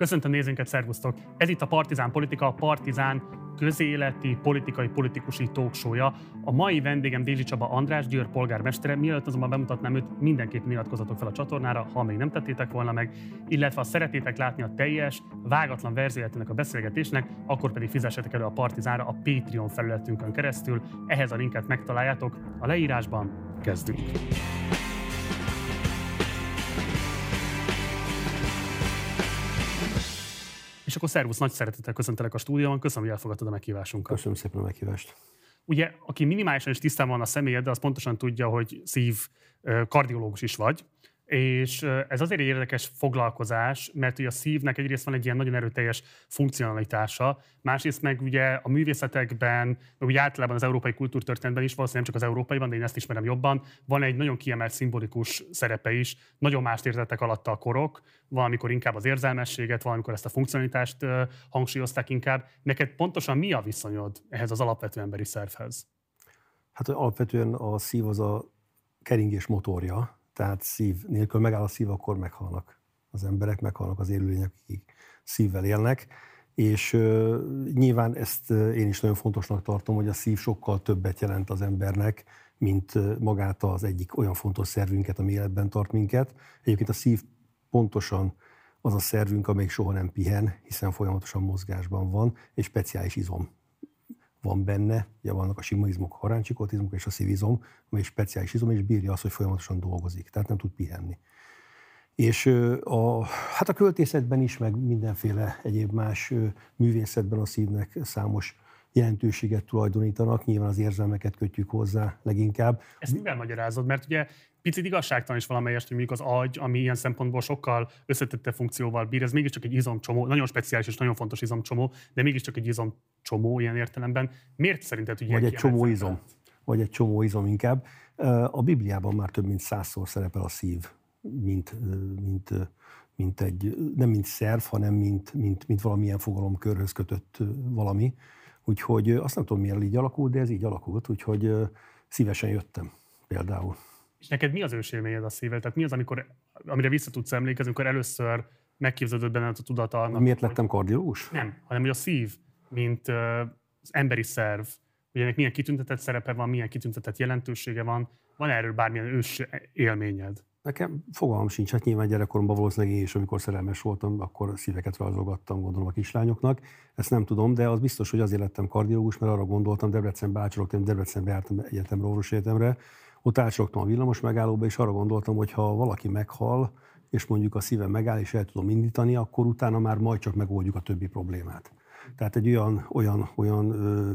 Köszöntöm nézőnket, szervusztok! Ez itt a Partizán Politika, a Partizán közéleti, politikai, politikusi talkshow-ja. A mai vendégem Dézsi Csaba András, Győr polgármestere. Mielőtt azonban bemutatnám őt, mindenképp iratkozatok fel a csatornára, ha még nem tettétek volna meg, illetve ha szeretnétek látni a teljes, vágatlan verziójának a beszélgetésnek, akkor pedig fizessetek elő a Partizánra a Patreon felületünkön keresztül. Ehhez a linket megtaláljátok a leírásban. Kezdjük! És akkor szervusz, nagy szeretettel köszöntelek a stúdióban, köszönöm, hogy elfogadtad a meghívásunkat. Köszönöm szépen a meghívást. Ugye, aki minimálisan is tisztában van a személyed, az pontosan tudja, hogy szív kardiológus is vagy, és ez azért egy érdekes foglalkozás, mert ugye a szívnek egyrészt van egy ilyen nagyon erőteljes funkcionalitása, másrészt meg ugye a művészetekben, meg ugye általában az európai kultúrtörténetben is, valószínűleg nem csak az európaiban, de én ezt ismerem jobban, van egy nagyon kiemelt szimbolikus szerepe is, nagyon mást értettek alatta a korok, valamikor inkább az érzelmességet, valamikor ezt a funkcionalitást hangsúlyozták inkább. Neked pontosan mi a viszonyod ehhez az alapvető emberi szervhez? Hát alapvetően a szív az a keringés motorja, tehát szív nélkül megáll a szív, akkor meghalnak az emberek, meghalnak az élőlények, akik szívvel élnek. És uh, nyilván ezt én is nagyon fontosnak tartom, hogy a szív sokkal többet jelent az embernek, mint magát az egyik olyan fontos szervünket, ami életben tart minket. Egyébként a szív pontosan az a szervünk, amelyik soha nem pihen, hiszen folyamatosan mozgásban van, és speciális izom van benne, ugye vannak a sima izmok, a haráncsikotizmok és a szívizom, amely speciális izom, és bírja azt, hogy folyamatosan dolgozik, tehát nem tud pihenni. És a, hát a költészetben is, meg mindenféle egyéb más művészetben a szívnek számos jelentőséget tulajdonítanak, nyilván az érzelmeket kötjük hozzá leginkább. Ezt mivel magyarázod? Mert ugye picit igazságtalan is valamelyest, hogy mondjuk az agy, ami ilyen szempontból sokkal összetette funkcióval bír, ez mégiscsak egy izomcsomó, nagyon speciális és nagyon fontos izomcsomó, de mégiscsak egy izomcsomó ilyen értelemben. Miért szerinted, hogy Vagy egy csomó izom. Vagy egy csomó izom inkább. A Bibliában már több mint százszor szerepel a szív, mint, mint, mint egy, nem mint szerv, hanem mint, mint, mint valamilyen fogalomkörhöz kötött valami. Úgyhogy azt nem tudom, miért így alakult, de ez így alakult, úgyhogy szívesen jöttem például. És neked mi az ősélményed a szívvel? Tehát mi az, amikor, amire vissza tudsz emlékezni, amikor először megképződött benned a tudata annak? Miért lettem kardiológus? Nem, hanem hogy a szív, mint az emberi szerv, hogy ennek milyen kitüntetett szerepe van, milyen kitüntetett jelentősége van, van erről bármilyen ős élményed? Nekem fogalmam sincs, hát nyilván gyerekkoromban valószínűleg én is, amikor szerelmes voltam, akkor szíveket rajzolgattam, gondolom a kislányoknak. Ezt nem tudom, de az biztos, hogy azért lettem kardiológus, mert arra gondoltam, Debrecenbe ácsorogtam, Debrecenbe jártam egyetemre, orvosi egyetemre, ott ácsorogtam a villamos megállóba, és arra gondoltam, hogy ha valaki meghal, és mondjuk a szíve megáll, és el tudom indítani, akkor utána már majd csak megoldjuk a többi problémát. Tehát egy olyan, olyan, olyan ö,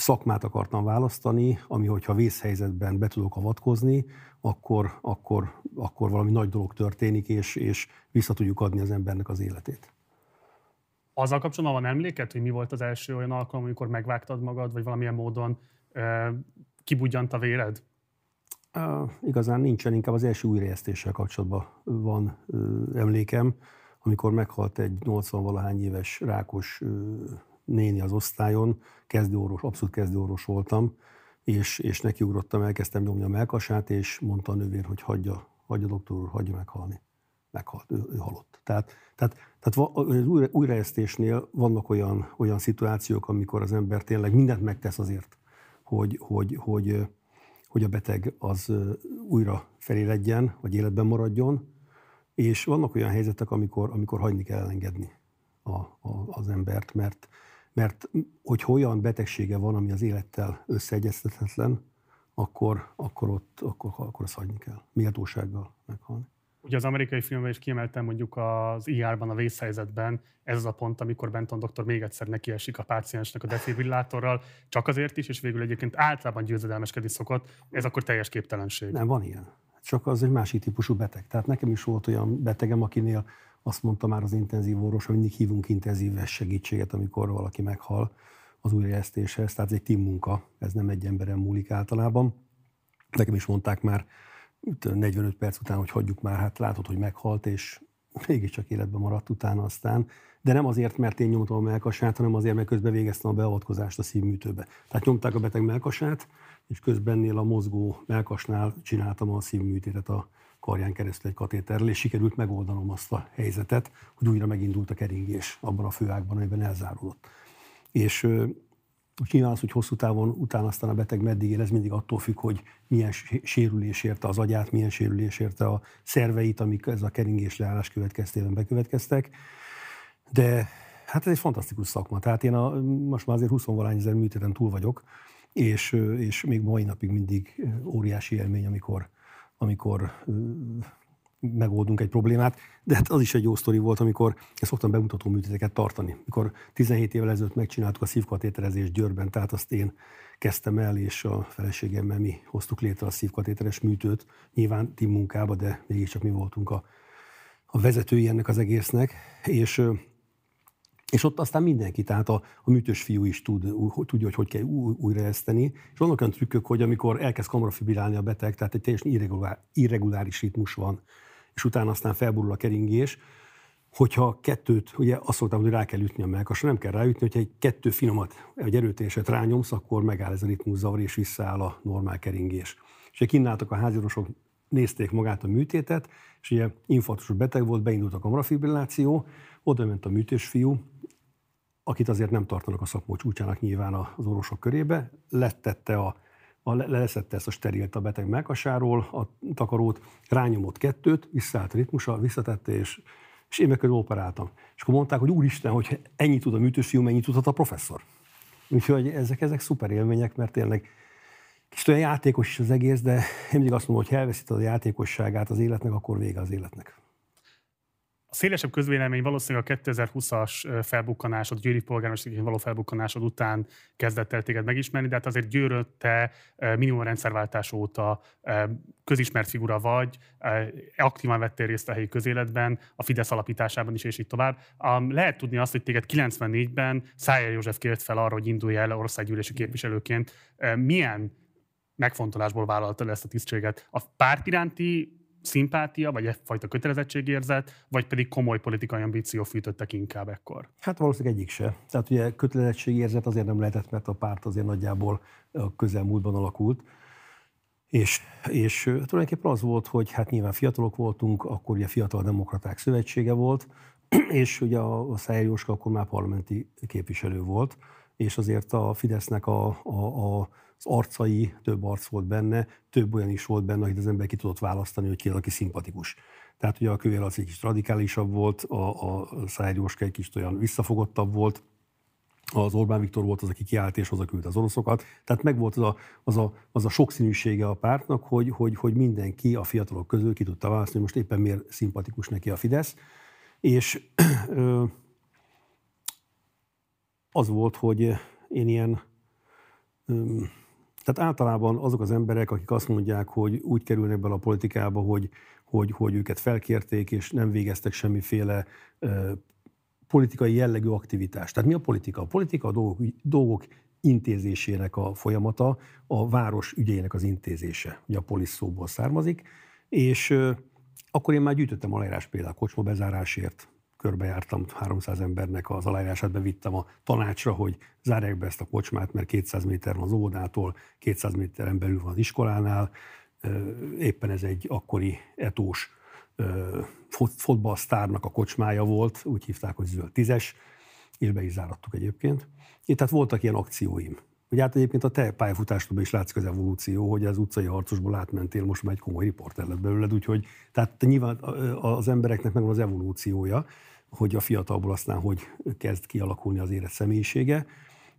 szakmát akartam választani, ami, hogyha vészhelyzetben be tudok avatkozni, akkor, akkor, akkor valami nagy dolog történik, és, és vissza tudjuk adni az embernek az életét. Azzal kapcsolatban van emléket, hogy mi volt az első olyan alkalom, amikor megvágtad magad, vagy valamilyen módon uh, kibudjant a véred? Uh, igazán nincsen, inkább az első újraesztéssel kapcsolatban van uh, emlékem, amikor meghalt egy 80-valahány éves rákos uh, néni az osztályon, kezdőorvos, abszolút kezdőorvos voltam, és, és nekiugrottam, elkezdtem nyomni a melkasát, és mondta a nővér, hogy hagyja, hagyja doktor úr, hagyja meghalni. Meghalt, ő, ő halott. Tehát, tehát, tehát az újra, újraesztésnél vannak olyan, olyan szituációk, amikor az ember tényleg mindent megtesz azért, hogy, hogy, hogy, hogy a beteg az újra feléledjen, vagy életben maradjon, és vannak olyan helyzetek, amikor, amikor hagyni kell elengedni a, a, az embert, mert, mert hogy olyan betegsége van, ami az élettel összeegyeztethetetlen, akkor, akkor ott akkor, akkor azt hagyni kell. Méltósággal meghalni. Ugye az amerikai filmben is kiemeltem mondjuk az IR-ban, a vészhelyzetben, ez az a pont, amikor Benton doktor még egyszer nekiesik a páciensnek a defibrillátorral, csak azért is, és végül egyébként általában győzedelmeskedni szokott, ez akkor teljes képtelenség. Nem, van ilyen. Csak az egy másik típusú beteg. Tehát nekem is volt olyan betegem, akinél azt mondta már az intenzív orvos, hogy mindig hívunk intenzíves segítséget, amikor valaki meghal az újraesztéshez. Tehát ez egy team munka, ez nem egy emberen múlik általában. Nekem is mondták már 45 perc után, hogy hagyjuk már, hát látod, hogy meghalt, és mégiscsak életben maradt utána aztán. De nem azért, mert én nyomtam a melkasát, hanem azért, mert közben végeztem a beavatkozást a szívműtőbe. Tehát nyomták a beteg melkasát, és közben a mozgó melkasnál csináltam a szívműtétet a karján keresztül egy katéterrel, és sikerült megoldanom azt a helyzetet, hogy újra megindult a keringés abban a főágban, amiben elzáródott. És nyilván az, hogy hosszú távon utána aztán a beteg meddig él, ez mindig attól függ, hogy milyen sérülés érte az agyát, milyen sérülés érte a szerveit, amik ez a keringés leállás következtében bekövetkeztek. De hát ez egy fantasztikus szakma. Tehát én a, most már azért 20 valány ezer műtéten túl vagyok, és, és még mai napig mindig óriási élmény, amikor, amikor megoldunk egy problémát, de hát az is egy jó sztori volt, amikor ezt szoktam bemutató műtéteket tartani. Mikor 17 évvel ezelőtt megcsináltuk a szívkatéterezést Győrben, tehát azt én kezdtem el, és a feleségemmel mi hoztuk létre a szívkatéteres műtőt, nyilván team munkába, de mégiscsak mi voltunk a, a vezetői ennek az egésznek, és és ott aztán mindenki, tehát a, a műtős fiú is tud, tudja, hogy hogy kell újraeszteni. És vannak olyan trükkök, hogy amikor elkezd kamarafibrillálni a beteg, tehát egy teljesen irregulár, irreguláris ritmus van, és utána aztán felborul a keringés, hogyha kettőt, ugye azt szoktam, hogy rá kell ütni a melkasra, nem kell ráütni, hogyha egy kettő finomat, egy erőteljeset rányomsz, akkor megáll ez a ritmuszavar, és visszaáll a normál keringés. És kint a házirosok, nézték magát a műtétet, és ugye infarktusos beteg volt, beindult a kamarafibrilláció, oda ment a műtős fiú, akit azért nem tartanak a szakmó csúcsának nyilván az orvosok körébe, lettette a, a, leszette ezt a sterilt a beteg melkasáról, a takarót, rányomott kettőt, visszaállt a ritmusa, visszatette, és, és én meg operáltam. És akkor mondták, hogy úristen, hogy ennyit tud a műtős fiú, mennyit tudhat a professzor. Úgyhogy ezek, ezek szuper élmények, mert tényleg kicsit olyan játékos is az egész, de én mindig azt mondom, hogy elveszíted a játékosságát az életnek, akkor vége az életnek. A szélesebb közvélemény valószínűleg a 2020-as felbukkanásod, győri polgármesterként való felbukkanásod után kezdett el téged megismerni, de hát azért Győröt te minimum rendszerváltás óta közismert figura vagy, aktívan vettél részt a helyi közéletben, a Fidesz alapításában is, és így tovább. Lehet tudni azt, hogy téged 94-ben Szájer József kért fel arra, hogy indulj el országgyűlési képviselőként. Milyen megfontolásból vállalta ezt a tisztséget? A párt iránti szimpátia, vagy egyfajta kötelezettségérzet, vagy pedig komoly politikai ambíció fűtöttek inkább ekkor? Hát valószínűleg egyik se. Tehát ugye kötelezettségérzet azért nem lehetett, mert a párt azért nagyjából a közelmúltban alakult. És, és tulajdonképpen az volt, hogy hát nyilván fiatalok voltunk, akkor ugye Fiatal Demokraták Szövetsége volt, és ugye a, a Szájer Jóska akkor már parlamenti képviselő volt, és azért a Fidesznek a, a, a az arcai, több arc volt benne, több olyan is volt benne, hogy az ember ki tudott választani, hogy ki az, aki szimpatikus. Tehát ugye a kövér egy kicsit radikálisabb volt, a, a Szájer Jóska egy kicsit olyan visszafogottabb volt, az Orbán Viktor volt az, aki kiállt és hazaküldte az oroszokat. Tehát meg volt az a, az a, az a sokszínűsége a pártnak, hogy, hogy, hogy mindenki a fiatalok közül ki tudta választani, hogy most éppen miért szimpatikus neki a Fidesz. És ö, az volt, hogy én ilyen ö, tehát általában azok az emberek, akik azt mondják, hogy úgy kerülnek bele a politikába, hogy, hogy, hogy őket felkérték, és nem végeztek semmiféle ö, politikai jellegű aktivitást. Tehát mi a politika? A politika a dolgok, dolgok intézésének a folyamata, a város ügyeinek az intézése, ugye a polisz szóból származik, és ö, akkor én már gyűjtöttem aláírás például a kocsma bezárásért, körbejártam 300 embernek az aláírását, bevittem a tanácsra, hogy zárják be ezt a kocsmát, mert 200 méter van az óvodától, 200 méteren belül van az iskolánál. Éppen ez egy akkori etós fotballsztárnak a kocsmája volt, úgy hívták, hogy zöld tízes, és be is zárattuk egyébként. Én, tehát voltak ilyen akcióim. Ugye hát egyébként a te pályafutásodban is látszik az evolúció, hogy az utcai harcosból átmentél, most már egy komoly riporter lett belőled, úgyhogy tehát nyilván az embereknek megvan az evolúciója, hogy a fiatalból aztán hogy kezd kialakulni az élet személyisége.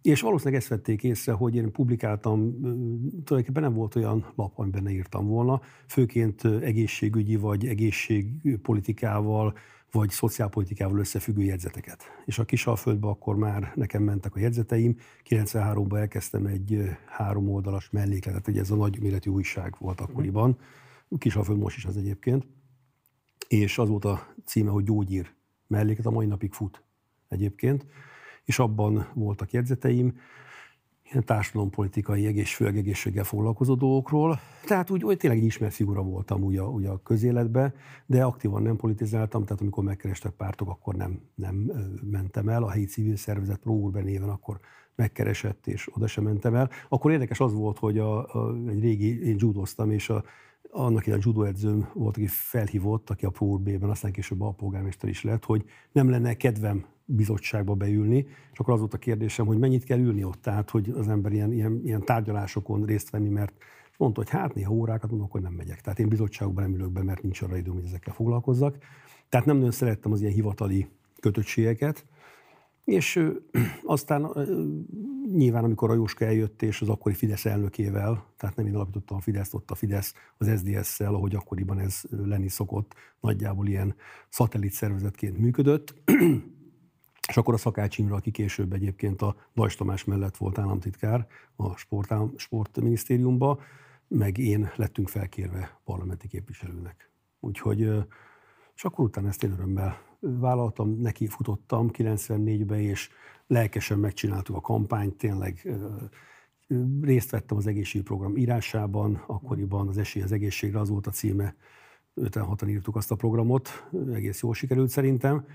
És valószínűleg ezt vették észre, hogy én publikáltam, tulajdonképpen nem volt olyan lap, amiben ne írtam volna, főként egészségügyi vagy egészségpolitikával, vagy szociálpolitikával összefüggő jegyzeteket. És a Kisalföldbe akkor már nekem mentek a jegyzeteim. 93-ban elkezdtem egy három oldalas mellékletet, ugye ez a nagy méretű újság volt akkoriban. Kisalföld most is az egyébként. És az volt a címe, hogy gyógyír melléket, a mai napig fut egyébként, és abban voltak jegyzeteim, ilyen társadalompolitikai, egész, főleg egészséggel foglalkozó dolgokról. Tehát úgy, úgy tényleg egy ismert figura voltam úgy a, úgy a közéletbe, de aktívan nem politizáltam, tehát amikor megkerestek pártok, akkor nem, nem mentem el. A helyi civil szervezet Pro Urban néven akkor megkeresett, és oda sem mentem el. Akkor érdekes az volt, hogy a, a, egy régi, én judoztam, és a, annak a judo edzőm volt, aki felhívott, aki a Pro B-ben, aztán később a polgármester is lett, hogy nem lenne kedvem bizottságba beülni, és akkor az volt a kérdésem, hogy mennyit kell ülni ott, tehát hogy az ember ilyen, ilyen, ilyen tárgyalásokon részt venni, mert mondta, hogy hát néha órákat mondok, hogy nem megyek. Tehát én bizottságban nem ülök be, mert nincs arra időm, hogy ezekkel foglalkozzak. Tehát nem nagyon szerettem az ilyen hivatali kötöttségeket, és aztán nyilván, amikor a Jóska eljött, és az akkori Fidesz elnökével, tehát nem én alapítottam a Fideszt, ott a Fidesz az SDS-szel, ahogy akkoriban ez lenni szokott, nagyjából ilyen szatellit szervezetként működött. és akkor a Szakács Imre, aki később egyébként a Dajs Tamás mellett volt államtitkár a sport, sportminisztériumba, meg én lettünk felkérve parlamenti képviselőnek. Úgyhogy, és akkor utána ezt én örömmel vállaltam, neki futottam 94-ben, és lelkesen megcsináltuk a kampányt, tényleg részt vettem az egészségprogram írásában, akkoriban az esély az egészségre az volt a címe, 56-an írtuk azt a programot, egész jól sikerült szerintem,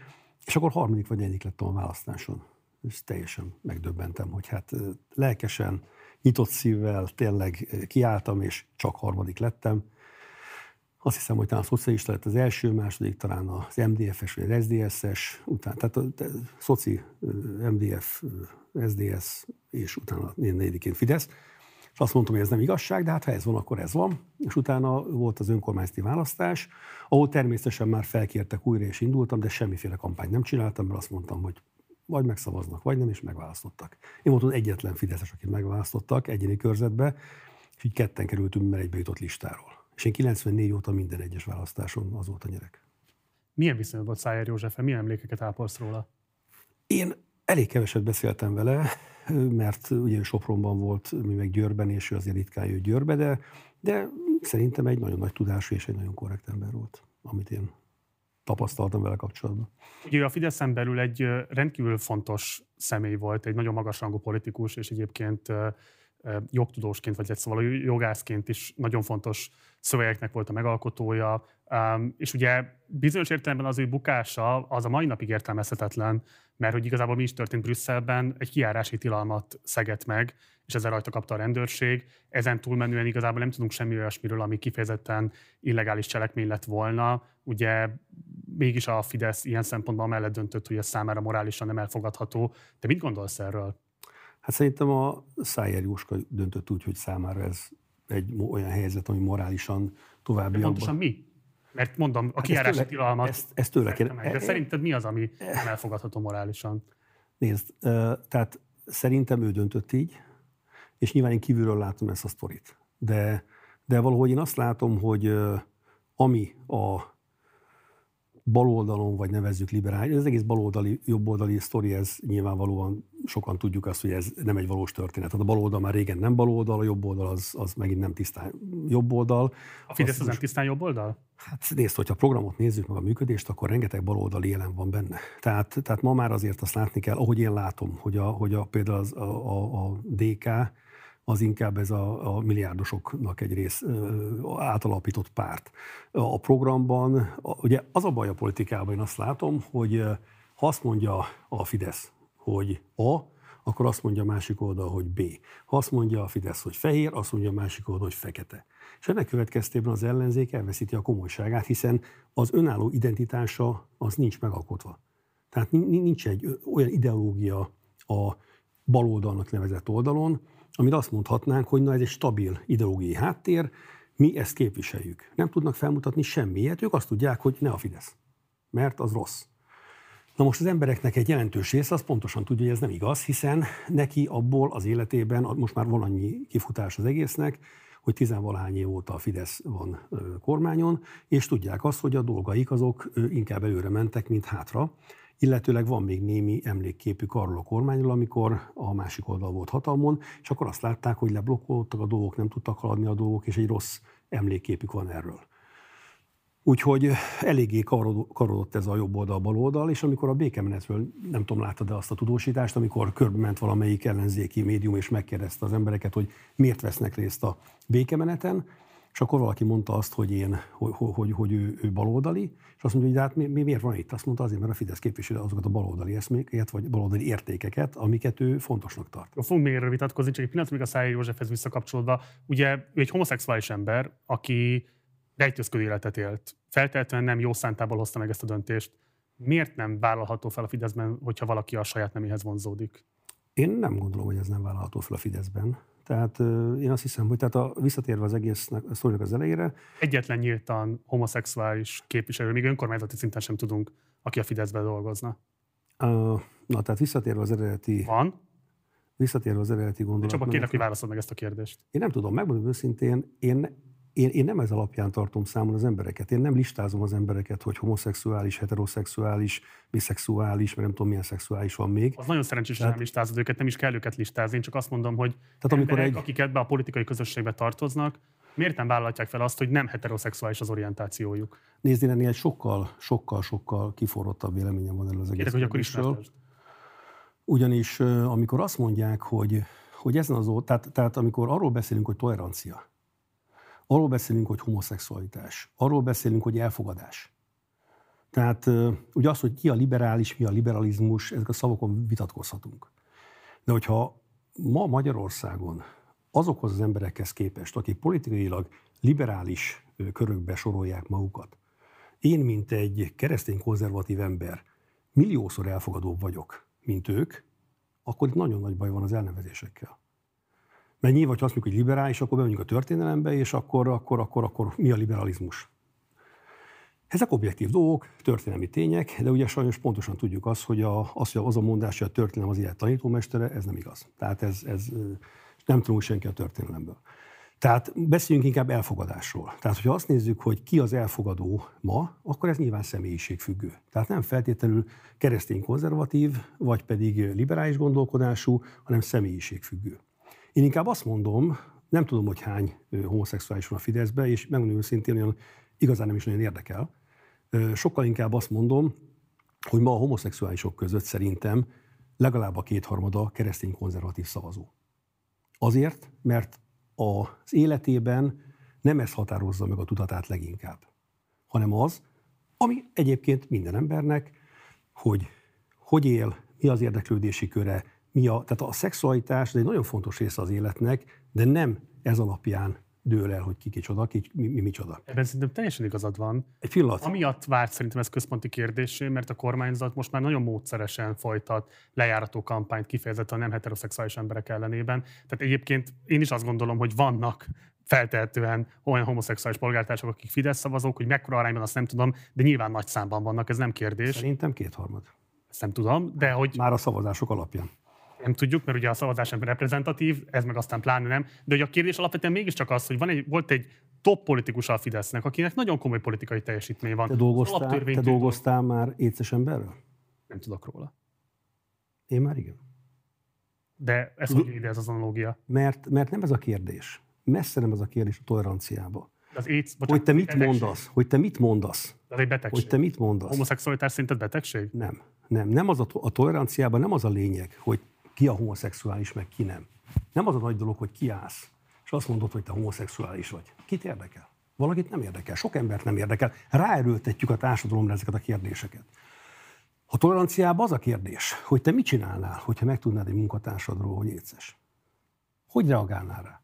és akkor harmadik vagy negyedik lettem a választáson. És teljesen megdöbbentem, hogy hát lelkesen, nyitott szívvel tényleg kiálltam, és csak harmadik lettem. Azt hiszem, hogy talán a szocialista lett az első, második talán az MDF-es vagy az SZDSZ-es, utána, tehát a, a szoci, MDF, SZDSZ, és utána negyediként Fidesz. És azt mondtam, hogy ez nem igazság, de hát ha ez van, akkor ez van. És utána volt az önkormányzati választás, ahol természetesen már felkértek újra, és indultam, de semmiféle kampányt nem csináltam, mert azt mondtam, hogy vagy megszavaznak, vagy nem, és megválasztottak. Én voltam egyetlen Fideszes, akit megválasztottak egyéni körzetbe, és így ketten kerültünk, mert egybe jutott listáról. És én 94 óta minden egyes választáson azóta nyerek. Milyen viszonyod volt Szájer József, milyen emlékeket ápolsz róla? Én elég keveset beszéltem vele, mert ugye Sopronban volt, mi meg Győrben, és ő azért ritkán jött Győrbe, de, de szerintem egy nagyon nagy tudású és egy nagyon korrekt ember volt, amit én tapasztaltam vele kapcsolatban. Ugye a Fideszen belül egy rendkívül fontos személy volt, egy nagyon magasrangú politikus, és egyébként jogtudósként, vagy szóval jogászként is nagyon fontos szövegeknek volt a megalkotója, és ugye bizonyos értelemben az ő bukása az a mai napig értelmezhetetlen, mert hogy igazából mi is történt Brüsszelben, egy kiárási tilalmat szegett meg, és ezzel rajta kapta a rendőrség. Ezen túlmenően igazából nem tudunk semmi olyasmiről, ami kifejezetten illegális cselekmény lett volna. Ugye mégis a Fidesz ilyen szempontból mellett döntött, hogy ez számára morálisan nem elfogadható. Te mit gondolsz erről? Hát szerintem a Szájer Jóska döntött úgy, hogy számára ez egy olyan helyzet, ami morálisan további. Pontosan mi? Mert mondom, a hát kiárási tilalmat ezt, ezt tőle kéne. Meg, de szerinted mi az, ami nem elfogadható morálisan? Nézd, tehát szerintem ő döntött így, és nyilván én kívülről látom ezt a sztorit. De, de valahogy én azt látom, hogy ami a baloldalon, vagy nevezzük liberális, ez egész baloldali, jobboldali sztori, ez nyilvánvalóan sokan tudjuk azt, hogy ez nem egy valós történet. Tehát a baloldal már régen nem baloldal, a jobboldal az, az megint nem tisztán jobboldal. A Fidesz az nem tisztán jobboldal? Hát nézd, hogyha a programot nézzük meg a működést, akkor rengeteg baloldali jelen van benne. Tehát, tehát ma már azért azt látni kell, ahogy én látom, hogy, a, hogy a, például az, a, a, a DK, az inkább ez a, a milliárdosoknak egy rész átalapított párt. A programban, a, ugye az a baj a politikában, én azt látom, hogy ha azt mondja a Fidesz, hogy A, akkor azt mondja a másik oldal, hogy B. Ha azt mondja a Fidesz, hogy fehér, azt mondja a másik oldal, hogy fekete. És ennek következtében az ellenzék elveszíti a komolyságát, hiszen az önálló identitása az nincs megalkotva. Tehát nincs egy olyan ideológia a baloldalnak nevezett oldalon, amire azt mondhatnánk, hogy na ez egy stabil ideológiai háttér, mi ezt képviseljük. Nem tudnak felmutatni semmiet, ők azt tudják, hogy ne a Fidesz, mert az rossz. Na most az embereknek egy jelentős része az pontosan tudja, hogy ez nem igaz, hiszen neki abból az életében, most már van kifutás az egésznek, hogy tizenvalahány év óta a Fidesz van kormányon, és tudják azt, hogy a dolgaik azok inkább előre mentek, mint hátra illetőleg van még némi emlékképük arról a kormányról, amikor a másik oldal volt hatalmon, és akkor azt látták, hogy leblokkolódtak a dolgok, nem tudtak haladni a dolgok, és egy rossz emlékképük van erről. Úgyhogy eléggé karodott ez a jobb oldal, bal oldal, és amikor a békemenetről, nem tudom, láttad-e azt a tudósítást, amikor körbe ment valamelyik ellenzéki médium, és megkérdezte az embereket, hogy miért vesznek részt a békemeneten, és akkor valaki mondta azt, hogy én, hogy, hogy, hogy ő, ő baloldali, és azt mondja, hogy hát mi, mi, miért van itt? Azt mondta azért, mert a Fidesz képviseli azokat a baloldali eszméket, vagy baloldali értékeket, amiket ő fontosnak tart. Fogunk még erről vitatkozni, csak egy pillanat, még a Száj Józsefhez visszakapcsolódva. Ugye ő egy homoszexuális ember, aki rejtőzködő életet élt. Feltétlenül nem jó szántából hozta meg ezt a döntést. Miért nem vállalható fel a Fideszben, hogyha valaki a saját neméhez vonzódik? Én nem gondolom, hogy ez nem vállalható fel a Fideszben. Tehát én azt hiszem, hogy tehát a, visszatérve az egésznek, a sztorinak az elejére. Egyetlen nyíltan homoszexuális képviselő, még önkormányzati szinten sem tudunk, aki a Fideszben dolgozna. Uh, na, tehát visszatérve az eredeti... Van? Visszatérve az eredeti gondolat. Csak kérlek, hogy válaszol meg ezt a kérdést. Én nem tudom, megmondom őszintén, én én, én nem ez alapján tartom számon az embereket. Én nem listázom az embereket, hogy homoszexuális, heteroszexuális, biszexuális, mert nem tudom, milyen szexuális van még. Az nagyon szerencsés, hogy nem listázod őket, nem is kell őket listázni. Én csak azt mondom, hogy Tehát amikor emberek, egy... akik ebbe a politikai közösségbe tartoznak, miért nem vállalják fel azt, hogy nem heteroszexuális az orientációjuk? Nézd, én ennél sokkal, sokkal, sokkal kiforrottabb véleményem van erről az egész. hogy akkor is Ugyanis amikor azt mondják, hogy, hogy ezen az, tehát, tehát amikor arról beszélünk, hogy tolerancia, Arról beszélünk, hogy homoszexualitás. Arról beszélünk, hogy elfogadás. Tehát ugye az, hogy ki a liberális, mi a liberalizmus, ezek a szavakon vitatkozhatunk. De hogyha ma Magyarországon azokhoz az emberekhez képest, akik politikailag liberális körökbe sorolják magukat, én, mint egy keresztény konzervatív ember, milliószor elfogadóbb vagyok, mint ők, akkor itt nagyon nagy baj van az elnevezésekkel. Mert nyilván, ha azt mondjuk, hogy liberális, akkor bemegyünk a történelembe, és akkor, akkor, akkor, akkor mi a liberalizmus? Ezek objektív dolgok, történelmi tények, de ugye sajnos pontosan tudjuk azt, hogy a, az, hogy az a mondás, hogy a történelem az élet tanítómestere, ez nem igaz. Tehát ez, ez nem tudunk senki a történelemből. Tehát beszéljünk inkább elfogadásról. Tehát, hogyha azt nézzük, hogy ki az elfogadó ma, akkor ez nyilván személyiségfüggő. Tehát nem feltétlenül keresztény konzervatív, vagy pedig liberális gondolkodású, hanem személyiségfüggő. Én inkább azt mondom, nem tudom, hogy hány homoszexuális van a Fideszbe, és megmondom őszintén, olyan igazán nem is nagyon érdekel. Sokkal inkább azt mondom, hogy ma a homoszexuálisok között szerintem legalább a kétharmada keresztény konzervatív szavazó. Azért, mert az életében nem ez határozza meg a tudatát leginkább, hanem az, ami egyébként minden embernek, hogy hogy él, mi az érdeklődési köre, mi a, tehát a szexualitás egy nagyon fontos része az életnek, de nem ez alapján dől el, hogy ki kicsoda, ki, mi, mi micsoda. Ebben szerintem teljesen igazad van. Egy pillanat. Amiatt várt szerintem ez központi kérdésé, mert a kormányzat most már nagyon módszeresen folytat lejárató kampányt kifejezetten a nem heteroszexuális emberek ellenében. Tehát egyébként én is azt gondolom, hogy vannak feltehetően olyan homoszexuális polgártársak, akik Fidesz szavazók, hogy mekkora arányban azt nem tudom, de nyilván nagy számban vannak, ez nem kérdés. Szerintem kétharmad. Ezt nem tudom, de hogy... Már a szavazások alapján nem tudjuk, mert ugye a szavazás nem reprezentatív, ez meg aztán pláne nem. De hogy a kérdés alapvetően mégiscsak az, hogy van egy, volt egy top politikus a Fidesznek, akinek nagyon komoly politikai teljesítmény van. Te dolgoztál, te dolgoztál már éces emberrel? Nem tudok róla. Én már igen. De ez hogy ide ez az analógia? Mert, mert nem ez a kérdés. Messze nem ez a kérdés a toleranciába. Az AIDS, bocsánat, hogy te mit betegség. mondasz? Hogy te mit mondasz? Ez egy betegség. Hogy te mit mondasz? Homoszexualitás szerinted betegség? Nem. Nem. nem az a, a toleranciában nem az a lényeg, hogy ki a homoszexuális, meg ki nem. Nem az a nagy dolog, hogy kiállsz, és azt mondod, hogy te homoszexuális vagy. Kit érdekel? Valakit nem érdekel, sok embert nem érdekel. Ráerőltetjük a társadalomra ezeket a kérdéseket. A toleranciában az a kérdés, hogy te mit csinálnál, hogyha megtudnád egy munkatársadról, hogy éces. Hogy reagálnál rá?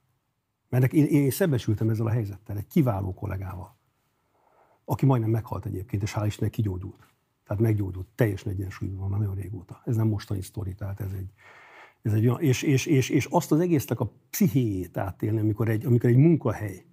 Mert én, én szembesültem ezzel a helyzettel, egy kiváló kollégával, aki majdnem meghalt egyébként, és hál' Istennek kigyógyult. Tehát meggyógyult, teljesen egyensúlyban van már nagyon régóta. Ez nem mostani sztori, tehát ez egy, ez egy olyan, és, és, és, és, azt az egésznek a pszichéjét átélni, amikor egy, amikor egy munkahely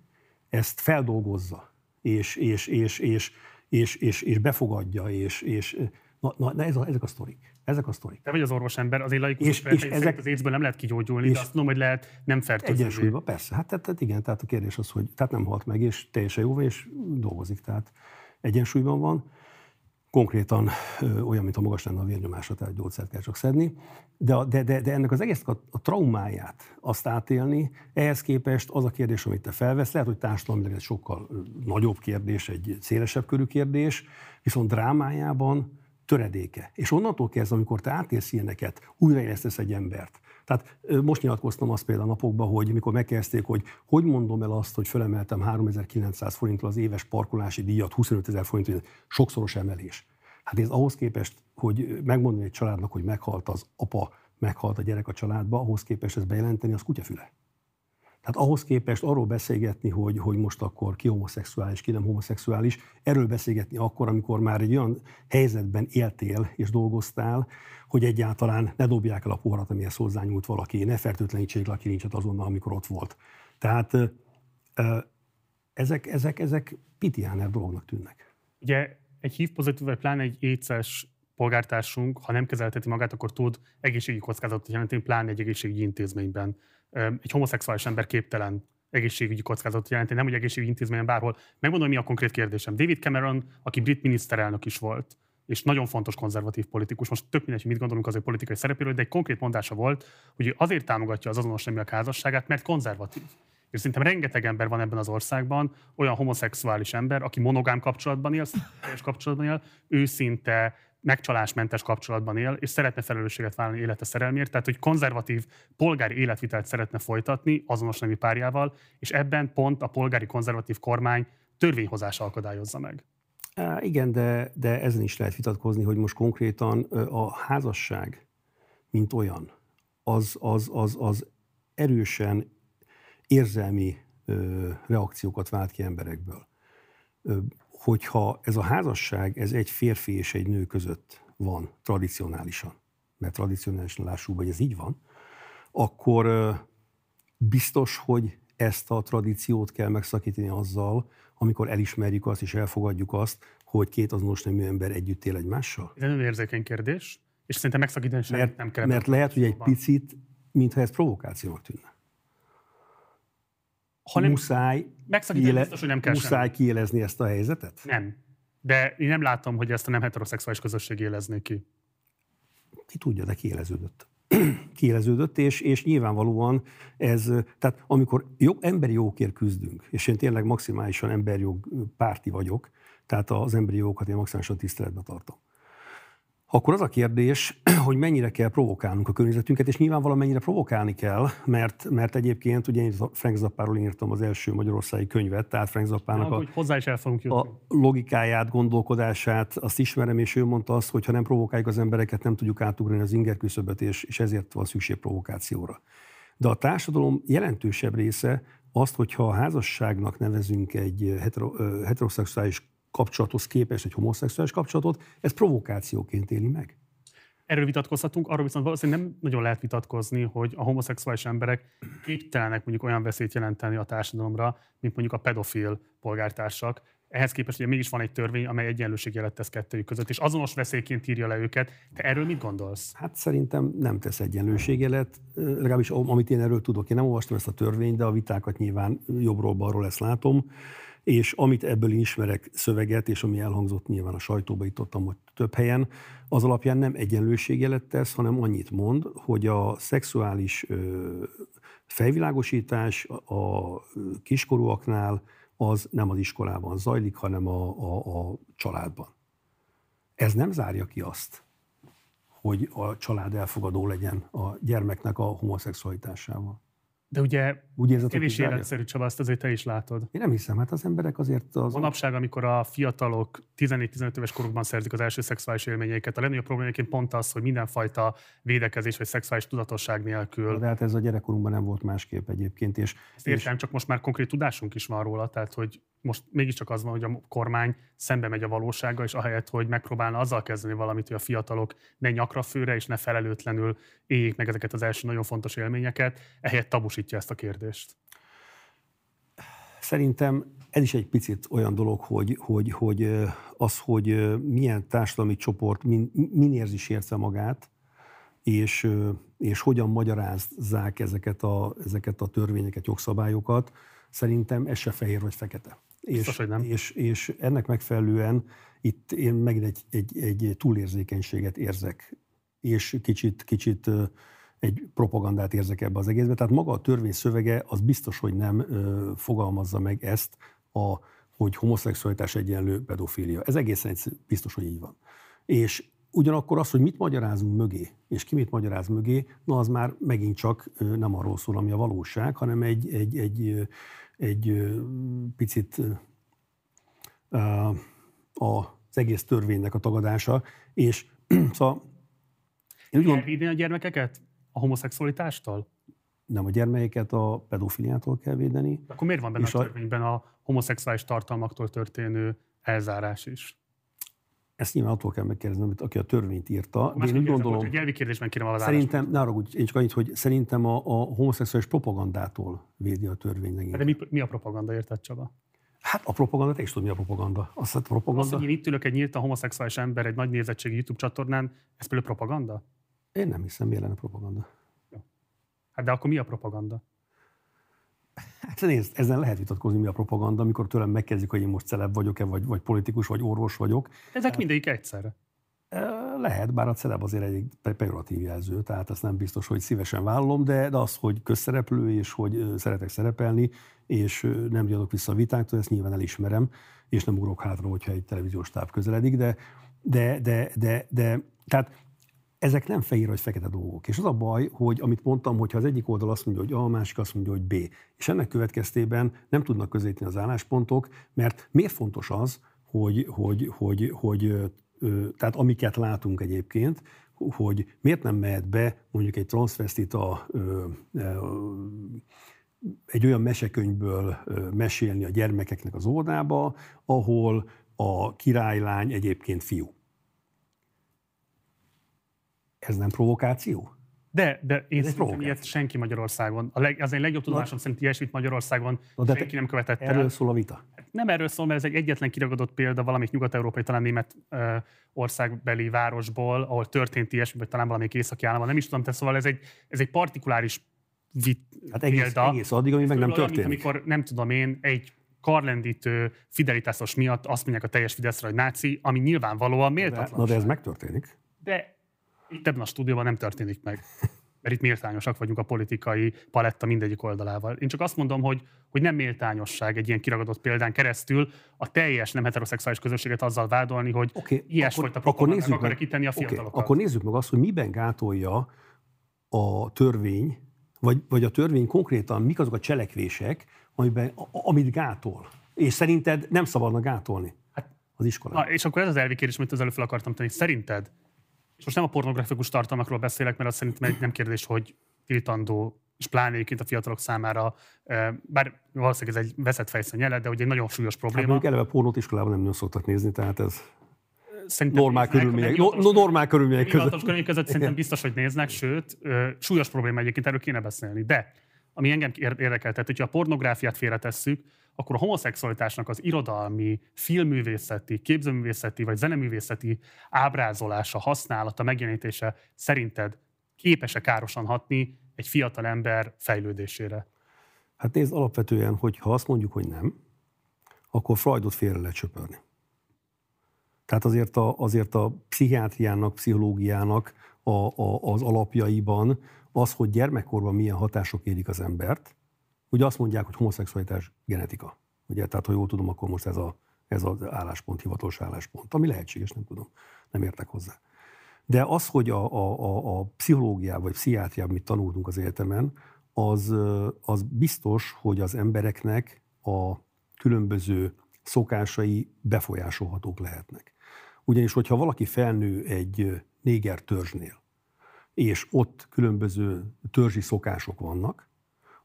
ezt feldolgozza, és, és, és, és, és, és, és befogadja, és, és na, na, na ez a, ezek a sztorik. Ezek a sztorik. Te vagy az orvosember, az laikus és, és ezek, az écből nem lehet kigyógyulni, és de azt tudom, hogy lehet nem fertőzni. Egyensúlyban, persze. Hát tehát, tehát, igen, tehát a kérdés az, hogy tehát nem halt meg, és teljesen jó, és dolgozik, tehát egyensúlyban van konkrétan ö, olyan, mint a magas lenne a vérnyomása, tehát gyógyszert kell csak szedni. De, de, de, de ennek az egész a, a traumáját azt átélni, ehhez képest az a kérdés, amit te felvesz, lehet, hogy társadalmilag ez sokkal nagyobb kérdés, egy szélesebb körű kérdés, viszont drámájában töredéke. És onnantól kezdve, amikor te átélsz ilyeneket, újraélesztesz egy embert, tehát most nyilatkoztam azt például a napokban, hogy mikor megkezdték, hogy hogy mondom el azt, hogy fölemeltem 3900 forinttal az éves parkolási díjat 25 ezer forint, sokszoros emelés. Hát ez ahhoz képest, hogy megmondani egy családnak, hogy meghalt az apa, meghalt a gyerek a családba, ahhoz képest ezt bejelenteni, az kutyafüle. Tehát ahhoz képest arról beszélgetni, hogy, hogy most akkor ki homoszexuális, ki nem homoszexuális, erről beszélgetni akkor, amikor már egy olyan helyzetben éltél és dolgoztál, hogy egyáltalán ne dobják el a poharat, amihez hozzányúlt valaki, ne fertőtlenítsék le a kilincset azonnal, amikor ott volt. Tehát ezek, ezek, ezek pitiáner dolognak tűnnek. Ugye egy HIV pozitív, vagy pláne egy éces polgártársunk, ha nem kezelteti magát, akkor tud egészségügyi kockázatot jelenteni, pláne egy egészségügyi intézményben. Egy homoszexuális ember képtelen egészségügyi kockázatot jelenteni, nem hogy egészségügyi intézményben bárhol. Megmondom, mi a konkrét kérdésem. David Cameron, aki brit miniszterelnök is volt, és nagyon fontos konzervatív politikus. Most tök mindegy, mit gondolunk az ő politikai szerepéről, de egy konkrét mondása volt, hogy azért támogatja az azonos neműek házasságát, mert konzervatív. És szerintem rengeteg ember van ebben az országban, olyan homoszexuális ember, aki monogám kapcsolatban él, és kapcsolatban él, őszinte, megcsalásmentes kapcsolatban él, és szeretne felelősséget vállalni élete szerelmért, tehát hogy konzervatív polgári életvitelt szeretne folytatni azonos nemű párjával, és ebben pont a polgári konzervatív kormány törvényhozása akadályozza meg. Igen, de, de ezen is lehet vitatkozni, hogy most konkrétan a házasság, mint olyan, az, az, az, az erősen érzelmi reakciókat vált ki emberekből. Hogyha ez a házasság, ez egy férfi és egy nő között van tradicionálisan, mert tradicionálisan lássuk, hogy ez így van, akkor biztos, hogy ezt a tradíciót kell megszakítani azzal, amikor elismerjük azt és elfogadjuk azt, hogy két azonos nemű ember együtt él egymással? Ez nagyon érzékeny kérdés, és szerintem megszakítani sem mert, nem kell. Mert lehet, hogy egy picit, mintha ez provokációnak tűnne. Ha nem, muszáj, kiele, biztos, hogy nem kell muszáj semmi. kielezni ezt a helyzetet? Nem. De én nem látom, hogy ezt a nem heteroszexuális közösség élezné ki. Ki tudja, de kieleződött. kieleződött, és, és nyilvánvalóan ez, tehát amikor jó, emberi jogokért küzdünk, és én tényleg maximálisan emberjog párti vagyok, tehát az emberi jogokat én maximálisan tiszteletbe tartom akkor az a kérdés, hogy mennyire kell provokálnunk a környezetünket, és nyilvánvalóan mennyire provokálni kell, mert, mert egyébként ugye én Frank Zappáról írtam az első magyarországi könyvet, tehát Frank Zappának a, hozzá is el fogunk jutni. a logikáját, gondolkodását, azt ismerem, és ő mondta azt, hogy ha nem provokáljuk az embereket, nem tudjuk átugrani az inger küszöböt, és, és ezért van szükség provokációra. De a társadalom jelentősebb része azt, hogyha a házasságnak nevezünk egy hetero, heteroszexuális kapcsolathoz képest egy homoszexuális kapcsolatot, ez provokációként éli meg. Erről vitatkozhatunk, arról viszont valószínűleg nem nagyon lehet vitatkozni, hogy a homoszexuális emberek képtelenek mondjuk olyan veszélyt jelenteni a társadalomra, mint mondjuk a pedofil polgártársak. Ehhez képest ugye mégis van egy törvény, amely egyenlőségjelet tesz kettőjük között, és azonos veszélyként írja le őket. Te erről mit gondolsz? Hát szerintem nem tesz egyenlőségjelet, legalábbis amit én erről tudok. Én nem olvastam ezt a törvényt, de a vitákat nyilván jobbról-balról ezt látom és amit ebből ismerek szöveget, és ami elhangzott nyilván a sajtóba, itt hogy több helyen, az alapján nem egyenlőségjelet tesz, hanem annyit mond, hogy a szexuális fejvilágosítás a kiskorúaknál az nem az iskolában zajlik, hanem a, a, a családban. Ez nem zárja ki azt, hogy a család elfogadó legyen a gyermeknek a homoszexualitásával. De ugye Úgy érzed, kevés életszerű, Csaba, azt azért te is látod. Én nem hiszem, hát az emberek azért... Az Manapság, amikor a fiatalok 14-15 éves korukban szerzik az első szexuális élményeiket, a legnagyobb problémáként pont az, hogy mindenfajta védekezés vagy szexuális tudatosság nélkül. De hát ez a gyerekkorunkban nem volt másképp egyébként. És, Ezt értem, és... csak most már konkrét tudásunk is van róla, tehát hogy most mégiscsak az van, hogy a kormány szembe megy a valósággal, és ahelyett, hogy megpróbálna azzal kezdeni valamit, hogy a fiatalok ne nyakra főre és ne felelőtlenül éljék meg ezeket az első nagyon fontos élményeket, ehelyett tabusítja ezt a kérdést. Szerintem ez is egy picit olyan dolog, hogy, hogy, hogy az, hogy milyen társadalmi csoport min, min érzi sértve magát, és, és hogyan magyarázzák ezeket a, ezeket a törvényeket, jogszabályokat, szerintem ez se fehér vagy fekete. Biztos, és, hogy nem. És, és ennek megfelelően itt én megint egy, egy, egy túlérzékenységet érzek, és kicsit, kicsit egy propagandát érzek ebbe az egészbe. Tehát maga a törvény szövege az biztos, hogy nem ö, fogalmazza meg ezt, a, hogy homoszexualitás egyenlő pedofília. Ez egészen biztos, hogy így van. És ugyanakkor az, hogy mit magyarázunk mögé, és ki mit magyaráz mögé, na az már megint csak nem arról szól, ami a valóság, hanem egy, egy, egy, egy picit az egész törvénynek a tagadása, és szóval én úgy gond... a gyermekeket a homoszexualitástól? nem a gyermekeket a pedofiliától kell védeni. Akkor miért van benne a törvényben a homoszexuális tartalmaktól történő elzárás is? Ezt nyilván attól kell megkérdezni, amit aki a törvényt írta. Én úgy gondolom, hogy nyelvi kérdésben kérem a Szerintem, ne arra, én csak annyit, hogy szerintem a, a homoszexuális propagandától védi a törvény. De mi, mi a propaganda, érted Csaba? Hát a propaganda, te is tudod, mi a propaganda. Azt a propaganda. Az, hogy én itt ülök egy a homoszexuális ember egy nagy nézettségi YouTube csatornán, ez például propaganda? Én nem hiszem, mi lenne propaganda. Hát de akkor mi a propaganda? Hát nézd, ezen lehet vitatkozni, mi a propaganda, amikor tőlem megkezdik, hogy én most celeb vagyok-e, vagy, vagy politikus, vagy orvos vagyok. Ezek hát, mindegyik egyszerre. Lehet, bár a celeb azért egy pejoratív jelző, tehát azt nem biztos, hogy szívesen vállalom, de, de az, hogy közszereplő, és hogy szeretek szerepelni, és nem gyalog vissza a vitáktól, ezt nyilván elismerem, és nem ugrok hátra, hogyha egy televíziós táv közeledik, de, de, de, de, de tehát ezek nem fehér vagy fekete dolgok. És az a baj, hogy amit mondtam, hogyha az egyik oldal azt mondja, hogy A, a másik azt mondja, hogy B. És ennek következtében nem tudnak közétni az álláspontok, mert miért fontos az, hogy, hogy, hogy, hogy tehát amiket látunk egyébként, hogy miért nem mehet be mondjuk egy transvestita egy olyan mesekönyvből mesélni a gyermekeknek az óvodába, ahol a királylány egyébként fiú. Ez nem provokáció? De, de én szerintem ilyet senki Magyarországon, a leg, az egy legjobb tudomásom szerint ilyesmit Magyarországon Na de senki nem követett erről el. Erről szól a vita? Nem erről szól, mert ez egy egyetlen kiragadott példa valamelyik nyugat-európai, talán német ö, országbeli városból, ahol történt ilyesmi, vagy talán valamelyik északi államban, nem is tudom, te szóval ez egy, ez egy partikuláris vit, hát egész, példa. egész addig, ami meg nem történik. Mint amikor, nem tudom én, egy karlendítő fidelitásos miatt azt mondják a teljes Fideszre, hogy náci, ami nyilvánvalóan méltatlan. Na de ez megtörténik. De itt ebben a stúdióban nem történik meg. Mert itt méltányosak vagyunk a politikai paletta mindegyik oldalával. Én csak azt mondom, hogy, hogy nem méltányosság egy ilyen kiragadott példán keresztül a teljes nem heteroszexuális közösséget azzal vádolni, hogy okay, ilyesfajta propagandát akarok kitenni a fiatalokat. Okay, akkor nézzük meg azt, hogy miben gátolja a törvény, vagy, vagy a törvény konkrétan mik azok a cselekvések, amiben, amit gátol. És szerinted nem szabadna gátolni hát, az iskolában. Na, és akkor ez az elvi kérdés, amit az előbb fel akartam tenni. Szerinted és most nem a pornografikus tartalmakról beszélek, mert azt szerintem nem kérdés, hogy tiltandó, és pláne egyébként a fiatalok számára, bár valószínűleg ez egy veszett fejszönyele, de ugye egy nagyon súlyos hát probléma. Hát eleve pornót iskolában nem nagyon szoktak nézni, tehát ez szerintem normál néznek, körülmények, no, normál körülmények között. körülmények között szerintem biztos, hogy néznek, sőt, súlyos probléma egyébként, erről kéne beszélni. De ami engem érdekel, tehát hogyha a pornográfiát félretesszük, akkor a homoszexualitásnak az irodalmi, filmművészeti, képzőművészeti vagy zeneművészeti ábrázolása, használata, megjelenítése szerinted képes-e károsan hatni egy fiatal ember fejlődésére? Hát nézd, alapvetően, hogy ha azt mondjuk, hogy nem, akkor Freudot félre lehet söpörni. Tehát azért a, azért a pszichiátriának, pszichológiának a, a, az alapjaiban az, hogy gyermekkorban milyen hatások érik az embert, ugye azt mondják, hogy homoszexualitás genetika. Ugye, tehát ha jól tudom, akkor most ez, a, ez az álláspont, hivatalos álláspont, ami lehetséges, nem tudom, nem értek hozzá. De az, hogy a, a, a, a pszichológiában vagy pszichiátriában mit tanultunk az egyetemen, az, az biztos, hogy az embereknek a különböző szokásai befolyásolhatók lehetnek. Ugyanis, hogyha valaki felnő egy néger törzsnél, és ott különböző törzsi szokások vannak,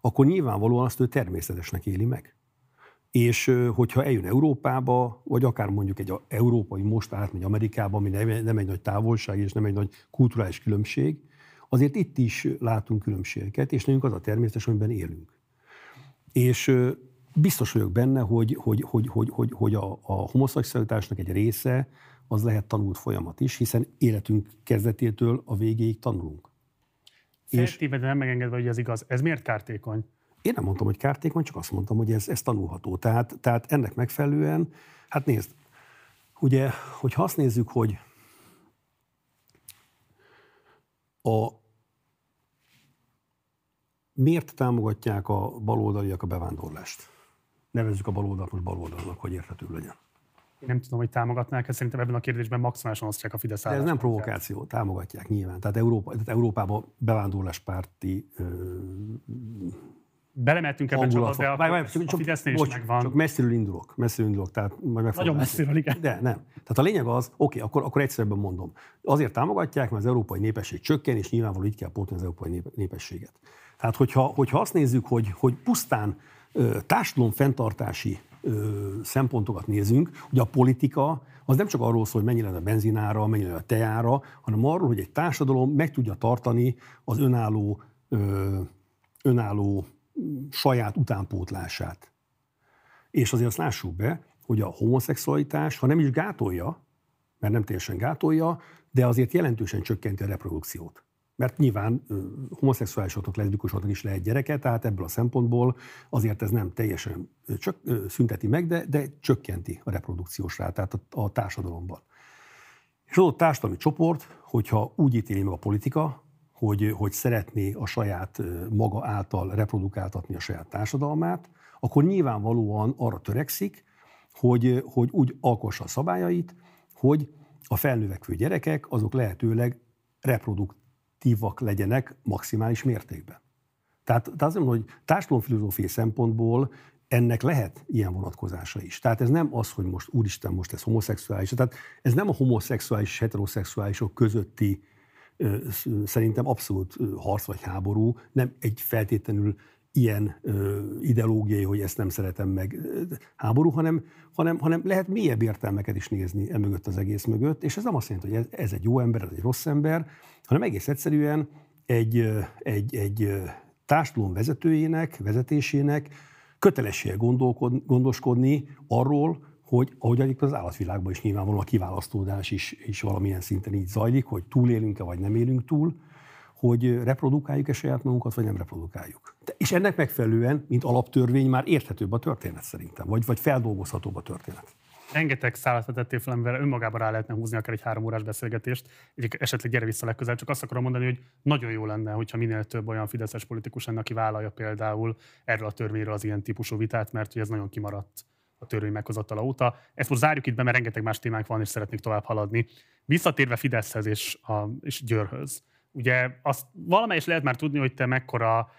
akkor nyilvánvalóan azt ő természetesnek éli meg. És hogyha eljön Európába, vagy akár mondjuk egy európai most átmegy Amerikába, ami nem, egy nagy távolság és nem egy nagy kulturális különbség, azért itt is látunk különbségeket, és nekünk az a természetes, amiben élünk. És biztos vagyok benne, hogy, hogy, hogy, hogy, hogy, hogy a, a homoszexualitásnak egy része az lehet tanult folyamat is, hiszen életünk kezdetétől a végéig tanulunk. Feltéve, de nem megengedve, hogy ez igaz. Ez miért kártékony? Én nem mondtam, hogy kártékony, csak azt mondtam, hogy ez, ez tanulható. Tehát, tehát ennek megfelelően, hát nézd, ugye, hogyha azt nézzük, hogy a, miért támogatják a baloldaliak a bevándorlást? Nevezzük a baloldalt most baloldalnak, hogy érthető legyen. Én nem tudom, hogy támogatnák ezt, szerintem ebben a kérdésben maximálisan osztják a Fidesz De ez nem provokáció, támogatják nyilván. Tehát, Európa, tehát Európában bevándorláspárti ö, Belemeltünk ebben csak, de a, várj, várj, csak, a Fidesznél bocs, is megvan. Csak messziről indulok, messziről indulok, tehát majd Nagyon messziről, igen. De nem. Tehát a lényeg az, oké, akkor, akkor egyszerűen mondom. Azért támogatják, mert az európai népesség csökken, és nyilvánvalóan így kell pótolni az európai népességet. Tehát, hogyha, hogyha azt nézzük, hogy, hogy pusztán társadalom fenntartási szempontokat nézünk, ugye a politika az nem csak arról szól, hogy mennyi lenne a benzinára, mennyi lenne a teára, hanem arról, hogy egy társadalom meg tudja tartani az önálló, önálló saját utánpótlását. És azért azt lássuk be, hogy a homoszexualitás, ha nem is gátolja, mert nem teljesen gátolja, de azért jelentősen csökkenti a reprodukciót. Mert nyilván homoszexuálisoknak, leszbikusoknak is lehet gyereke, tehát ebből a szempontból azért ez nem teljesen csak szünteti meg, de, de csökkenti a reprodukciós rátát a, a társadalomban. És az ott társadalmi csoport, hogyha úgy ítéli meg a politika, hogy, hogy szeretné a saját maga által reprodukáltatni a saját társadalmát, akkor nyilvánvalóan arra törekszik, hogy, hogy úgy alkossa a szabályait, hogy a felnövekvő gyerekek azok lehetőleg reproduktívak legyenek maximális mértékben. Tehát, tehát azt mondom, hogy társadalomfilozófiai szempontból ennek lehet ilyen vonatkozása is. Tehát ez nem az, hogy most úristen, most ez homoszexuális. Tehát ez nem a homoszexuális és heteroszexuálisok közötti szerintem abszolút harc vagy háború, nem egy feltétlenül ilyen ö, ideológiai, hogy ezt nem szeretem meg háború, hanem, hanem, hanem lehet mélyebb értelmeket is nézni e mögött az egész mögött, és ez nem azt jelenti, hogy ez, ez egy jó ember, ez egy rossz ember, hanem egész egyszerűen egy, egy, egy társadalom vezetőjének, vezetésének kötelessége gondoskodni arról, hogy ahogy egyébként az állatvilágban is nyilvánvalóan a kiválasztódás is, is valamilyen szinten így zajlik, hogy túlélünk-e vagy nem élünk túl, hogy reprodukáljuk-e saját magunkat, vagy nem reprodukáljuk. És ennek megfelelően, mint alaptörvény, már érthetőbb a történet szerintem, vagy, vagy feldolgozhatóbb a történet. Rengeteg szállat vetettél fel, amivel önmagában rá lehetne húzni akár egy három órás beszélgetést, egy esetleg gyere vissza legközelebb. Csak azt akarom mondani, hogy nagyon jó lenne, hogyha minél több olyan fideszes politikus lenne, aki vállalja például erről a törvényről az ilyen típusú vitát, mert hogy ez nagyon kimaradt a törvény meghozatala óta. Ezt most zárjuk itt be, mert rengeteg más témánk van, és szeretnék tovább haladni. Visszatérve Fideszhez és, a, és Győrhöz. Ugye azt valamelyes lehet már tudni, hogy te mekkora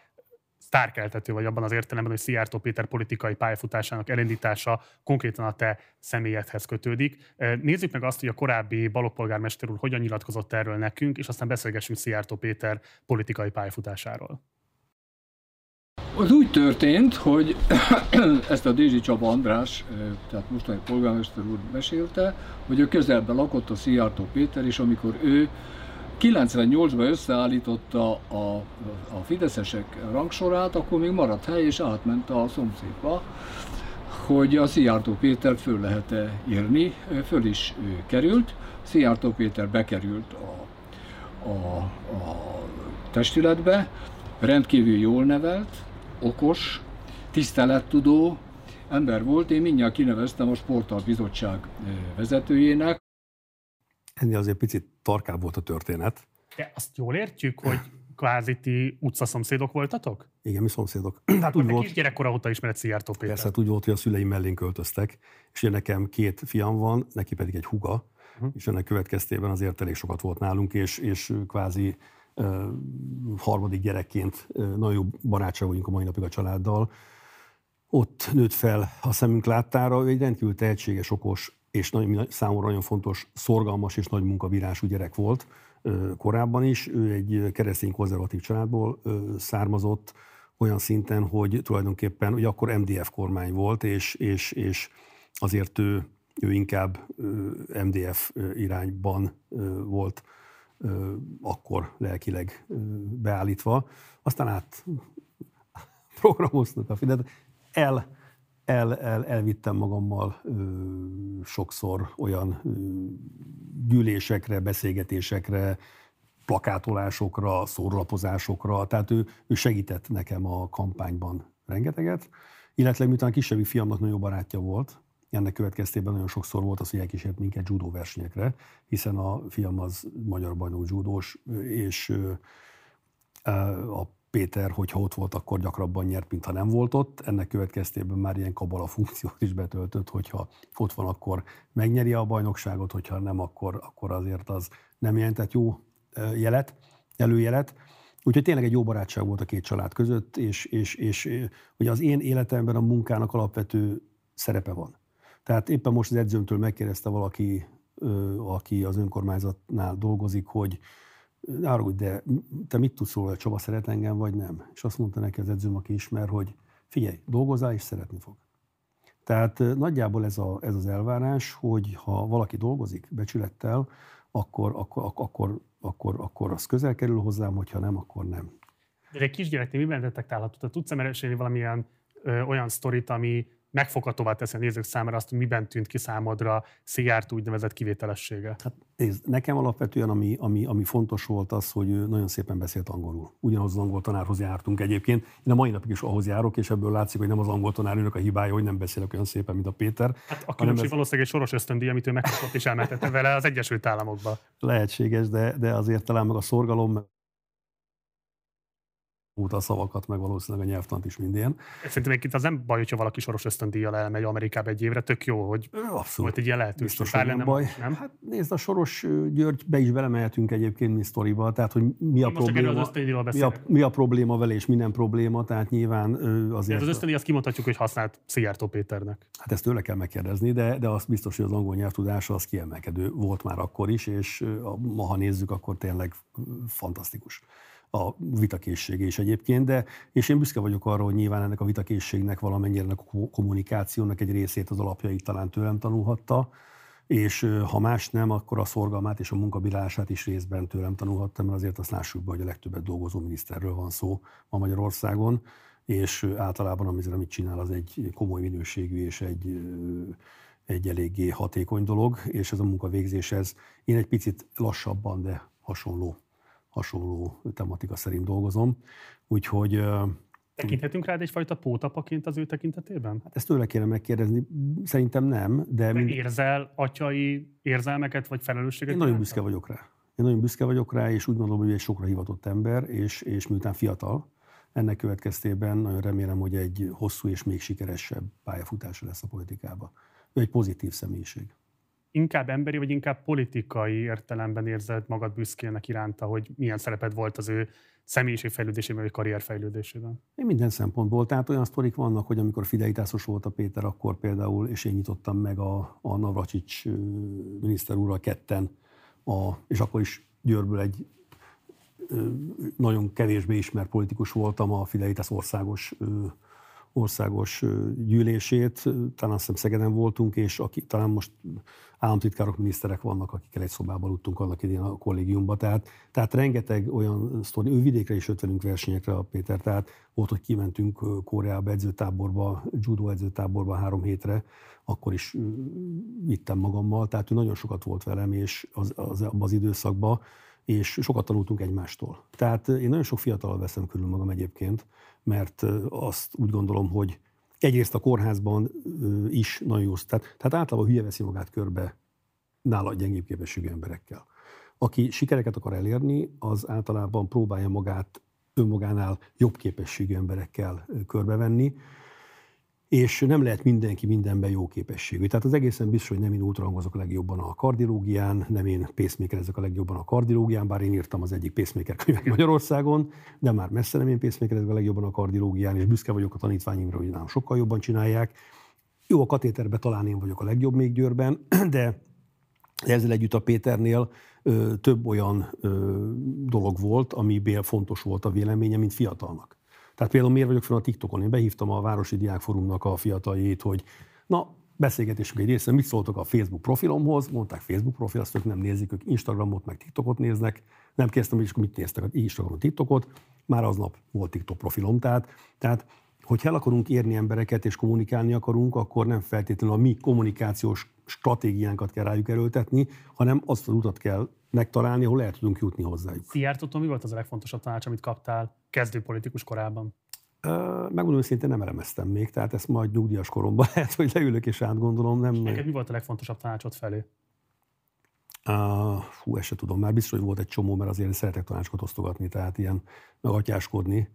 sztárkeltető vagy abban az értelemben, hogy Szijjártó Péter politikai pályafutásának elindítása konkrétan a te személyedhez kötődik. Nézzük meg azt, hogy a korábbi balogpolgármester úr hogyan nyilatkozott erről nekünk, és aztán beszélgessünk Szijjártó Péter politikai pályafutásáról. Az úgy történt, hogy ezt a Dézsi Csaba András, tehát mostani polgármester úr mesélte, hogy ő közelben lakott a Szijjártó Péter, és amikor ő 98-ban összeállította a, a fideszesek rangsorát, akkor még maradt hely, és átment a szomszédba, hogy a Szijjártó Péter föl lehet-e írni, föl is került. Szijjártó Péter bekerült a, a, a testületbe, rendkívül jól nevelt, okos, tisztelettudó ember volt. Én mindjárt kineveztem a Sporttal Bizottság vezetőjének. Ennél azért picit tarkább volt a történet. De azt jól értjük, hogy kvázi ti utcaszomszédok voltatok? Igen, mi szomszédok. Hát úgy volt, gyerekkora óta ismeret Szijjártó Péter. Persze, hát úgy volt, hogy a szüleim mellén költöztek, és ugye nekem két fiam van, neki pedig egy huga, uh-huh. és ennek következtében azért elég sokat volt nálunk, és, és kvázi uh, harmadik gyerekként uh, nagyon jó barátság vagyunk a mai napig a családdal. Ott nőtt fel a szemünk láttára, ő egy rendkívül tehetséges, okos, és nagy, számomra nagyon fontos, szorgalmas és nagy munkavírású gyerek volt korábban is. Ő egy keresztény konzervatív családból származott, olyan szinten, hogy tulajdonképpen, ugye akkor MDF kormány volt, és, és, és azért ő, ő inkább MDF irányban volt akkor lelkileg beállítva. Aztán át programoztuk a Fidesz, el el, el, elvittem magammal ö, sokszor olyan ö, gyűlésekre, beszélgetésekre, plakátolásokra, szórlapozásokra, tehát ő, ő segített nekem a kampányban rengeteget, illetve miután a kisebbik fiamnak nagyon jó barátja volt, ennek következtében nagyon sokszor volt az, hogy elkísért minket judó versenyekre, hiszen a fiam az magyar bajnok judós, és a Péter, hogyha ott volt, akkor gyakrabban nyert, mint ha nem volt ott. Ennek következtében már ilyen kabala funkciót is betöltött, hogyha ott van, akkor megnyeri a bajnokságot, hogyha nem, akkor, akkor azért az nem jelentett jó jelet, előjelet. Úgyhogy tényleg egy jó barátság volt a két család között, és, és, és ugye az én életemben a munkának alapvető szerepe van. Tehát éppen most az edzőmtől megkérdezte valaki, aki az önkormányzatnál dolgozik, hogy árulj, de te mit tudsz róla, Csaba szeret engem, vagy nem? És azt mondta neki az edzőm, aki ismer, hogy figyelj, dolgozzál, és szeretni fog. Tehát nagyjából ez, a, ez az elvárás, hogy ha valaki dolgozik becsülettel, akkor, akkor, akkor, akkor, akkor az közel kerül hozzám, hogyha nem, akkor nem. De egy kisgyereknél miben detektálható? Tudsz-e mesélni valamilyen ö, olyan sztorit, ami megfoghatóvá teszi a nézők számára azt, hogy miben tűnt ki számodra Szijjárt úgynevezett kivételessége? Hát nézd, nekem alapvetően ami, ami, ami fontos volt az, hogy ő nagyon szépen beszélt angolul. Ugyanaz az angol tanárhoz jártunk egyébként. Én a mai napig is ahhoz járok, és ebből látszik, hogy nem az angol tanárőnök a hibája, hogy nem beszélek olyan szépen, mint a Péter. Hát a különbség ez... valószínűleg egy soros ösztöndíj, amit ő megkapott és elmentette vele az Egyesült Államokba. Lehetséges, de, de azért talán meg a szorgalom, óta a szavakat, meg valószínűleg a nyelvtant is mindén. Szerintem itt az nem baj, hogyha valaki soros ösztöndíjjal elmegy Amerikába egy évre, tök jó, hogy Abszolút. volt egy ilyen lehetőség. Biztos, hogy nem baj. Nem? Hát nézd, a Soros György be is belemehetünk egyébként mi sztoriba, tehát hogy mi a, probléma, az mi, a, mi a probléma vele, és mi nem probléma, tehát nyilván azért... Ez az ösztöndíj, azt kimondhatjuk, hogy használt Szijjártó Péternek. Hát ezt tőle kell megkérdezni, de, de azt biztos, hogy az angol nyelvtudása az kiemelkedő volt már akkor is, és ma, ha nézzük, akkor tényleg fantasztikus a vitakészség is egyébként, de és én büszke vagyok arra, hogy nyilván ennek a vitakészségnek valamennyire a kommunikációnak egy részét az alapjait talán tőlem tanulhatta, és ha más nem, akkor a szorgalmát és a munkabírását is részben tőlem tanulhattam, mert azért azt lássuk be, hogy a legtöbbet dolgozó miniszterről van szó ma Magyarországon, és általában amit, amit csinál, az egy komoly minőségű és egy, egy eléggé hatékony dolog, és ez a munkavégzés, ez én egy picit lassabban, de hasonló hasonló tematika szerint dolgozom. Úgyhogy Tekinthetünk rád egyfajta pótapaként az ő tekintetében? Hát ezt tőle kéne megkérdezni. Szerintem nem, de... de mind... Érzel atyai érzelmeket vagy felelősséget? Én nagyon büszke vagyok rá. Én nagyon büszke vagyok rá, és úgy gondolom, hogy egy sokra hivatott ember, és, és miután fiatal, ennek következtében nagyon remélem, hogy egy hosszú és még sikeresebb pályafutása lesz a politikába. Ő egy pozitív személyiség inkább emberi, vagy inkább politikai értelemben érzed magad büszkének iránta, hogy milyen szereped volt az ő személyiségfejlődésében, vagy karrierfejlődésében? Én minden szempontból. Tehát olyan sztorik vannak, hogy amikor fidelitásos volt a Péter, akkor például, és én nyitottam meg a, a Navracsics miniszter úrral ketten, a, és akkor is Győrből egy nagyon kevésbé ismert politikus voltam a Fidelitas országos országos gyűlését, talán azt hiszem Szegeden voltunk, és aki, talán most államtitkárok, miniszterek vannak, akikkel egy szobában aludtunk annak idén a kollégiumban. Tehát, tehát rengeteg olyan sztori, ő vidékre is ötvenünk versenyekre a Péter, tehát volt, hogy kimentünk Koreába edzőtáborba, judo edzőtáborba három hétre, akkor is vittem magammal, tehát ő nagyon sokat volt velem, és az, az, abban az időszakban, és sokat tanultunk egymástól. Tehát én nagyon sok fiatal veszem körül magam egyébként, mert azt úgy gondolom, hogy egyrészt a kórházban is nagyon jó, tehát, tehát általában hülye veszi magát körbe nála gyengébb képességű emberekkel. Aki sikereket akar elérni, az általában próbálja magát önmagánál jobb képességű emberekkel körbevenni, és nem lehet mindenki mindenben jó képességű. Tehát az egészen biztos, hogy nem én ultrahangozok a legjobban a kardiológián, nem én ezek a legjobban a kardiológián, bár én írtam az egyik pacemaker könyvet Magyarországon, de már messze nem én ezek a legjobban a kardiológián, és büszke vagyok a tanítványimra, hogy nálam sokkal jobban csinálják. Jó, a katéterben talán én vagyok a legjobb még Győrben, de ezzel együtt a Péternél ö, több olyan ö, dolog volt, amiből fontos volt a véleménye, mint fiatalnak. Tehát például miért vagyok fel a TikTokon? Én behívtam a Városi Diákforumnak a fiataljét, hogy na, beszélgetésünk egy része, mit szóltok a Facebook profilomhoz, mondták Facebook profil, azt ők nem nézik, ők Instagramot, meg TikTokot néznek. Nem kezdtem, hogy mit néztek, Instagramot, TikTokot, már aznap volt TikTok profilom. Tehát, tehát hogy el akarunk érni embereket és kommunikálni akarunk, akkor nem feltétlenül a mi kommunikációs stratégiánkat kell rájuk erőltetni, hanem azt az utat kell megtalálni, ahol el tudunk jutni hozzájuk. Szijjártótól mi volt az a legfontosabb tanács, amit kaptál kezdő politikus korában? Megmondom őszintén nem elemeztem még, tehát ezt majd nyugdíjas koromban lehet, hogy leülök és átgondolom. Nem, Neked mi volt a legfontosabb tanácsod felé? Uh, fú, ezt se tudom, már biztos, hogy volt egy csomó, mert azért szeretek tanácsokat osztogatni, tehát ilyen megatyáskodni,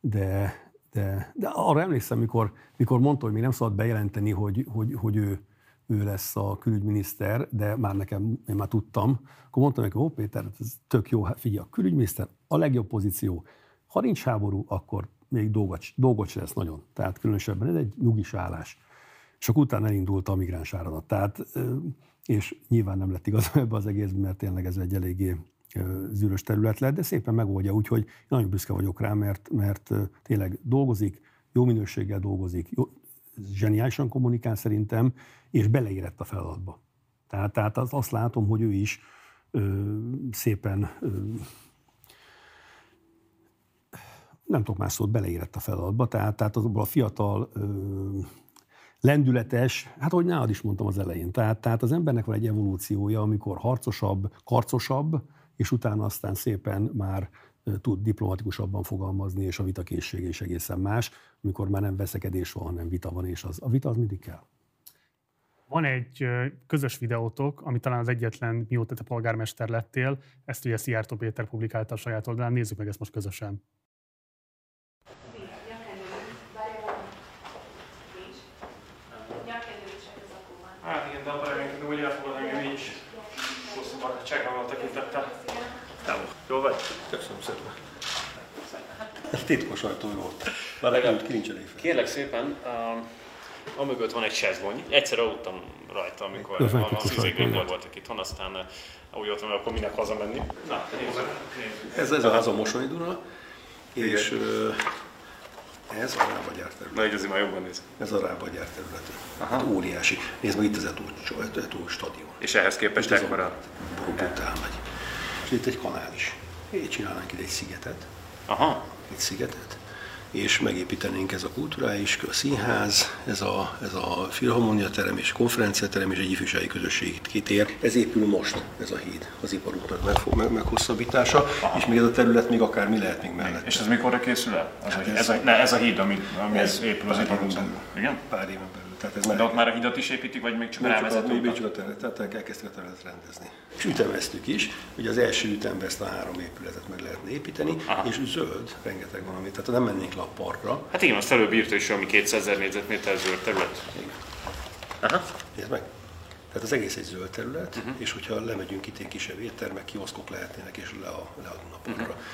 de, de, de arra emlékszem, mikor, mikor mondta, hogy még nem szabad bejelenteni, hogy, hogy, hogy ő, ő lesz a külügyminiszter, de már nekem, én már tudtam, akkor mondtam neki, ó Péter, ez tök jó, hát figyelj, a külügyminiszter a legjobb pozíció. Ha nincs háború, akkor még dolgot, dolgot lesz nagyon. Tehát különösebben ez egy nyugis állás. És akkor utána elindult a migráns áradat. Tehát, és nyilván nem lett igaz ebbe az egészben, mert tényleg ez egy eléggé, zűrös terület lett, de szépen megoldja, úgyhogy nagyon büszke vagyok rá, mert, mert tényleg dolgozik, jó minőséggel dolgozik, jó, zseniálisan kommunikál szerintem, és beleérett a feladatba. Tehát, tehát az, azt látom, hogy ő is ö, szépen ö, nem tudok más szót, beleérett a feladatba, tehát, tehát azokból a fiatal, ö, lendületes, hát ahogy nálad is mondtam az elején, tehát, tehát az embernek van egy evolúciója, amikor harcosabb, karcosabb, és utána aztán szépen már tud diplomatikusabban fogalmazni, és a vitakészsége is egészen más, amikor már nem veszekedés van, hanem vita van, és az, a vita az mindig kell. Van egy közös videótok, ami talán az egyetlen, mióta te polgármester lettél, ezt ugye Szijjártó Péter publikálta a saját oldalán, nézzük meg ezt most közösen. Hát igen, de abban reménykedem, hogy elfogad engem így is. Hosszú barátságban tekintettel. Jó? Köszönöm szépen. Ez titkos ajtó volt. Már legalább kilincselé fel. Kérlek szépen, um, amögött van egy sezbony. Egyszer aludtam rajta, amikor az, az izégrémben voltak itthon, aztán uh, úgy voltam, hogy akkor minek hazamenni. Na, nézzük. Ez, ez a ház a Mosonyi és uh, ez a Rába gyárterület. Na, így azért már jobban néz. Ez a Rába gyárterület. Hát óriási. Nézd meg itt az Etó, Etó stadion. És ehhez képest ekkora? Brutál nagy. És itt egy kanál is. Így csinálnánk ide egy szigetet. Aha. Egy szigetet és megépítenénk ez a kulturális a színház, ez a, ez a filharmoniaterem és konferenciaterem és egy ifjúsági közösség kitér. Ez épül most, ez a híd, az iparútnak meg, meg, meghosszabbítása, Aha. és még ez a terület még akár mi lehet még mellett. És ez mikorra készül el? Az, hát ez, ez, a, ne, ez a híd, ami, ami ez épül az iparúton. Igen? Pár éven belül. Tehát ez De ott már a hidat is építik, vagy még csak még rávezető? Még csak a terület, tehát elkezdtük a területet rendezni. És ütemeztük is, hogy az első ütemben ezt a három épületet meg lehetne építeni, Aha. és zöld, rengeteg van, amit, tehát nem mennénk le a parkra. Hát igen, azt előbb írta is, ami 200 ezer négyzetméter zöld terület. Igen. Aha. Nézd meg. Tehát az egész egy zöld terület, uh-huh. és hogyha lemegyünk itt egy kisebb éttermek, kioszkok lehetnének, és le a, le a Dunaparkra. Uh-huh.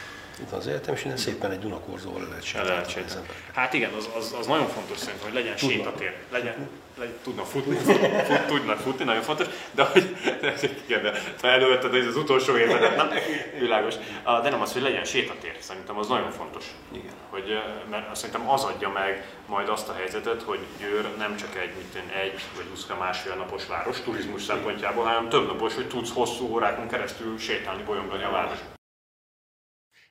Itt az egyetem, és innen szépen egy Dunakorzóval lehet sétálni. Hát igen, az, az, az, nagyon fontos szerintem, hogy legyen Tudna. sétatér. Legyen, legyen, tudna futni, fut, tudnak futni, nagyon fontos, de hogy de, igen, de elővetted ez az utolsó évedet, nem? Világos. De nem az, hogy legyen sétatér, szerintem az nagyon fontos. Igen. Hogy, mert szerintem az adja meg majd azt a helyzetet, hogy Győr nem csak egy, mint egy vagy 20 másfél napos város turizmus szempontjából, hanem több napos, hogy tudsz hosszú órákon keresztül sétálni, bolyongani a város.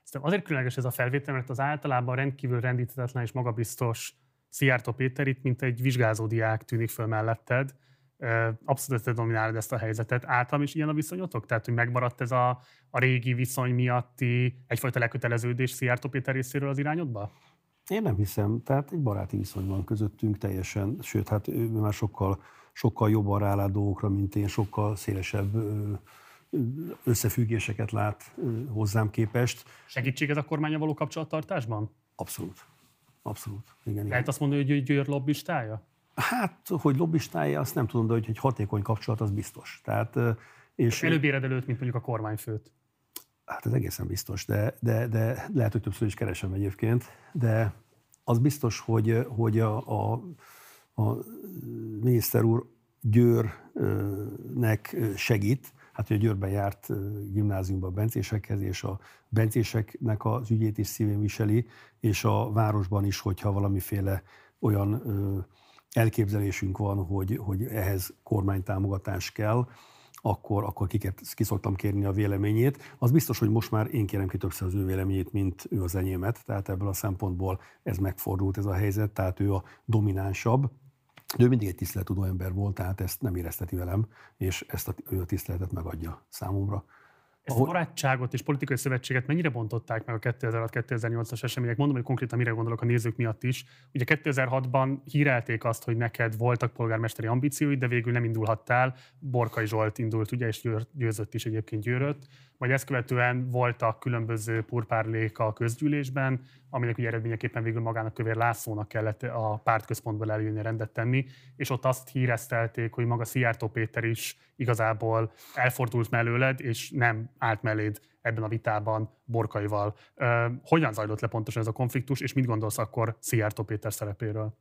Szerintem azért különleges ez a felvétel, mert az általában rendkívül rendíthetetlen és magabiztos Szijjártó Péter itt, mint egy vizsgázó diák tűnik föl melletted. Abszolút te dominálod ezt a helyzetet. Általam is ilyen a viszonyotok? Tehát, hogy megmaradt ez a, a régi viszony miatti egyfajta leköteleződés Szijjártó Péter részéről az irányodba? Én nem hiszem. Tehát egy baráti viszony van közöttünk teljesen, sőt, hát ő már sokkal, sokkal jobban rálát dolgokra, mint én, sokkal szélesebb összefüggéseket lát hozzám képest. Segítség ez a kormánya való kapcsolattartásban? Abszolút. Abszolút. Igen, Lehet igen. azt mondani, hogy Győr lobbistája? Hát, hogy lobbistája, azt nem tudom, de hogy egy hatékony kapcsolat, az biztos. Tehát, és előbb éred előtt, mint mondjuk a kormányfőt. Hát ez egészen biztos, de, de, de lehet, hogy többször is keresem egyébként, de az biztos, hogy, hogy a, a, a miniszter úr Győrnek segít, hát a Győrben járt gimnáziumban bencésekhez, és a bencéseknek az ügyét is szívén viseli, és a városban is, hogyha valamiféle olyan elképzelésünk van, hogy, hogy ehhez kormánytámogatás kell, akkor, akkor kikért, ki kérni a véleményét. Az biztos, hogy most már én kérem ki többször az ő véleményét, mint ő az enyémet, tehát ebből a szempontból ez megfordult ez a helyzet, tehát ő a dominánsabb, de ő mindig egy tiszteletudó ember volt, tehát ezt nem érezteti velem, és ezt a, ő a tiszteletet megadja számomra. Ezt a barátságot és politikai szövetséget mennyire bontották meg a 2006-2008-as események? Mondom, hogy konkrétan mire gondolok a nézők miatt is. Ugye 2006-ban hírelték azt, hogy neked voltak polgármesteri ambícióid, de végül nem indulhattál. Borkai Zsolt indult, ugye, és győzött is egyébként győrött. Majd ezt követően voltak különböző purpárlék a közgyűlésben, aminek ugye eredményeképpen végül magának Kövér Lászlónak kellett a pártközpontból eljönni rendet tenni, és ott azt híreztelték, hogy maga Szijjártó Péter is igazából elfordult mellőled, és nem állt melléd ebben a vitában Borkaival. Hogyan zajlott le pontosan ez a konfliktus, és mit gondolsz akkor Szijjártó Péter szerepéről?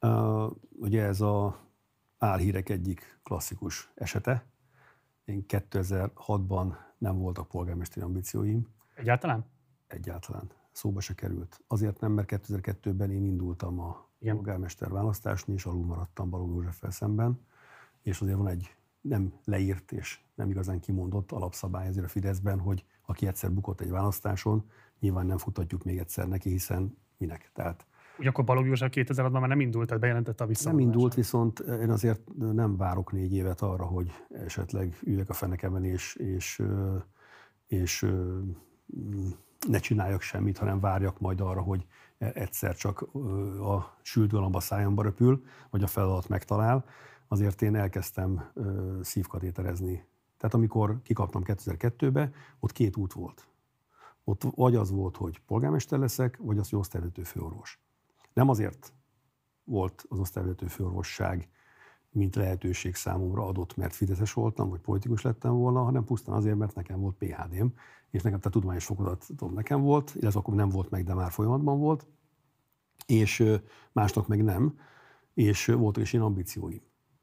Uh, ugye ez a álhírek egyik klasszikus esete. Én 2006-ban nem voltak polgármesteri ambícióim. Egyáltalán? Egyáltalán. Szóba se került. Azért nem, mert 2002-ben én indultam a Igen. polgármester választáson, és alul maradtam Balogh Józseffel szemben, és azért van egy nem leírt és nem igazán kimondott alapszabály ezért a Fideszben, hogy aki egyszer bukott egy választáson, nyilván nem futatjuk még egyszer neki, hiszen minek. Tehát Ugye akkor Balogh József 2006-ban már nem indult, tehát bejelentette a visszavonulását. Nem indult, viszont én azért nem várok négy évet arra, hogy esetleg üljek a fenekemben, és, és, és ne csináljak semmit, hanem várjak majd arra, hogy egyszer csak a sült galamba szájamba röpül, vagy a feladat megtalál. Azért én elkezdtem szívkatéterezni. Tehát amikor kikaptam 2002-be, ott két út volt. Ott vagy az volt, hogy polgármester leszek, vagy az, hogy osztályvezető főorvos. Nem azért volt az osztályvezető főorvosság, mint lehetőség számomra adott, mert fideszes voltam, vagy politikus lettem volna, hanem pusztán azért, mert nekem volt PHD-m, és nekem tehát tudományos fokozatom nekem volt, illetve akkor nem volt meg, de már folyamatban volt, és másnak meg nem, és voltak is én ambícióim.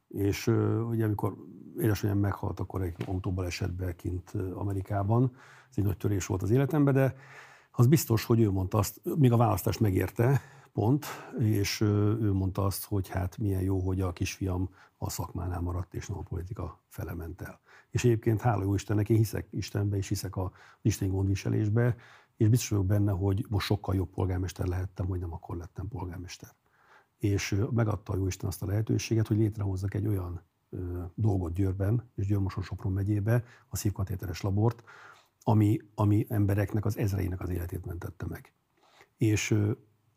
És ugye amikor édesanyám meghalt, akkor egy autóbal esett be kint Amerikában, ez egy nagy törés volt az életemben, de az biztos, hogy ő mondta azt, még a választást megérte, pont, és ő mondta azt, hogy hát milyen jó, hogy a kisfiam a szakmánál maradt, és nem a politika fele ment el. És egyébként hála jó Istennek, én hiszek Istenbe, és hiszek a isteni gondviselésbe, és biztos vagyok benne, hogy most sokkal jobb polgármester lehettem, hogy nem akkor lettem polgármester. És megadta a jó Isten azt a lehetőséget, hogy létrehozzak egy olyan dolgot Győrben és Győrmoson-Sopron megyébe, a szívkatéteres labort, ami, ami embereknek az ezreinek az életét mentette meg. És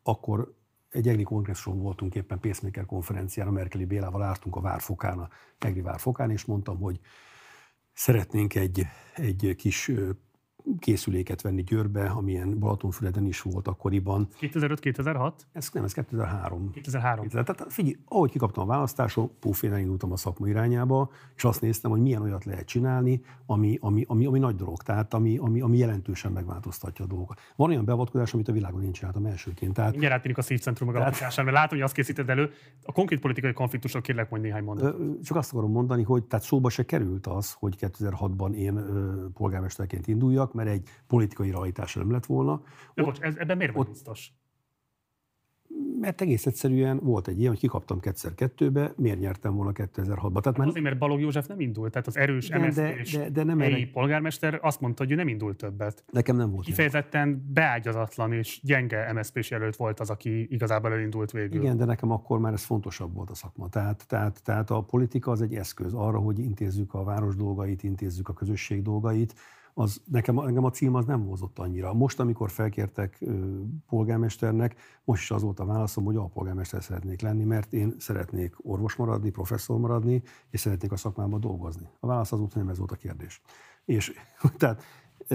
akkor egy EGRI kongresszuson voltunk éppen Pacemaker konferencián, a Merkeli Bélával álltunk a Várfokán, a EGRI Várfokán, és mondtam, hogy szeretnénk egy, egy kis készüléket venni Győrbe, amilyen Balatonfüreden is volt akkoriban. 2005-2006? Ez nem, ez 2003. 2003. Tehát figyelj, ahogy kikaptam a választáson, puf, én elindultam a szakma irányába, és azt néztem, hogy milyen olyat lehet csinálni, ami, ami, ami, ami nagy dolog, tehát ami, ami, ami jelentősen megváltoztatja a dolgokat. Van olyan beavatkozás, amit a világon én csináltam elsőként. Tehát, Mindjárt átérünk a szívcentrum megalapításán, mert látom, hogy azt készíted elő. A konkrét politikai konfliktusok kérlek mondj néhány mondatot. Csak azt akarom mondani, hogy tehát szóba se került az, hogy 2006-ban én polgármesterként induljak, mert egy politikai realitás nem lett volna. De ott, bocs, ez, ebben miért vagy biztos? Mert egész egyszerűen volt egy ilyen, hogy kikaptam kétszer kettőbe, miért nyertem volna 2006-ban? Tehát már... Azért, mert Balogh József nem indult, tehát az erős de, MSZP de, de, de nem erre... polgármester azt mondta, hogy ő nem indult többet. Nekem nem volt. Kifejezetten ilyen. beágyazatlan és gyenge MSZP-s jelölt volt az, aki igazából elindult végül. Igen, de nekem akkor már ez fontosabb volt a szakma. Tehát, tehát, tehát a politika az egy eszköz arra, hogy intézzük a város dolgait, intézzük a közösség dolgait, az nekem, engem a cím az nem hozott annyira. Most, amikor felkértek polgármesternek, most is az volt a válaszom, hogy alpolgármester szeretnék lenni, mert én szeretnék orvos maradni, professzor maradni, és szeretnék a szakmában dolgozni. A válasz az volt, nem ez volt a kérdés. És, tehát,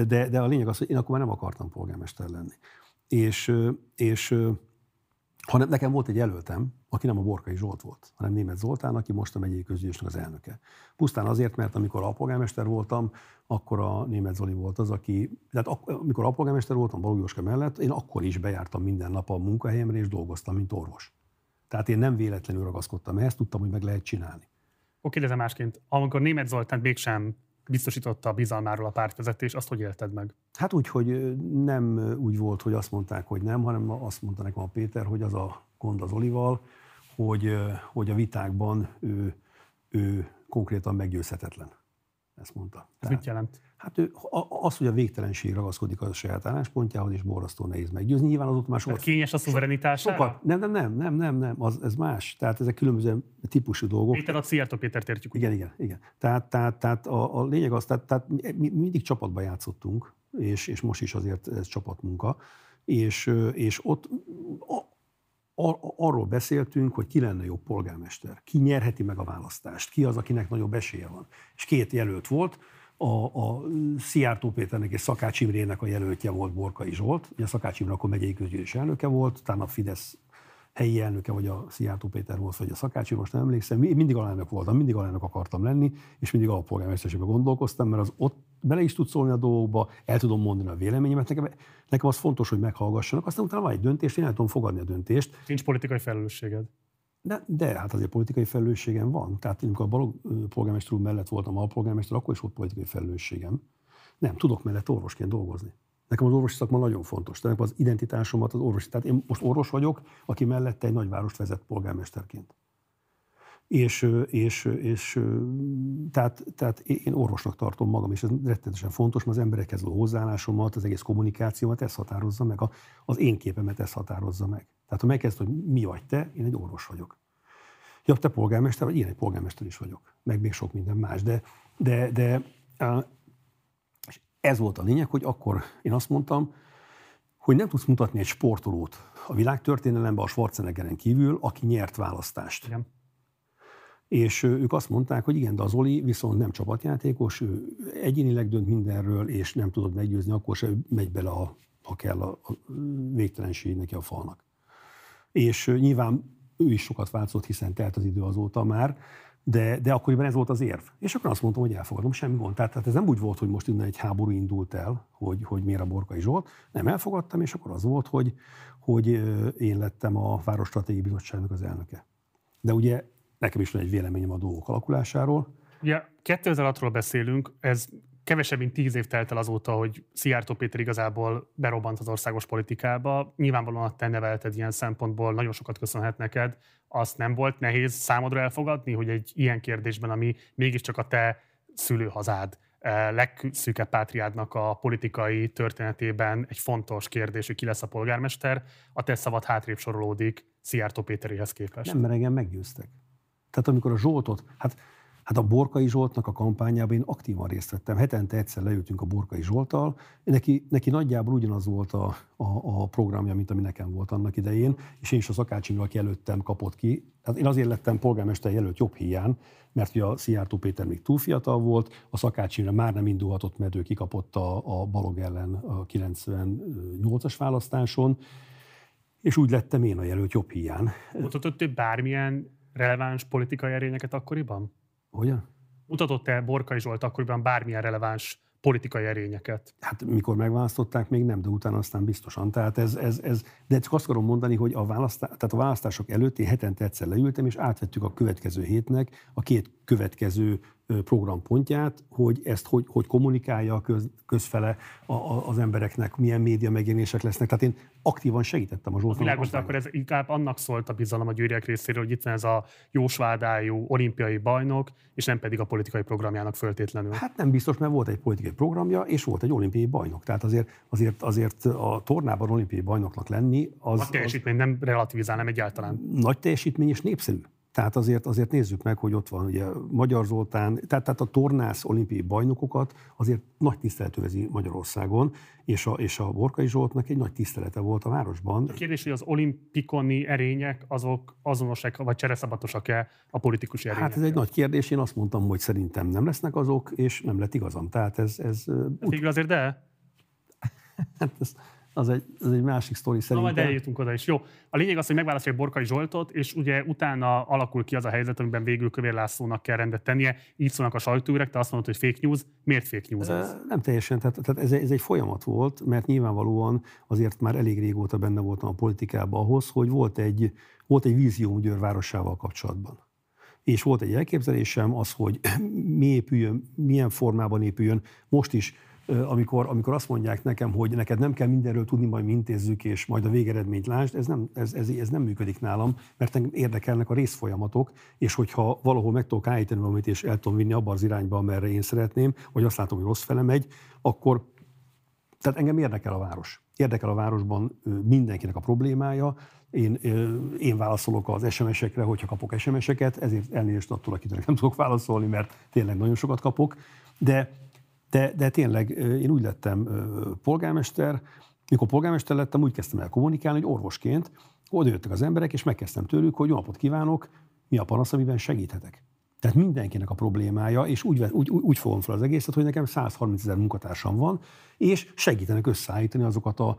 de, de a lényeg az, hogy én akkor már nem akartam polgármester lenni. És, és hanem nekem volt egy jelöltem, aki nem a Borkai Zsolt volt, hanem Német Zoltán, aki most a megyei közgyűlésnek az elnöke. Pusztán azért, mert amikor alpolgármester voltam, akkor a Német Zoli volt az, aki, tehát amikor alpolgármester voltam Balogh mellett, én akkor is bejártam minden nap a munkahelyemre, és dolgoztam, mint orvos. Tehát én nem véletlenül ragaszkodtam ehhez, tudtam, hogy meg lehet csinálni. Oké, de másként. Amikor Német Zoltán mégsem biztosította a bizalmáról a pártvezetés, azt hogy élted meg? Hát úgy, hogy nem úgy volt, hogy azt mondták, hogy nem, hanem azt mondta nekem a Péter, hogy az a gond az Olival, hogy, hogy a vitákban ő, ő konkrétan meggyőzhetetlen. Ezt mondta. Ez Tehát, mit jelent? Hát ő, az, hogy a végtelenség ragaszkodik a saját álláspontjához, és borzasztó nehéz meggyőzni. Nyilván az ott már sokat... Kényes a szuverenitás? Sokat. Nem, nem, nem, nem, nem, nem, az, ez más. Tehát ezek különböző típusú dolgok. Péter a Szijjártó Pétert értjük. Igen, igen, igen. Tehát, tehát, tehát a, a lényeg az, tehát, tehát mi mindig csapatba játszottunk, és, és most is azért ez csapatmunka, és, és ott arról beszéltünk, hogy ki lenne jobb polgármester, ki nyerheti meg a választást, ki az, akinek nagyobb esélye van. És két jelölt volt, a, a Szijjártó Péternek és Szakács Imrének a jelöltje volt Borkai Zsolt, ugye Szakács Imre akkor megyei közgyűlés elnöke volt, utána a Fidesz helyi elnöke, vagy a Szijjártó Péter volt, vagy a Szakácsi, most nem emlékszem, mindig alelnök voltam, mindig alelnök akartam lenni, és mindig alpolgármesterségben gondolkoztam, mert az ott bele is tud szólni a dolgokba, el tudom mondani a véleményemet, nekem, nekem az fontos, hogy meghallgassanak, aztán utána van egy döntés, én el tudom fogadni a döntést. Nincs politikai felelősséged. De, de hát azért politikai felelősségem van. Tehát amikor a Balog polgármester úr mellett voltam alpolgármester, akkor is volt politikai felelősségem. Nem, tudok mellett orvosként dolgozni. Nekem az orvosi szakma nagyon fontos. Tehát az identitásomat az orvosi. Tehát én most orvos vagyok, aki mellette egy nagyvárost vezet polgármesterként. És, és, és tehát, tehát én orvosnak tartom magam, és ez rettenetesen fontos, mert az emberekhez való hozzáállásomat, az egész kommunikációmat ez határozza meg, az én képemet ez határozza meg. Tehát ha megkezd, hogy mi vagy te, én egy orvos vagyok. Ja, te polgármester vagy, én egy polgármester is vagyok, meg még sok minden más. De, de, de és ez volt a lényeg, hogy akkor én azt mondtam, hogy nem tudsz mutatni egy sportolót a világtörténelemben a Schwarzeneggeren kívül, aki nyert választást. Igen és ők azt mondták, hogy igen, de az Oli viszont nem csapatjátékos, ő egyénileg dönt mindenről, és nem tudod meggyőzni, akkor se megy bele, a, ha kell, a, a végtelenség neki a falnak. És nyilván ő is sokat változott, hiszen telt az idő azóta már, de, de akkoriban ez volt az érv. És akkor azt mondtam, hogy elfogadom, semmi gond. Tehát, tehát ez nem úgy volt, hogy most innen egy háború indult el, hogy, hogy miért a Borkai Zsolt. Nem, elfogadtam, és akkor az volt, hogy, hogy én lettem a Várostratégiai Bizottságnak az elnöke. De ugye nekem is van egy véleményem a dolgok alakulásáról. Ugye 2006-ról beszélünk, ez kevesebb, mint tíz év telt el azóta, hogy Szijjártó Péter igazából berobbant az országos politikába. Nyilvánvalóan a te nevelted ilyen szempontból, nagyon sokat köszönhet neked. Azt nem volt nehéz számodra elfogadni, hogy egy ilyen kérdésben, ami mégiscsak a te szülőhazád, eh, legszűkebb pátriádnak a politikai történetében egy fontos kérdés, hogy ki lesz a polgármester, a te szavad hátrébb sorolódik Szijjártó Péteréhez képest. Nem, mert engem meggyőztek. Tehát amikor a Zsoltot, hát, hát a Borkai Zsoltnak a kampányában én aktívan részt vettem. Hetente egyszer leültünk a Borkai Zsolttal. Neki, neki nagyjából ugyanaz volt a, a, a programja, mint ami nekem volt annak idején, és én is az Akács aki előttem kapott ki. Hát én azért lettem polgármester jelölt jobb hiány, mert ugye a Szijjártó Péter még túl fiatal volt, a Szakács már nem indulhatott, mert ő kikapott a, a Balog ellen a 98-as választáson, és úgy lettem én a jelölt jobb hiány. Mutatott ő bármilyen releváns politikai erényeket akkoriban? Hogyan? Mutatott-e Borkai Zsolt akkoriban bármilyen releváns politikai erényeket? Hát mikor megválasztották, még nem, de utána aztán biztosan. Tehát ez, ez, ez de csak azt akarom mondani, hogy a, választá, tehát a választások előtt én hetente egyszer leültem, és átvettük a következő hétnek a két következő programpontját, hogy ezt hogy, hogy kommunikálja a köz, közfele a, a, az embereknek, milyen média megjelenések lesznek. Tehát én aktívan segítettem a Zsoltnak. Világos, de akkor ez inkább annak szólt a bizalom a gyűrűek részéről, hogy itt van ez a jósvádájú olimpiai bajnok, és nem pedig a politikai programjának föltétlenül. Hát nem biztos, mert volt egy politikai programja, és volt egy olimpiai bajnok. Tehát azért, azért, azért a tornában olimpiai bajnoknak lenni az... A teljesítmény az, nem relativizál, nem egyáltalán. Nagy teljesítmény és népszerű. Tehát azért, azért nézzük meg, hogy ott van ugye Magyar Zoltán, tehát, tehát a tornász olimpiai bajnokokat azért nagy tisztelet övezi Magyarországon, és a, és a Borkai Zsoltnak egy nagy tisztelete volt a városban. A kérdés, hogy az olimpikoni erények azok azonosak vagy csereszabatosak-e a politikus erények? Hát ez egy nagy kérdés, én azt mondtam, hogy szerintem nem lesznek azok, és nem lett igazam. Tehát ez... ez hát úgy... azért de? hát ez, az egy, az egy másik sztori szerintem. Na, majd eljutunk oda is. Jó. A lényeg az, hogy megválasztják Borkai Zsoltot, és ugye utána alakul ki az a helyzet, amiben végül Kövér Lászlónak kell rendet tennie. Így szólnak a sajtóürek, te azt mondod, hogy fake news. Miért fake news ez? Nem teljesen, tehát, tehát ez, ez, egy folyamat volt, mert nyilvánvalóan azért már elég régóta benne voltam a politikában ahhoz, hogy volt egy, volt egy vízióm Győr városával kapcsolatban és volt egy elképzelésem az, hogy mi épüljön, milyen formában épüljön. Most is amikor, amikor azt mondják nekem, hogy neked nem kell mindenről tudni, majd mi intézzük, és majd a végeredményt lásd, ez nem, ez, ez, ez nem működik nálam, mert érdekelnek a részfolyamatok, és hogyha valahol meg tudok állítani valamit, és el tudom vinni abba az irányba, amerre én szeretném, vagy azt látom, hogy rossz fele megy, akkor tehát engem érdekel a város. Érdekel a városban mindenkinek a problémája, én, én válaszolok az SMS-ekre, hogyha kapok SMS-eket, ezért elnézést attól, akinek nem tudok válaszolni, mert tényleg nagyon sokat kapok, de de, de tényleg én úgy lettem polgármester, mikor polgármester lettem, úgy kezdtem el kommunikálni, hogy orvosként oda jöttek az emberek, és megkezdtem tőlük, hogy jó napot kívánok, mi a panasz, amiben segíthetek. Tehát mindenkinek a problémája, és úgy, úgy, úgy fogom fel az egészet, hogy nekem 130 ezer munkatársam van, és segítenek összeállítani azokat a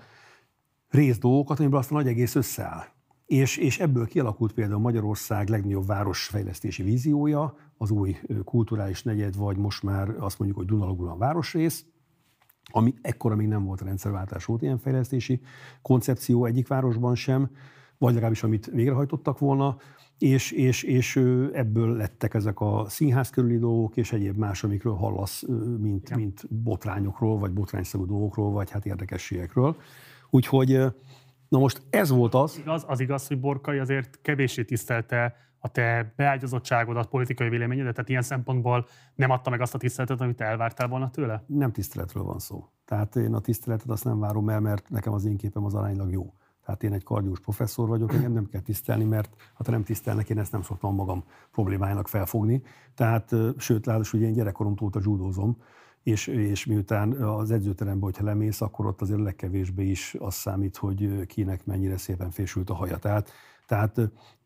részdolgokat, amiből azt a nagy egész összeáll. És, és ebből kialakult például Magyarország legnagyobb városfejlesztési víziója, az új kulturális negyed, vagy most már azt mondjuk, hogy Dunalogulan városrész, ami ekkora még nem volt a rendszerváltás, volt ilyen fejlesztési koncepció egyik városban sem, vagy legalábbis amit végrehajtottak volna, és, és, és ebből lettek ezek a színház körüli dolgok, és egyéb más, amikről hallasz, mint, mint botrányokról, vagy botrányszerű dolgokról, vagy hát érdekességekről. Úgyhogy, na most ez volt az. Az igaz, az igaz, hogy Borkai azért kevéssé tisztelte a te beágyazottságodat, politikai véleményedet, tehát ilyen szempontból nem adta meg azt a tiszteletet, amit te elvártál volna tőle? Nem tiszteletről van szó. Tehát én a tiszteletet azt nem várom el, mert nekem az én képem az aránylag jó. Tehát én egy kardiós professzor vagyok, engem nem kell tisztelni, mert ha nem tisztelnek, én ezt nem szoktam magam problémájának felfogni. Tehát, sőt, ráadásul ugye én gyerekkoromtól óta judózom, és, és miután az edzőteremben, hogyha lemész, akkor ott azért legkevésbé is az számít, hogy kinek mennyire szépen fésült a haja. Tehát, tehát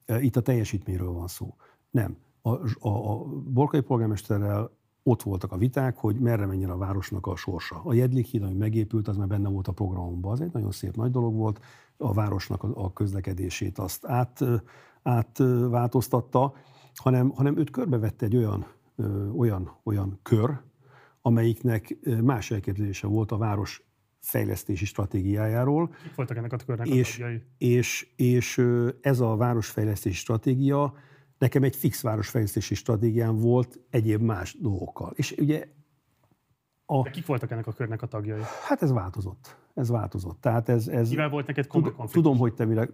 itt a teljesítményről van szó. Nem. A, a, a Borkai polgármesterrel ott voltak a viták, hogy merre menjen a városnak a sorsa. A Jedlik híd, ami megépült, az már benne volt a programomban. Az egy nagyon szép nagy dolog volt, a városnak a közlekedését azt át, átváltoztatta, hanem, hanem őt körbevette egy olyan, olyan, olyan kör, amelyiknek más elképzelése volt a város fejlesztési stratégiájáról. Kik voltak ennek a körnek és, a és, és ez a városfejlesztési stratégia nekem egy fix városfejlesztési stratégiám volt egyéb más dolgokkal. És ugye a... De kik voltak ennek a körnek a tagjai? Hát ez változott. Ez változott. Tehát ez, ez Mivel volt neked tud, Tudom, hogy te mire,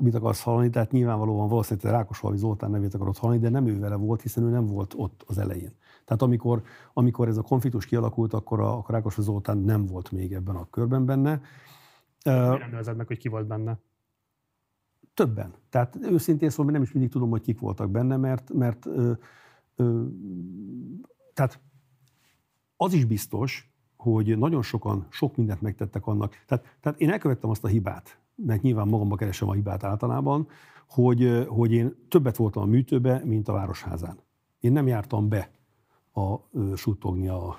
mit akarsz hallani, tehát nyilvánvalóan valószínűleg te Rákosvalvi Zoltán nevét akarod hallani, de nem ő vele volt, hiszen ő nem volt ott az elején. Tehát amikor, amikor ez a konfliktus kialakult, akkor a, a Rákosvalvi Zoltán nem volt még ebben a körben benne. Miért nem meg, hogy ki volt benne? Többen. Tehát őszintén szóval nem is mindig tudom, hogy kik voltak benne, mert, mert ö, ö, tehát az is biztos, hogy nagyon sokan sok mindent megtettek annak. Tehát, tehát én elkövettem azt a hibát, mert nyilván magamba keresem a hibát általában, hogy, hogy én többet voltam a műtőbe, mint a városházán. Én nem jártam be a suttogni a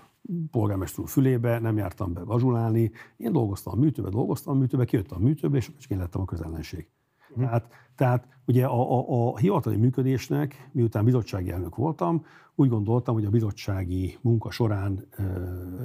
polgármester fülébe, nem jártam be gazsulálni. Én dolgoztam a műtőbe, dolgoztam a műtőbe, kijöttem a műtőbe, és csak én lettem a közellenség. Uh-huh. Tehát, tehát ugye a, a, a hivatali működésnek, miután bizottsági elnök voltam, úgy gondoltam, hogy a bizottsági munka során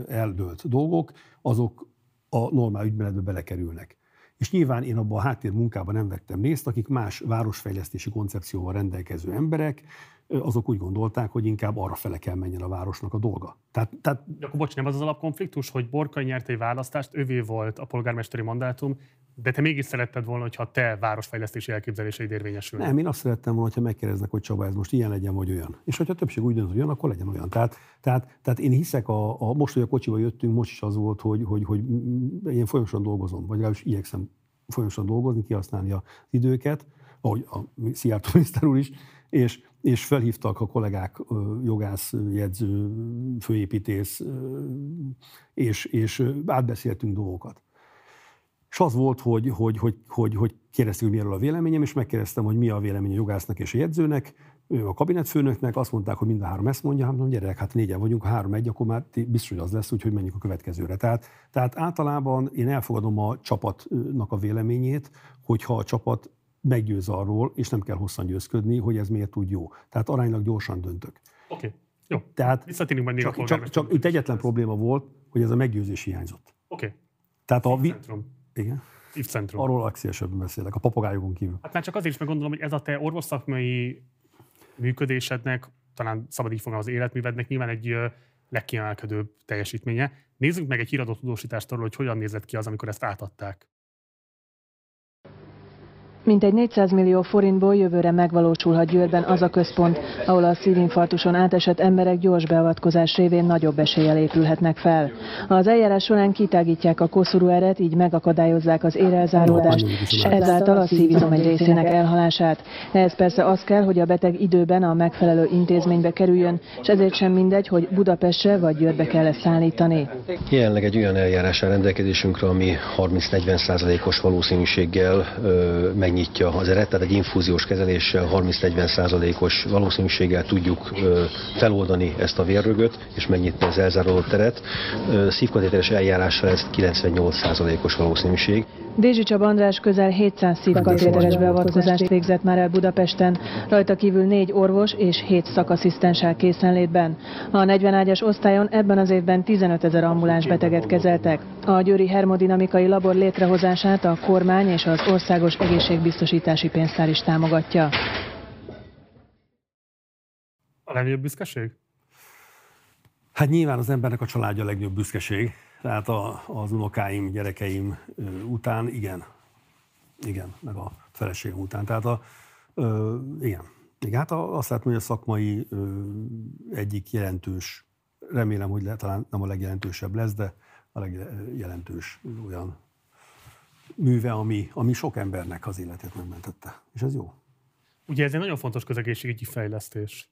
eldőlt dolgok, azok a normál ügymenetbe belekerülnek. És nyilván én abban a háttér munkában nem vettem részt, akik más városfejlesztési koncepcióval rendelkező emberek, azok úgy gondolták, hogy inkább arra fele kell menjen a városnak a dolga. Tehát, tehát... De akkor bocs, nem az az alapkonfliktus, hogy Borkai nyert egy választást, övé volt a polgármesteri mandátum, de te mégis szeretted volna, hogyha te városfejlesztési elképzeléseid érvényesülnek. Nem, én azt szerettem volna, hogyha megkérdeznek, hogy Csaba, ez most ilyen legyen, vagy olyan. És hogyha a többség úgy dönt, hogy olyan, akkor legyen olyan. Tehát, tehát, tehát én hiszek, a, a, most, hogy a kocsival jöttünk, most is az volt, hogy, hogy, hogy én folyamatosan dolgozom, vagy legalábbis igyekszem folyamatosan dolgozni, kihasználni az időket, ahogy a Szijjártó miniszter úr is, és, és felhívtak a kollégák, jogász, jegyző, főépítész, és, és átbeszéltünk dolgokat. És az volt, hogy, hogy, hogy, hogy, hogy kérdeztük, hogy mi a véleményem, és megkérdeztem, hogy mi a vélemény a jogásznak és a jegyzőnek, a kabinetfőnöknek, azt mondták, hogy mind a három ezt mondja, hát mondom, gyerek, hát négyen vagyunk, három egy, akkor már biztos, hogy az lesz, úgyhogy menjünk a következőre. Tehát, tehát általában én elfogadom a csapatnak a véleményét, hogyha a csapat meggyőz arról, és nem kell hosszan győzködni, hogy ez miért úgy jó. Tehát aránylag gyorsan döntök. Oké, okay. jó. Tehát Visszatérünk majd csak, csak, csak itt egyetlen probléma volt, hogy ez a meggyőzés hiányzott. Oké. Okay. Tehát a... Vi-. Igen. Centrum. Arról legszívesebben beszélek, a papagájokon kívül. Hát már csak azért is meggondolom, hogy ez a te orvosszakmai működésednek, talán szabad így az életművednek nyilván egy legkiemelkedőbb teljesítménye. Nézzük meg egy híradó tudósítást arról, hogy hogyan nézett ki az, amikor ezt átadták. Mintegy 400 millió forintból jövőre megvalósulhat Győrben az a központ, ahol a szívinfarktuson átesett emberek gyors beavatkozás révén nagyobb eséllyel épülhetnek fel. Az eljárás során kitágítják a eret, így megakadályozást az érelzáródást, és ezáltal a szívizom egy részének elhalását. Ehhez persze az kell, hogy a beteg időben a megfelelő intézménybe kerüljön, és ezért sem mindegy, hogy Budapestre vagy Győrbe kell ezt szállítani. Jelenleg egy olyan eljárás rendelkezésünkre, ami 30-40 os valószínűséggel meg megnyitja az eret, tehát egy infúziós kezeléssel 30-40%-os valószínűséggel tudjuk feloldani ezt a vérrögöt, és megnyitni az elzáródott teret. Szívkatéteres eljárással ez 98%-os valószínűség. Dézsi Csaba András közel 700 szívkatéteres beavatkozást végzett már el Budapesten, rajta kívül négy orvos és 7 szakasszisztens áll készenlétben. A 40 ágyas osztályon ebben az évben 15 ezer ambuláns beteget kezeltek. A Győri Hermodinamikai Labor létrehozását a kormány és az Országos Egészség biztosítási pénztár is támogatja. A legnagyobb büszkeség? Hát nyilván az embernek a családja a legnagyobb büszkeség. Tehát a, az unokáim, gyerekeim után igen. Igen, meg a feleségem után. Tehát a, ö, igen. Igen, hát azt látom, hogy a szakmai ö, egyik jelentős, remélem, hogy le, talán nem a legjelentősebb lesz, de a legjelentős olyan műve, ami, ami sok embernek az életét megmentette. És ez jó. Ugye ez egy nagyon fontos közegészségügyi fejlesztés,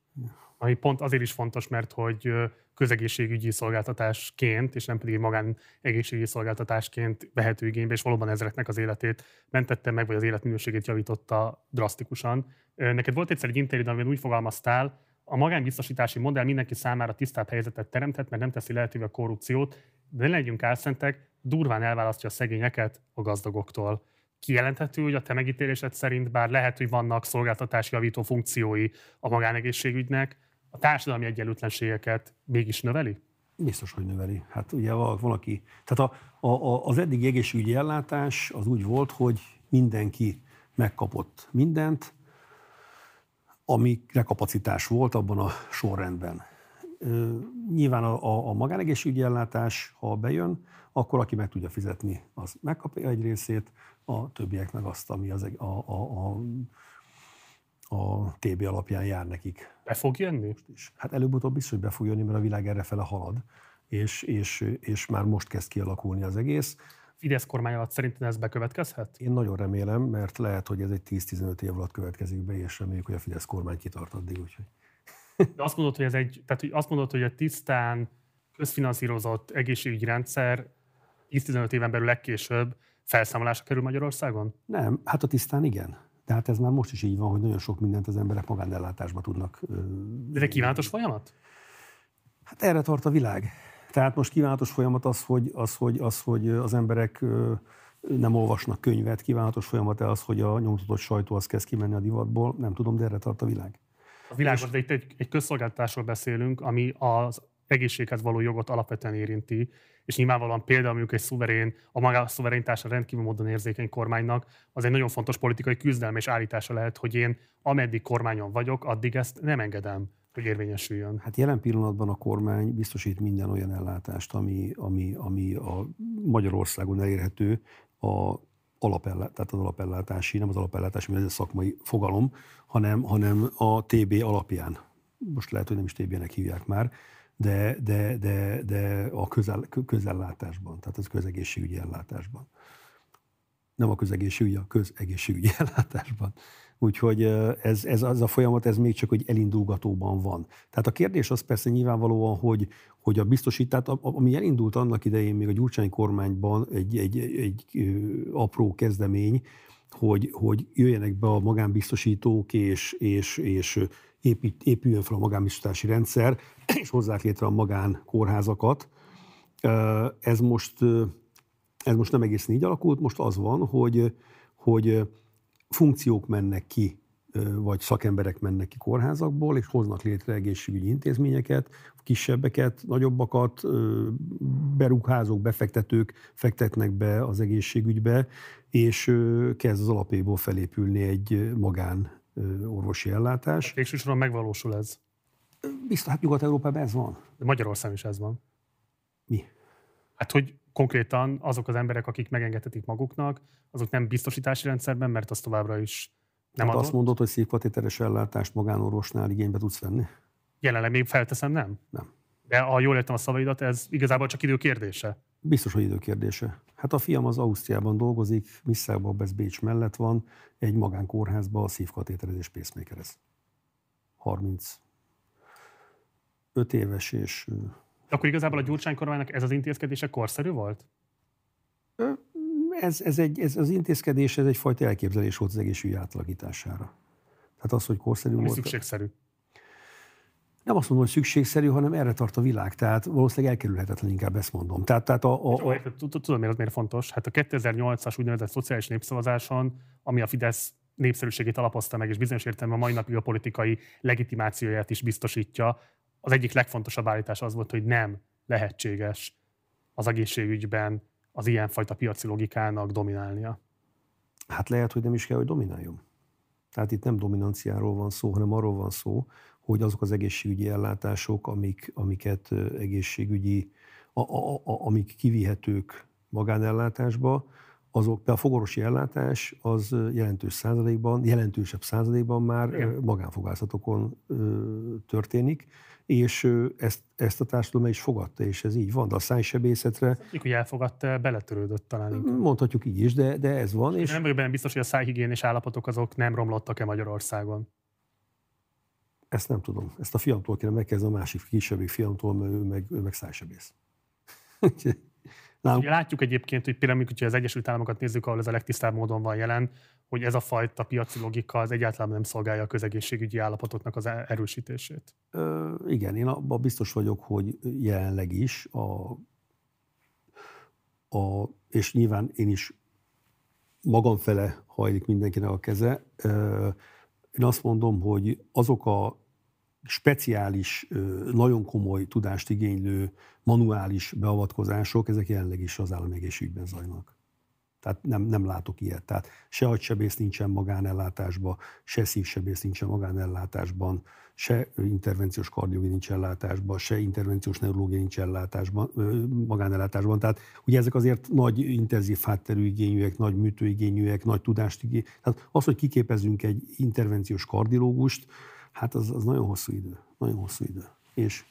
ami pont azért is fontos, mert hogy közegészségügyi szolgáltatásként, és nem pedig magán egészségügyi szolgáltatásként vehető igénybe, és valóban ezreknek az életét mentette meg, vagy az életminőségét javította drasztikusan. Neked volt egyszer egy interjú, amiben úgy fogalmaztál, a magánbiztosítási modell mindenki számára tisztább helyzetet teremthet, mert nem teszi lehetővé a korrupciót, de ne legyünk álszentek, durván elválasztja a szegényeket a gazdagoktól. Kijelenthető, hogy a te megítélésed szerint, bár lehet, hogy vannak szolgáltatási javító funkciói a magánegészségügynek, a társadalmi egyenlőtlenségeket mégis növeli? Biztos, hogy növeli. Hát ugye valaki, tehát a, a, az eddigi egészségügyi ellátás az úgy volt, hogy mindenki megkapott mindent, amikre kapacitás volt abban a sorrendben. Nyilván a, a magánegészségügyi ellátás, ha bejön, akkor aki meg tudja fizetni, az megkapja egy részét, a többiek meg azt, ami az, a, a, a, a TB alapján jár nekik. Be fog jönni? Most is. Hát előbb-utóbb biztos, hogy be fog jönni, mert a világ erre fele halad, és, és, és már most kezd kialakulni az egész. Fidesz kormány alatt szerintem ez bekövetkezhet? Én nagyon remélem, mert lehet, hogy ez egy 10-15 év alatt következik be, és reméljük, hogy a Fidesz kormány kitart addig. Úgyhogy. De azt mondod, hogy ez egy, tehát hogy azt mondod, hogy a tisztán közfinanszírozott egészségügyi rendszer 10-15 éven belül legkésőbb felszámolásra kerül Magyarországon? Nem, hát a tisztán igen. De hát ez már most is így van, hogy nagyon sok mindent az emberek magánellátásba tudnak. De egy kívánatos folyamat? Hát erre tart a világ. Tehát most kívánatos folyamat az, hogy az, hogy, az, hogy az emberek nem olvasnak könyvet, kívánatos folyamat az, hogy a nyomtatott sajtó az kezd kimenni a divatból, nem tudom, de erre tart a világ. A világos, de itt egy, egy közszolgáltatásról beszélünk, ami az egészséghez való jogot alapvetően érinti, és nyilvánvalóan például mondjuk egy szuverén, a maga szuverenitásra rendkívül módon érzékeny kormánynak, az egy nagyon fontos politikai küzdelem és állítása lehet, hogy én ameddig kormányon vagyok, addig ezt nem engedem hogy érvényesüljön? Hát jelen pillanatban a kormány biztosít minden olyan ellátást, ami, ami, ami a Magyarországon elérhető a alapellá, tehát az alapellátási, nem az alapellátási, mert ez a szakmai fogalom, hanem, hanem a TB alapján. Most lehet, hogy nem is TB-nek hívják már, de, de, de, de a közel, közellátásban, tehát az közegészségügyi ellátásban. Nem a közegészségügyi, a közegészségügyi ellátásban. Úgyhogy ez, ez az a folyamat, ez még csak hogy elindulgatóban van. Tehát a kérdés az persze nyilvánvalóan, hogy, hogy a biztosítás, ami elindult annak idején még a Gyurcsány kormányban egy, egy, egy, egy apró kezdemény, hogy, hogy jöjjenek be a magánbiztosítók, és, és, és épít, épüljön fel a magánbiztosítási rendszer, és hozzák létre a magánkórházakat. Ez most, ez most nem egészen így alakult, most az van, hogy, hogy funkciók mennek ki, vagy szakemberek mennek ki kórházakból, és hoznak létre egészségügyi intézményeket, kisebbeket, nagyobbakat, beruházók, befektetők fektetnek be az egészségügybe, és kezd az alapéból felépülni egy magán orvosi ellátás. Hát végsősorban megvalósul ez. Biztos, hát Nyugat-Európában ez van. De Magyarországon is ez van. Mi? Hát, hogy konkrétan azok az emberek, akik megengedhetik maguknak, azok nem biztosítási rendszerben, mert az továbbra is nem hát azt mondod, hogy szívkatéteres ellátást magánorvosnál igénybe tudsz venni? Jelenleg még felteszem, nem? Nem. De ha jól értem a szavaidat, ez igazából csak idő kérdése. Biztos, hogy idő kérdése. Hát a fiam az Ausztriában dolgozik, Misszágban, ez Bécs mellett van, egy magánkórházban a szívkatéterezés pacemakerez. 35 éves, és akkor igazából a Gyurcsány kormánynak ez az intézkedése korszerű volt? Ez, ez, egy, ez az intézkedés, ez egyfajta elképzelés volt az egészségügy átalakítására. Tehát az, hogy korszerű volt. szükségszerű. Nem azt mondom, hogy szükségszerű, hanem erre tart a világ. Tehát valószínűleg elkerülhetetlen, inkább ezt mondom. Tehát, tehát a, a, a... Tudom, miért, miért fontos. Hát a 2008-as úgynevezett szociális népszavazáson, ami a Fidesz népszerűségét alapozta meg, és bizonyos értelemben a mai napig a politikai legitimációját is biztosítja, az egyik legfontosabb állítás az volt, hogy nem lehetséges az egészségügyben az ilyenfajta piaci logikának dominálnia. Hát lehet, hogy nem is kell, hogy domináljon. Tehát itt nem dominanciáról van szó, hanem arról van szó, hogy azok az egészségügyi ellátások, amik, amiket egészségügyi, a, a, a, amik kivihetők magánellátásba, azok, a fogorvosi ellátás az jelentős százalékban, jelentősebb százalékban már Igen. magánfogászatokon történik, és ezt, ezt a társadalom is fogadta, és ez így van. De a szájsebészetre... Hogy elfogadta, beletörődött talán. Inkább. Mondhatjuk így is, de, de ez van. És nem vagyok benne biztos, hogy a szájhigiénés állapotok azok nem romlottak-e Magyarországon. Ezt nem tudom. Ezt a fiamtól kéne megkezdeni, a másik kisebbik fiamtól, mert ő meg, ő meg szájsebész. Ugye látjuk egyébként, hogy például, hogyha az Egyesült Államokat nézzük, ahol ez a legtisztább módon van jelen, hogy ez a fajta piaci logika az egyáltalán nem szolgálja a közegészségügyi állapotoknak az erősítését. Ö, igen, én abban biztos vagyok, hogy jelenleg is, a, a, és nyilván én is magam fele hajlik mindenkinek a keze. Ö, én azt mondom, hogy azok a speciális, nagyon komoly tudást igénylő manuális beavatkozások, ezek jelenleg is az egészségügyben zajlanak. Tehát nem, nem látok ilyet. Tehát se agysebész nincsen magánellátásban, se szívsebész nincsen magánellátásban, se intervenciós kardiológia nincs ellátásban, se intervenciós neurológia nincs ellátásban, magánellátásban. Tehát ugye ezek azért nagy intenzív hátterű igényűek, nagy műtőigényűek, nagy tudást igényűek. Tehát az, hogy kiképezünk egy intervenciós kardiológust, hát az, az nagyon hosszú idő. Nagyon hosszú idő. És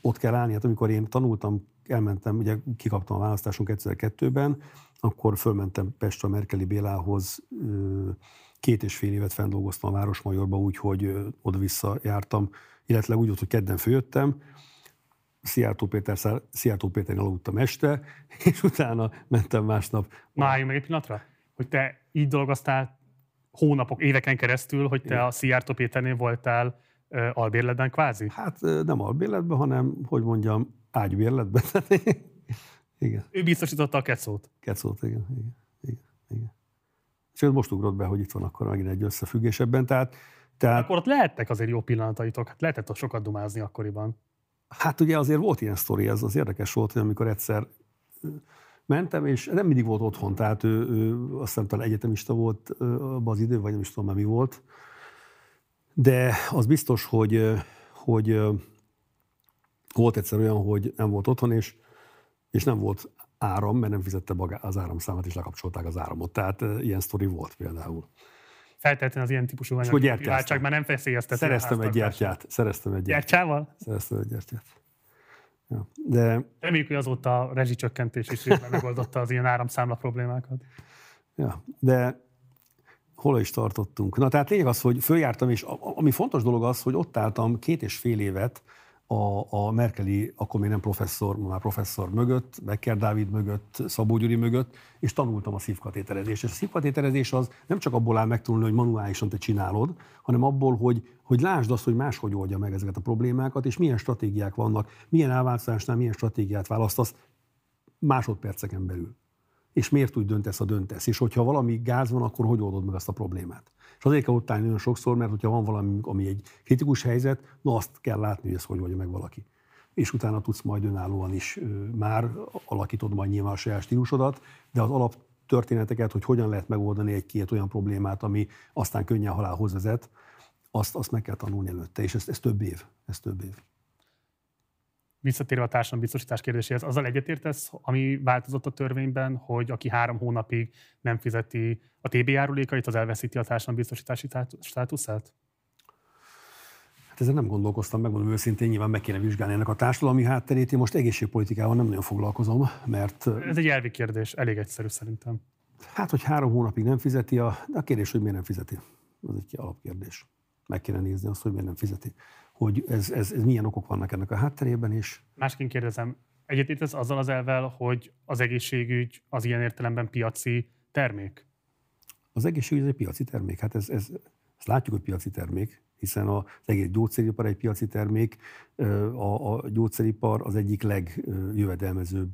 ott kell állni, hát amikor én tanultam, elmentem, ugye kikaptam a választásunk 2002-ben, akkor fölmentem Pestre Merkeli Bélához, két és fél évet fenndolgoztam a Városmajorba úgy, hogy oda-vissza jártam, illetve úgy volt, hogy kedden följöttem, Szijjártó Péter, Szijjártó Péternél aludtam este, és utána mentem másnap. Na, álljunk meg egy pillanatra, hogy te így dolgoztál hónapok, éveken keresztül, hogy te Igen. a Szijjártó Péternél voltál uh, albérletben kvázi? Hát nem albérletben, hanem, hogy mondjam, ágybérletben. igen. Ő biztosította a kecót. Kecót, igen. igen. igen. igen. És most ugrott be, hogy itt van akkor megint egy összefüggés ebben. Tehát, tehát... Akkor ott lehettek azért jó pillanataitok, hát lehetett ott sokat dumázni akkoriban. Hát ugye azért volt ilyen sztori, ez az érdekes volt, hogy amikor egyszer mentem, és nem mindig volt otthon, tehát ő, ő azt hiszem talán egyetemista volt abban az időben, vagy nem is tudom már mi volt. De az biztos, hogy, hogy volt egyszer olyan, hogy nem volt otthon, és, és nem volt áram, mert nem fizette az áramszámát, és lekapcsolták az áramot. Tehát ilyen sztori volt például. Feltétlenül az ilyen típusú anyag már nem feszélyeztető Szereztem egy gyertyát. Szereztem egy gyertyát. Gyertyával? Szereztem egy gyertyát. Ja, de... Reméljük, hogy azóta a rezsicsökkentés is részben megoldotta az ilyen áramszámla problémákat. Ja, de hol is tartottunk? Na tehát lényeg az, hogy följártam, és ami fontos dolog az, hogy ott álltam két és fél évet a, a Merkeli, akkor még nem professzor, már professzor mögött, Becker Dávid mögött, Szabó Gyuri mögött, és tanultam a szívkatéterezést. És a szívkatéterezés az nem csak abból áll megtanulni, hogy manuálisan te csinálod, hanem abból, hogy, hogy lásd azt, hogy máshogy oldja meg ezeket a problémákat, és milyen stratégiák vannak, milyen elváltozásnál milyen stratégiát választasz másodperceken belül. És miért úgy döntesz, a döntesz. És hogyha valami gáz van, akkor hogy oldod meg azt a problémát. És azért kell ott állni nagyon sokszor, mert hogyha van valami, ami egy kritikus helyzet, na azt kell látni, hogy ezt hogy oldja meg valaki. És utána tudsz majd önállóan is már alakítod majd nyilván a saját stílusodat, de az alap történeteket, hogy hogyan lehet megoldani egy-két olyan problémát, ami aztán könnyen halálhoz vezet, azt, azt meg kell tanulni előtte, és ez, ez több év. Ez több év visszatérve a társadalombiztosítás kérdéséhez, azzal egyetértesz, ami változott a törvényben, hogy aki három hónapig nem fizeti a TB járulékait, az elveszíti a társadalombiztosítási státuszát? Hát ezen nem gondolkoztam, megmondom őszintén, nyilván meg kéne vizsgálni ennek a társadalmi hátterét. Én most egészségpolitikával nem nagyon foglalkozom, mert... Ez egy elvi kérdés, elég egyszerű szerintem. Hát, hogy három hónapig nem fizeti, a, de a kérdés, hogy miért nem fizeti. Ez egy alapkérdés. Meg kéne nézni azt, hogy miért nem fizeti hogy ez, ez, ez milyen okok vannak ennek a hátterében is. Másként kérdezem, egyetértesz azzal az elvel, hogy az egészségügy az ilyen értelemben piaci termék? Az egészségügy egy piaci termék. Hát ez, ez, ezt látjuk, hogy piaci termék, hiszen az egész gyógyszeripar egy piaci termék, a, a gyógyszeripar az egyik legjövedelmezőbb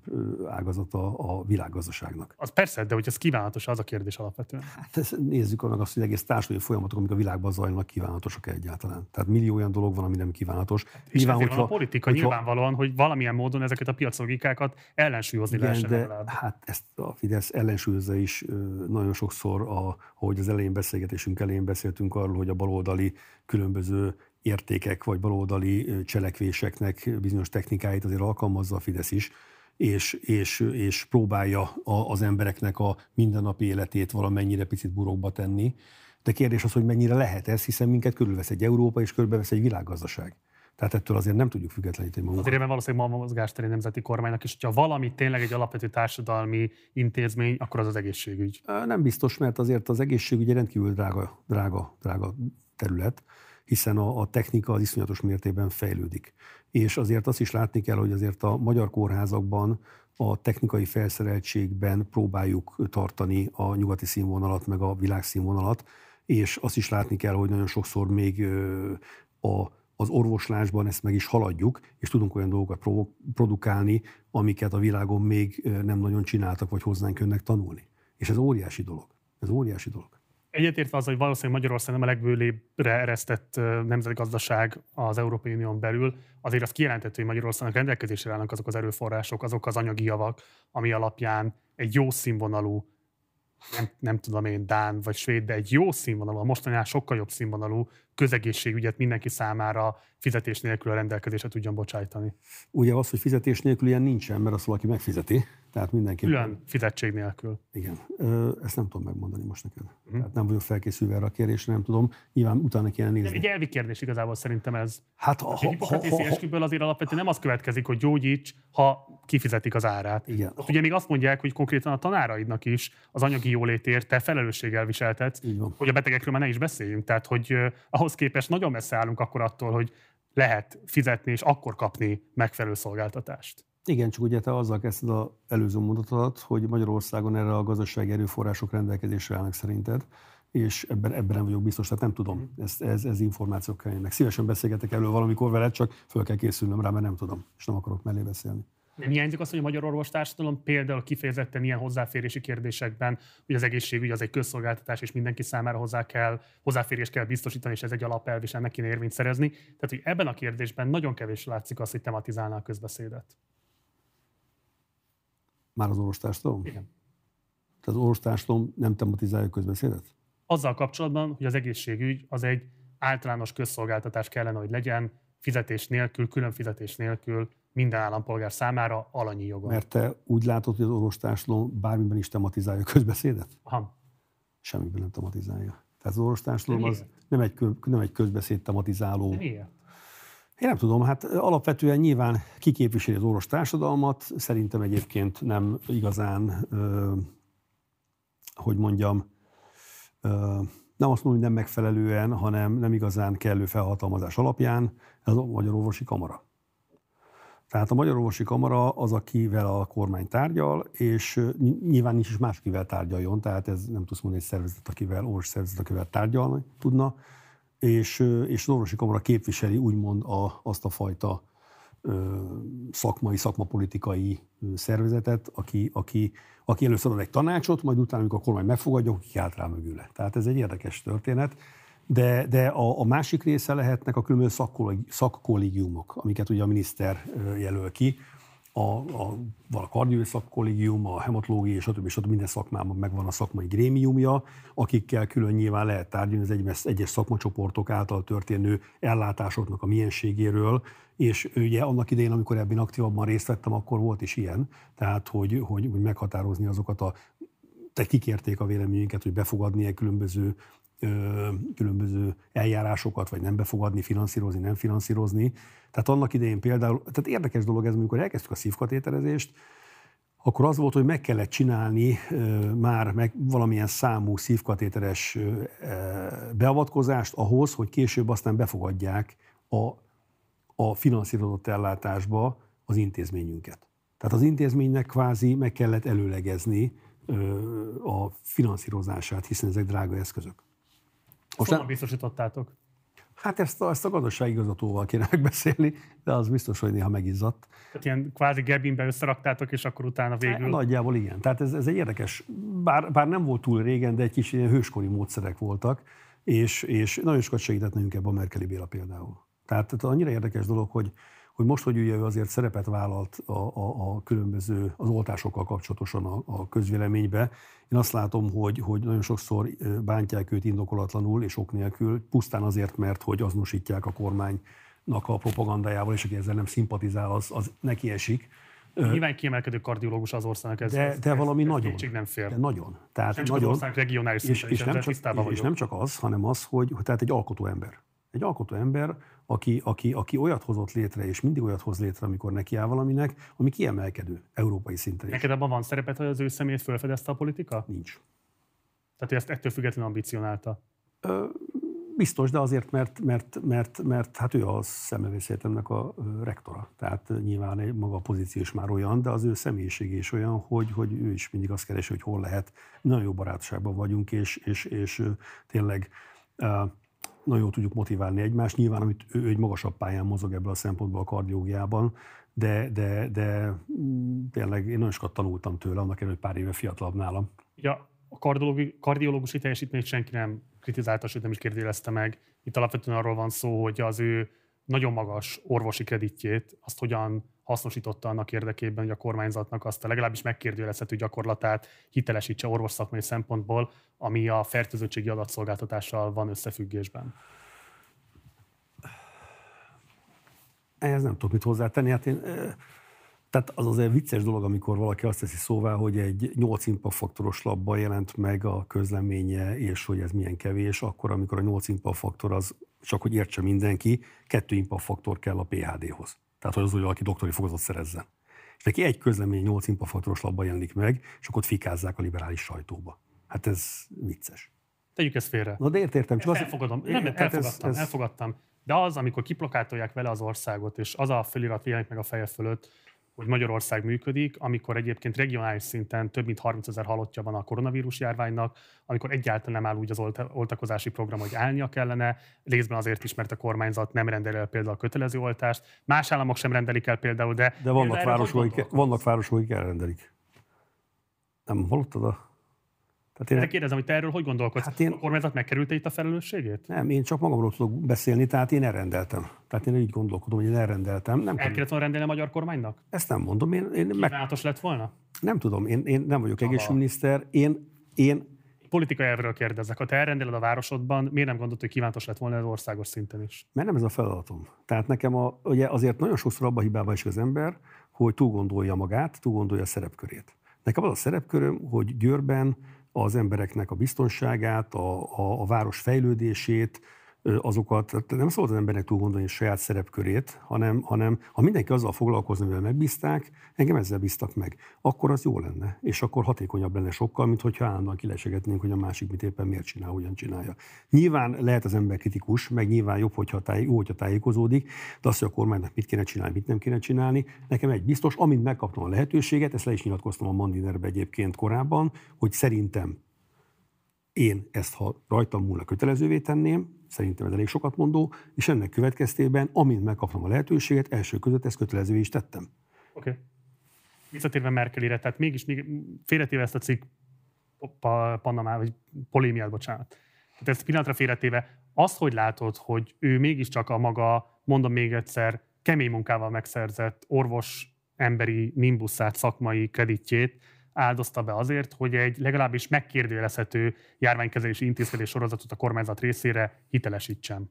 ágazata a világgazdaságnak. Az persze, de hogy ez kívánatos, az a kérdés alapvetően. Hát nézzük meg azt, hogy egész társadalmi folyamatok, amik a világban zajlanak, kívánatosak egyáltalán. Tehát millió olyan dolog van, ami nem kívánatos. És Nyilván, hogyha, van a politika hogyha, nyilvánvalóan, hogy valamilyen módon ezeket a piaclogikákat ellensúlyozni igen, lehessen. De legalább. hát ezt a Fidesz ellensúlyozza is nagyon sokszor, a, ahogy az elején beszélgetésünk elején beszéltünk arról, hogy a baloldali különböző értékek vagy baloldali cselekvéseknek bizonyos technikáit azért alkalmazza a Fidesz is, és, és, és próbálja a, az embereknek a mindennapi életét valamennyire picit burokba tenni. De kérdés az, hogy mennyire lehet ez, hiszen minket körülvesz egy Európa, és körbevesz egy világgazdaság. Tehát ettől azért nem tudjuk függetleníteni magunkat. Azért mert valószínűleg ma a mozgásteri nemzeti kormánynak is, hogyha valami tényleg egy alapvető társadalmi intézmény, akkor az az egészségügy. Nem biztos, mert azért az egészségügy egy rendkívül drága, drága, drága terület hiszen a, a technika az iszonyatos mértékben fejlődik. És azért azt is látni kell, hogy azért a magyar kórházakban a technikai felszereltségben próbáljuk tartani a nyugati színvonalat, meg a világszínvonalat, és azt is látni kell, hogy nagyon sokszor még a, az orvoslásban ezt meg is haladjuk, és tudunk olyan dolgokat produkálni, amiket a világon még nem nagyon csináltak, vagy hozzánk jönnek tanulni. És ez óriási dolog. Ez óriási dolog. Egyetértve az, hogy valószínűleg Magyarország nem a legbőlébbre eresztett nemzetgazdaság az Európai Unión belül, azért az kijelenthető, hogy Magyarországnak rendelkezésre állnak azok az erőforrások, azok az anyagi javak, ami alapján egy jó színvonalú nem, nem tudom én, Dán vagy Svéd, de egy jó színvonalú, a mostanában sokkal jobb színvonalú közegészségügyet mindenki számára fizetés nélkül a rendelkezésre tudjon bocsájtani. Ugye az, hogy fizetés nélkül ilyen nincsen, mert azt valaki megfizeti, tehát mindenki. Külön fizetség nélkül. Igen, ezt nem tudom megmondani most neked. Uh-huh. Tehát nem vagyok felkészülve erre a kérdésre, nem tudom. Nyilván utána kéne nézni. egy elvi kérdés igazából szerintem ez. Hát ha, ha, ha, ha, ha, azért alapvetően nem az következik, hogy gyógyíts, ha kifizetik az árát. Igen. Ott ugye még azt mondják, hogy konkrétan a tanáraidnak is az anyagi jólétért te felelősséggel viseltetsz, hogy a betegekről már ne is beszéljünk. Tehát, hogy uh, ahhoz képest nagyon messze állunk akkor attól, hogy lehet fizetni és akkor kapni megfelelő szolgáltatást. Igen, csak ugye te azzal kezdted az előző mondatodat, hogy Magyarországon erre a gazdasági erőforrások rendelkezésre állnak szerinted, és ebben, ebben nem vagyok biztos, tehát nem tudom, mm. ez, ez, ez információk kell jönnek. Szívesen beszélgetek elő valamikor veled, csak föl kell készülnöm rá, mert nem tudom, és nem akarok mellé beszélni. Nem hiányzik az, hogy a magyar orvostársadalom például kifejezetten ilyen hozzáférési kérdésekben, hogy az egészségügy az egy közszolgáltatás, és mindenki számára hozzá kell, hozzáférés kell biztosítani, és ez egy alapelv, és ennek kéne érvényt szerezni. Tehát, hogy ebben a kérdésben nagyon kevés látszik az, hogy tematizálná a közbeszédet. Már az orvostársadalom? Igen. Tehát az orvostársadalom nem tematizálja a közbeszédet? Azzal kapcsolatban, hogy az egészségügy az egy általános közszolgáltatás kellene, hogy legyen, fizetés nélkül, külön fizetés nélkül, minden állampolgár számára alanyi jogon. Mert te úgy látod, hogy az orvostársadalom bármiben is tematizálja a közbeszédet? Aha. Semmiben nem tematizálja. Tehát az orvostársadalom az nem egy, nem egy közbeszéd tematizáló. Én nem tudom, hát alapvetően nyilván kiképviseli az orvos társadalmat, szerintem egyébként nem igazán, hogy mondjam, nem azt mondom, hogy nem megfelelően, hanem nem igazán kellő felhatalmazás alapján, ez a Magyar Orvosi Kamara. Tehát a Magyar Orvosi Kamara az, akivel a kormány tárgyal, és nyilván nincs is más, akivel tárgyaljon, tehát ez nem tudsz mondani egy szervezet, akivel, orvos szervezet, akivel tárgyalni tudna, és, és az orvosi kamara képviseli úgymond a, azt a fajta szakmai, szakmapolitikai szervezetet, aki, aki, aki először ad egy tanácsot, majd utána, amikor a kormány megfogadja, akkor kiállt rá mögüle. Tehát ez egy érdekes történet. De, de a, a másik része lehetnek a különböző szakkollégiumok, amiket ugye a miniszter jelöl ki. A, a, a kardiói szakkollégium, a hematológiai, stb. stb. minden szakmában megvan a szakmai grémiumja, akikkel külön nyilván lehet tárgyalni az egyes, egyes szakmacsoportok által történő ellátásoknak a mienségéről, és ugye annak idején, amikor ebben aktívabban részt vettem, akkor volt is ilyen, tehát hogy, hogy, hogy meghatározni azokat a tehát kikérték a véleményünket, hogy befogadni egy különböző különböző eljárásokat, vagy nem befogadni, finanszírozni, nem finanszírozni. Tehát annak idején például, tehát érdekes dolog ez, amikor elkezdtük a szívkatéterezést, akkor az volt, hogy meg kellett csinálni már meg valamilyen számú szívkatéteres beavatkozást ahhoz, hogy később aztán befogadják a, a finanszírozott ellátásba az intézményünket. Tehát az intézménynek kvázi meg kellett előlegezni a finanszírozását, hiszen ezek drága eszközök. Most nem biztosítottátok? Hát ezt a, ezt a gazdasági igazgatóval kéne megbeszélni, de az biztos, hogy néha megizzadt. Tehát ilyen kvázi Gebinbe összeraktátok, és akkor utána végül... Nagyjából igen. Tehát ez, ez egy érdekes, bár, bár nem volt túl régen, de egy kis ilyen hőskori módszerek voltak, és, és nagyon sokat segített nekünk ebben a Merkeli Béla például. Tehát, tehát annyira érdekes dolog, hogy, hogy most, hogy ő azért szerepet vállalt a, a, a különböző, az oltásokkal kapcsolatosan a, a közvéleménybe, én azt látom, hogy, hogy nagyon sokszor bántják őt indokolatlanul és ok nélkül, pusztán azért, mert hogy azonosítják a kormánynak a propagandájával, és aki ezzel nem szimpatizál, az, az neki esik. Nyilván kiemelkedő kardiológus az országnak ez. De, ez, de valami ez, nagyon. nem fér. De nagyon. Tehát nem csak nagyon, az ország regionális és, és, nem csak, és, és nem csak az, hanem az, hogy, hogy tehát egy alkotó ember. Egy alkotó ember, aki, aki, aki olyat hozott létre, és mindig olyat hoz létre, amikor nekiáll valaminek, ami kiemelkedő európai szinten. Neked abban van szerepet, hogy az ő személyét felfedezte a politika? Nincs. Tehát, hogy ezt ettől függetlenül ambicionálta? Ö, biztos, de azért, mert, mert, mert, mert hát ő a szemlevészétemnek a rektora. Tehát nyilván egy maga a pozíció is már olyan, de az ő személyiség is olyan, hogy, hogy ő is mindig azt keresi, hogy hol lehet. Nagyon jó barátságban vagyunk, és, és, és tényleg nagyon tudjuk motiválni egymást. Nyilván, amit ő egy magasabb pályán mozog ebből a szempontból a kardiógiában, de, de, de mm, tényleg én nagyon sokat tanultam tőle, annak ellenére, hogy pár éve fiatalabb nálam. Ja, a kardiológusi teljesítményt senki nem kritizálta, sőt nem is kérdélezte meg. Itt alapvetően arról van szó, hogy az ő nagyon magas orvosi kreditjét, azt hogyan hasznosította annak érdekében, hogy a kormányzatnak azt a legalábbis megkérdőjelezhető gyakorlatát hitelesítse orvos szakmai szempontból, ami a fertőzöttségi adatszolgáltatással van összefüggésben. Ehhez nem tudok mit hozzátenni. Hát én, tehát az azért vicces dolog, amikor valaki azt teszi szóvá, hogy egy 8 faktoros labban jelent meg a közleménye, és hogy ez milyen kevés, akkor amikor a 8 faktor az, csak hogy értse mindenki, kettő faktor kell a PHD-hoz. Tehát, az, hogy valaki doktori fokozat szerezzen. És neki egy közlemény 8 impafaktoros labban jelenik meg, és akkor fikázzák a liberális sajtóba. Hát ez vicces. Tegyük ezt félre. Na de ért, értem. Csak ezt az... elfogadom. Nem, hát elfogadtam, ez, ez... elfogadtam. De az, amikor kiplakátolják vele az országot, és az a felirat jelenik meg a feje fölött, hogy Magyarország működik, amikor egyébként regionális szinten több mint 30 ezer halottja van a koronavírus járványnak, amikor egyáltalán nem áll úgy az oltakozási program, hogy állnia kellene, részben azért is, mert a kormányzat nem rendel el például a kötelező oltást, más államok sem rendelik el például, de... De vannak városok, akik, vannak városok, akik elrendelik. Nem hallottad a tehát én... De kérdezem, hogy te erről hogy gondolkodsz? Hát én... A kormányzat megkerülte itt a felelősségét? Nem, én csak magamról tudok beszélni, tehát én elrendeltem. Tehát én így gondolkodom, hogy én elrendeltem. Nem El kellett volna rendelni a magyar kormánynak? Ezt nem mondom. Én, én meg... lett volna? Nem tudom, én, én nem vagyok egészségügyminiszter. Én, én politikai elvről kérdezek. Ha te elrendeled a városodban, miért nem gondolod, hogy kívántos lett volna az országos szinten is? Mert nem ez a feladatom. Tehát nekem a, ugye azért nagyon sokszor abba hibába is az ember, hogy túl gondolja magát, túl gondolja a szerepkörét. Nekem az a szerepköröm, hogy Győrben az embereknek a biztonságát, a, a, a város fejlődését, azokat, nem szabad az embernek túl gondolni a saját szerepkörét, hanem, hanem ha mindenki azzal foglalkozni, mivel megbízták, engem ezzel bíztak meg, akkor az jó lenne, és akkor hatékonyabb lenne sokkal, mint hogyha állandóan kilesegetnénk, hogy a másik mit éppen miért csinál, hogyan csinálja. Nyilván lehet az ember kritikus, meg nyilván jobb, hogyha, táj, jó, hogyha tájékozódik, de azt, hogy a kormánynak mit kéne csinálni, mit nem kéne csinálni, nekem egy biztos, amint megkaptam a lehetőséget, ezt le is nyilatkoztam a Mandinerbe egyébként korábban, hogy szerintem én ezt, ha rajtam múlna kötelezővé tenném, szerintem ez elég sokat mondó, és ennek következtében, amint megkaptam a lehetőséget, első között ezt kötelezővé is tettem. Oké. Okay. Visszatérve Merkelire, tehát mégis még félretéve ezt a cikk Panamá, vagy polémiát, bocsánat. Tehát ezt pillanatra félretéve, azt, hogy látod, hogy ő mégiscsak a maga, mondom még egyszer, kemény munkával megszerzett orvos emberi nimbuszát, szakmai kreditjét, áldozta be azért, hogy egy legalábbis megkérdőjelezhető járványkezelési intézkedés sorozatot a kormányzat részére hitelesítsen.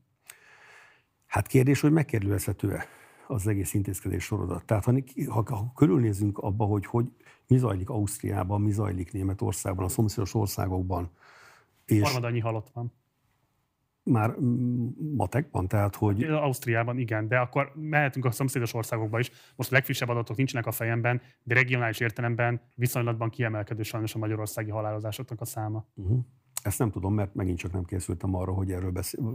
Hát kérdés, hogy megkérdőjelezhető-e az egész intézkedés sorozat. Tehát ha, ha, ha körülnézünk abba, hogy, hogy mi zajlik Ausztriában, mi zajlik Németországban, a szomszédos országokban. És Harmad annyi halott van. Már matekban, tehát hogy... Ausztriában igen, de akkor mehetünk a szomszédos országokba is. Most a legfrissebb adatok nincsenek a fejemben, de regionális értelemben viszonylatban kiemelkedő sajnos a magyarországi halálozásoknak a száma. Uh-huh. Ezt nem tudom, mert megint csak nem készültem arra, hogy erről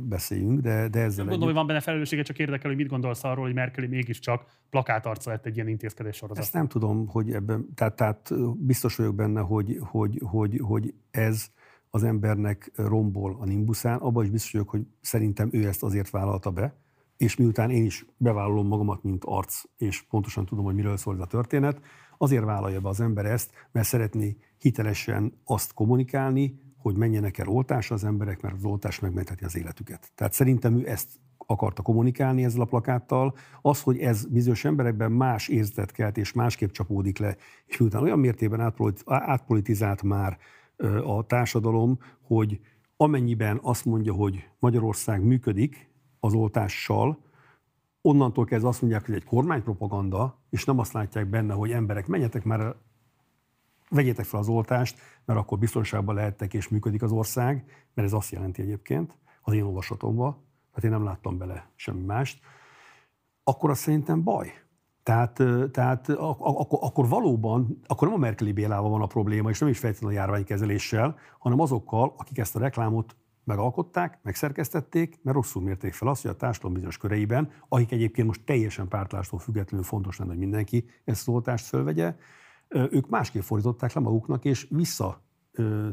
beszéljünk, de, de ezzel Gondolom, hogy van benne felelőssége, csak érdekel, hogy mit gondolsz arról, hogy Merkeli mégiscsak plakátarca lett egy ilyen intézkedés sorozat. Ezt nem tudom, hogy ebben, tehát, tehát biztos vagyok benne, hogy, hogy, hogy, hogy ez az embernek rombol a nimbuszán, abban is biztos vagyok, hogy szerintem ő ezt azért vállalta be, és miután én is bevállalom magamat, mint arc, és pontosan tudom, hogy miről szól ez a történet, azért vállalja be az ember ezt, mert szeretné hitelesen azt kommunikálni, hogy menjenek el oltásra az emberek, mert az oltás megmentheti az életüket. Tehát szerintem ő ezt akarta kommunikálni ezzel a plakáttal. Az, hogy ez bizonyos emberekben más érzetet kelt és másképp csapódik le, és miután olyan mértében átpolitizált már a társadalom, hogy amennyiben azt mondja, hogy Magyarország működik az oltással, onnantól kezdve azt mondják, hogy egy kormánypropaganda, és nem azt látják benne, hogy emberek, menjetek már, vegyétek fel az oltást, mert akkor biztonságban lehettek és működik az ország, mert ez azt jelenti egyébként az én olvasatomban, hát én nem láttam bele semmi mást, akkor azt szerintem baj. Tehát, tehát akkor, akkor valóban, akkor nem a Merkeli Bélával van a probléma, és nem is feltétlenül a járványkezeléssel, hanem azokkal, akik ezt a reklámot megalkották, megszerkesztették, mert rosszul mérték fel azt, hogy a társadalom bizonyos köreiben, akik egyébként most teljesen pártlástól függetlenül fontos lenne, hogy mindenki ezt az oltást fölvegye, ők másképp fordították le maguknak, és vissza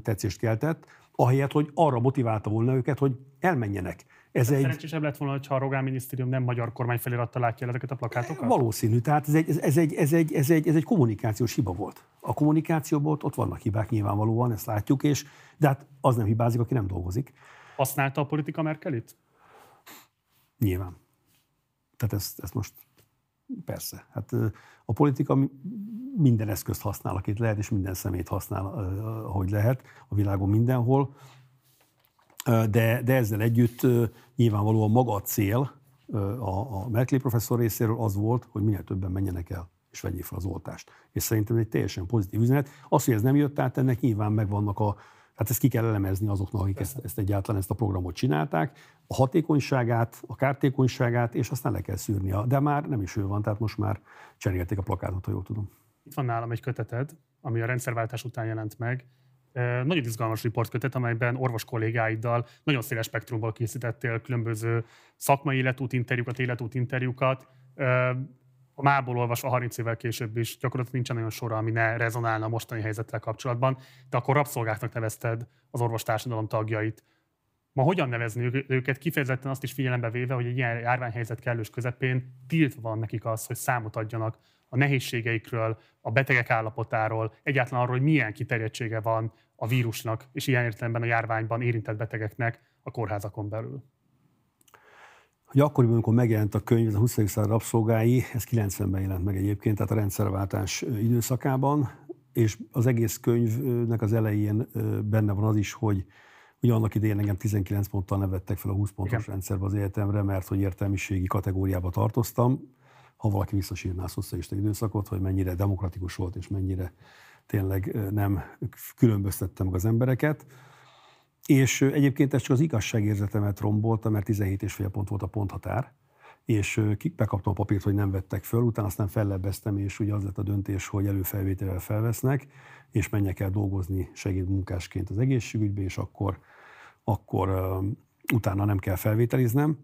tetszést keltett, ahelyett, hogy arra motiválta volna őket, hogy elmenjenek. Ez egy... Szerencsésebb lett volna, ha a Rogán minisztérium nem magyar kormány felirattal látja ezeket a plakátokat? Valószínű. Tehát ez egy, ez, egy, ez, egy, ez, egy, ez egy kommunikációs hiba volt. A kommunikációból ott vannak hibák nyilvánvalóan, ezt látjuk, és de hát az nem hibázik, aki nem dolgozik. Használta a politika Merkelit? Nyilván. Tehát ezt, ezt most persze. Hát a politika minden eszközt használ, akit lehet, és minden szemét használ, ahogy lehet a világon mindenhol de, de ezzel együtt nyilvánvalóan maga a cél a, a Merkley professzor részéről az volt, hogy minél többen menjenek el és vegyék fel az oltást. És szerintem egy teljesen pozitív üzenet. Az, hogy ez nem jött át, ennek nyilván megvannak a, hát ezt ki kell elemezni azoknak, akik ezt, ezt egyáltalán ezt a programot csinálták, a hatékonyságát, a kártékonyságát, és aztán le kell szűrni. De már nem is ő van, tehát most már cserélték a plakátot, ha jól tudom. Itt van nálam egy köteted, ami a rendszerváltás után jelent meg, nagyon izgalmas riportkötet, amelyben orvos kollégáiddal nagyon széles spektrumból készítettél különböző szakmai életút interjúkat, életút interjúkat. A mából olvasva 30 évvel később is gyakorlatilag nincsen olyan sora, ami ne rezonálna a mostani helyzettel kapcsolatban, de akkor rabszolgáknak nevezted az orvostársadalom tagjait. Ma hogyan nevezni őket, kifejezetten azt is figyelembe véve, hogy egy ilyen járványhelyzet kellős közepén tiltva van nekik az, hogy számot adjanak a nehézségeikről, a betegek állapotáról, egyáltalán arról, hogy milyen kiterjedtsége van a vírusnak, és ilyen értelemben a járványban érintett betegeknek a kórházakon belül. Hogy akkoriban, amikor megjelent a könyv, ez a 20. század rabszolgái, ez 90-ben jelent meg egyébként, tehát a rendszerváltás időszakában, és az egész könyvnek az elején benne van az is, hogy Ugye annak idején engem 19 ponttal nevettek fel a 20 pontos Igen. rendszerbe az egyetemre, mert hogy értelmiségi kategóriába tartoztam. Ha valaki visszasírná a szocialista időszakot, hogy mennyire demokratikus volt, és mennyire tényleg nem különböztettem meg az embereket. És egyébként ez csak az igazságérzetemet rombolta, mert 17,5 pont volt a ponthatár, és bekaptam a papírt, hogy nem vettek föl, utána aztán fellebbeztem, és ugye az lett a döntés, hogy előfelvételvel felvesznek, és menjek el dolgozni segédmunkásként az egészségügybe, és akkor, akkor utána nem kell felvételiznem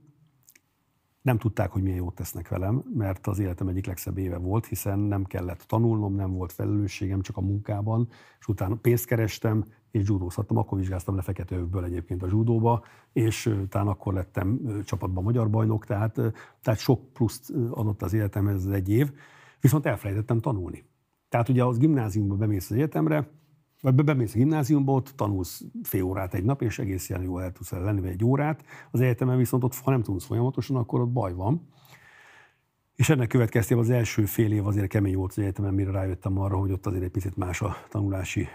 nem tudták, hogy milyen jót tesznek velem, mert az életem egyik legszebb éve volt, hiszen nem kellett tanulnom, nem volt felelősségem csak a munkában, és utána pénzt kerestem, és judózhattam, akkor vizsgáztam le fekete övből egyébként a judóba, és utána akkor lettem csapatban magyar bajnok, tehát, tehát sok pluszt adott az életemhez ez egy év, viszont elfelejtettem tanulni. Tehát ugye az gimnáziumba bemész az egyetemre, vagy bemész a gimnáziumba, ott tanulsz fél órát egy nap, és egész jó el tudsz lenni egy órát. Az egyetemen viszont ott, ha nem tudsz folyamatosan, akkor ott baj van. És ennek következtében az első fél év azért kemény volt az egyetemen, mire rájöttem arra, hogy ott azért egy picit más a tanulási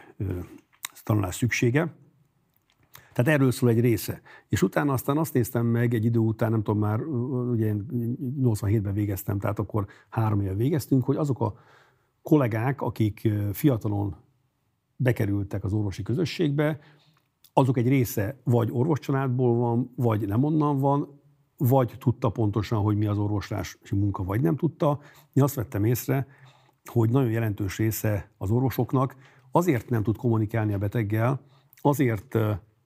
tanulás szüksége. Tehát erről szól egy része. És utána aztán azt néztem meg egy idő után, nem tudom már, ugye 87-ben végeztem, tehát akkor három éve végeztünk, hogy azok a kollégák, akik fiatalon bekerültek az orvosi közösségbe, azok egy része vagy orvoscsaládból van, vagy nem onnan van, vagy tudta pontosan, hogy mi az orvoslási munka, vagy nem tudta. Én azt vettem észre, hogy nagyon jelentős része az orvosoknak azért nem tud kommunikálni a beteggel, azért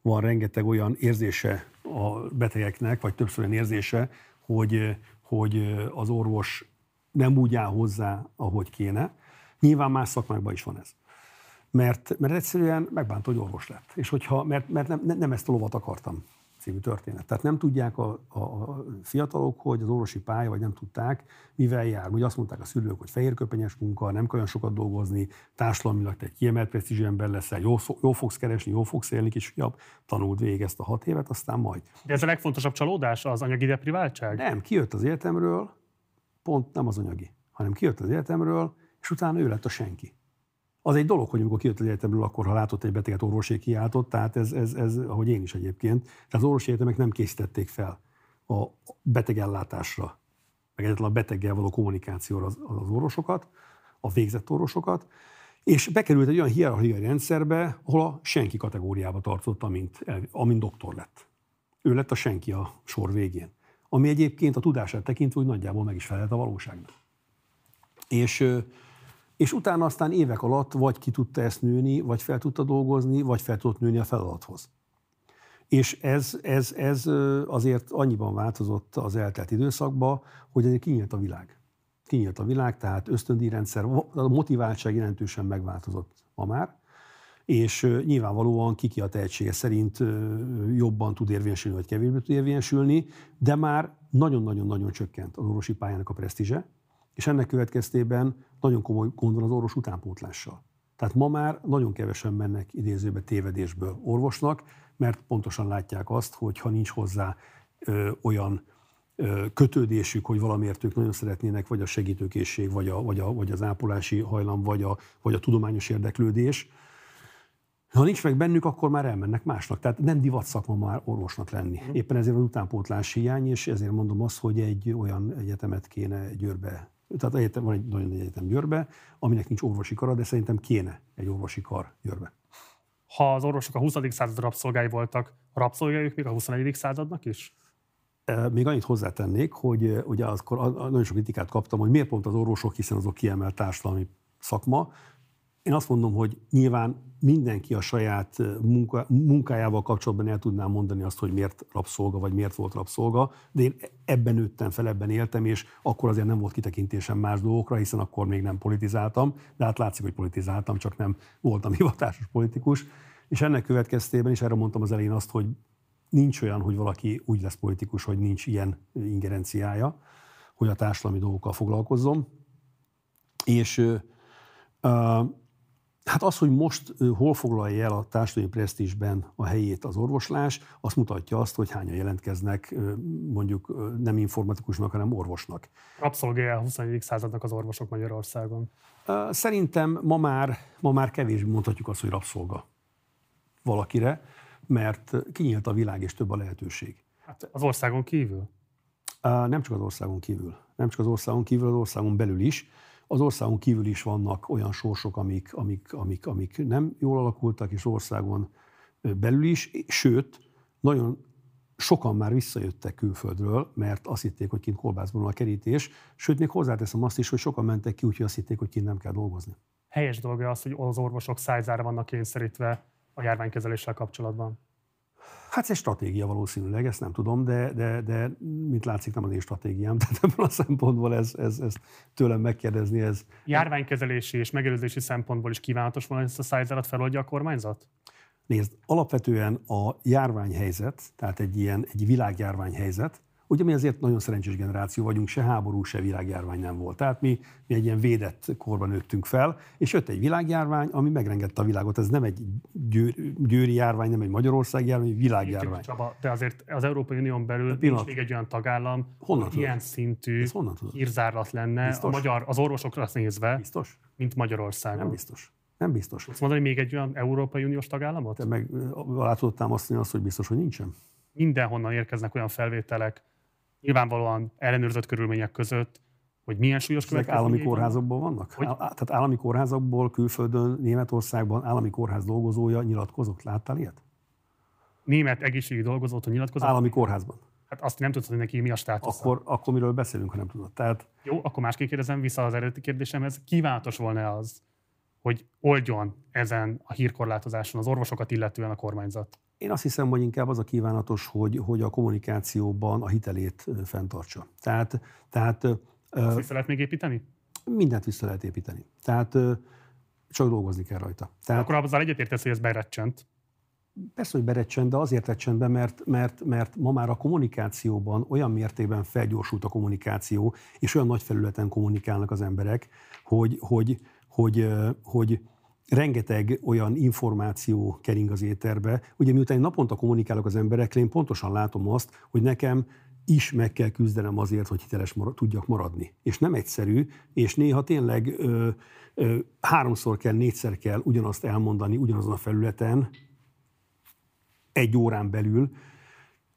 van rengeteg olyan érzése a betegeknek, vagy többször olyan érzése, hogy, hogy az orvos nem úgy áll hozzá, ahogy kéne. Nyilván más szakmákban is van ez mert, mert egyszerűen megbánt, hogy orvos lett. És hogyha, mert, mert nem, nem ezt a lovat akartam című történet. Tehát nem tudják a, a, a fiatalok, hogy az orvosi pálya, vagy nem tudták, mivel jár. Ugye azt mondták a szülők, hogy fehérköpenyes munka, nem kell olyan sokat dolgozni, társadalmilag te egy kiemelt presztízsű ember leszel, jó, jó fogsz keresni, jó fogsz élni, jobb, tanult végig ezt a hat évet, aztán majd. De ez a legfontosabb csalódás, az anyagi depriváltság? Nem, kijött az életemről, pont nem az anyagi, hanem kijött az életemről, és utána ő lett a senki. Az egy dolog, hogy amikor kijött az egyetemről, akkor ha látott egy beteget, orvosé kiáltott, tehát ez, ez, ez, ahogy én is egyébként. Tehát az orvosi egyetemek nem készítették fel a betegellátásra, meg egyetlen a beteggel való kommunikációra az, az orvosokat, a végzett orvosokat, és bekerült egy olyan hierarchiai rendszerbe, ahol a senki kategóriába tartott, amint, amint doktor lett. Ő lett a senki a sor végén. Ami egyébként a tudását tekintve, hogy nagyjából meg is felelt a valóságnak. És és utána aztán évek alatt vagy ki tudta ezt nőni, vagy fel tudta dolgozni, vagy fel tudott nőni a feladathoz. És ez, ez, ez azért annyiban változott az eltelt időszakban, hogy azért kinyílt a világ. Kinyílt a világ, tehát ösztöndíjrendszer, a motiváltság jelentősen megváltozott ma már, és nyilvánvalóan kiki a tehetsége szerint jobban tud érvényesülni, vagy kevésbé tud érvényesülni, de már nagyon-nagyon-nagyon csökkent az orvosi pályának a presztízse, és ennek következtében nagyon komoly gond van az orvos utánpótlással. Tehát ma már nagyon kevesen mennek idézőbe tévedésből orvosnak, mert pontosan látják azt, hogy ha nincs hozzá ö, olyan ö, kötődésük, hogy valamiért ők nagyon szeretnének, vagy a segítőkészség, vagy, a, vagy, a, vagy az ápolási hajlam, vagy a, vagy a tudományos érdeklődés, ha nincs meg bennük, akkor már elmennek másnak. Tehát nem divat szakma már orvosnak lenni. Mhm. Éppen ezért az utánpótlás hiány, és ezért mondom azt, hogy egy olyan egyetemet kéne Győrbe tehát egyetem, van egy nagyon nagy egyetem Győrbe, aminek nincs orvosi kara, de szerintem kéne egy orvosi kar Győrbe. Ha az orvosok a 20. század rabszolgái voltak, rabszolgájuk még a 21. századnak is? Még annyit hozzátennék, hogy ugye akkor nagyon sok kritikát kaptam, hogy miért pont az orvosok, hiszen azok kiemelt társadalmi szakma. Én azt mondom, hogy nyilván mindenki a saját munka, munkájával kapcsolatban el tudná mondani azt, hogy miért rabszolga, vagy miért volt rabszolga, de én ebben nőttem fel, ebben éltem, és akkor azért nem volt kitekintésem más dolgokra, hiszen akkor még nem politizáltam, de hát látszik, hogy politizáltam, csak nem voltam hivatásos politikus. És ennek következtében is erre mondtam az elején azt, hogy nincs olyan, hogy valaki úgy lesz politikus, hogy nincs ilyen ingerenciája, hogy a társadalmi dolgokkal foglalkozzon. És uh, Hát az, hogy most hol foglalja el a társadalmi presztízsben a helyét az orvoslás, azt mutatja azt, hogy hányan jelentkeznek mondjuk nem informatikusnak, hanem orvosnak. Rabszolgálja a 21. századnak az orvosok Magyarországon. Szerintem ma már, ma már kevésbé mondhatjuk azt, hogy rabszolga valakire, mert kinyílt a világ és több a lehetőség. Hát az országon kívül? Nem csak az országon kívül. Nem csak az országon kívül, az országon belül is az országon kívül is vannak olyan sorsok, amik, amik, amik, amik nem jól alakultak, és országon belül is, sőt, nagyon sokan már visszajöttek külföldről, mert azt hitték, hogy kint kolbászban a kerítés, sőt, még hozzáteszem azt is, hogy sokan mentek ki, úgyhogy azt hitték, hogy kint nem kell dolgozni. Helyes dolga az, hogy az orvosok szájzára vannak kényszerítve a járványkezeléssel kapcsolatban. Hát ez egy stratégia valószínűleg, ezt nem tudom, de, de, de mint látszik, nem az én stratégiám. Tehát ebből a szempontból ez, ez, ez tőlem megkérdezni, ez... Járványkezelési és megelőzési szempontból is kívánatos volna, ezt a szájzárat feloldja a kormányzat? Nézd, alapvetően a járványhelyzet, tehát egy ilyen egy világjárványhelyzet, Ugye mi azért nagyon szerencsés generáció vagyunk, se háború, se világjárvány nem volt. Tehát mi, mi egy ilyen védett korban nőttünk fel, és jött egy világjárvány, ami megrengette a világot. Ez nem egy győr, győri járvány, nem egy Magyarország járvány, egy világjárvány. Csaba, de azért az Európai Unión belül nincs még egy olyan tagállam, honnan hogy ilyen szintű hírzárlat lenne biztos? a magyar, az orvosokra nézve, biztos? mint Magyarország. Nem biztos. Nem biztos. Tudsz mondani még egy olyan Európai Uniós tagállamot? Te meg látod támasztani azt, hogy biztos, hogy nincsen? Mindenhonnan érkeznek olyan felvételek, nyilvánvalóan ellenőrzött körülmények között, hogy milyen súlyos Ezek állami kórházakból vannak? Hogy? Tehát állami kórházakból, külföldön, Németországban állami kórház dolgozója nyilatkozott. Láttál ilyet? Német egészségügyi dolgozót nyilatkozott? Állami kórházban. Hát azt nem tudod, hogy neki mi a státusz. Akkor, akkor miről beszélünk, ha nem tudod. Tehát... Jó, akkor másképp kérdezem vissza az eredeti kérdésemhez. Kívánatos volna az, hogy oldjon ezen a hírkorlátozáson az orvosokat illetően a kormányzat? Én azt hiszem, hogy inkább az a kívánatos, hogy, hogy a kommunikációban a hitelét fenntartsa. Tehát, tehát Azt vissza lehet még építeni? Mindent vissza lehet építeni. Tehát csak dolgozni kell rajta. Tehát, Akkor azzal egyetértesz, hogy ez berecsent. Persze, hogy berecsent, de azért recsent be, mert, mert, mert ma már a kommunikációban olyan mértékben felgyorsult a kommunikáció, és olyan nagy felületen kommunikálnak az emberek, hogy, hogy, hogy, hogy, hogy rengeteg olyan információ kering az éterbe. Ugye miután én naponta kommunikálok az emberekkel, én pontosan látom azt, hogy nekem is meg kell küzdenem azért, hogy hiteles marad, tudjak maradni. És nem egyszerű, és néha tényleg ö, ö, háromszor kell, négyszer kell ugyanazt elmondani ugyanazon a felületen, egy órán belül,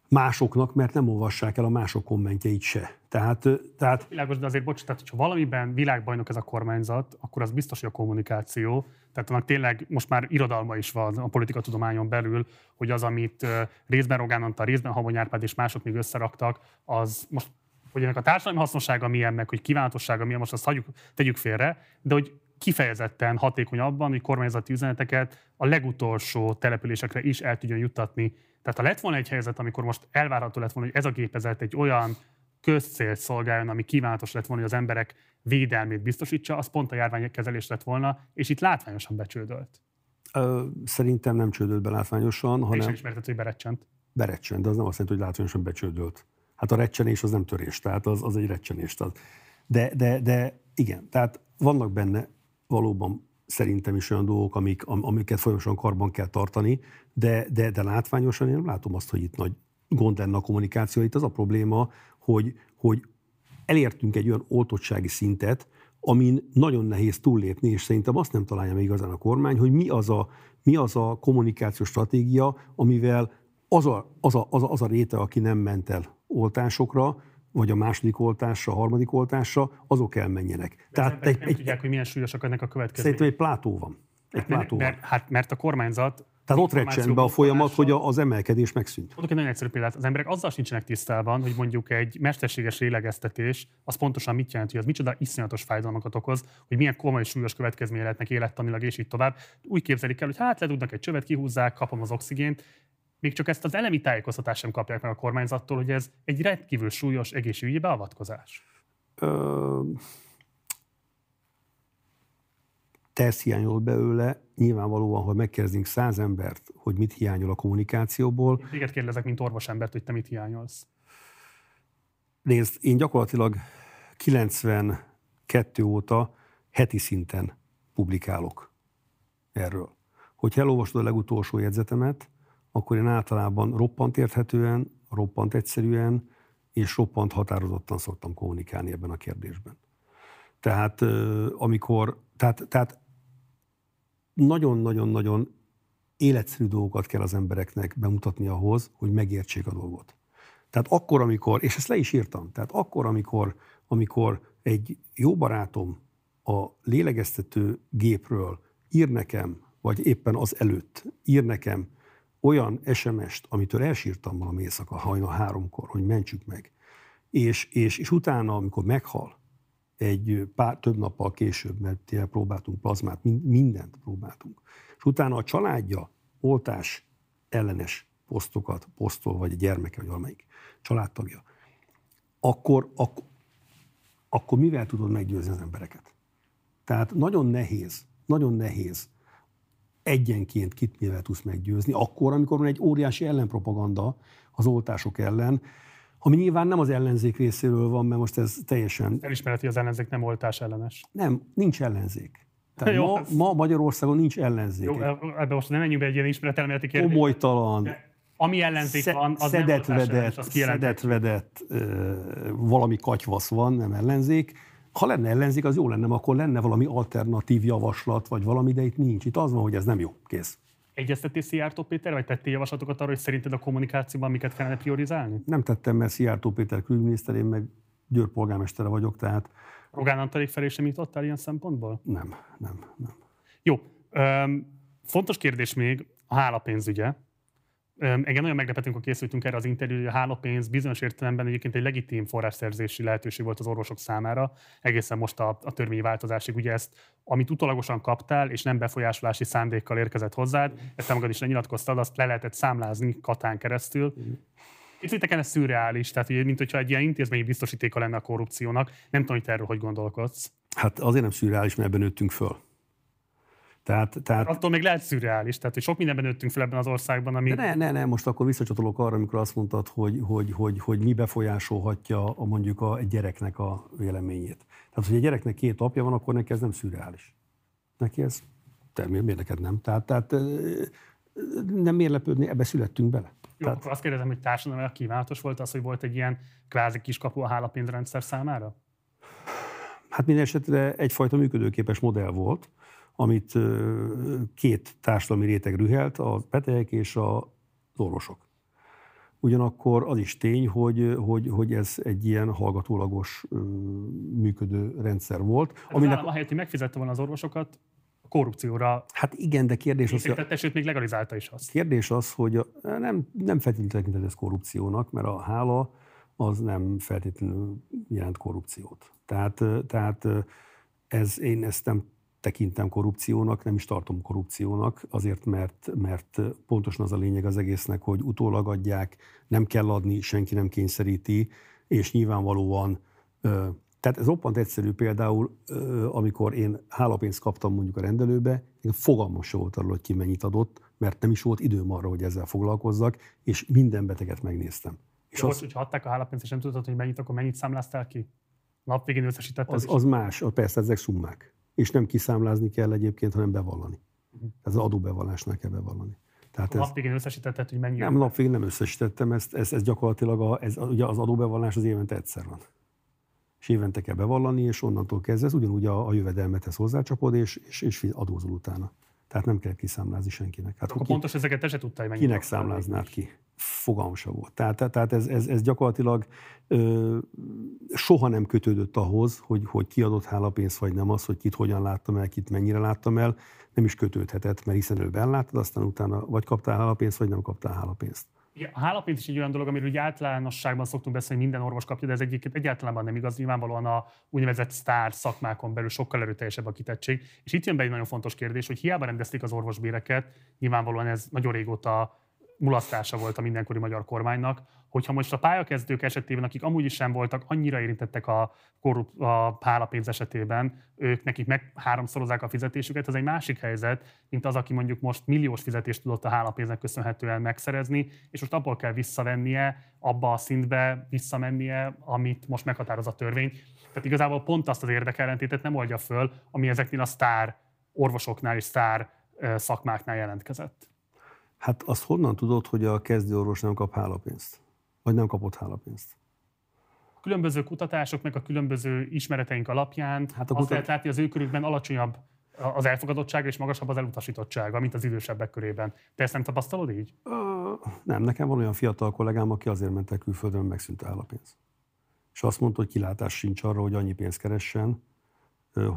másoknak, mert nem olvassák el a mások kommentjeit se. Tehát, tehát... Világos, de azért bocs, tehát ha valamiben világbajnok ez a kormányzat, akkor az biztos, hogy a kommunikáció, tehát annak tényleg most már irodalma is van a politikatudományon belül, hogy az, amit részben Rogán Anta, részben Habony Árpád és mások még összeraktak, az most hogy ennek a társadalmi hasznossága milyen, meg hogy kívánatossága milyen, most azt hagyjuk, tegyük félre, de hogy kifejezetten hatékony abban, hogy kormányzati üzeneteket a legutolsó településekre is el tudjon juttatni. Tehát ha lett volna egy helyzet, amikor most elvárható lett volna, hogy ez a gépezet egy olyan közcélt szolgáljon, ami kívánatos lett volna, hogy az emberek védelmét biztosítsa, az pont a járványkezelés lett volna, és itt látványosan becsődölt. Szerintem nem csődölt be látványosan, hanem... És ismertet, hogy berecsent. Berecsent, de az nem azt jelenti, hogy látványosan becsődölt. Hát a recsenés az nem törés, tehát az, az egy recsenés. De, de, de igen, tehát vannak benne valóban szerintem is olyan dolgok, amik, amiket folyamatosan karban kell tartani, de, de, de látványosan én nem látom azt, hogy itt nagy gond lenne a kommunikáció. Itt az a probléma, hogy, hogy elértünk egy olyan oltottsági szintet, amin nagyon nehéz túllépni, és szerintem azt nem találja meg igazán a kormány, hogy mi az a, mi az a kommunikációs stratégia, amivel az a, az, a, az, a, az a réte, aki nem ment el oltásokra, vagy a második oltásra, a harmadik oltásra, azok elmenjenek. De Tehát egy, nem egy, tudják, hogy milyen súlyosak ennek a következmények. Szerintem egy plátó van. Egy plátó mert, van. Hát, mert a kormányzat tehát ott recsent be a folyamat, hogy az emelkedés megszűnt. Mondok egy nagyon egyszerű példát. Az emberek azzal sincsenek tisztában, hogy mondjuk egy mesterséges lélegeztetés, az pontosan mit jelent, hogy az micsoda iszonyatos fájdalmakat okoz, hogy milyen komoly súlyos következménye lehetnek élettanilag, és így tovább. Úgy képzelik el, hogy hát ledugnak egy csövet, kihúzzák, kapom az oxigént, még csak ezt az elemi tájékoztatást sem kapják meg a kormányzattól, hogy ez egy rendkívül súlyos egészségügyi beavatkozás. Ö... Tesz hiányol belőle, nyilvánvalóan, hogy megkérdezünk száz embert, hogy mit hiányol a kommunikációból. Én téged kérdezek, mint orvosembert, hogy te mit hiányolsz. Nézd, én gyakorlatilag 92 óta heti szinten publikálok erről. Hogy elolvasod a legutolsó jegyzetemet, akkor én általában roppant érthetően, roppant egyszerűen és roppant határozottan szoktam kommunikálni ebben a kérdésben. Tehát amikor, tehát, tehát nagyon-nagyon-nagyon életszerű dolgokat kell az embereknek bemutatni ahhoz, hogy megértsék a dolgot. Tehát akkor, amikor, és ezt le is írtam, tehát akkor, amikor, amikor egy jó barátom a lélegeztető gépről ír nekem, vagy éppen az előtt ír nekem olyan SMS-t, amitől elsírtam valami éjszaka hajna háromkor, hogy mentsük meg, és, és, és utána, amikor meghal, egy pár, több nappal később, mert tényleg próbáltunk plazmát, mindent próbáltunk, és utána a családja oltás ellenes posztokat posztol, vagy a gyermeke, vagy valamelyik családtagja, akkor, akkor, akkor mivel tudod meggyőzni az embereket? Tehát nagyon nehéz, nagyon nehéz egyenként kit mivel tudsz meggyőzni, akkor, amikor van egy óriási ellenpropaganda az oltások ellen, ami nyilván nem az ellenzék részéről van, mert most ez teljesen... Elismeret, hogy az ellenzék nem oltás ellenes. Nem, nincs ellenzék. Tehát Jó, ma, ma Magyarországon nincs ellenzék. Jó, ebben most nem menjünk be egy ilyen ismeretelméleti kérdésbe. Komolytalan. ami ellenzék Sze- van, az szedett, nem vedett, az szedett, vedett, valami katyvasz van, nem ellenzék ha lenne ellenzék, az jó lenne, akkor lenne valami alternatív javaslat, vagy valami, de itt nincs. Itt az van, hogy ez nem jó. Kész. Egyeztettél Szijjártó Péter, vagy tettél javaslatokat arra, hogy szerinted a kommunikációban miket kellene priorizálni? Nem tettem, mert Szijjártó Péter külügyminiszter, én meg Győr polgármestere vagyok, tehát... Rogán Antalék felé sem jutottál ilyen szempontból? Nem, nem, nem. Jó. Üm, fontos kérdés még a hálapénzügye. Engem nagyon meglepetünk, hogy készültünk erre az interjú, hogy a hálópénz bizonyos értelemben egyébként egy legitim forrásszerzési lehetőség volt az orvosok számára, egészen most a, a törvényi változásig. Ugye ezt, amit utolagosan kaptál, és nem befolyásolási szándékkal érkezett hozzád, ezt te magad is lenyilatkoztad, azt le lehetett számlázni katán keresztül. Itt ez szürreális, tehát ugye, mint hogyha egy ilyen intézményi biztosítéka lenne a korrupciónak. Nem tudom, hogy te erről hogy gondolkodsz. Hát azért nem szürreális, mert ebben nőttünk föl. Tehát, tehát... Attól még lehet szürreális, tehát hogy sok mindenben nőttünk fel ebben az országban, ami... De ne, ne, ne, most akkor visszacsatolok arra, amikor azt mondtad, hogy, hogy, hogy, hogy mi befolyásolhatja a, mondjuk a, egy gyereknek a véleményét. Tehát, hogy egy gyereknek két apja van, akkor neki ez nem szürreális. Neki ez természetesen neked nem? Tehát, tehát nem miért lepődni, ebbe születtünk bele. Jó, Tehát... akkor azt kérdezem, hogy társadalmi kívánatos volt az, hogy volt egy ilyen kvázi kiskapu a hálapénzrendszer számára? Hát minden esetre egyfajta működőképes modell volt, amit két társadalmi réteg rühelt, a betegek és a orvosok. Ugyanakkor az is tény, hogy, hogy, hogy ez egy ilyen hallgatólagos működő rendszer volt. Hát aminek... Az állam ahelyett, hogy megfizette volna az orvosokat, korrupcióra. Hát igen, de kérdés az, hogy... sőt, még legalizálta is azt. Kérdés az, hogy a, nem, nem feltétlenül tekintett ez korrupciónak, mert a hála az nem feltétlenül jelent korrupciót. Tehát, tehát ez, én ezt nem tekintem korrupciónak, nem is tartom korrupciónak, azért, mert, mert pontosan az a lényeg az egésznek, hogy utólag adják, nem kell adni, senki nem kényszeríti, és nyilvánvalóan tehát ez roppant egyszerű például, amikor én hálapénzt kaptam mondjuk a rendelőbe, én fogalmam se volt arról, hogy ki mennyit adott, mert nem is volt időm arra, hogy ezzel foglalkozzak, és minden beteget megnéztem. És Jó, az, hogyha adták a hálapénzt, és nem tudtad, hogy mennyit, akkor mennyit számláztál ki? Nap végén összesítetted? Az, az más, persze ezek szummák. És nem kiszámlázni kell egyébként, hanem bevallani. Ez az adóbevallásnál kell bevallani. Tehát a ez, nap végén összesítetted, hogy mennyi? Nem, nap végén nem összesítettem, ezt, ez, ez gyakorlatilag a, ez, ugye az adóbevallás az évente egyszer van és évente kell bevallani, és onnantól kezdve ez ugyanúgy a, a jövedelmethez hozzácsapod, és, és, és adózol utána. Tehát nem kell kiszámlázni senkinek. Hát, Akkor ki, pontos ezeket te se tudtál, hogy Kinek számláznád ki? Fogalm sem volt. Tehát, tehát ez, ez, ez gyakorlatilag ö, soha nem kötődött ahhoz, hogy, hogy kiadott hálapénzt vagy nem az, hogy kit hogyan láttam el, kit mennyire láttam el, nem is kötődhetett, mert hiszen előbb elláttad, aztán utána vagy kaptál hálapénzt, vagy nem kaptál hálapénzt. A hálapénz is egy olyan dolog, amiről ugye általánosságban szoktunk beszélni, hogy minden orvos kapja, de ez egyébként egyáltalán nem igaz. Nyilvánvalóan a úgynevezett sztár szakmákon belül sokkal erőteljesebb a kitettség. És itt jön be egy nagyon fontos kérdés, hogy hiába rendezték az orvosbéreket, nyilvánvalóan ez nagyon régóta mulasztása volt a mindenkori magyar kormánynak, hogyha most a pályakezdők esetében, akik amúgy is sem voltak annyira érintettek a, korrup, a hálapénz esetében, ők nekik meg háromszorozzák a fizetésüket, az egy másik helyzet, mint az, aki mondjuk most milliós fizetést tudott a hálapénznek köszönhetően megszerezni, és most abból kell visszavennie, abba a szintbe visszamennie, amit most meghatároz a törvény. Tehát igazából pont azt az érdekellentétet nem oldja föl, ami ezeknél a sztár orvosoknál és sztár szakmáknál jelentkezett. Hát azt honnan tudod, hogy a kezdőorvos nem kap hálapénzt? Vagy nem kapott hálapénzt? Különböző kutatások, meg a különböző ismereteink alapján hát a kutat... azt lehet látni, az ő körükben alacsonyabb az elfogadottsága és magasabb az elutasítottsága, mint az idősebbek körében. Te ezt nem tapasztalod így? Uh, nem, nekem van olyan fiatal kollégám, aki azért ment el külföldön, megszűnt a hálapénz. És azt mondta, hogy kilátás sincs arra, hogy annyi pénzt keressen,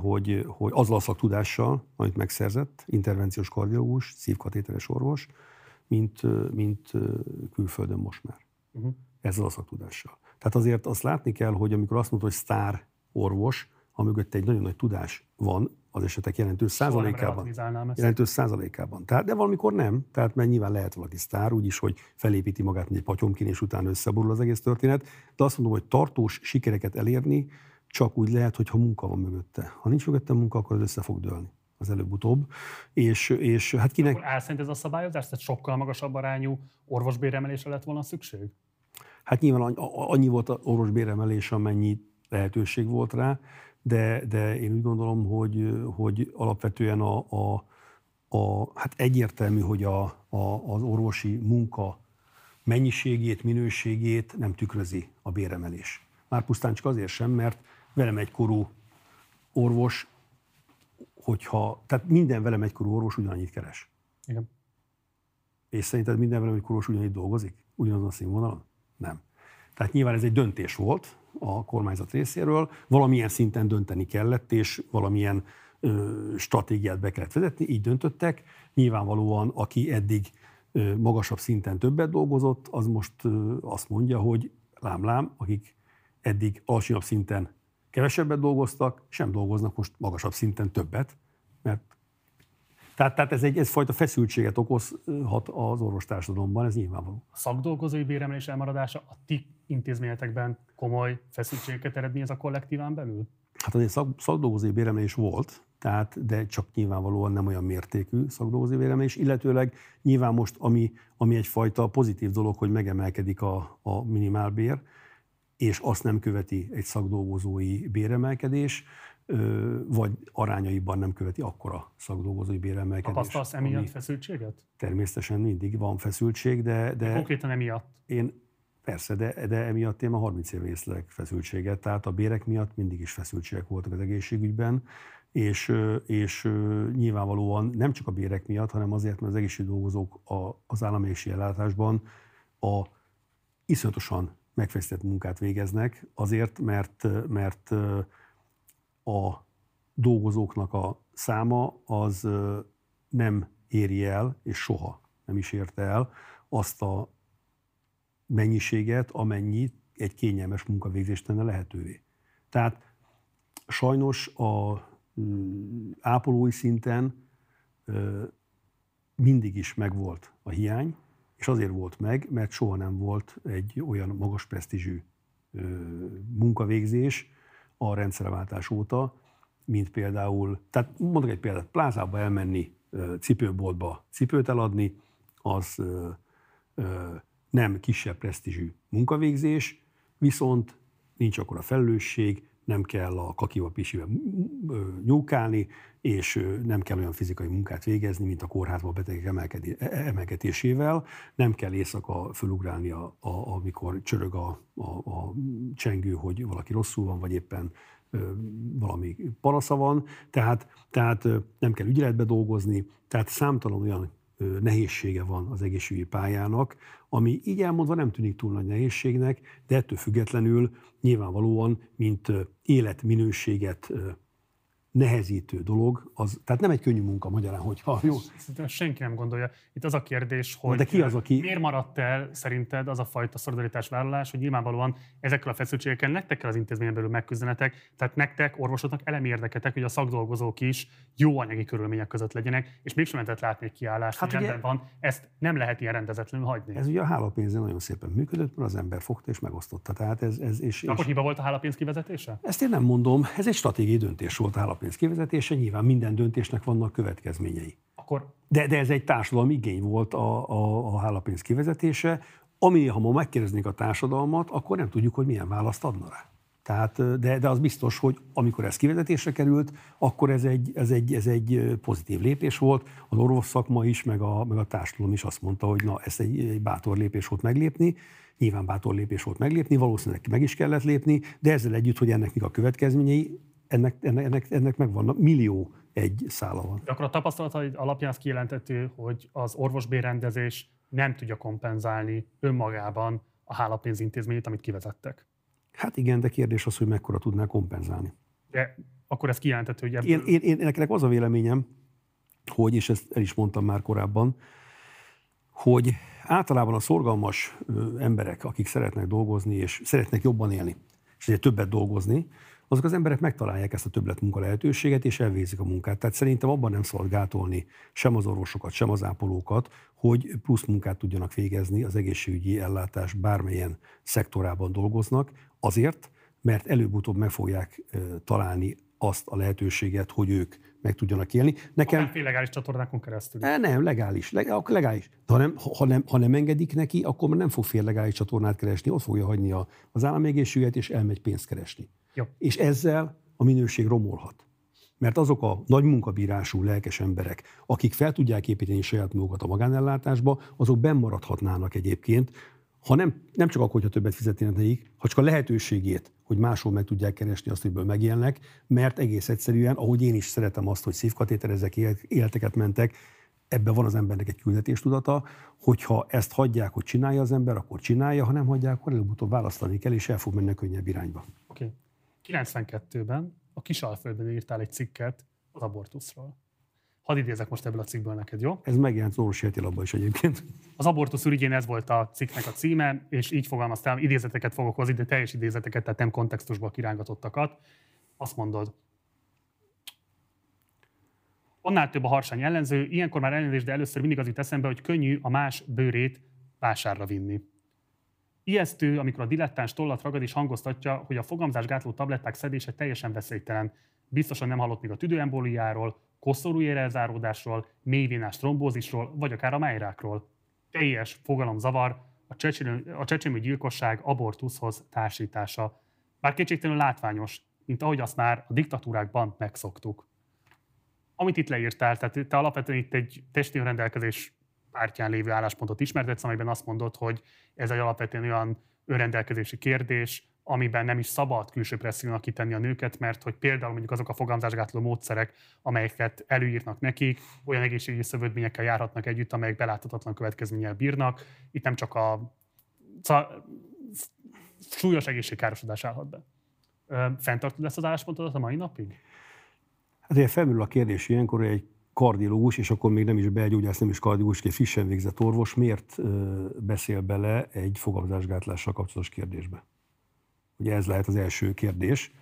hogy, hogy azzal a szaktudással, amit megszerzett, intervenciós kardiológus, szívkatéteres orvos, mint, mint külföldön most már. Uh-huh. Ezzel a szaktudással. Tehát azért azt látni kell, hogy amikor azt mondod, hogy sztár orvos, amögött egy nagyon nagy tudás van, az esetek jelentős százalékában. Jelentős százalékában. Tehát, de valamikor nem, tehát mert nyilván lehet valaki sztár, úgyis, hogy felépíti magát, mint egy patyomkin, és utána összeborul az egész történet. De azt mondom, hogy tartós sikereket elérni csak úgy lehet, hogyha munka van mögötte. Ha nincs mögötte munka, akkor az össze fog dőlni az előbb-utóbb. És, és hát kinek... Akkor elszent ez a szabályozás? Tehát sokkal magasabb arányú orvosbéremelésre lett volna szükség? Hát nyilván annyi volt az orvosbéremelés, amennyi lehetőség volt rá, de, de én úgy gondolom, hogy, hogy alapvetően a, a, a, hát egyértelmű, hogy a, a, az orvosi munka mennyiségét, minőségét nem tükrözi a béremelés. Már pusztán csak azért sem, mert velem egykorú orvos hogyha, tehát minden velem egykorú orvos ugyanannyit keres. Igen. És szerinted minden velem egykor orvos ugyanannyit dolgozik? Ugyanazon a színvonalon? Nem. Tehát nyilván ez egy döntés volt a kormányzat részéről, valamilyen szinten dönteni kellett, és valamilyen ö, stratégiát be kellett vezetni, így döntöttek. Nyilvánvalóan, aki eddig ö, magasabb szinten többet dolgozott, az most ö, azt mondja, hogy lám-lám, akik eddig alacsonyabb szinten kevesebbet dolgoztak, sem dolgoznak most magasabb szinten többet, mert tehát, tehát ez egy ez fajta feszültséget okozhat az orvostársadalomban, ez nyilvánvaló. A szakdolgozói béremelés elmaradása a ti intézményetekben komoly feszültségeket eredményez a kollektíván belül? Hát azért szak, szakdolgozói béremelés volt, tehát, de csak nyilvánvalóan nem olyan mértékű szakdolgozói béremelés, illetőleg nyilván most, ami, ami egyfajta pozitív dolog, hogy megemelkedik a, a minimálbér, és azt nem követi egy szakdolgozói béremelkedés, vagy arányaiban nem követi akkora szakdolgozói béremelkedés. Tapasztalsz emiatt feszültséget? Természetesen mindig van feszültség, de... de Konkrétan emiatt? Én Persze, de, de emiatt én a 30 év észlek feszültséget, tehát a bérek miatt mindig is feszültségek voltak az egészségügyben, és, és nyilvánvalóan nem csak a bérek miatt, hanem azért, mert az egészségdolgozók az állami ellátásban a iszonyatosan megfeszített munkát végeznek, azért, mert, mert a dolgozóknak a száma az nem éri el, és soha nem is érte el azt a mennyiséget, amennyi egy kényelmes munkavégzést tenne lehetővé. Tehát sajnos a ápolói szinten mindig is megvolt a hiány, és azért volt meg, mert soha nem volt egy olyan magas presztízsű munkavégzés a rendszerváltás óta, mint például, tehát mondok egy példát, plázába elmenni, cipőboltba cipőt eladni, az nem kisebb presztízsű munkavégzés, viszont nincs akkor a felelősség, nem kell a kakival pisivel nyúkálni, és nem kell olyan fizikai munkát végezni, mint a kórházban betegek e, emelgetésével, nem kell éjszaka fölugrálni, a, a, amikor csörög a, a, a csengő, hogy valaki rosszul van, vagy éppen valami parasza van, tehát, tehát nem kell ügyeletbe dolgozni, tehát számtalan olyan nehézsége van az egészségügyi pályának, ami így elmondva nem tűnik túl nagy nehézségnek, de ettől függetlenül nyilvánvalóan, mint életminőséget nehezítő dolog, az, tehát nem egy könnyű munka magyarán, hogyha jó. Szerintem senki nem gondolja. Itt az a kérdés, hogy de ki az, aki... miért maradt el szerinted az a fajta szolidaritás vállalás, hogy nyilvánvalóan ezekkel a feszültségekkel nektek kell az intézményen belül megküzdenetek, tehát nektek, orvosoknak elemi érdeketek, hogy a szakdolgozók is jó anyagi körülmények között legyenek, és mégsem lehetett látni egy kiállást, hát hogy ugye, van, ezt nem lehet ilyen rendezetlenül hagyni. Ez ugye a hálapénzen nagyon szépen működött, mert az ember fogta és megosztotta. Tehát ez, ez, és, és... Akkor hiba volt a hálapénz kivezetése? Ezt én nem mondom, ez egy stratégiai döntés volt a hálapénz kivezetése, nyilván minden döntésnek vannak következményei. Akkor... De, de ez egy társadalmi igény volt a, a, a hálapénz kivezetése, ami, ha ma megkérdeznék a társadalmat, akkor nem tudjuk, hogy milyen választ adna rá. Tehát, de, de az biztos, hogy amikor ez kivezetésre került, akkor ez egy, ez egy, ez egy pozitív lépés volt. Az orvos szakma is, meg a, meg a társadalom is azt mondta, hogy na, ez egy, egy bátor lépés volt meglépni. Nyilván bátor lépés volt meglépni, valószínűleg meg is kellett lépni, de ezzel együtt, hogy ennek mik a következményei, ennek, ennek, ennek, megvannak, millió egy szála van. De akkor a tapasztalat alapján azt kijelentető, hogy az orvosbérrendezés nem tudja kompenzálni önmagában a hálapénzintézményét, amit kivezettek. Hát igen, de kérdés az, hogy mekkora tudná kompenzálni. De akkor ez kijelentető, hogy ebből... Én, én, én nekem az a véleményem, hogy, és ezt el is mondtam már korábban, hogy általában a szorgalmas emberek, akik szeretnek dolgozni, és szeretnek jobban élni, és ugye többet dolgozni, azok az emberek megtalálják ezt a többlet munka lehetőséget, és elvégzik a munkát. Tehát szerintem abban nem szabad gátolni sem az orvosokat, sem az ápolókat, hogy plusz munkát tudjanak végezni az egészségügyi ellátás bármilyen szektorában dolgoznak, azért, mert előbb-utóbb meg fogják találni azt a lehetőséget, hogy ők meg tudjanak élni. Nekem... Nem legális csatornákon keresztül. Ne, nem, legális. legális. De ha nem, ha, nem, ha nem engedik neki, akkor nem fog fél legális csatornát keresni, ott fogja hagyni a, az állami egészséget, és elmegy pénzt keresni. Jó. És ezzel a minőség romolhat. Mert azok a nagy munkabírású lelkes emberek, akik fel tudják építeni saját magukat a magánellátásba, azok bennmaradhatnának egyébként, ha nem, nem csak akkor, hogyha többet fizetnének nekik, ha csak a lehetőségét, hogy máshol meg tudják keresni azt, hogy megélnek, mert egész egyszerűen, ahogy én is szeretem azt, hogy szívkatéterezek, életeket mentek, ebben van az embernek egy küldetéstudata, hogyha ezt hagyják, hogy csinálja az ember, akkor csinálja, ha nem hagyják, akkor előbb-utóbb választani kell, és el fog menni a könnyebb irányba. Okay. 92-ben a Kisalföldben írtál egy cikket az abortuszról. Hadd idézek most ebből a cikkből neked, jó? Ez megjelent az orvosi labba is egyébként. Az abortusz ügyén ez volt a cikknek a címe, és így fogalmaztál, idézeteket fogok hozni, de teljes idézeteket, tehát nem kontextusból kirángatott Azt mondod, Annál több a harsány ellenző, ilyenkor már ellenzés, de először mindig az jut eszembe, hogy könnyű a más bőrét vásárra vinni. Ijesztő, amikor a dilettáns tollat ragad és hangoztatja, hogy a fogamzásgátló tabletták szedése teljesen veszélytelen. Biztosan nem hallott még a tüdőembóliáról, koszorúi elzáródásról, mélyvénás trombózisról, vagy akár a májrákról. Teljes fogalomzavar, a, csecsemő, a csecsemő gyilkosság abortuszhoz társítása. Bár kétségtelenül látványos, mint ahogy azt már a diktatúrákban megszoktuk. Amit itt leírtál, tehát te alapvetően itt egy testi rendelkezés pártján lévő álláspontot ismertetsz, amiben azt mondod, hogy ez egy alapvetően olyan önrendelkezési kérdés, amiben nem is szabad külső pressziónak kitenni a nőket, mert hogy például mondjuk azok a fogamzásgátló módszerek, amelyeket előírnak nekik, olyan egészségügyi szövődményekkel járhatnak együtt, amelyek beláthatatlan következménnyel bírnak. Itt nem csak a súlyos egészségkárosodás állhat be. Fentartod ezt az álláspontodat a mai napig? Hát ugye felmerül a kérdés ilyenkor, hogy egy kardiológus, és akkor még nem is belgyógyász, nem is kardiológus, egy frissen végzett orvos miért beszél bele egy fogamzásgátlással kapcsolatos kérdésbe? Ugye ez lehet az első kérdés.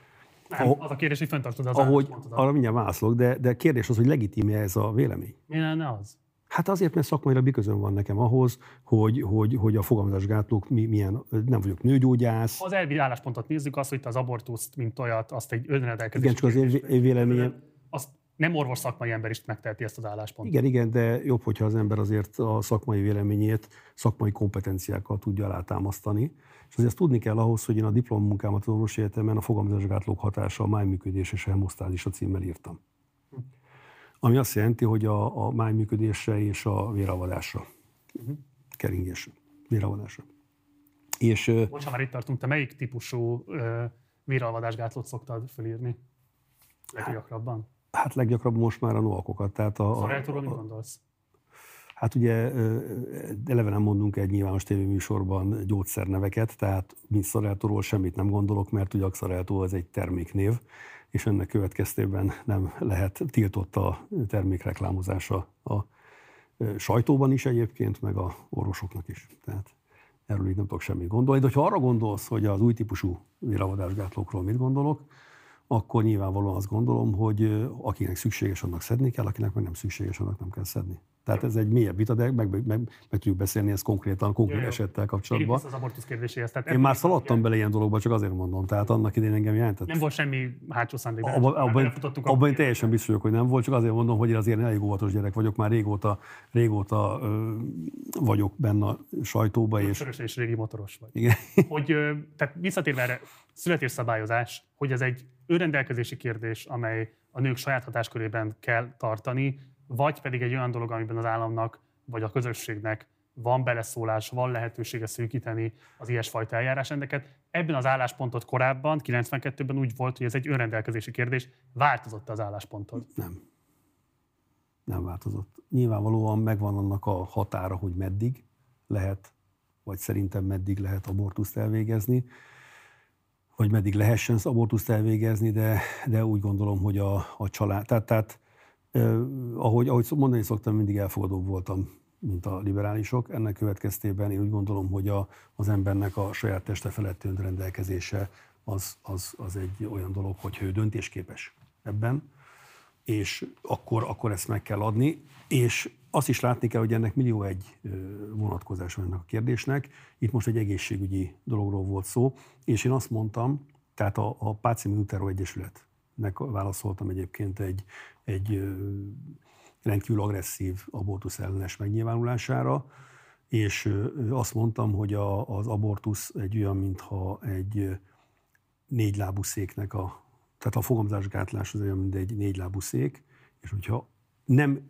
Nem, az a kérdés, hogy fenntartod az Ahogy, arra mindjárt válaszolok, de, de kérdés az, hogy legitim ez a vélemény? Mi lenne az? Hát azért, mert szakmailag miközön van nekem ahhoz, hogy, hogy, hogy a fogamzásgátlók mi, milyen, nem vagyok nőgyógyász. Az elvi álláspontot nézzük, azt, hogy az abortuszt, mint olyat, azt egy önrendelkezés. Igen, csak az én véleményem. Azt nem orvos szakmai ember is megteheti ezt az álláspontot. Igen, igen, de jobb, hogyha az ember azért a szakmai véleményét szakmai kompetenciákkal tudja alátámasztani. És azért ezt tudni kell ahhoz, hogy én a diplomunkámat az orvosi egyetemen a fogamzásgátlók hatása, a májműködés és a hemostázis a címmel írtam. Ami azt jelenti, hogy a, a májműködésre és a véravadásra, uh-huh. keringésre, véravadásra. És, Most, ha már itt tartunk, te melyik típusú uh, véravadásgátlót szoktad felírni leggyakrabban? Hát leggyakrabban most már a noakokat. Tehát a, a, a, mit gondolsz? Hát ugye eleve nem mondunk egy nyilvános tévéműsorban gyógyszerneveket, tehát mint szareltóról semmit nem gondolok, mert ugye a szareltó az egy terméknév, és ennek következtében nem lehet tiltott a termék reklámozása a sajtóban is egyébként, meg a orvosoknak is. Tehát erről így nem tudok semmit gondolni. De ha arra gondolsz, hogy az új típusú véravadásgátlókról mit gondolok, akkor nyilvánvalóan azt gondolom, hogy akinek szükséges, annak szedni kell, akinek meg nem szükséges, annak nem kell szedni. Tehát ez egy mélyebb vita, de meg, meg, meg, meg tudjuk beszélni ezt konkrétan, konkrét jó, esettel kapcsolatban. az abortusz kérdéséhez. Tehát Én már szaladtam bele ilyen dologba, csak azért mondom. Tehát annak idején engem jelentett. Nem volt semmi hátsó szándék. Abban, abban, abban én teljesen biztos vagyok, hogy nem volt, csak azért mondom, hogy én azért elég óvatos gyerek vagyok, már régóta, régóta ö, vagyok benne a sajtóba. És... És régi motoros vagy. Igen. Hogy, ö, tehát visszatérve erre, születésszabályozás, hogy ez egy önrendelkezési kérdés, amely a nők saját hatáskörében kell tartani, vagy pedig egy olyan dolog, amiben az államnak vagy a közösségnek van beleszólás, van lehetősége szűkíteni az ilyesfajta eljárásrendeket. Ebben az álláspontot korábban, 92-ben úgy volt, hogy ez egy önrendelkezési kérdés. Változott az álláspontod? Nem. Nem változott. Nyilvánvalóan megvan annak a határa, hogy meddig lehet, vagy szerintem meddig lehet abortuszt elvégezni vagy meddig lehessen abortuszt elvégezni, de, de úgy gondolom, hogy a, a család, tehát, tehát eh, ahogy, ahogy mondani szoktam, mindig elfogadóbb voltam, mint a liberálisok. Ennek következtében én úgy gondolom, hogy a, az embernek a saját teste felett rendelkezése az, az, az egy olyan dolog, hogy ő döntésképes ebben, és akkor, akkor ezt meg kell adni, és azt is látni kell, hogy ennek millió egy vonatkozás van ennek a kérdésnek. Itt most egy egészségügyi dologról volt szó, és én azt mondtam, tehát a, a Páci Utero Egyesületnek válaszoltam egyébként egy, egy rendkívül agresszív abortusz ellenes megnyilvánulására, és azt mondtam, hogy a, az abortusz egy olyan, mintha egy négy lábú széknek a, tehát a fogamzásgátlás az olyan, mint egy négy lábú szék, és hogyha nem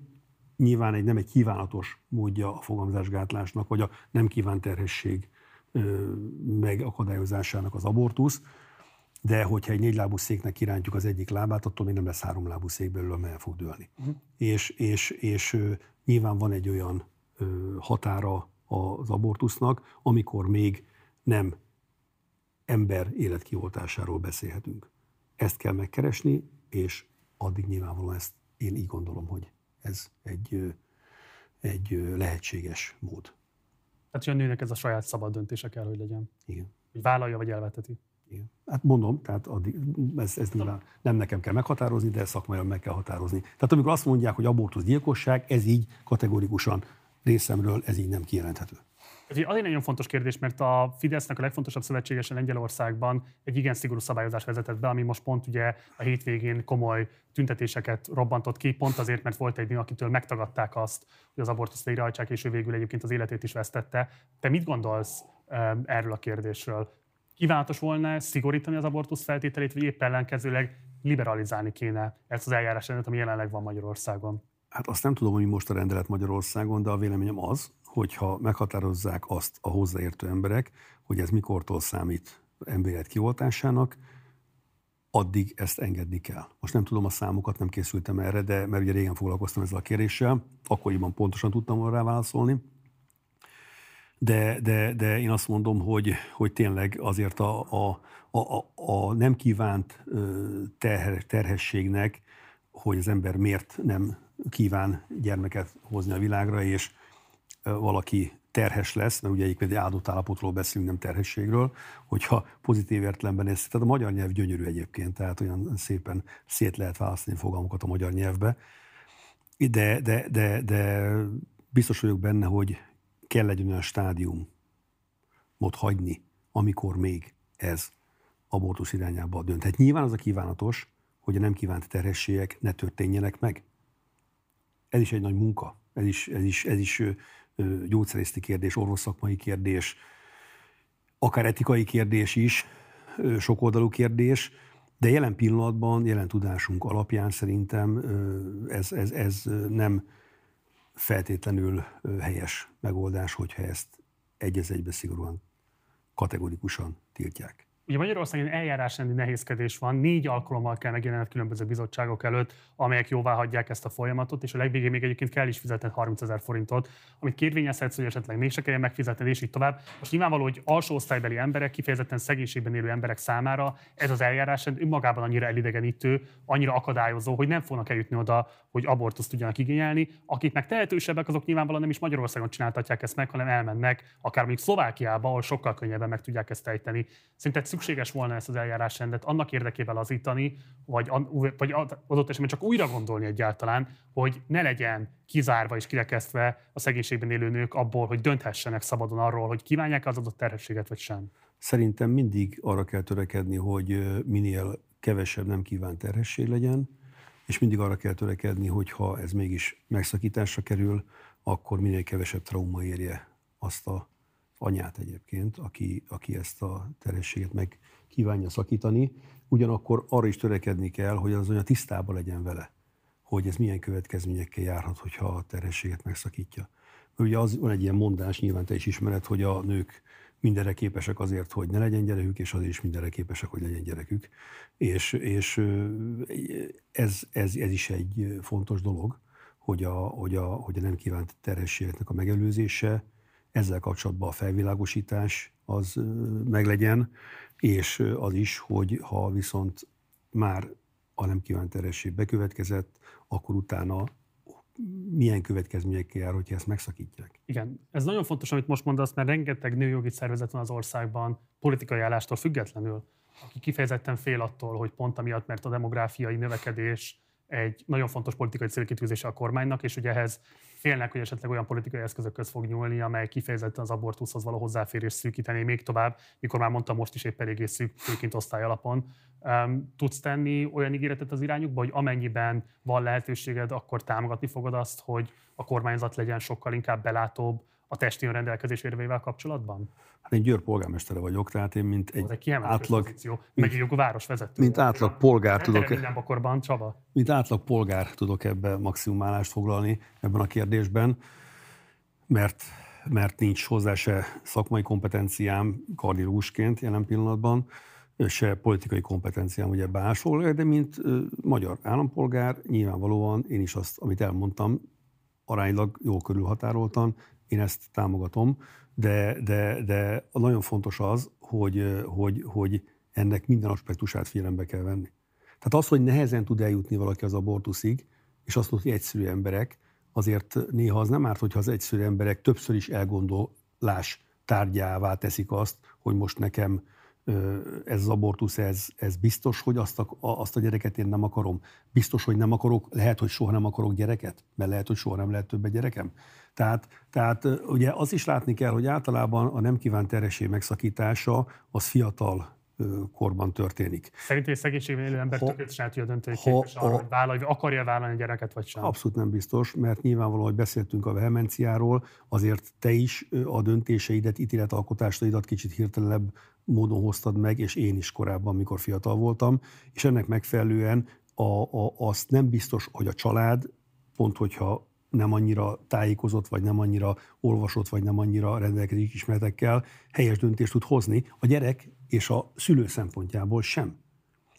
nyilván egy, nem egy kívánatos módja a fogamzásgátlásnak, vagy a nem kívánt terhesség megakadályozásának az abortusz, de hogyha egy négylábú széknek kirántjuk az egyik lábát, attól még nem lesz háromlábú szék belőle, amely el fog dőlni. Uh-huh. És, és, és nyilván van egy olyan határa az abortusznak, amikor még nem ember életkioltásáról beszélhetünk. Ezt kell megkeresni, és addig nyilvánvalóan ezt én így gondolom, hogy ez egy, egy lehetséges mód. Tehát, hogy a nőnek ez a saját szabad döntése kell, hogy legyen. Igen. Hogy vállalja, vagy elveteti. Igen. Hát mondom, tehát addig, ez, ez nyilván nem nekem kell meghatározni, de szakmailag meg kell határozni. Tehát amikor azt mondják, hogy abortusz gyilkosság, ez így kategorikusan részemről, ez így nem kijelenthető. Ez azért nagyon fontos kérdés, mert a Fidesznek a legfontosabb szövetségese Lengyelországban egy igen szigorú szabályozás vezetett be, ami most pont ugye a hétvégén komoly tüntetéseket robbantott ki, pont azért, mert volt egy nő, akitől megtagadták azt, hogy az abortuszt végrehajtsák, és ő végül egyébként az életét is vesztette. Te mit gondolsz erről a kérdésről? Kívánatos volna szigorítani az abortusz feltételét, vagy épp ellenkezőleg liberalizálni kéne ezt az eljárásrendet, ami jelenleg van Magyarországon? Hát azt nem tudom, hogy most a rendelet Magyarországon, de a véleményem az, hogyha meghatározzák azt a hozzáértő emberek, hogy ez mikortól számít emberet kioltásának, addig ezt engedni kell. Most nem tudom a számokat, nem készültem erre, de mert ugye régen foglalkoztam ezzel a kéréssel, akkoriban pontosan tudtam volna rá válaszolni. De, de, de én azt mondom, hogy, hogy tényleg azért a, a, a, a nem kívánt terhe, terhességnek, hogy az ember miért nem kíván gyermeket hozni a világra, és valaki terhes lesz, mert ugye egyébként egy áldott állapotról beszélünk, nem terhességről, hogyha pozitív értelemben ez, tehát a magyar nyelv gyönyörű egyébként, tehát olyan szépen szét lehet választani fogalmakat a magyar nyelvbe, de, de, de, de biztos vagyok benne, hogy kell egy olyan stádium ott hagyni, amikor még ez abortusz irányába dönt. Tehát nyilván az a kívánatos, hogy a nem kívánt terhességek ne történjenek meg. Ez is egy nagy munka, ez is, ez is, ez is gyógyszerészti kérdés, orvosszakmai kérdés, akár etikai kérdés is, sokoldalú kérdés, de jelen pillanatban, jelen tudásunk alapján szerintem ez, ez, ez nem feltétlenül helyes megoldás, hogyha ezt egy egybe szigorúan, kategorikusan tiltják. Ugye Magyarországon eljárásrendi nehézkedés van, négy alkalommal kell megjelenni különböző bizottságok előtt, amelyek jóvá hagyják ezt a folyamatot, és a legvégén még egyébként kell is fizetned 30 ezer forintot, amit kérvényezhetsz, hogy esetleg mégse kelljen megfizetned, és így tovább. Most nyilvánvaló, hogy alsó osztálybeli emberek, kifejezetten szegénységben élő emberek számára ez az eljárásrend önmagában annyira elidegenítő, annyira akadályozó, hogy nem fognak eljutni oda, hogy abortuszt tudjanak igényelni. Akik meg tehetősebbek, azok nyilvánvalóan nem is Magyarországon csináltatják ezt meg, hanem elmennek akár mondjuk Szlovákiába, ahol sokkal könnyebben meg tudják ezt ejteni. Szinte szükséges volna ezt az eljárásrendet annak érdekében lazítani, vagy, vagy adott esetben csak újra gondolni egyáltalán, hogy ne legyen kizárva és kirekesztve a szegénységben élő nők abból, hogy dönthessenek szabadon arról, hogy kívánják az adott terhességet, vagy sem. Szerintem mindig arra kell törekedni, hogy minél kevesebb nem kívánt terhesség legyen, és mindig arra kell törekedni, hogy ha ez mégis megszakításra kerül, akkor minél kevesebb trauma érje azt a anyát egyébként, aki, aki ezt a terhességet meg kívánja szakítani. Ugyanakkor arra is törekedni kell, hogy az anya tisztában legyen vele, hogy ez milyen következményekkel járhat, hogyha a terhességet megszakítja. Mert ugye az van egy ilyen mondás, nyilván te is ismered, hogy a nők mindenre képesek azért, hogy ne legyen gyerekük, és azért is mindenre képesek, hogy legyen gyerekük. És, és ez, ez, ez is egy fontos dolog, hogy a, hogy a, hogy a nem kívánt terhességeknek a megelőzése, ezzel kapcsolatban a felvilágosítás az meglegyen, és az is, hogy ha viszont már a nem kívánt terhesség bekövetkezett, akkor utána milyen következményekkel jár, hogyha ezt megszakítják. Igen, ez nagyon fontos, amit most mondasz, mert rengeteg nőjogi szervezet van az országban, politikai állástól függetlenül, aki kifejezetten fél attól, hogy pont amiatt, mert a demográfiai növekedés egy nagyon fontos politikai célkitűzése a kormánynak, és ugye ehhez félnek, hogy esetleg olyan politikai eszközökhöz fog nyúlni, amely kifejezetten az abortuszhoz való hozzáférés szűkíteni még tovább, mikor már mondtam, most is épp eléggé szűk, főként osztály alapon. Um, tudsz tenni olyan ígéretet az irányukba, hogy amennyiben van lehetőséged, akkor támogatni fogod azt, hogy a kormányzat legyen sokkal inkább belátóbb a testi önrendelkezés érvével kapcsolatban? Hát én Győr polgármestere vagyok, tehát én mint egy, egy átlag... Pozíció, mint, meg egy városvezető. Mint átlag polgár tudok... Minden bokorban, Csaba. Mint átlag polgár tudok ebbe maximum állást foglalni ebben a kérdésben, mert, mert nincs hozzá se szakmai kompetenciám kardiológusként jelen pillanatban, se politikai kompetenciám ugye básol, de mint magyar állampolgár nyilvánvalóan én is azt, amit elmondtam, aránylag jól körülhatároltan, én ezt támogatom, de, de, de nagyon fontos az, hogy, hogy, hogy ennek minden aspektusát figyelembe kell venni. Tehát az, hogy nehezen tud eljutni valaki az abortuszig, és azt mondja, hogy egyszerű emberek, azért néha az nem árt, hogyha az egyszerű emberek többször is elgondolás tárgyává teszik azt, hogy most nekem ez az abortusz, ez, ez biztos, hogy azt a, azt a gyereket én nem akarom. Biztos, hogy nem akarok, lehet, hogy soha nem akarok gyereket, mert lehet, hogy soha nem lehet több gyerekem. Tehát, tehát ugye az is látni kell, hogy általában a nem kívánt terhesség megszakítása az fiatal korban történik. Szerint egy szegénységben élő ember tökéletesen el tudja dönteni, hogy képes arra, hogy vállalj, akarja vállalni a gyereket, vagy sem. Abszolút nem biztos, mert nyilvánvalóan, hogy beszéltünk a vehemenciáról, azért te is a döntéseidet, ítéletalkotásaidat kicsit hirtelenebb módon hoztad meg, és én is korábban, mikor fiatal voltam, és ennek megfelelően a, a, azt nem biztos, hogy a család, pont hogyha nem annyira tájékozott, vagy nem annyira olvasott, vagy nem annyira rendelkezik ismeretekkel, helyes döntést tud hozni. A gyerek és a szülő szempontjából sem.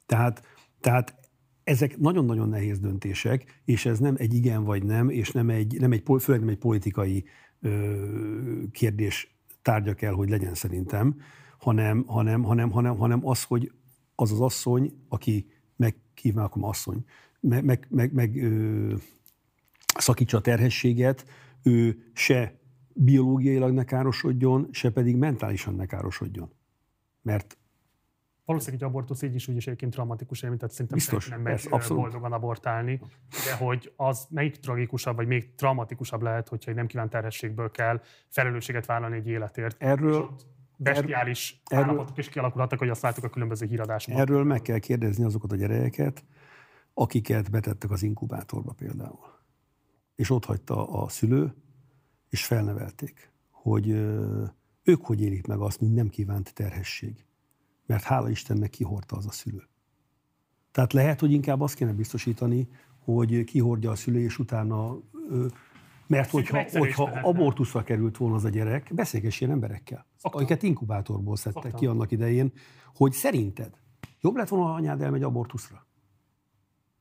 Tehát, tehát ezek nagyon-nagyon nehéz döntések, és ez nem egy igen vagy nem, és nem egy, nem egy, főleg nem egy politikai ö, kérdés tárgya kell, hogy legyen szerintem, hanem, hanem, hanem, hanem, hanem az, hogy az az asszony, aki meghívnák a asszony, meg, meg, meg, meg ö, szakítsa a terhességet, ő se biológiailag ne károsodjon, se pedig mentálisan ne károsodjon. Mert Valószínűleg egy abortusz így is úgy is egyébként traumatikus élmény, tehát szerintem Biztos, nem megy abszolút. boldogan abortálni, de hogy az melyik tragikusabb, vagy még traumatikusabb lehet, hogyha egy nem kívánt terhességből kell felelősséget vállalni egy életért. Erről, bestiális erről, állapotok is kialakulhatnak, hogy azt látjuk a különböző híradásokban. Erről meg kell kérdezni azokat a gyerekeket, akiket betettek az inkubátorba például és ott hagyta a szülő, és felnevelték, hogy ők hogy élik meg azt, mint nem kívánt terhesség. Mert hála Istennek kihordta az a szülő. Tehát lehet, hogy inkább azt kéne biztosítani, hogy kihordja a szülő, és utána, mert hogyha, hogyha abortuszra került volna az a gyerek, beszélgessél emberekkel, Szoktam. akiket inkubátorból szedtek Szoktam. ki annak idején, hogy szerinted jobb lett volna, ha anyád elmegy abortuszra?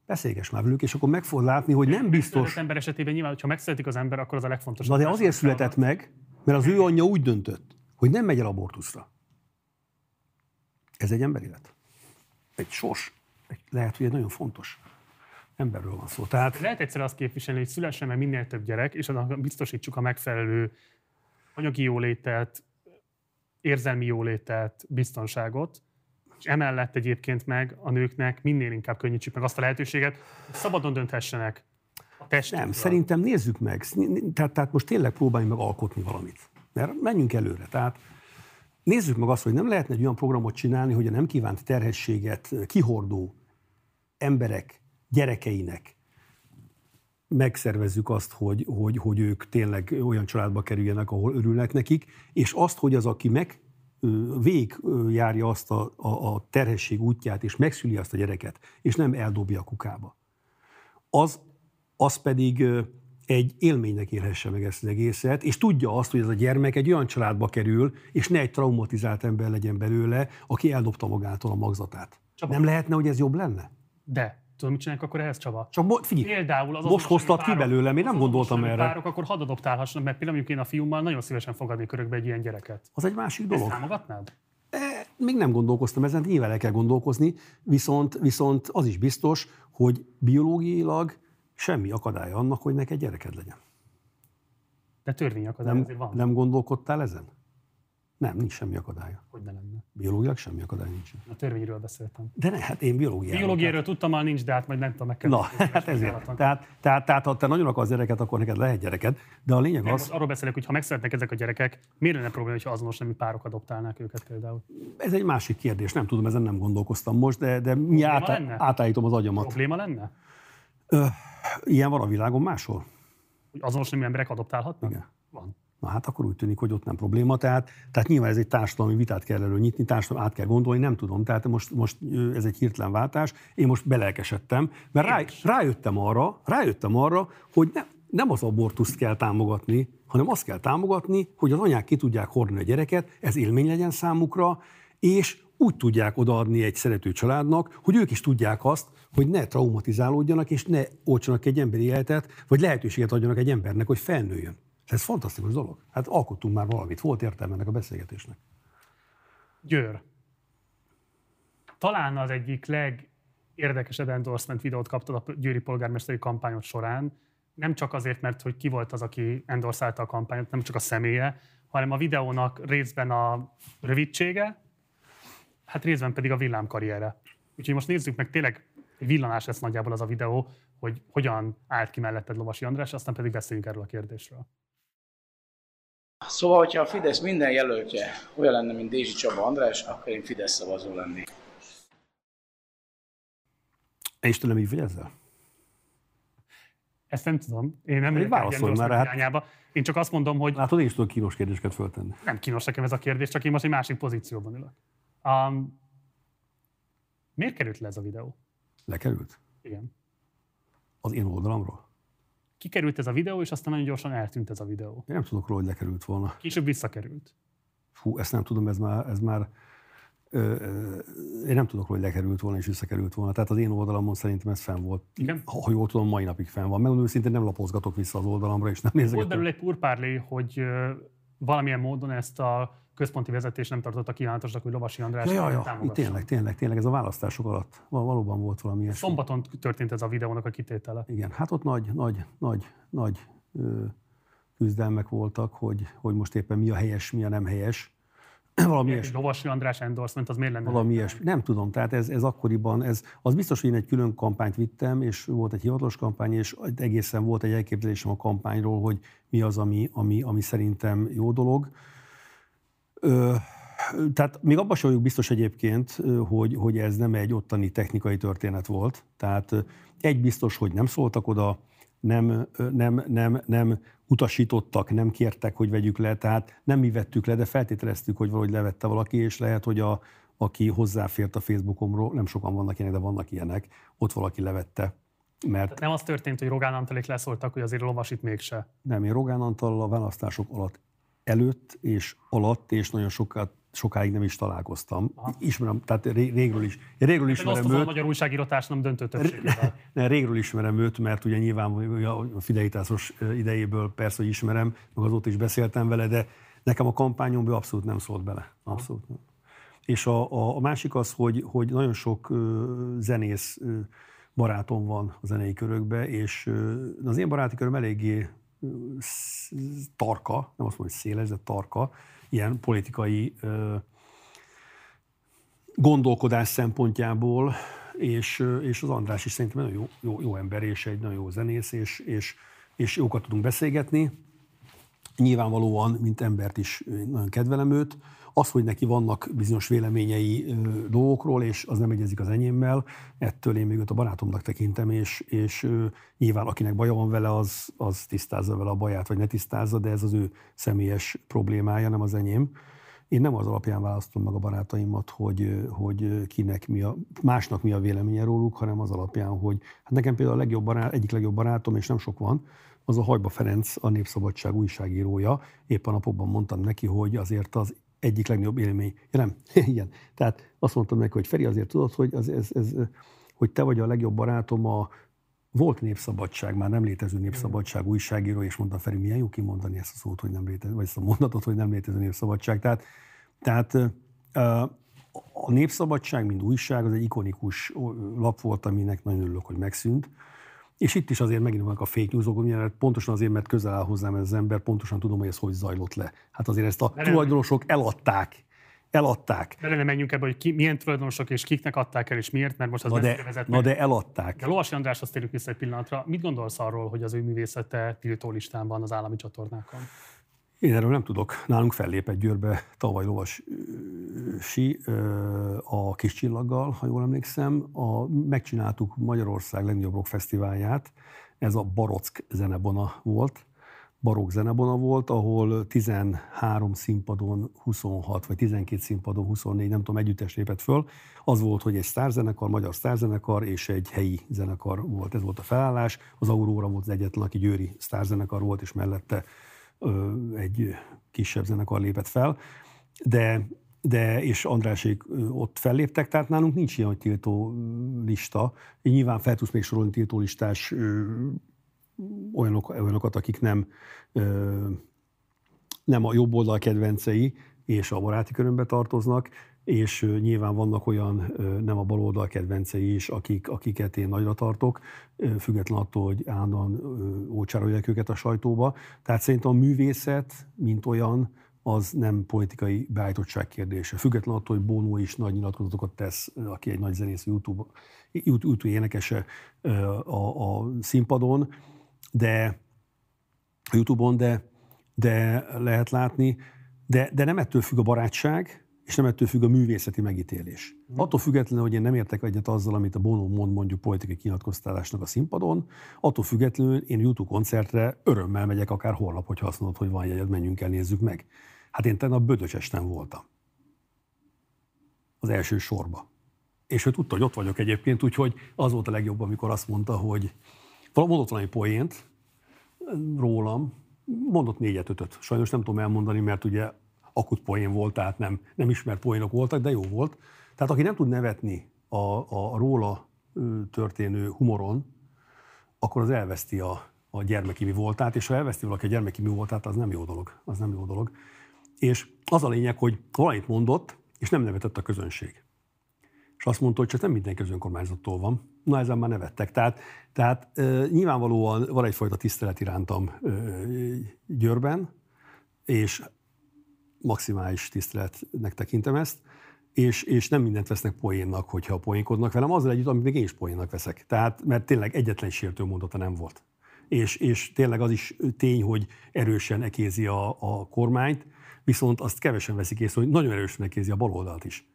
Beszélges már velük, és akkor meg fogod látni, hogy nem biztos. Az ember esetében nyilván, ha megszületik az ember, akkor az a legfontosabb. Na de azért született meg, mert az ő anyja úgy döntött, hogy nem megy el abortuszra. Ez egy emberélet. Egy sors. Egy, lehet, hogy egy nagyon fontos emberről van szó. Tehát... Lehet egyszer azt képviselni, hogy szülessen meg minél több gyerek, és annak biztosítsuk a megfelelő anyagi jólétet, érzelmi jólétet, biztonságot, és emellett egyébként meg a nőknek minél inkább könnyítsük meg azt a lehetőséget, hogy szabadon dönthessenek a testükről. Nem, szerintem nézzük meg. Tehát, tehát most tényleg próbáljunk meg alkotni valamit. Mert menjünk előre. Tehát nézzük meg azt, hogy nem lehetne egy olyan programot csinálni, hogy a nem kívánt terhességet kihordó emberek gyerekeinek megszervezzük azt, hogy, hogy, hogy ők tényleg olyan családba kerüljenek, ahol örülnek nekik, és azt, hogy az, aki meg vég járja azt a, a, a terhesség útját, és megszüli azt a gyereket, és nem eldobja a kukába. Az, az pedig egy élménynek élhesse meg ezt az egészet, és tudja azt, hogy ez a gyermek egy olyan családba kerül, és ne egy traumatizált ember legyen belőle, aki eldobta magától a magzatát. Csaba. Nem lehetne, hogy ez jobb lenne? De. Tudod, mit csinálják akkor ehhez, Csaba? Csak mo- figyelj, például az most hoztad ki belőle, én nem gondoltam erre. Párok akkor hadd adoptálhassanak, mert például én a fiúmmal nagyon szívesen fogadnék körökbe egy ilyen gyereket. Az egy másik dolog. Ezt támogatnád? E, még nem gondolkoztam ezen, nyilván el kell gondolkozni, viszont, viszont az is biztos, hogy biológiailag semmi akadálya annak, hogy neked gyereked legyen. De törvény akadály nem, van. Nem gondolkodtál ezen? Nem, nincs semmi akadálya. Hogy ne lenne? Biológilag semmi akadály nincs. A törvényről beszéltem. De ne, hát én biológiáról. Biológiáról tudtam, már nincs, de hát majd nem tudom, meg kell. Na, hát ezért. Tehát, tehát, tehát, ha te nagyon akarsz gyereket, akkor neked lehet gyereked. De a lényeg nem, az... Arról beszélek, hogy ha megszületnek ezek a gyerekek, miért lenne probléma, hogyha azonos nemű párok adoptálnák őket például? Ez egy másik kérdés, nem tudom, ezen nem gondolkoztam most, de, de mi át, átállítom az agyamat. Probléma lenne? Ö, ilyen van a világon máshol? Hogy azonos nemű emberek adoptálhatnak? Igen. Van. Na hát akkor úgy tűnik, hogy ott nem probléma. Tehát, tehát nyilván ez egy társadalmi vitát kell erről nyitni, társadalmi át kell gondolni, nem tudom. Tehát most, most ez egy hirtelen váltás. Én most belelkesedtem, mert rá, rájöttem arra, rájöttem arra, hogy ne, nem az abortuszt kell támogatni, hanem azt kell támogatni, hogy az anyák ki tudják hordani a gyereket, ez élmény legyen számukra, és úgy tudják odaadni egy szerető családnak, hogy ők is tudják azt, hogy ne traumatizálódjanak, és ne oltsanak egy emberi életet, vagy lehetőséget adjanak egy embernek, hogy felnőjön. Ez fantasztikus dolog. Hát alkottunk már valamit, volt értelme ennek a beszélgetésnek. Győr. Talán az egyik legérdekesebb endorsement videót kaptad a győri polgármesteri kampányod során, nem csak azért, mert hogy ki volt az, aki endorszálta a kampányot, nem csak a személye, hanem a videónak részben a rövidsége, Hát részben pedig a villámkarriere. Úgyhogy most nézzük meg, tényleg villanás lesz nagyjából az a videó, hogy hogyan állt ki melletted Lovasi András, aztán pedig beszéljünk erről a kérdésről. Szóval, hogyha a Fidesz minden jelöltje olyan lenne, mint Dézsi Csaba András, akkor én Fidesz szavazó lennék. És tőlem így vagy ezzel? Ezt nem tudom. Én nem Pedig válaszolj már, hát- irányába. Én csak azt mondom, hogy Látod, én is tudok kínos kérdéseket föltenni. nem kínos nekem ez a kérdés, csak én most egy másik pozícióban ülök. Um, miért került le ez a videó? Lekerült? Igen. Az én oldalamról? Kikerült ez a videó, és aztán nagyon gyorsan eltűnt ez a videó. Én nem tudok róla, hogy lekerült volna. Később visszakerült. Fú, ezt nem tudom, ez már, ez már ö, ö, én nem tudok róla, hogy lekerült volna és visszakerült volna. Tehát az én oldalamon szerintem ez fenn volt. Igen? Ha, ha jól tudom, mai napig fenn van. Megmondom őszintén nem lapozgatok vissza az oldalamra, és nem Volt nézegetem. belőle egy purpárlé, hogy ö, valamilyen módon ezt a központi vezetés nem tartotta kívánatosnak, hogy Lovasi András Ja, ja, tényleg, tényleg, tényleg, ez a választások alatt val- valóban volt valami ilyesmi. Szombaton történt ez a videónak a kitétele. Igen, hát ott nagy, nagy, nagy, nagy ö, küzdelmek voltak, hogy, hogy most éppen mi a helyes, mi a nem helyes. valami Egy ilyesmi. Lovasi András endorsement, az miért lenne? Valami ilyesmi. Nem tudom, tehát ez, ez akkoriban, ez, az biztos, hogy én egy külön kampányt vittem, és volt egy hivatalos kampány, és egészen volt egy elképzelésem a kampányról, hogy mi az, ami, ami, ami szerintem jó dolog. Ö, tehát még abban sem vagyok biztos egyébként, hogy, hogy ez nem egy ottani technikai történet volt. Tehát egy biztos, hogy nem szóltak oda, nem, nem, nem, nem utasítottak, nem kértek, hogy vegyük le, tehát nem mi vettük le, de feltételeztük, hogy valahogy levette valaki, és lehet, hogy a, aki hozzáfért a Facebookomról, nem sokan vannak ilyenek, de vannak ilyenek, ott valaki levette. Mert Tehát nem az történt, hogy Rogán Antalék leszóltak, hogy azért a Lovasit mégse. nem, én Rogán Antallal a választások alatt előtt és alatt, és nagyon sokat, sokáig nem is találkoztam. Ismerem, tehát ré- régről is. Én régről Én ismerem osztozom a őt, magyar újságírótárs nem döntő többségével. ne, régről ismerem őt, mert ugye nyilván a fidelitásos idejéből persze, hogy ismerem, meg azóta is beszéltem vele, de nekem a kampányomban ő abszolút nem szólt bele. Abszolút nem. És a, a, a másik az, hogy, hogy nagyon sok ö, zenész ö, barátom van a zenei körökbe, és ö, az én baráti köröm eléggé tarka, nem azt mondom, hogy széles, de tarka, ilyen politikai gondolkodás szempontjából, és, és az András is szerintem nagyon jó, jó, jó ember, és egy nagyon jó zenész, és, és, és jókat tudunk beszélgetni. Nyilvánvalóan, mint embert is nagyon kedvelem őt. Az, hogy neki vannak bizonyos véleményei dolgokról, és az nem egyezik az enyémmel, ettől én még őt a barátomnak tekintem, és, és nyilván akinek baja van vele, az, az tisztázza vele a baját, vagy ne tisztázza, de ez az ő személyes problémája, nem az enyém. Én nem az alapján választom meg a barátaimat, hogy, hogy kinek mi a, másnak mi a véleménye róluk, hanem az alapján, hogy hát nekem például a legjobb barát, egyik legjobb barátom, és nem sok van, az a Hajba Ferenc, a Népszabadság újságírója. Éppen napokban mondtam neki, hogy azért az egyik legnagyobb élmény. Ja, nem, igen. Tehát azt mondtam neki, hogy Feri, azért tudod, hogy, az, ez, ez, hogy te vagy a legjobb barátom a volt népszabadság, már nem létező népszabadság újságíró, és mondtam, Feri, milyen jó kimondani ezt a szót, hogy nem létező, vagy ezt a mondatot, hogy nem létező népszabadság. Tehát, tehát a népszabadság, mint újság, az egy ikonikus lap volt, aminek nagyon örülök, hogy megszűnt. És itt is azért megint vannak a fake newsok, ugye, pontosan azért, mert közel áll hozzám ez az ember, pontosan tudom, hogy ez hogy zajlott le. Hát azért ezt a De nem. tulajdonosok eladták. Eladták. Bele nem menjünk ebbe, hogy ki, milyen tulajdonosok és kiknek adták el, és miért, mert most az Na de, vezet na de eladták. De Lovasi Andráshoz térjünk vissza egy pillanatra. Mit gondolsz arról, hogy az ő művészete tiltó listán van az állami csatornákon? Én erről nem tudok. Nálunk fellépett Győrbe tavaly lovas a kis csillaggal, ha jól emlékszem. A, megcsináltuk Magyarország legnagyobb rock fesztiválját. Ez a Barock zenebona volt. Barokk zenebona volt, ahol 13 színpadon 26, vagy 12 színpadon 24, nem tudom, együttes lépett föl. Az volt, hogy egy sztárzenekar, magyar sztárzenekar és egy helyi zenekar volt. Ez volt a felállás. Az Aurora volt az egyetlen, aki győri sztárzenekar volt, és mellette egy kisebb zenekar lépett fel, de, de és Andrásék ott felléptek, tehát nálunk nincs ilyen, hogy tiltó lista. Így nyilván fel tudsz még sorolni tiltó listás olyanok, olyanokat, akik nem, nem a jobb oldal kedvencei, és a baráti körömbe tartoznak, és nyilván vannak olyan nem a bal oldal kedvencei is, akik, akiket én nagyra tartok, független attól, hogy állandóan ócsárolják őket a sajtóba. Tehát szerintem a művészet, mint olyan, az nem politikai beállítottság kérdése. Független attól, hogy Bono is nagy nyilatkozatokat tesz, aki egy nagy zenész YouTube, YouTube énekese a, a színpadon, de YouTube-on, de, de lehet látni, de, de nem ettől függ a barátság, és nem ettől függ a művészeti megítélés. Mm. Attól függetlenül, hogy én nem értek egyet azzal, amit a Bono mond mondjuk politikai kinyilatkoztatásnak a színpadon, attól függetlenül én YouTube koncertre örömmel megyek akár holnap, hogy azt mondod, hogy van jegyed, menjünk el, nézzük meg. Hát én tegnap Bödöcsesten voltam. Az első sorba. És ő tudta, hogy ott vagyok egyébként, úgyhogy az volt a legjobb, amikor azt mondta, hogy mondott valami poént rólam, mondott négyet, ötöt. Sajnos nem tudom elmondani, mert ugye akut poén volt, tehát nem, nem ismert poénok voltak, de jó volt. Tehát aki nem tud nevetni a, a róla történő humoron, akkor az elveszti a, a gyermeki mi voltát, és ha elveszti valaki a gyermeki mi voltát, az nem jó dolog. Az nem jó dolog. És az a lényeg, hogy valamit mondott, és nem nevetett a közönség. És azt mondta, hogy csak nem mindenki az van. Na, ezen már nevettek. Tehát, tehát e, nyilvánvalóan van egyfajta tisztelet irántam e, Győrben, és maximális tiszteletnek tekintem ezt, és, és nem mindent vesznek poénnak, hogyha poénkodnak velem, azzal együtt, amit még én is poénnak veszek. Tehát, mert tényleg egyetlen sértő mondata nem volt. És, és tényleg az is tény, hogy erősen ekézi a, a kormányt, viszont azt kevesen veszik észre, hogy nagyon erősen ekézi a baloldalt is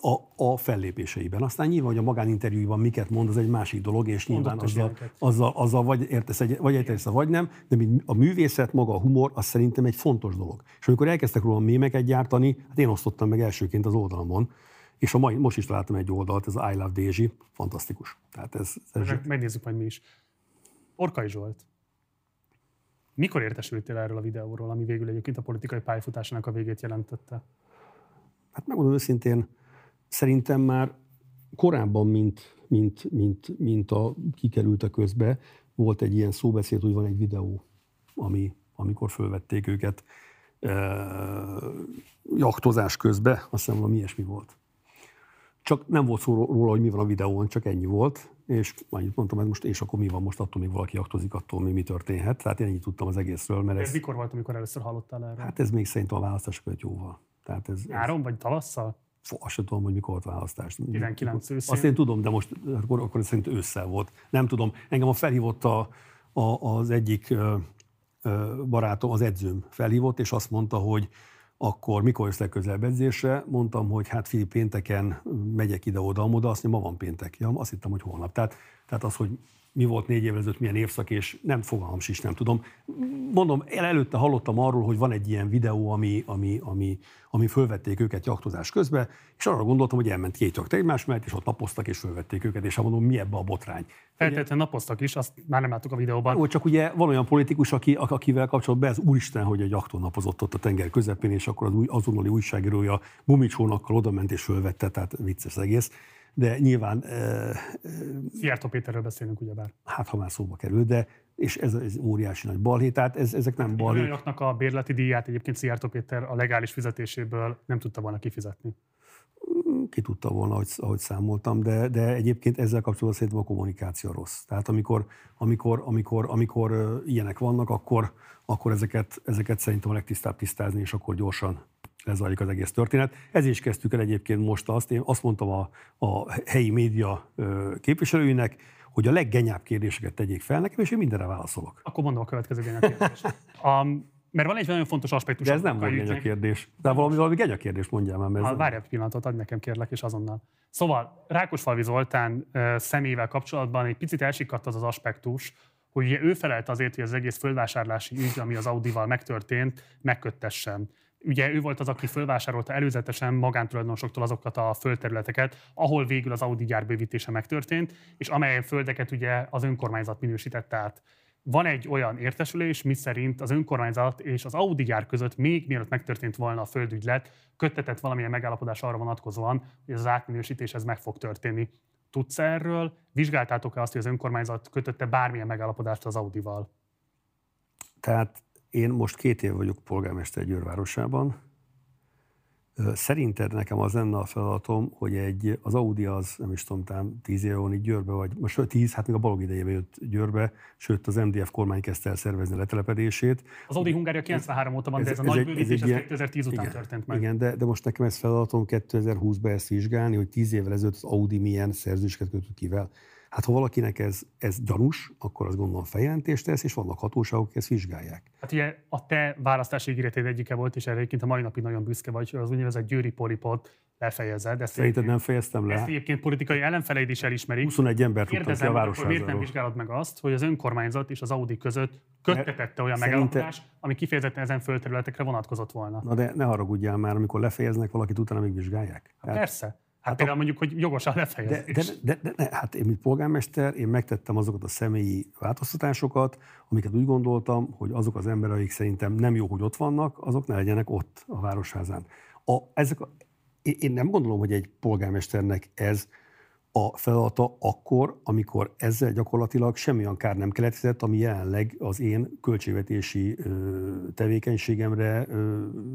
a, a fellépéseiben. Aztán nyilván, hogy a magáninterjúiban miket mond, az egy másik dolog, és nyilván azzal, azzal, azzal, vagy értesz, egy, vagy értesz, vagy nem, de a művészet, maga a humor, az szerintem egy fontos dolog. És amikor elkezdtek róla mémeket gyártani, hát én osztottam meg elsőként az oldalamon, és a mai, most is találtam egy oldalt, ez I Love Dézsi, fantasztikus. Tehát ez, ez meg, megnézzük majd mi is. Orkai Zsolt. Mikor értesültél erről a videóról, ami végül egyébként a politikai pályafutásának a végét jelentette? Hát megmondom őszintén, szerintem már korábban, mint, mint, mint, mint a kikerült a közbe, volt egy ilyen szóbeszéd, hogy van egy videó, ami, amikor fölvették őket e, jachtozás közbe, azt hiszem valami ilyesmi volt. Csak nem volt szó róla, hogy mi van a videón, csak ennyi volt, és annyit mondtam, hogy most és akkor mi van most, attól még valaki aktozik, attól még mi történhet. Tehát én ennyit tudtam az egészről. Mert ez, ez mikor volt, amikor először hallottál erről? Hát ez még szerintem a választások egy jóval. Tehát ez, Nyáron vagy tavasszal? Azt sem tudom, hogy mikor volt választás. 19 őszén. Azt én tudom, de most akkor, akkor szerint ősszel volt. Nem tudom. Engem a felhívott a, a, az egyik barátom, az edzőm felhívott, és azt mondta, hogy akkor mikor jössz legközelebb edzésre? Mondtam, hogy hát figyelj, pénteken megyek ide-oda-oda, azt mondja, ma van péntek. Ja, azt hittem, hogy holnap. Tehát, tehát az, hogy mi volt négy évvel ezelőtt, milyen évszak, és nem fogalmam is, nem tudom. Mondom, előtte hallottam arról, hogy van egy ilyen videó, ami, ami, ami, ami fölvették őket jaktozás közben, és arra gondoltam, hogy elment két jakt egymás mellett, és ott napoztak, és fölvették őket, és mondom, mi ebbe a botrány. Feltétlenül napoztak is, azt már nem láttuk a videóban. Ó, csak ugye van olyan politikus, aki, akivel kapcsolatban ez úristen, hogy egy jakton napozott ott a tenger közepén, és akkor az új, azonnali újságírója gumicsónakkal odament és fölvette, tehát vicces egész de nyilván... Szijjártó Péterről beszélünk ugyebár. Hát, ha már szóba kerül, de és ez, ez óriási nagy balhé, tehát ez, ezek nem balhé. Olyanoknak a bérleti díját egyébként Szijjártó Péter a legális fizetéséből nem tudta volna kifizetni. Ki tudta volna, ahogy, ahogy számoltam, de, de egyébként ezzel kapcsolatban szerintem a kommunikáció rossz. Tehát amikor, amikor, amikor, amikor ilyenek vannak, akkor, akkor ezeket, ezeket szerintem a legtisztább tisztázni, és akkor gyorsan lezajlik az egész történet. Ez is kezdtük el egyébként most azt, én azt mondtam a, a helyi média képviselőinek, hogy a leggenyább kérdéseket tegyék fel nekem, és én mindenre válaszolok. Akkor mondom a következő genyább kérdést. Um, mert van egy nagyon fontos aspektus. De ez nem volt genya kérdés. De valami, valami genya kérdés mondjál már. Ha, várj egy pillanatot, adj nekem kérlek, és azonnal. Szóval Rákosfalvi Zoltán személyvel kapcsolatban egy picit elsikadt az az aspektus, hogy ugye ő felelt azért, hogy az egész földvásárlási ügy, ami az Audival megtörtént, megköttessen ugye ő volt az, aki fölvásárolta előzetesen magántulajdonosoktól azokat a földterületeket, ahol végül az Audi gyár bővítése megtörtént, és amely földeket ugye az önkormányzat minősített át. Van egy olyan értesülés, mi szerint az önkormányzat és az Audi gyár között még mielőtt megtörtént volna a földügylet, köttetett valamilyen megállapodás arra vonatkozóan, hogy az átminősítés ez meg fog történni. Tudsz erről? Vizsgáltátok-e azt, hogy az önkormányzat kötötte bármilyen megállapodást az Audival? Tehát én most két év vagyok polgármester Győrvárosában, Szerinted nekem az lenne a feladatom, hogy egy, az Audi az, nem is tudom, talán tíz éve van itt Győrbe, vagy most tíz, hát még a balog idejében jött Győrbe, sőt az MDF kormány kezdte el szervezni a letelepedését. Az Audi Hungária 93 óta van, ez, de ez, ez a nagy bővítés ez 2010 után igen, történt meg. Igen, de, de most nekem ez feladatom 2020-ban ezt vizsgálni, hogy tíz évvel ezelőtt az Audi milyen szerződéseket kötött kivel. Hát ha valakinek ez, ez gyanús, akkor azt gondolom feljelentést tesz, és vannak hatóságok, akik ezt vizsgálják. Hát ugye a te választási ígéreted egyike volt, és erre egyébként a mai napig nagyon büszke vagy, hogy az úgynevezett győri polipot lefejezed. Ezt Szerinted nem fejeztem le? Ezt egyébként politikai ellenfeleid is elismerik. 21 ember tudtak ki a városházáról. miért nem vizsgálod meg azt, hogy az önkormányzat és az Audi között köttetette olyan Szerinte... megállapodás, ami kifejezetten ezen földterületekre vonatkozott volna. Na de ne haragudjál már, amikor lefejeznek valakit, utána még vizsgálják. Hát, persze. Hát például mondjuk, hogy jogos a lefejezés. De, de, de, de, hát én, mint polgármester, én megtettem azokat a személyi változtatásokat, amiket úgy gondoltam, hogy azok az emberek, akik szerintem nem jó, hogy ott vannak, azok ne legyenek ott a városházán. A, ezek a, én nem gondolom, hogy egy polgármesternek ez a feladata akkor, amikor ezzel gyakorlatilag semmilyen kár nem keletkezett, ami jelenleg az én költségvetési tevékenységemre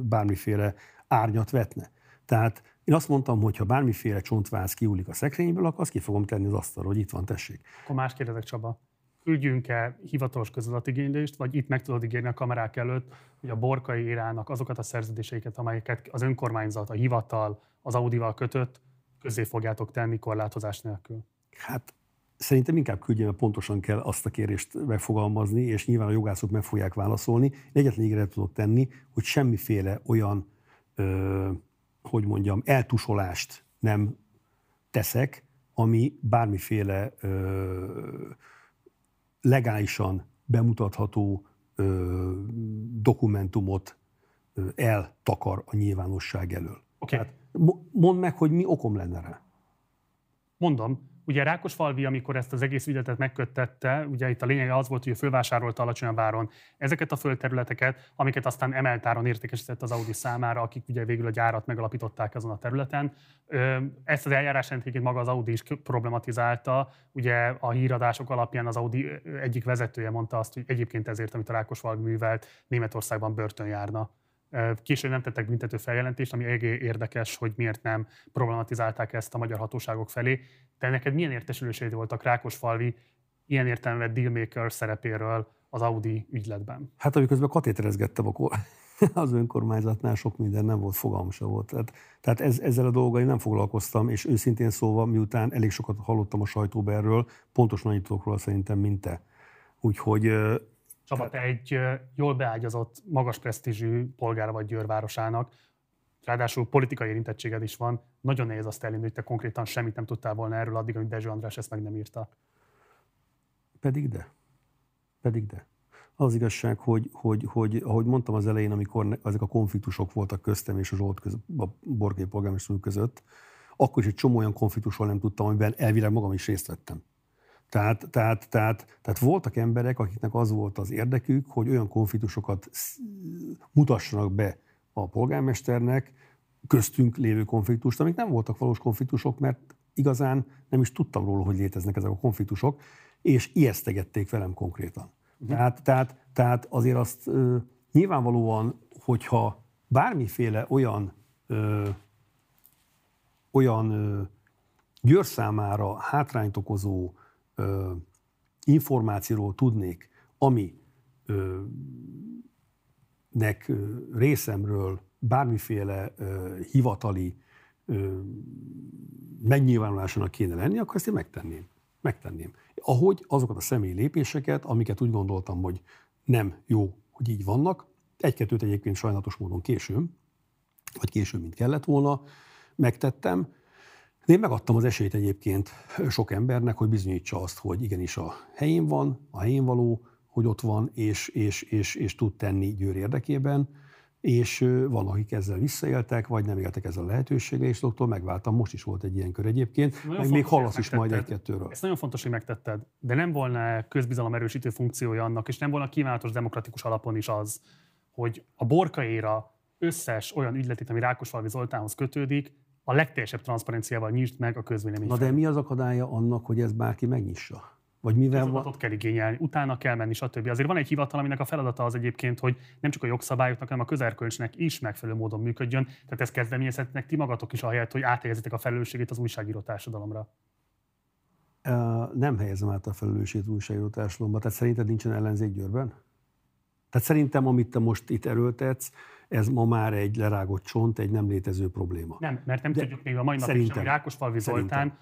bármiféle árnyat vetne. Tehát én azt mondtam, hogy ha bármiféle csontváz kiúlik a szekrényből, akkor azt ki fogom tenni az asztalra, hogy itt van, tessék. Akkor más kérdezek, Csaba. Küldjünk-e hivatalos közadatigénylést, vagy itt meg tudod ígérni a kamerák előtt, hogy a borkai irának azokat a szerződéseiket, amelyeket az önkormányzat, a hivatal, az Audival kötött, közé fogjátok tenni korlátozás nélkül? Hát szerintem inkább küldjem, mert pontosan kell azt a kérést megfogalmazni, és nyilván a jogászok meg fogják válaszolni. Egyetlen ígéret tudok tenni, hogy semmiféle olyan ö, hogy mondjam, eltusolást nem teszek, ami bármiféle ö, legálisan bemutatható ö, dokumentumot ö, eltakar a nyilvánosság elől. Okay. Tehát mondd meg, hogy mi okom lenne rá. Mondom, Ugye Rákosfalvi, amikor ezt az egész ügyletet megköttette, ugye itt a lényege az volt, hogy ő fölvásárolta alacsonyabb áron ezeket a földterületeket, amiket aztán emelt áron értékesített az Audi számára, akik ugye végül a gyárat megalapították azon a területen. Ezt az eljárás egyébként maga az Audi is problematizálta. Ugye a híradások alapján az Audi egyik vezetője mondta azt, hogy egyébként ezért, amit a Rákosfalvi művelt, Németországban börtön járna. Később nem tettek büntető feljelentést, ami eléggé érdekes, hogy miért nem problematizálták ezt a magyar hatóságok felé. De neked milyen értesüléseid voltak Rákosfalvi ilyen értelemben dealmaker szerepéről az Audi ügyletben? Hát amikor katéterezgettem, akkor az önkormányzatnál sok minden nem volt, fogalmam sem volt. Tehát, tehát ez, ezzel a dolgai nem foglalkoztam, és őszintén szólva, miután elég sokat hallottam a sajtóba erről, pontosan annyit tudok szerintem, mint te. Úgyhogy Csaba, te egy jól beágyazott, magas presztízsű polgára vagy Győr városának, ráadásul politikai érintettséged is van, nagyon nehéz azt elindulni, hogy te konkrétan semmit nem tudtál volna erről addig, amíg Dezső András ezt meg nem írta. Pedig de. Pedig de. Az igazság, hogy, hogy, hogy ahogy mondtam az elején, amikor ezek a konfliktusok voltak köztem és a Zsolt között, a Borgai polgármester között, akkor is egy csomó olyan konfliktusról nem tudtam, amiben elvileg magam is részt vettem. Tehát, tehát, tehát, tehát voltak emberek, akiknek az volt az érdekük, hogy olyan konfliktusokat mutassanak be a polgármesternek, köztünk lévő konfliktust, amik nem voltak valós konfliktusok, mert igazán nem is tudtam róla, hogy léteznek ezek a konfliktusok, és ijesztegették velem konkrétan. Uh-huh. Tehát, tehát, tehát azért azt ö, nyilvánvalóan, hogyha bármiféle olyan ö, olyan ö, Győr számára hátrányt okozó ö, információról tudnék, ami ö, nek részemről bármiféle ö, hivatali ö, megnyilvánulásának kéne lenni, akkor ezt én megtenném. Megtenném. Ahogy azokat a személyi lépéseket, amiket úgy gondoltam, hogy nem jó, hogy így vannak, egy-kettőt egyébként sajnálatos módon későn, vagy később, mint kellett volna, megtettem, én megadtam az esélyt egyébként sok embernek, hogy bizonyítsa azt, hogy igenis a helyén van, a helyén való, hogy ott van, és, és, és, és tud tenni Győr érdekében, és van, akik ezzel visszaéltek, vagy nem éltek ezzel a lehetőséggel, és doktor megváltam. Most is volt egy ilyen kör egyébként, nagyon meg még hallasz is majd egy-kettőről. Ez nagyon fontos, hogy megtetted, de nem volna közbizalom erősítő funkciója annak, és nem volna kívánatos demokratikus alapon is az, hogy a borkaéra összes olyan ügyletét, ami Rákosfalvi Zoltánhoz kötődik, a legteljesebb transzparenciával nyisd meg a közvélemény. Na de mi az akadálya annak, hogy ez bárki megnyissa? Vagy mivel van? van? kell igényelni, utána kell menni, stb. Azért van egy hivatal, aminek a feladata az egyébként, hogy nem csak a jogszabályoknak, hanem a közerkölcsnek is megfelelő módon működjön. Tehát ezt kezdeményezhetnek ti magatok is, ahelyett, hogy áthelyezitek a felelősségét az újságíró társadalomra. Nem helyezem át a felelősségét az újságíró társadalomba. Tehát szerinted nincsen ellenzék Győrben? Tehát szerintem, amit te most itt erőltetsz, ez ma már egy lerágott csont, egy nem létező probléma. Nem, mert nem De tudjuk még a mai napig sem, hogy Rákosfalvi Zoltán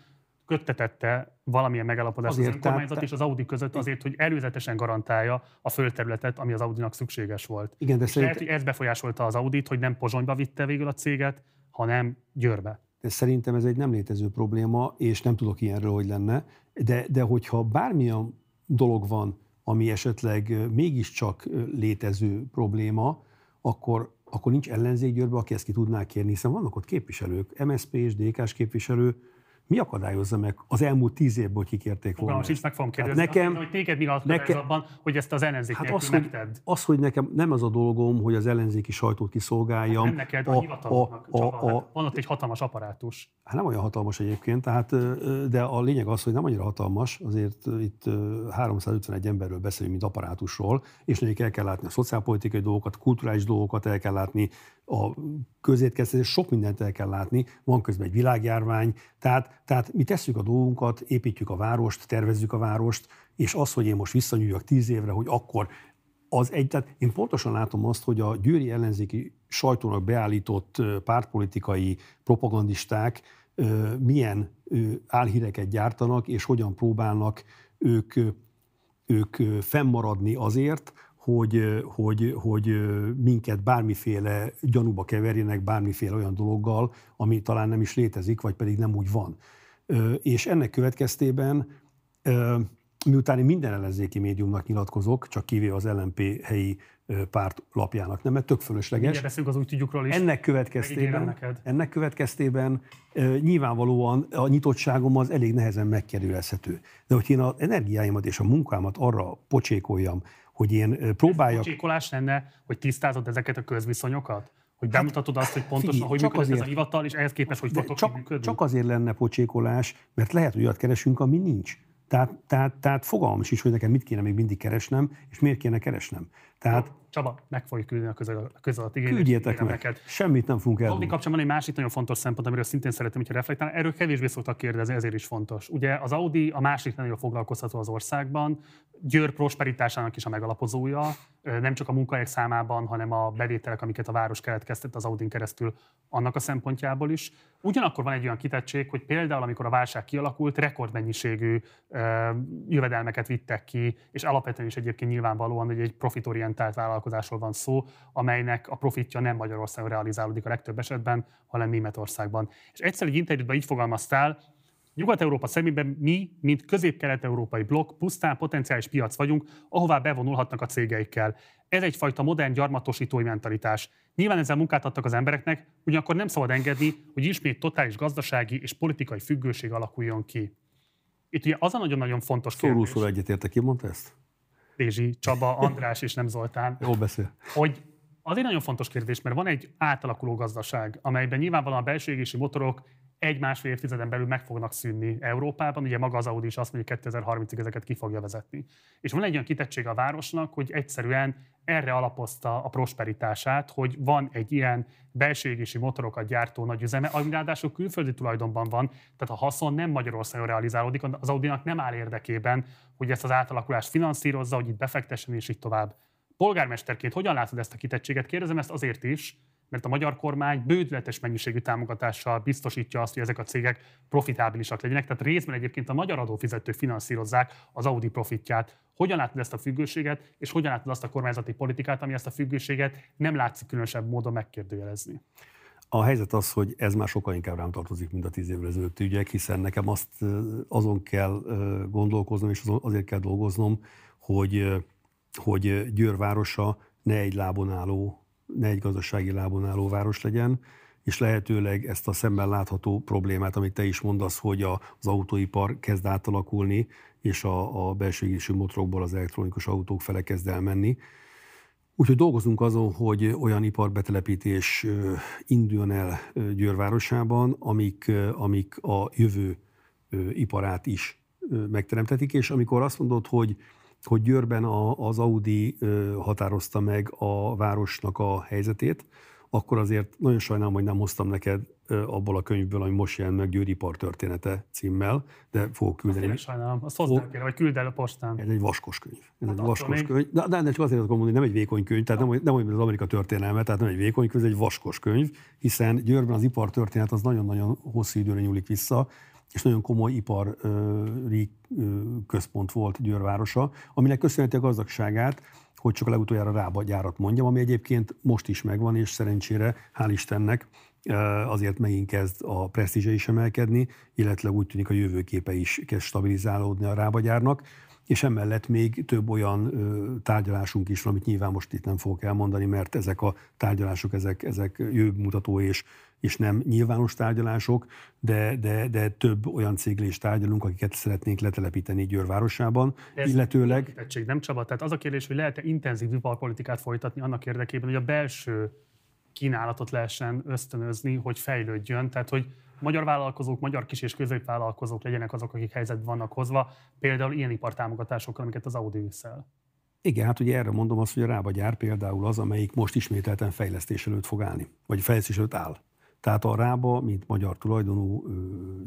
köttetette valamilyen megállapodást az önkormányzat és az Audi között azért, hogy előzetesen garantálja a földterületet, ami az Audinak szükséges volt. Igen, de és szerint... lehet, hogy ez befolyásolta az Audit, hogy nem Pozsonyba vitte végül a céget, hanem Győrbe. De szerintem ez egy nem létező probléma, és nem tudok ilyenről, hogy lenne, de, de hogyha bármilyen dolog van, ami esetleg mégiscsak létező probléma, akkor, akkor nincs ellenzék Győrbe, aki ezt ki tudná kérni, hiszen vannak ott képviselők, MSZP és DK-s képviselő, mi akadályozza meg az elmúlt tíz évből, hogy kikérték volna? Most is meg fogom kérdezni. Hát nekem, hogy téged mi nekem, abban, hogy ezt az ellenzék hát az, hogy, az, hogy nekem nem az a dolgom, hogy az ellenzéki sajtót kiszolgáljam. Hát nem neked, a, a hivatalnak. A, a, a, hát van ott egy hatalmas apparátus. Hát nem olyan hatalmas egyébként, tehát, de a lényeg az, hogy nem annyira hatalmas, azért itt 351 emberről beszélünk, mint apparátusról, és nekik el kell látni a szociálpolitikai dolgokat, kulturális dolgokat el kell látni, a közétkeztetés, sok mindent el kell látni, van közben egy világjárvány, tehát, tehát mi tesszük a dolgunkat, építjük a várost, tervezzük a várost, és az, hogy én most visszanyúljak tíz évre, hogy akkor az egy, tehát én pontosan látom azt, hogy a győri ellenzéki sajtónak beállított pártpolitikai propagandisták milyen álhíreket gyártanak, és hogyan próbálnak ők, ők fennmaradni azért, hogy, hogy, hogy minket bármiféle gyanúba keverjenek, bármiféle olyan dologgal, ami talán nem is létezik, vagy pedig nem úgy van. És ennek következtében, miután én minden ellenzéki médiumnak nyilatkozok, csak kivéve az LMP helyi párt lapjának, nem, mert tök fölösleges. beszélünk az úgy tudjukról is. Ennek következtében, ennek következtében nyilvánvalóan a nyitottságom az elég nehezen megkerülhető. De hogy én az energiáimat és a munkámat arra pocsékoljam, hogy én próbáljak... Ez pocsékolás lenne, hogy tisztázod ezeket a közviszonyokat? Hogy hát, bemutatod azt, hogy pontosan, figyelj, hogy működik azért, ez a hivatal, és ehhez képest, hogy fogtok csak, működni? Csak azért lenne pocsékolás, mert lehet, hogy olyat keresünk, ami nincs. Tehát, tehát, tehát fogalmam is, hogy nekem mit kéne még mindig keresnem, és miért kéne keresnem. Tehát, Csaba, meg fogjuk küldeni a közel, közel Küldjétek meg. Neked. Semmit nem fogunk elmondani. kapcsán van egy másik nagyon fontos szempont, amiről szintén szeretném, hogyha reflektálni. Erről kevésbé szoktak kérdezni, ezért is fontos. Ugye az Audi a másik nagyon foglalkoztató az országban, Győr prosperitásának is a megalapozója, nem csak a munkahelyek számában, hanem a bevételek, amiket a város keletkeztet az Audin keresztül, annak a szempontjából is. Ugyanakkor van egy olyan kitettség, hogy például, amikor a válság kialakult, rekordmennyiségű jövedelmeket vittek ki, és alapvetően is egyébként nyilvánvalóan, hogy egy profitorientált vállalkozásról van szó, amelynek a profitja nem Magyarországon realizálódik a legtöbb esetben, hanem Németországban. És egyszer egy interjúban így fogalmaztál, Nyugat-Európa szemében mi, mint közép-kelet-európai blokk, pusztán potenciális piac vagyunk, ahová bevonulhatnak a cégeikkel. Ez egyfajta modern gyarmatosítói mentalitás. Nyilván ezzel munkát adtak az embereknek, ugyanakkor nem szabad engedni, hogy ismét totális gazdasági és politikai függőség alakuljon ki. Itt ugye az a nagyon-nagyon fontos kérdés. Szó egyetértek, ki mondta ezt? Bézsi, Csaba, András és nem Zoltán. Jól beszél. Hogy az egy nagyon fontos kérdés, mert van egy átalakuló gazdaság, amelyben nyilvánvalóan a belső égési motorok egy-másfél évtizeden belül meg fognak szűnni Európában. Ugye maga az Audi is azt mondja, hogy 2030-ig ezeket ki fogja vezetni. És van egy olyan kitettség a városnak, hogy egyszerűen erre alapozta a prosperitását, hogy van egy ilyen belső égési motorokat gyártó nagy üzeme, ami ráadásul külföldi tulajdonban van, tehát a haszon nem Magyarországon realizálódik, az Audinak nem áll érdekében, hogy ezt az átalakulást finanszírozza, hogy itt befektessen és így tovább. Polgármesterként hogyan látod ezt a kitettséget? Kérdezem ezt azért is, mert a magyar kormány bődületes mennyiségű támogatással biztosítja azt, hogy ezek a cégek profitábilisak legyenek. Tehát részben egyébként a magyar adófizetők finanszírozzák az Audi profitját. Hogyan látod ezt a függőséget, és hogyan látod azt a kormányzati politikát, ami ezt a függőséget nem látszik különösebb módon megkérdőjelezni? A helyzet az, hogy ez már sokkal inkább rám tartozik, mint a tíz évvel ezelőtti ügyek, hiszen nekem azt azon kell gondolkoznom, és azért kell dolgoznom, hogy, hogy Győr városa ne egy lábon álló ne egy gazdasági lábon álló város legyen, és lehetőleg ezt a szemben látható problémát, amit te is mondasz, hogy az autóipar kezd átalakulni, és a, a belső égésű motorokból az elektronikus autók fele kezd elmenni. Úgyhogy dolgozunk azon, hogy olyan iparbetelepítés induljon el Győr városában, amik, amik a jövő iparát is megteremtetik, és amikor azt mondod, hogy hogy Győrben a, az Audi határozta meg a városnak a helyzetét, akkor azért nagyon sajnálom, hogy nem hoztam neked abból a könyvből, ami most jelent meg Győri Ipar története címmel, de fogok küldeni. Azt sajnálom, azt hozzá kell, vagy küld el a postán. Ez egy vaskos könyv. Ez hát egy vaskos még... könyv. De, de, de csak azért mondani, nem egy vékony könyv, tehát nem, nem olyan, az Amerika történelme, tehát nem egy vékony könyv, ez egy vaskos könyv, hiszen Győrben az ipar történet az nagyon-nagyon hosszú időre nyúlik vissza, és nagyon komoly ipari központ volt Győr városa, aminek köszönheti a gazdagságát, hogy csak a legutoljára Rába gyárat mondjam, ami egyébként most is megvan, és szerencsére, hál' Istennek, azért megint kezd a presztízse is emelkedni, illetve úgy tűnik a jövőképe is kezd stabilizálódni a Rába gyárnak, és emellett még több olyan tárgyalásunk is van, amit nyilván most itt nem fogok elmondani, mert ezek a tárgyalások, ezek, ezek jövőmutató és és nem nyilvános tárgyalások, de, de, de több olyan céglés tárgyalunk, akiket szeretnénk letelepíteni Győr városában, ez illetőleg... Tettség, nem Csaba? Tehát az a kérdés, hogy lehet-e intenzív iparpolitikát folytatni annak érdekében, hogy a belső kínálatot lehessen ösztönözni, hogy fejlődjön, tehát hogy magyar vállalkozók, magyar kis- és középvállalkozók legyenek azok, akik helyzetben vannak hozva, például ilyen ipartámogatásokkal, amiket az Audi viszel. Igen, hát ugye erre mondom azt, hogy a Rába gyár például az, amelyik most ismételten fejlesztés előtt fog állni, vagy fejlesztés előtt áll. Tehát a Rába, mint magyar tulajdonú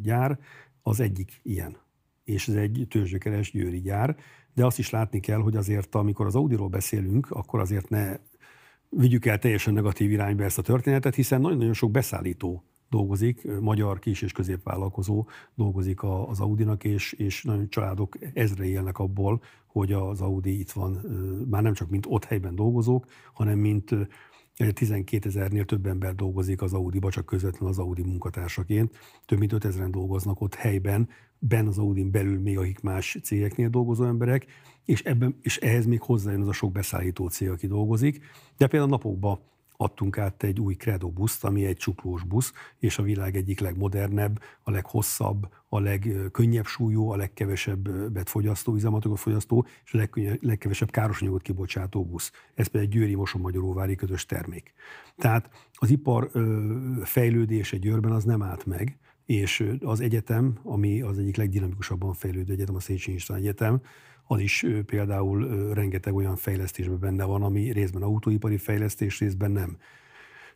gyár, az egyik ilyen. És ez egy tőzsgyökeres győri gyár. De azt is látni kell, hogy azért, amikor az Audiról beszélünk, akkor azért ne vigyük el teljesen negatív irányba ezt a történetet, hiszen nagyon-nagyon sok beszállító dolgozik, magyar kis- és középvállalkozó dolgozik az Audinak, és, és nagyon családok ezre élnek abból, hogy az Audi itt van, már nem csak mint ott helyben dolgozók, hanem mint 12 ezernél több ember dolgozik az Audi-ba, csak közvetlenül az Audi munkatársaként. Több mint 5 ezeren dolgoznak ott helyben, ben az Audin belül még akik más cégeknél dolgozó emberek, és, ebben, és ehhez még hozzájön az a sok beszállító cég, aki dolgozik. De például napokban adtunk át egy új Credo buszt, ami egy csuklós busz, és a világ egyik legmodernebb, a leghosszabb, a legkönnyebb súlyú, a legkevesebb fogyasztó, üzematokat fogyasztó, és a legkevesebb károsanyagot kibocsátó busz. Ez pedig egy győri mosonmagyaróvári közös termék. Tehát az ipar fejlődése Győrben az nem állt meg, és az egyetem, ami az egyik legdinamikusabban fejlődő egyetem, a Széchenyi István Egyetem, az is például rengeteg olyan fejlesztésben benne van, ami részben autóipari fejlesztés, részben nem.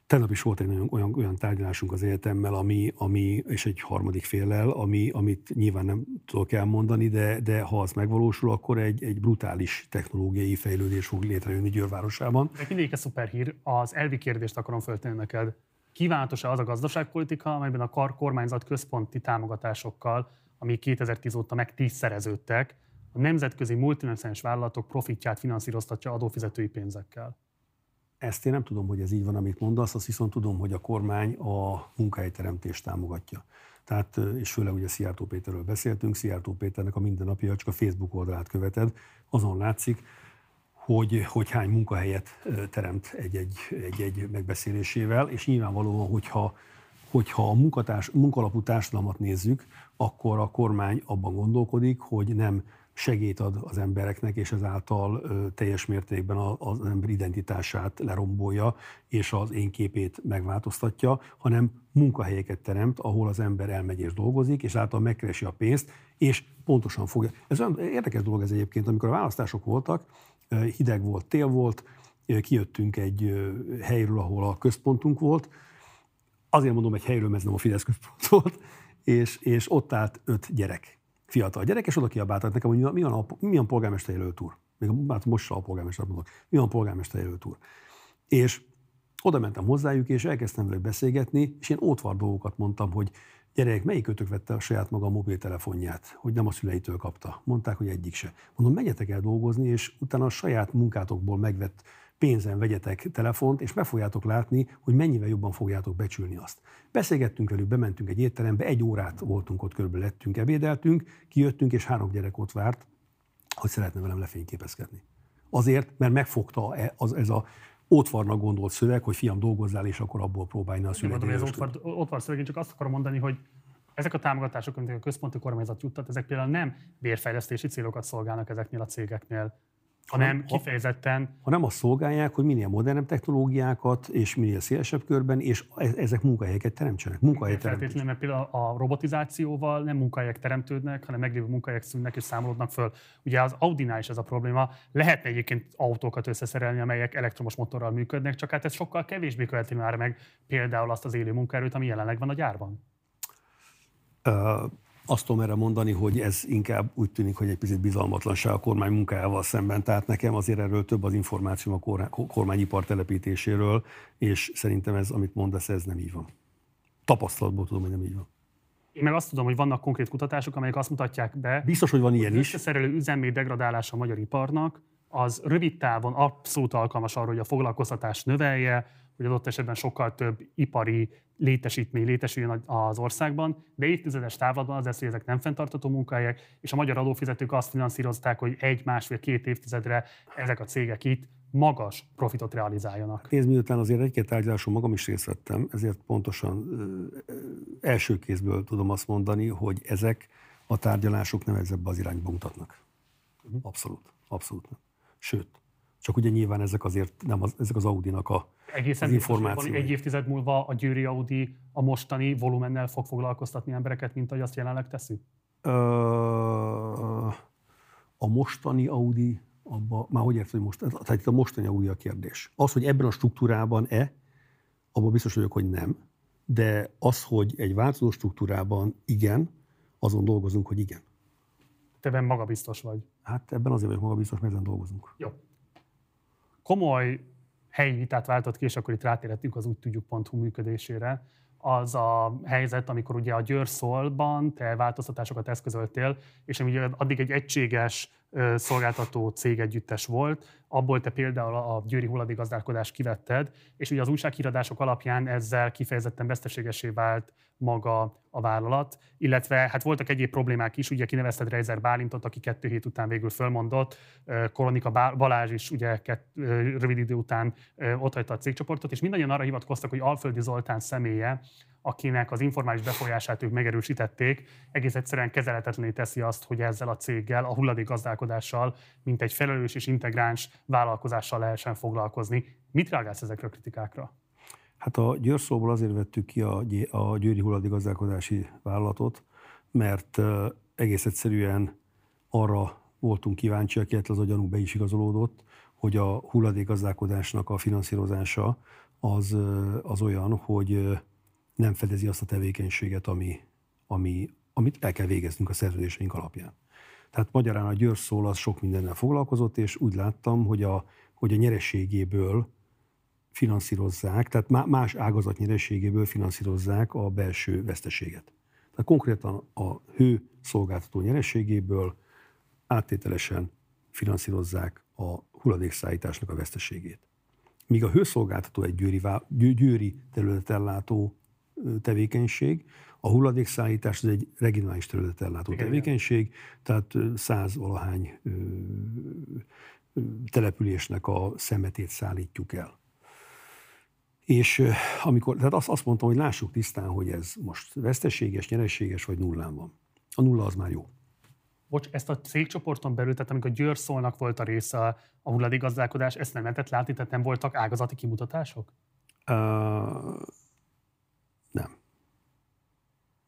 Tegnap is volt egy olyan, olyan, olyan tárgyalásunk az egyetemmel, ami, ami, és egy harmadik féllel, ami, amit nyilván nem tudok elmondani, de, de ha az megvalósul, akkor egy, egy brutális technológiai fejlődés fog létrejönni Győr városában. De mindig a szuperhír, az elvi kérdést akarom föltenni neked. Kívánatos-e az a gazdaságpolitika, amelyben a kormányzat központi támogatásokkal, ami 2010 óta meg tízszereződtek, a nemzetközi multinacionális vállalatok profitját finanszíroztatja adófizetői pénzekkel. Ezt én nem tudom, hogy ez így van, amit mondasz, azt viszont tudom, hogy a kormány a munkahelyteremtést támogatja. Tehát, és főleg ugye Szijjártó Péterről beszéltünk, Szijjártó Péternek a mindennapja, csak a Facebook oldalát követed, azon látszik, hogy, hogy hány munkahelyet teremt egy-egy, egy-egy megbeszélésével, és nyilvánvalóan, hogyha, hogyha a munkatárs, munkalapú társadalmat nézzük, akkor a kormány abban gondolkodik, hogy nem segít ad az embereknek, és ezáltal teljes mértékben az ember identitását lerombolja, és az én képét megváltoztatja, hanem munkahelyeket teremt, ahol az ember elmegy és dolgozik, és által megkeresi a pénzt, és pontosan fogja. Ez olyan érdekes dolog ez egyébként, amikor a választások voltak, hideg volt, tél volt, kijöttünk egy helyről, ahol a központunk volt, azért mondom egy helyről, mert ez nem a Fidesz központ volt, és, és ott állt öt gyerek fiatal gyerek, és oda kiabáltak nekem, hogy mi van, a, mi van polgármester jelölt úr. Még hát most a polgármester mondok. Mi van polgármester jelölt úr. És oda mentem hozzájuk, és elkezdtem velük beszélgetni, és én ótvar dolgokat mondtam, hogy gyerek, melyik kötök vette a saját maga a mobiltelefonját, hogy nem a szüleitől kapta. Mondták, hogy egyik se. Mondom, menjetek el dolgozni, és utána a saját munkátokból megvett pénzen vegyetek telefont, és meg fogjátok látni, hogy mennyivel jobban fogjátok becsülni azt. Beszélgettünk velük, bementünk egy étterembe, egy órát voltunk ott, körülbelül lettünk, ebédeltünk, kijöttünk, és három gyerek ott várt, hogy szeretne velem lefényképezkedni. Azért, mert megfogta e- az, ez a ótvarnak gondolt szöveg, hogy fiam dolgozzál, és akkor abból próbálni a szüleidőt. Ez ótvar, ótvar szöveg, én csak azt akarom mondani, hogy ezek a támogatások, amit a központi kormányzat juttat, ezek például nem bérfejlesztési célokat szolgálnak ezeknél a cégeknél hanem ha, kifejezetten... Ha nem azt szolgálják, hogy minél modernebb technológiákat, és minél szélesebb körben, és e, ezek munkahelyeket teremtsenek. Munkahelyek Feltétlenül, mert például a robotizációval nem munkahelyek teremtődnek, hanem meglévő munkahelyek szűnnek és számolódnak föl. Ugye az Audinál is ez a probléma. Lehetne egyébként autókat összeszerelni, amelyek elektromos motorral működnek, csak hát ez sokkal kevésbé követi már meg például azt az élő munkaerőt, ami jelenleg van a gyárban. Uh azt tudom erre mondani, hogy ez inkább úgy tűnik, hogy egy picit bizalmatlanság a kormány munkájával szemben. Tehát nekem azért erről több az információ a kormányipar telepítéséről, és szerintem ez, amit mondasz, ez nem így van. Tapasztalatból tudom, hogy nem így van. Én meg azt tudom, hogy vannak konkrét kutatások, amelyek azt mutatják be, Biztos, hogy van ilyen is. Összeszerelő üzemé degradálása a magyar iparnak, az rövid távon abszolút alkalmas arra, hogy a foglalkoztatást növelje, hogy adott esetben sokkal több ipari létesítmény létesüljön az országban, de évtizedes távlatban az lesz, hogy ezek nem fenntartató munkahelyek, és a magyar adófizetők azt finanszírozták, hogy egy, másfél, két évtizedre ezek a cégek itt magas profitot realizáljanak. Nézd, miután azért egy-két tárgyaláson magam is részt vettem, ezért pontosan első kézből tudom azt mondani, hogy ezek a tárgyalások nem ebbe az irányba mutatnak. Mhm. Abszolút, abszolút nem. Sőt, csak ugye nyilván ezek azért nem az, ezek az Audi-nak a, Egészen az információ. Egy évtized múlva a Győri Audi a mostani volumennel fog foglalkoztatni embereket, mint ahogy azt jelenleg teszi? Ö, a mostani Audi, abba, már hogy érted, hogy most, tehát itt a mostani Audi a kérdés. Az, hogy ebben a struktúrában-e, abban biztos vagyok, hogy nem, de az, hogy egy változó struktúrában igen, azon dolgozunk, hogy igen. Te ebben magabiztos vagy. Hát ebben azért vagyok magabiztos, mert ezen dolgozunk. Jó komoly helyi vitát váltott ki, és akkor itt rátérhetünk az úgy tudjuk.hu működésére, az a helyzet, amikor ugye a Győrszolban te változtatásokat eszközöltél, és ami addig egy egységes szolgáltató cég együttes volt, abból te például a győri hulladékgazdálkodást kivetted, és ugye az újsághíradások alapján ezzel kifejezetten veszteségesé vált maga a vállalat, illetve hát voltak egyéb problémák is, ugye kinevezted Reiser Bálintot, aki kettő hét után végül fölmondott, Koronika Balázs is ugye kett, rövid idő után otthagyta a cégcsoportot, és mindannyian arra hivatkoztak, hogy Alföldi Zoltán személye akinek az informális befolyását ők megerősítették, egész egyszerűen kezelhetetlené teszi azt, hogy ezzel a céggel, a hulladékgazdálkodással, mint egy felelős és integráns vállalkozással lehessen foglalkozni. Mit reagálsz ezekre a kritikákra? Hát a Győrszóból azért vettük ki a, a Győri hulladékgazdálkodási vállalatot, mert egész egyszerűen arra voltunk kíváncsiak, illetve az a gyanú be is igazolódott, hogy a hulladékgazdálkodásnak a finanszírozása az, az olyan, hogy nem fedezi azt a tevékenységet, ami, ami, amit el kell végeznünk a szerződéseink alapján. Tehát magyarán a Győr szól az sok mindennel foglalkozott, és úgy láttam, hogy a, hogy a nyerességéből finanszírozzák, tehát más ágazat nyerességéből finanszírozzák a belső veszteséget. Tehát konkrétan a hő szolgáltató nyerességéből áttételesen finanszírozzák a hulladékszállításnak a veszteségét. Míg a hőszolgáltató egy győri, győri területellátó tevékenység. A hulladékszállítás az egy regionális területet ellátó Igen, tevékenység, tehát száz valahány településnek a szemetét szállítjuk el. És amikor, tehát azt, azt mondtam, hogy lássuk tisztán, hogy ez most veszteséges, nyereséges vagy nullán van. A nulla az már jó. Bocs, ezt a cégcsoporton belül, tehát amikor Győr szólnak volt a része a hulladékgazdálkodás, ezt nem lehetett látni, tehát nem voltak ágazati kimutatások? Uh, nem.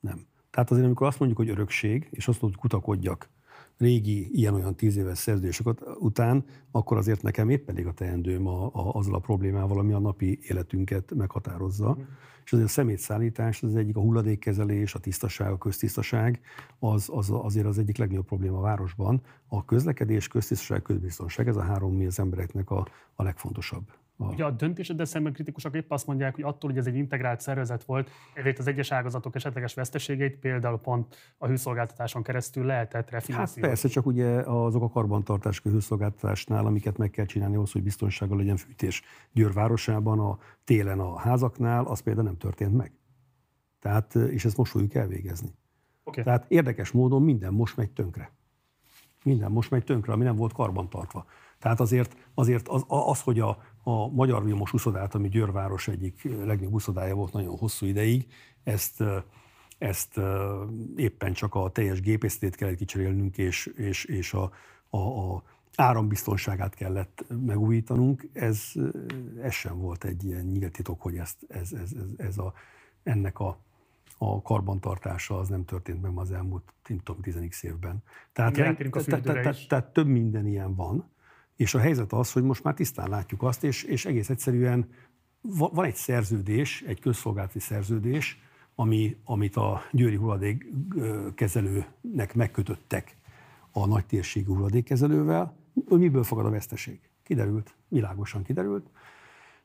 Nem. Tehát azért, amikor azt mondjuk, hogy örökség, és azt mondjuk, hogy kutakodjak régi ilyen-olyan tíz éves szerződések után, akkor azért nekem épp pedig a teendőm a, a, azzal a problémával, ami a napi életünket meghatározza. Mm. És azért a szemétszállítás, az egyik a hulladékkezelés, a tisztaság, a köztisztaság, az, az azért az egyik legnagyobb probléma a városban. A közlekedés, köztisztaság, közbiztonság, ez a három mi az embereknek a, a legfontosabb a... Ugye a döntéseddel szemben kritikusok épp azt mondják, hogy attól, hogy ez egy integrált szervezet volt, ezért az egyes ágazatok esetleges veszteségeit például pont a hőszolgáltatáson keresztül lehetett refinanszírozni. Hát persze, csak ugye azok a karbantartás a hőszolgáltatásnál, amiket meg kell csinálni ahhoz, hogy biztonsággal legyen fűtés Győr városában, a télen a házaknál, az például nem történt meg. Tehát, és ezt most fogjuk elvégezni. Okay. Tehát érdekes módon minden most megy tönkre. Minden most megy tönkre, ami nem volt karbantartva. Tehát azért, azért az, az, hogy a, a Magyar Vilmos úszodát, ami Győrváros egyik legnagyobb úszodája volt nagyon hosszú ideig, ezt, ezt éppen csak a teljes gépésztét kellett kicserélnünk, és, és, és a, a, a, árambiztonságát kellett megújítanunk, ez, ez sem volt egy ilyen nyílt titok, hogy ezt, ez, ez, ez, ez a, ennek a, a karbantartása az nem történt meg az elmúlt, nem tudom, 10 évben. Tehát, tehát, tehát, tehát, több minden ilyen van, és a helyzet az, hogy most már tisztán látjuk azt, és, és egész egyszerűen va- van egy szerződés, egy közszolgálati szerződés, ami, amit a győri hulladékkezelőnek megkötöttek a nagy térségű hulladékkezelővel, miből fakad a veszteség. Kiderült, világosan kiderült.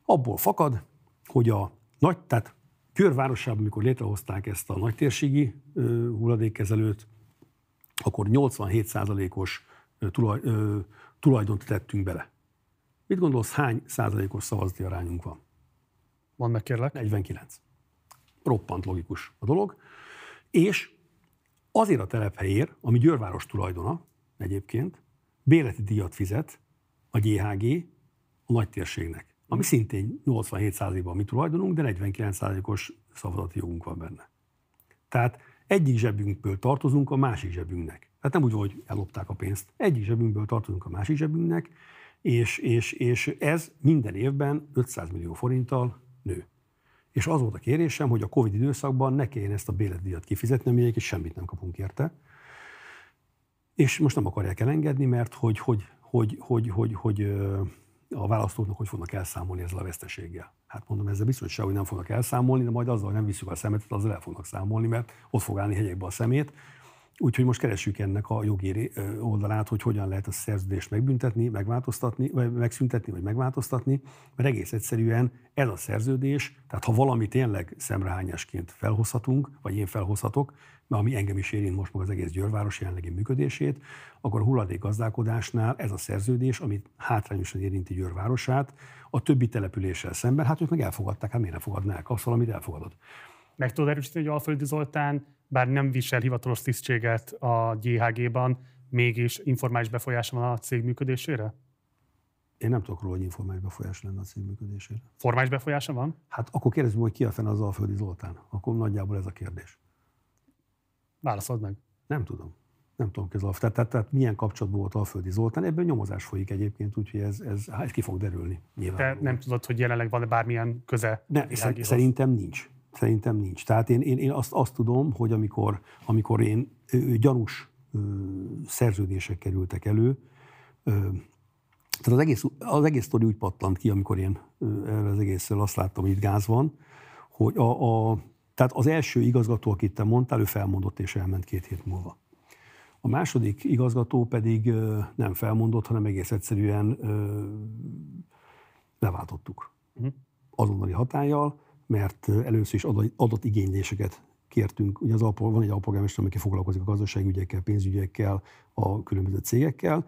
Abból fakad, hogy a nagy, tehát Győr városában, amikor létrehozták ezt a nagytérségi hulladékkezelőt, akkor 87%-os ö, tulaj, tulajdont tettünk bele. Mit gondolsz, hány százalékos szavazati arányunk van? Mondd meg kérlek. 49. Roppant logikus a dolog. És azért a telephelyér, ami Győrváros tulajdona egyébként, bérleti díjat fizet a GHG a nagytérségnek, ami szintén 87%-ban mi tulajdonunk, de 49%-os szavazati jogunk van benne. Tehát egyik zsebünkből tartozunk a másik zsebünknek. Tehát nem úgy, van, hogy ellopták a pénzt. Egyik zsebünkből tartozunk a másik zsebünknek, és, és, és ez minden évben 500 millió forinttal nő. És az volt a kérésem, hogy a Covid időszakban ne kelljen ezt a béletdíjat kifizetni, ami egyébként semmit nem kapunk érte. És most nem akarják elengedni, mert hogy, hogy, hogy, hogy, hogy, hogy a választóknak hogy fognak elszámolni ezzel a veszteséggel. Hát mondom, ezzel biztos hogy nem fognak elszámolni, de majd azzal, hogy nem visszük a szemetet, azzal el fognak számolni, mert ott fog állni hegyekbe a szemét. Úgyhogy most keressük ennek a jogi oldalát, hogy hogyan lehet a szerződést megbüntetni, megváltoztatni, vagy megszüntetni, vagy megváltoztatni, mert egész egyszerűen ez a szerződés, tehát ha valami tényleg szemrehányásként felhozhatunk, vagy én felhozhatok, mert ami engem is érint most meg az egész Győrváros jelenlegi működését, akkor a hulladékgazdálkodásnál ez a szerződés, amit hátrányosan érinti Győrvárosát, a többi településsel szemben, hát ők meg elfogadták, hát miért ne fogadnák azt valamit elfogadott. Meg tudod erősíteni, hogy Alföldi Zoltán, bár nem visel hivatalos tisztséget a GHG-ban, mégis informális befolyása van a cég működésére? Én nem tudok róla, hogy informális befolyás lenne a cég működésére. Formális befolyása van? Hát akkor kérdezzük, hogy ki a fene az Alföldi Zoltán. Akkor nagyjából ez a kérdés. Válaszold meg. Nem tudom. Nem tudom, az Alf. Tehát, tehát, tehát milyen kapcsolatban volt Alföldi Zoltán. Ebben nyomozás folyik egyébként, úgyhogy ez, ez, hát ez ki fog derülni. Te Nyilván. nem tudod, hogy jelenleg van-e bármilyen köze Ne, szerintem nincs. Szerintem nincs. Tehát én, én, én azt, azt tudom, hogy amikor, amikor én ö, gyanús ö, szerződések kerültek elő, ö, tehát az egész, az egész sztori úgy pattant ki, amikor én erre az egészről azt láttam, hogy itt gáz van, hogy a, a, tehát az első igazgató, akit te mondtál, ő felmondott és elment két hét múlva. A második igazgató pedig nem felmondott, hanem egész egyszerűen ö, leváltottuk azonnali hatállyal, mert először is adat- adatigényléseket kértünk. Ugye az alpol, van egy alpolgármester, aki foglalkozik a gazdaságügyekkel, pénzügyekkel, a különböző cégekkel,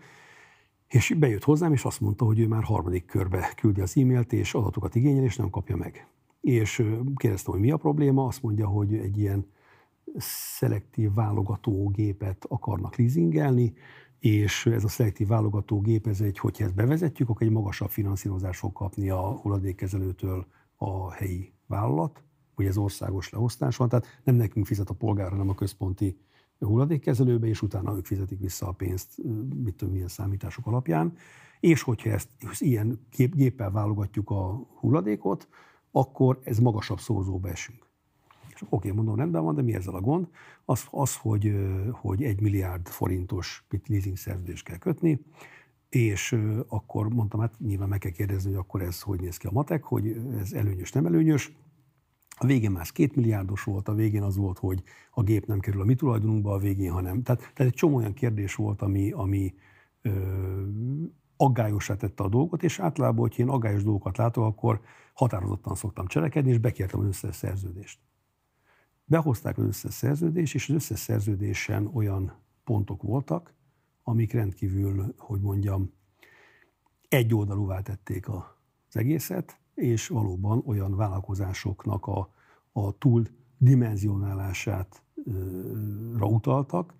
és bejött hozzám, és azt mondta, hogy ő már harmadik körbe küldi az e-mailt, és adatokat igényel, és nem kapja meg. És kérdeztem, hogy mi a probléma, azt mondja, hogy egy ilyen szelektív válogatógépet akarnak leasingelni, és ez a szelektív válogatógép, ez egy, hogyha ezt bevezetjük, akkor egy magasabb finanszírozást fog kapni a hulladékkezelőtől a helyi vállalat, hogy ez országos leosztás van, tehát nem nekünk fizet a polgár, hanem a központi hulladékkezelőbe, és utána ők fizetik vissza a pénzt, mit tudom, milyen számítások alapján. És hogyha ezt ilyen gép, géppel válogatjuk a hulladékot, akkor ez magasabb szorzóba esünk. És oké, mondom, rendben van, de mi ezzel a gond? Az, az hogy, hogy egy milliárd forintos leasing szerződést kell kötni, és akkor mondtam, hát nyilván meg kell kérdezni, hogy akkor ez hogy néz ki a matek, hogy ez előnyös, nem előnyös. A végén ez két milliárdos volt, a végén az volt, hogy a gép nem kerül a mi tulajdonunkba, a végén, hanem. Tehát, tehát egy csomó olyan kérdés volt, ami, ami ö, aggályosá tette a dolgot, és általában, hogy én aggályos dolgokat látok, akkor határozottan szoktam cselekedni, és bekértem az összes szerződést. Behozták az összes szerződést, és az összes szerződésen olyan pontok voltak, amik rendkívül, hogy mondjam, egyoldalúvá tették az egészet, és valóban olyan vállalkozásoknak a, a túl dimenzionálását ra utaltak,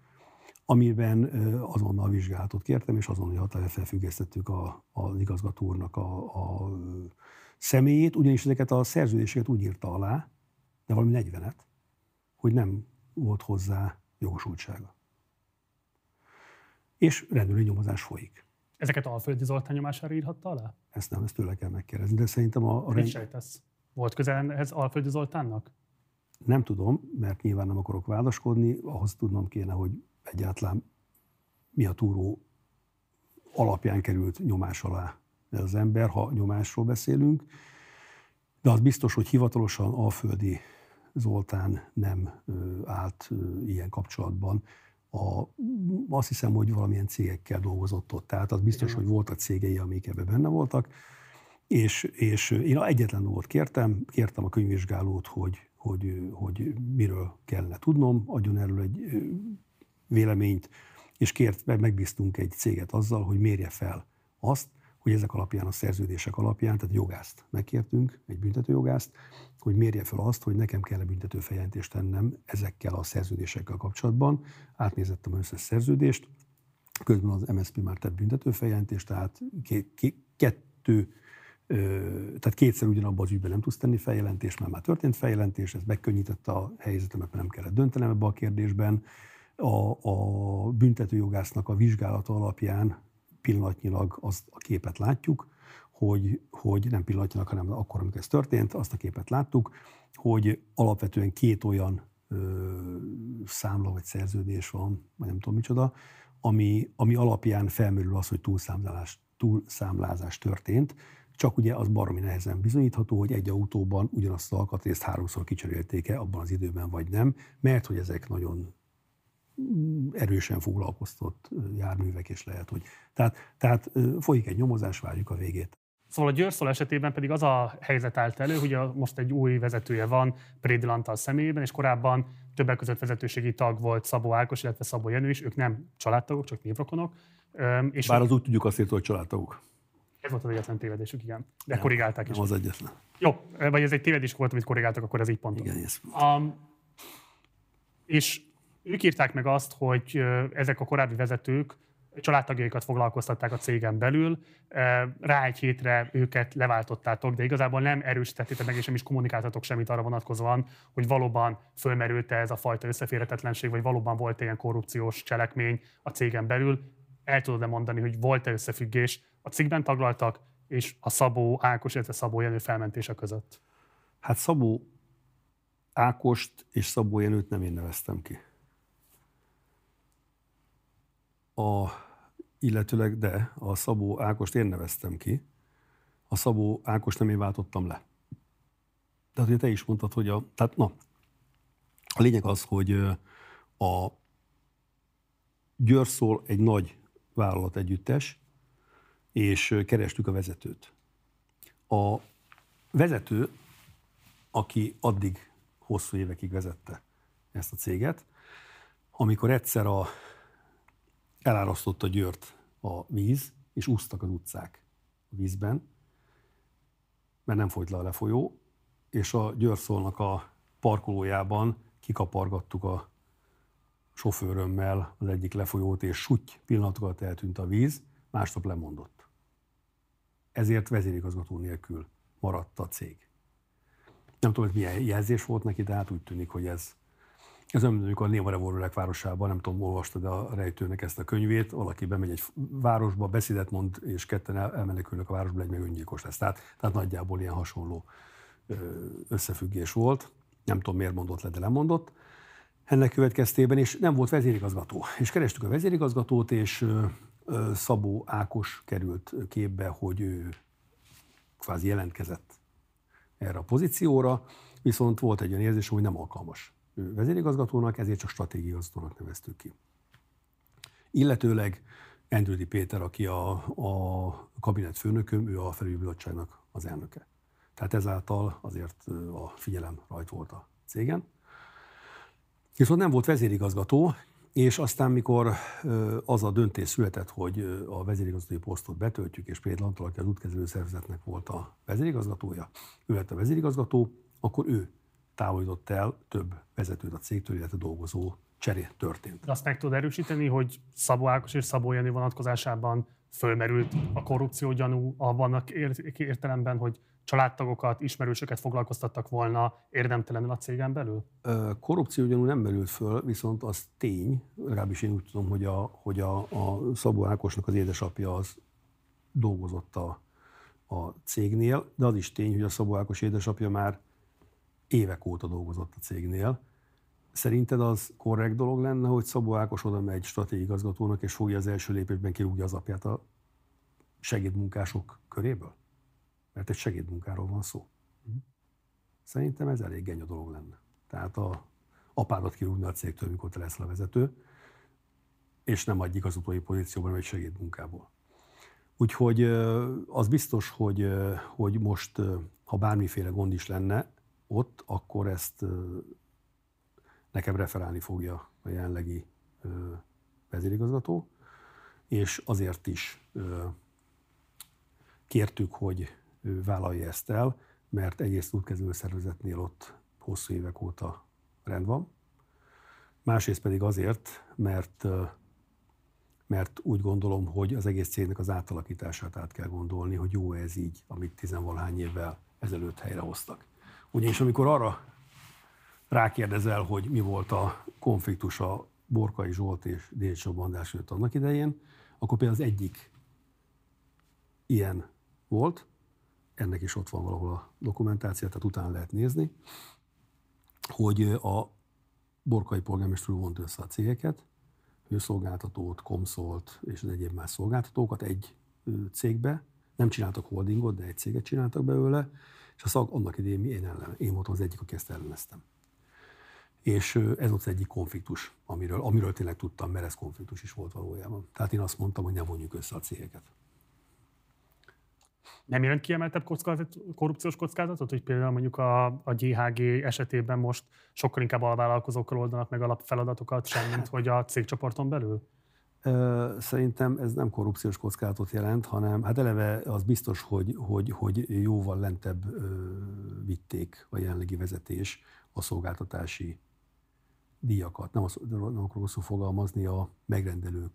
amiben azonnal vizsgálatot kértem, és azonnal hatályra felfüggesztettük a, az igazgató a, a személyét, ugyanis ezeket a szerződéseket úgy írta alá, de valami 40-et, hogy nem volt hozzá jogosultsága. És rendőri nyomozás folyik. Ezeket Alföldi Zoltán nyomására írhatta alá? Ezt nem, ezt tőle kell megkérdezni, de szerintem a... a Mit sejtesz? Volt közel ehhez Alföldi Zoltánnak? Nem tudom, mert nyilván nem akarok vádaskodni, ahhoz tudnom kéne, hogy egyáltalán mi a túró alapján került nyomás alá ez az ember, ha nyomásról beszélünk. De az biztos, hogy hivatalosan Alföldi Zoltán nem állt ilyen kapcsolatban. A, azt hiszem, hogy valamilyen cégekkel dolgozott ott. Tehát az biztos, Igen. hogy voltak cégei, amik ebben benne voltak. És, és én egyetlen dolgot kértem, kértem a könyvvizsgálót, hogy, hogy, hogy miről kellene tudnom, adjon erről egy véleményt, és kért, megbíztunk egy céget azzal, hogy mérje fel azt, hogy ezek alapján, a szerződések alapján, tehát jogást megkértünk, egy büntetőjogást, hogy mérje fel azt, hogy nekem kell büntető feljelentést tennem ezekkel a szerződésekkel kapcsolatban. Átnézettem az összes szerződést, közben az MSZP már tett büntető feljelentést, tehát kettő tehát kétszer ugyanabban az ügyben nem tudsz tenni feljelentést, mert már történt feljelentés, ez megkönnyítette a helyzetemet, mert nem kellett döntenem ebbe a kérdésben. A, a büntetőjogásznak a vizsgálata alapján pillanatnyilag azt a képet látjuk, hogy, hogy nem pillanatnyilag, hanem akkor, amikor ez történt, azt a képet láttuk, hogy alapvetően két olyan ö, számla vagy szerződés van, vagy nem tudom micsoda, ami, ami alapján felmerül az, hogy túlszámlázás, túlszámlázás történt, csak ugye az baromi nehezen bizonyítható, hogy egy autóban ugyanazt az alkatrészt háromszor kicserélték-e abban az időben, vagy nem, mert hogy ezek nagyon erősen foglalkoztott járművek, és lehet, hogy... Tehát, tehát folyik egy nyomozás, várjuk a végét. Szóval a Győrszol esetében pedig az a helyzet állt elő, hogy a, most egy új vezetője van Prédi Lantal személyében, és korábban többek között vezetőségi tag volt Szabó Ákos, illetve Szabó Jenő is, ők nem családtagok, csak névrokonok. És Bár az úgy tudjuk azt hogy családtagok. Ez volt az egyetlen tévedésük, igen. De nem, korrigálták is. Nem az egyetlen. Jó, vagy ez egy tévedés volt, amit korrigáltak, akkor ez így pont. Igen, ez. Um, és ők írták meg azt, hogy ezek a korábbi vezetők családtagjaikat foglalkoztatták a cégen belül, rá egy hétre őket leváltottátok, de igazából nem erősítettétek meg, és nem is kommunikáltatok semmit arra vonatkozóan, hogy valóban fölmerült-e ez a fajta összeférhetetlenség, vagy valóban volt ilyen korrupciós cselekmény a cégen belül. El tudod-e mondani, hogy volt-e összefüggés a cikkben taglaltak, és a Szabó Ákos, illetve Szabó Jenő felmentése között? Hát Szabó Ákost és Szabó Jenőt nem én neveztem ki. A, illetőleg de a Szabó Ákost én neveztem ki, a Szabó Ákost nem én váltottam le. Tehát ugye te is mondtad, hogy a, tehát na, a lényeg az, hogy a Győrszól egy nagy vállalat együttes, és kerestük a vezetőt. A vezető, aki addig hosszú évekig vezette ezt a céget, amikor egyszer a elárasztotta Győrt a víz, és úsztak az utcák a vízben, mert nem folyt le a lefolyó, és a Győrszolnak a parkolójában kikapargattuk a sofőrömmel az egyik lefolyót, és suty pillanatokat eltűnt a víz, másnap lemondott. Ezért vezérigazgató nélkül maradt a cég. Nem tudom, hogy milyen jelzés volt neki, de hát úgy tűnik, hogy ez ez nem mondjuk a Néma Revolverek városában, nem tudom, olvastad a rejtőnek ezt a könyvét, valaki bemegy egy városba, beszédet mond, és ketten el, elmenekülnek a városba, egy meg öngyilkos lesz. Tehát, tehát nagyjából ilyen hasonló összefüggés volt. Nem tudom, miért mondott le, de lemondott. Ennek következtében, és nem volt vezérigazgató. És kerestük a vezérigazgatót, és Szabó Ákos került képbe, hogy ő kvázi jelentkezett erre a pozícióra, viszont volt egy olyan érzés, hogy nem alkalmas vezérigazgatónak, ezért csak stratégiigazgatónak neveztük ki. Illetőleg Endrődi Péter, aki a, a kabinet főnököm, ő a felügybizottságnak az elnöke. Tehát ezáltal azért a figyelem rajt volt a cégen. Viszont nem volt vezérigazgató, és aztán, mikor az a döntés született, hogy a vezérigazgatói posztot betöltjük, és Péter Antal, aki az útkezelő szervezetnek volt a vezérigazgatója, ő lett a vezérigazgató, akkor ő távolított el több vezetőt a cégtől, illetve dolgozó cseré történt. De azt meg tudod erősíteni, hogy Szabó Ákos és Szabó Jani vonatkozásában fölmerült a korrupció gyanú abban a értelemben, hogy családtagokat, ismerősöket foglalkoztattak volna érdemtelenül a cégen belül? Korrupció gyanú nem merült föl, viszont az tény, legalábbis én úgy tudom, hogy a, hogy a, a Szabó Ákosnak az édesapja az dolgozott a, a cégnél, de az is tény, hogy a Szabó Ákos édesapja már évek óta dolgozott a cégnél. Szerinted az korrekt dolog lenne, hogy Szabó Ákos oda megy stratégiai igazgatónak, és fogja az első lépésben kirúgja az apját a segédmunkások köréből? Mert egy segédmunkáról van szó. Szerintem ez elég genya dolog lenne. Tehát a apádat kirúgni a cégtől, mikor te leszel a vezető, és nem adj igazgatói pozícióban, vagy segédmunkából. Úgyhogy az biztos, hogy, hogy most, ha bármiféle gond is lenne ott, akkor ezt nekem referálni fogja a jelenlegi vezérigazgató, és azért is kértük, hogy vállalja ezt el, mert egyrészt útkezelő szervezetnél ott hosszú évek óta rend van, másrészt pedig azért, mert mert úgy gondolom, hogy az egész cégnek az átalakítását át kell gondolni, hogy jó ez így, amit tizenvalahány évvel ezelőtt helyrehoztak. Ugyanis amikor arra rákérdezel, hogy mi volt a konfliktus a Borkai Zsolt és Décsó Bandás előtt annak idején, akkor például az egyik ilyen volt, ennek is ott van valahol a dokumentáció, tehát utána lehet nézni, hogy a Borkai polgármester vont össze a cégeket, szolgáltatót, komszolt és az egyéb más szolgáltatókat egy cégbe. Nem csináltak holdingot, de egy céget csináltak belőle, és a szak annak idején én, ellen, én voltam az egyik, aki ezt elleneztem. És ez volt az egyik konfliktus, amiről, amiről tényleg tudtam, mert ez konfliktus is volt valójában. Tehát én azt mondtam, hogy ne vonjuk össze a cégeket nem jelent kiemeltebb kockázat, korrupciós kockázatot, hogy például mondjuk a, a GHG esetében most sokkal inkább alvállalkozókkal oldanak meg alapfeladatokat, semmint hogy a cégcsoporton belül? Szerintem ez nem korrupciós kockázatot jelent, hanem hát eleve az biztos, hogy, hogy, hogy jóval lentebb vitték a jelenlegi vezetés a szolgáltatási díjakat. Nem, az, nem akarok rosszul fogalmazni a megrendelők,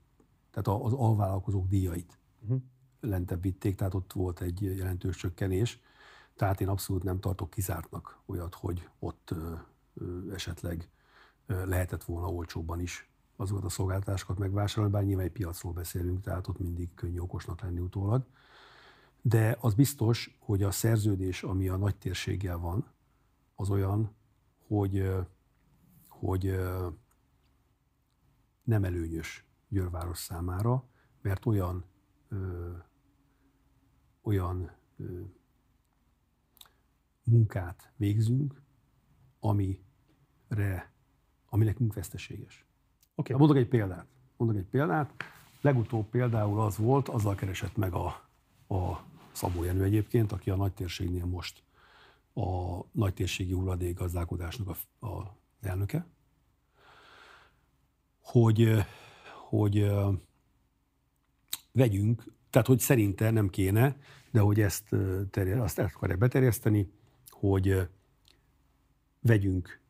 tehát az alvállalkozók díjait. Uh-huh lentebb vitték, tehát ott volt egy jelentős csökkenés. Tehát én abszolút nem tartok kizártnak olyat, hogy ott esetleg lehetett volna olcsóbban is azokat a szolgáltatásokat megvásárolni, bár nyilván egy piacról beszélünk, tehát ott mindig könnyű okosnak lenni utólag. De az biztos, hogy a szerződés, ami a nagy térséggel van, az olyan, hogy, hogy nem előnyös Győrváros számára, mert olyan olyan munkát végzünk, amire, ami nekünk veszteséges. Okay. Mondok egy példát. Mondok egy példát. Legutóbb például az volt, azzal keresett meg a, a Szabó Jenő egyébként, aki a nagytérségnél most a nagytérségi hulladékgazdálkodásnak a, a elnöke, hogy, hogy vegyünk, tehát hogy szerinte nem kéne de hogy ezt terjed, azt el akarják beterjeszteni, hogy vegyünk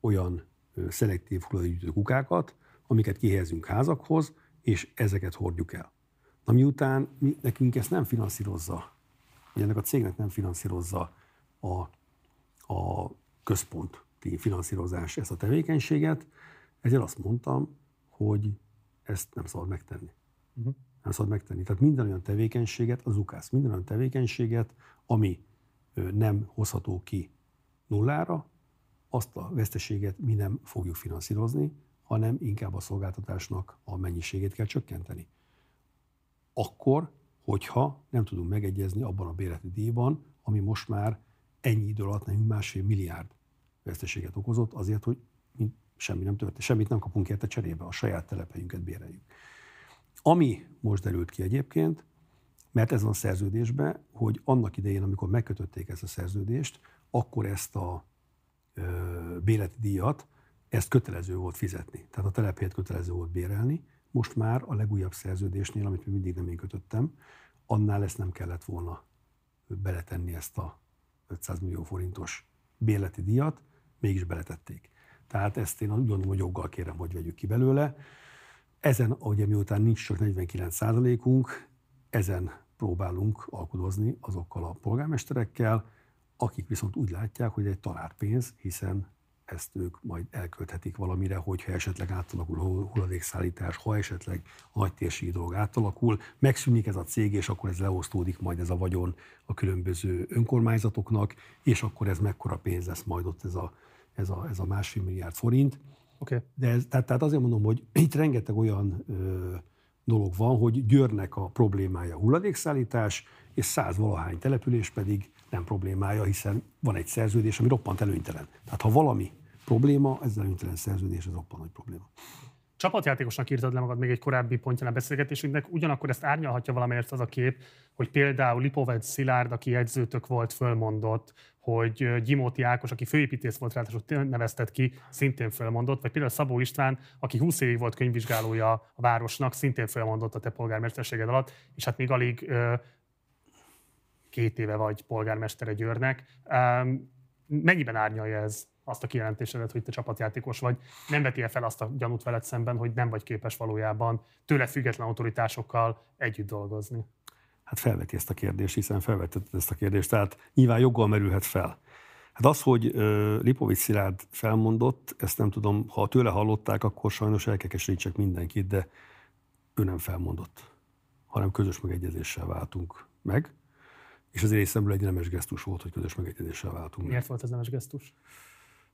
olyan szelektív hulladékgyűjtő kukákat, amiket kihelyezünk házakhoz, és ezeket hordjuk el. Na miután mi, nekünk ezt nem finanszírozza, vagy ennek a cégnek nem finanszírozza a, a központi finanszírozás ezt a tevékenységet, ezért azt mondtam, hogy ezt nem szabad megtenni. Uh-huh nem szabad megtenni. Tehát minden olyan tevékenységet, az ukász, minden olyan tevékenységet, ami nem hozható ki nullára, azt a veszteséget mi nem fogjuk finanszírozni, hanem inkább a szolgáltatásnak a mennyiségét kell csökkenteni. Akkor, hogyha nem tudunk megegyezni abban a bérleti díjban, ami most már ennyi idő alatt nekünk másfél milliárd veszteséget okozott, azért, hogy semmi nem történt, semmit nem kapunk érte cserébe, a saját telephelyünket béreljük. Ami most derült ki egyébként, mert ez van a szerződésben, hogy annak idején, amikor megkötötték ezt a szerződést, akkor ezt a béleti díjat, ezt kötelező volt fizetni. Tehát a telephelyet kötelező volt bérelni. Most már a legújabb szerződésnél, amit még mindig nem én kötöttem, annál ezt nem kellett volna beletenni ezt a 500 millió forintos bérleti díjat, mégis beletették. Tehát ezt én úgy gondolom, hogy joggal kérem, hogy vegyük ki belőle. Ezen, ugye miután nincs csak 49 százalékunk, ezen próbálunk alkudozni azokkal a polgármesterekkel, akik viszont úgy látják, hogy egy talált pénz, hiszen ezt ők majd elkölthetik valamire, hogyha esetleg átalakul a hulladékszállítás, ha esetleg a nagy térségi dolog átalakul, megszűnik ez a cég, és akkor ez leosztódik majd ez a vagyon a különböző önkormányzatoknak, és akkor ez mekkora pénz lesz majd ott ez a, ez a, ez a másfél milliárd forint. Okay. De ez, tehát, tehát azért mondom, hogy itt rengeteg olyan ö, dolog van, hogy Győrnek a problémája hulladékszállítás, és száz valahány település pedig nem problémája, hiszen van egy szerződés, ami roppant előnytelen. Tehát ha valami probléma, ez előnytelen szerződés, ez roppant nagy probléma. Csapatjátékosnak írtad le magad még egy korábbi pontján a beszélgetésünknek, ugyanakkor ezt árnyalhatja valamelyest az a kép, hogy például Lipovec Szilárd, aki edzőtök volt, fölmondott, hogy Gyimóti Ákos, aki főépítész volt, ráadásul neveztet ki, szintén fölmondott, vagy például Szabó István, aki 20 évig volt könyvvizsgálója a városnak, szintén fölmondott a te polgármesterséged alatt, és hát még alig két éve vagy polgármestere Győrnek. Mennyiben árnyalja ez azt a kijelentésedet, hogy te csapatjátékos vagy? Nem veti fel azt a gyanút veled szemben, hogy nem vagy képes valójában tőle független autoritásokkal együtt dolgozni? Hát felveti ezt a kérdést, hiszen felvetett ezt a kérdést, tehát nyilván joggal merülhet fel. Hát az, hogy Lipovics Szilárd felmondott, ezt nem tudom, ha tőle hallották, akkor sajnos elkekesítsek mindenkit, de ő nem felmondott, hanem közös megegyezéssel váltunk meg és az részemről egy nemes gesztus volt, hogy közös megegyezéssel váltunk. Miért volt ez nemes gesztus?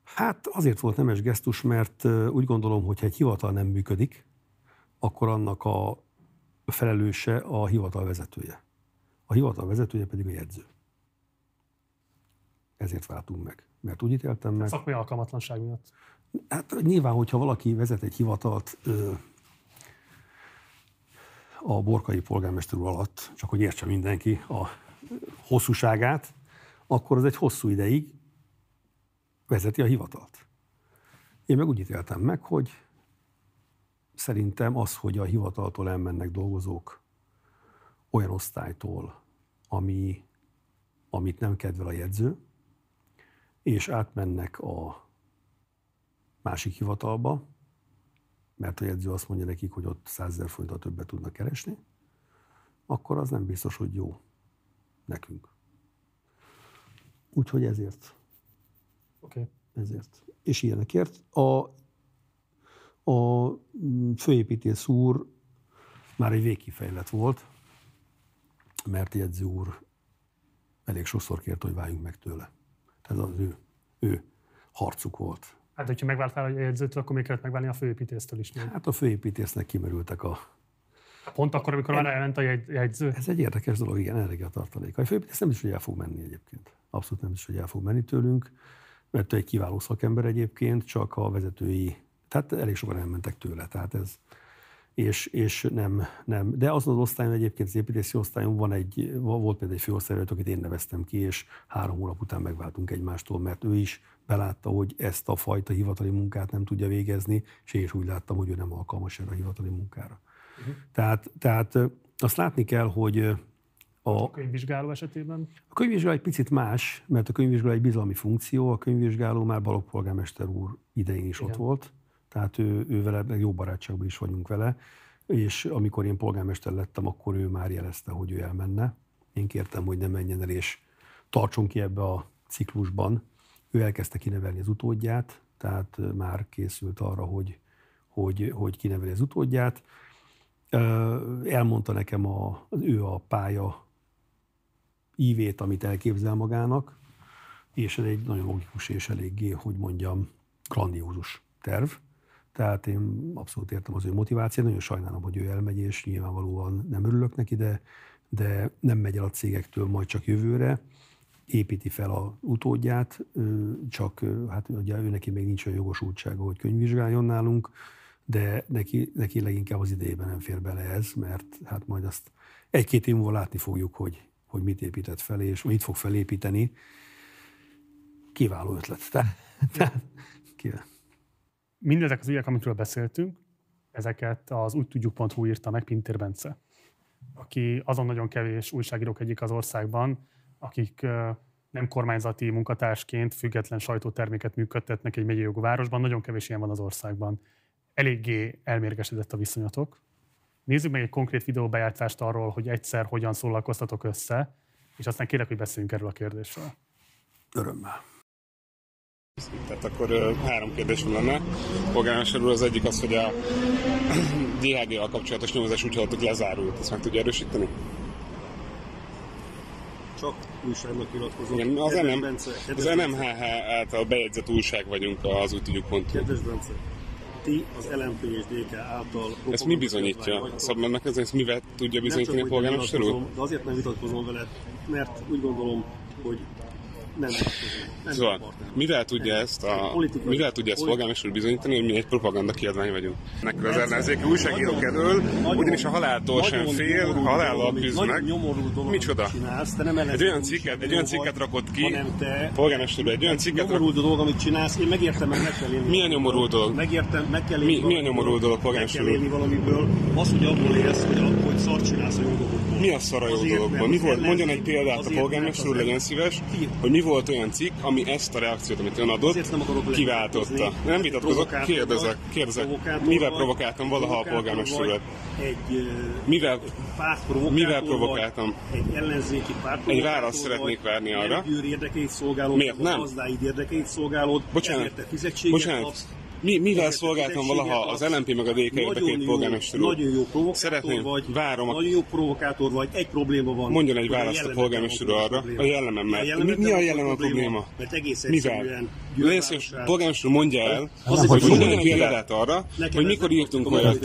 Hát azért volt nemes gesztus, mert úgy gondolom, hogy ha egy hivatal nem működik, akkor annak a felelőse a hivatal vezetője. A hivatal vezetője pedig a jegyző. Ezért váltunk meg. Mert úgy ítéltem meg... Szakmai alkalmatlanság miatt. Hát nyilván, hogyha valaki vezet egy hivatalt a borkai polgármester úr alatt, csak hogy értse mindenki a hosszúságát, akkor az egy hosszú ideig vezeti a hivatalt. Én meg úgy ítéltem meg, hogy szerintem az, hogy a hivataltól elmennek dolgozók olyan osztálytól, ami, amit nem kedvel a jegyző, és átmennek a másik hivatalba, mert a jegyző azt mondja nekik, hogy ott 100 ezer forintot többet tudnak keresni, akkor az nem biztos, hogy jó nekünk. Úgyhogy ezért. Oké. Okay. Ezért. És ilyenekért. A, a főépítész úr már egy végkifejlet volt, mert jegyző úr elég sokszor kért, hogy váljunk meg tőle. Tehát az ő, ő harcuk volt. Hát, hogyha megváltál a jegyzőtől, akkor még kellett megválni a főépítésztől is. Még. Hát a főépítésznek kimerültek a Pont akkor, amikor már elment a jegyző? Ez egy érdekes dolog, igen, energiatartalék. A főépítész nem is, hogy el fog menni egyébként. Abszolút nem is, hogy el fog menni tőlünk, mert ő egy kiváló szakember egyébként, csak a vezetői, tehát elég sokan elmentek tőle, tehát ez, és, és nem, nem. De azon az osztályon egyébként, az építési osztályon van egy, volt például egy főosztályvezető, akit én neveztem ki, és három hónap után megváltunk egymástól, mert ő is belátta, hogy ezt a fajta hivatali munkát nem tudja végezni, és én is úgy láttam, hogy ő nem alkalmas erre a hivatali munkára. Uh-huh. Tehát, tehát azt látni kell, hogy a, a könyvvizsgáló esetében? A könyvvizsgáló egy picit más, mert a könyvvizsgáló egy bizalmi funkció, a könyvvizsgáló már Balogh polgármester úr idején is Igen. ott volt, tehát ő, ő vele, jó barátságban is vagyunk vele, és amikor én polgármester lettem, akkor ő már jelezte, hogy ő elmenne. Én kértem, hogy ne menjen el, és tartson ki ebbe a ciklusban. Ő elkezdte kinevelni az utódját, tehát már készült arra, hogy, hogy, hogy kineveli az utódját elmondta nekem a, ő a pálya ívét, amit elképzel magának, és ez egy nagyon logikus és eléggé, hogy mondjam, grandiózus terv. Tehát én abszolút értem az ő motivációt, nagyon sajnálom, hogy ő elmegy, és nyilvánvalóan nem örülök neki, de, de nem megy el a cégektől majd csak jövőre, építi fel a utódját, csak hát ugye ő neki még nincs olyan jogosultsága, hogy könyvvizsgáljon nálunk, de neki, neki leginkább az idejében nem fér bele ez, mert hát majd azt egy-két év múlva látni fogjuk, hogy, hogy mit épített fel, és mit fog felépíteni. Kiváló ötlet. Tehát, tehát, Mindezek az ügyek, amikről beszéltünk, ezeket az úgy tudjuk.hu írta meg Pintér Bence, aki azon nagyon kevés újságírók egyik az országban, akik nem kormányzati munkatársként független sajtóterméket működtetnek egy megyei városban. Nagyon kevés ilyen van az országban eléggé elmérgesedett a viszonyatok. Nézzük meg egy konkrét videóbejátszást arról, hogy egyszer hogyan szólalkoztatok össze, és aztán kérlek, hogy beszéljünk erről a kérdésről. Örömmel. Tehát akkor három kérdésem lenne. Polgármester úr, az egyik az, hogy a DHG-val kapcsolatos nyomozás úgy hallottuk lezárult. Ezt meg tudja erősíteni? Csak újságnak iratkozom. Igen, az, NM, Bence, az NMHH által bejegyzett újság vagyunk az úgy tudjuk pont. Kedves Bence, ti az LMP és DK által... Ezt mi bizonyítja? Szabadnak ez, ezt mivel tudja bizonyítani a polgármester úr? De azért nem vitatkozom veled, mert úgy gondolom, hogy nem nem szóval, mivel tudja ezt a, mivel tudja ezt polgármester bizonyítani, hogy mi egy propaganda kiadvány vagyunk? Nekül az ellenzéki újságírók elől, ugyanis a haláltól sem fél, ha halállal küzd meg. Micsoda? Egy olyan cikket, egy olyan cikket rakott ki, polgármester egy olyan cikket rakott dolog, amit csinálsz, én megértem, meg meg kell élni. Mi a nyomorult dolog? Megértem, meg kell élni. Mi, a nyomorult dolog, polgármester Meg kell élni valamiből. Az, hogy abból élsz, hogy, hogy szart csinálsz a jó dolgokból. Mi a szar a jó dologból? Mi volt? Mondjon egy példát a polgármester úr, legyen szíves, hogy mi volt olyan cikk, ami ezt a reakciót, amit ön adott, nem kiváltotta. Nem vitatkozok, kérdezek, kérdezek. Mivel provokáltam valaha a polgármester Egy mivel, pártprovokáltor mivel provokáltam? Egy ellenzéki pártprovokáltor Egy választ szeretnék várni arra. érdekeit szolgálód, Miért nem? gazdáid érdekeit szolgálód, Bocsánat, bocsánat. kapsz, mi, mivel szolgáltam valaha az LNP meg a DK érdekét polgármester úr? Nagyon jó provokátor Szeretném, vagy, várom a... nagyon jó provokátor vagy, egy probléma van. Mondjon egy választ a polgármester arra, a jellememmel. Mi, mi a jellem a probléma? Mert egész egyszerűen Lész, polgármester mondja el, hogy mondjon egy példát arra, hogy mikor írtunk olyat.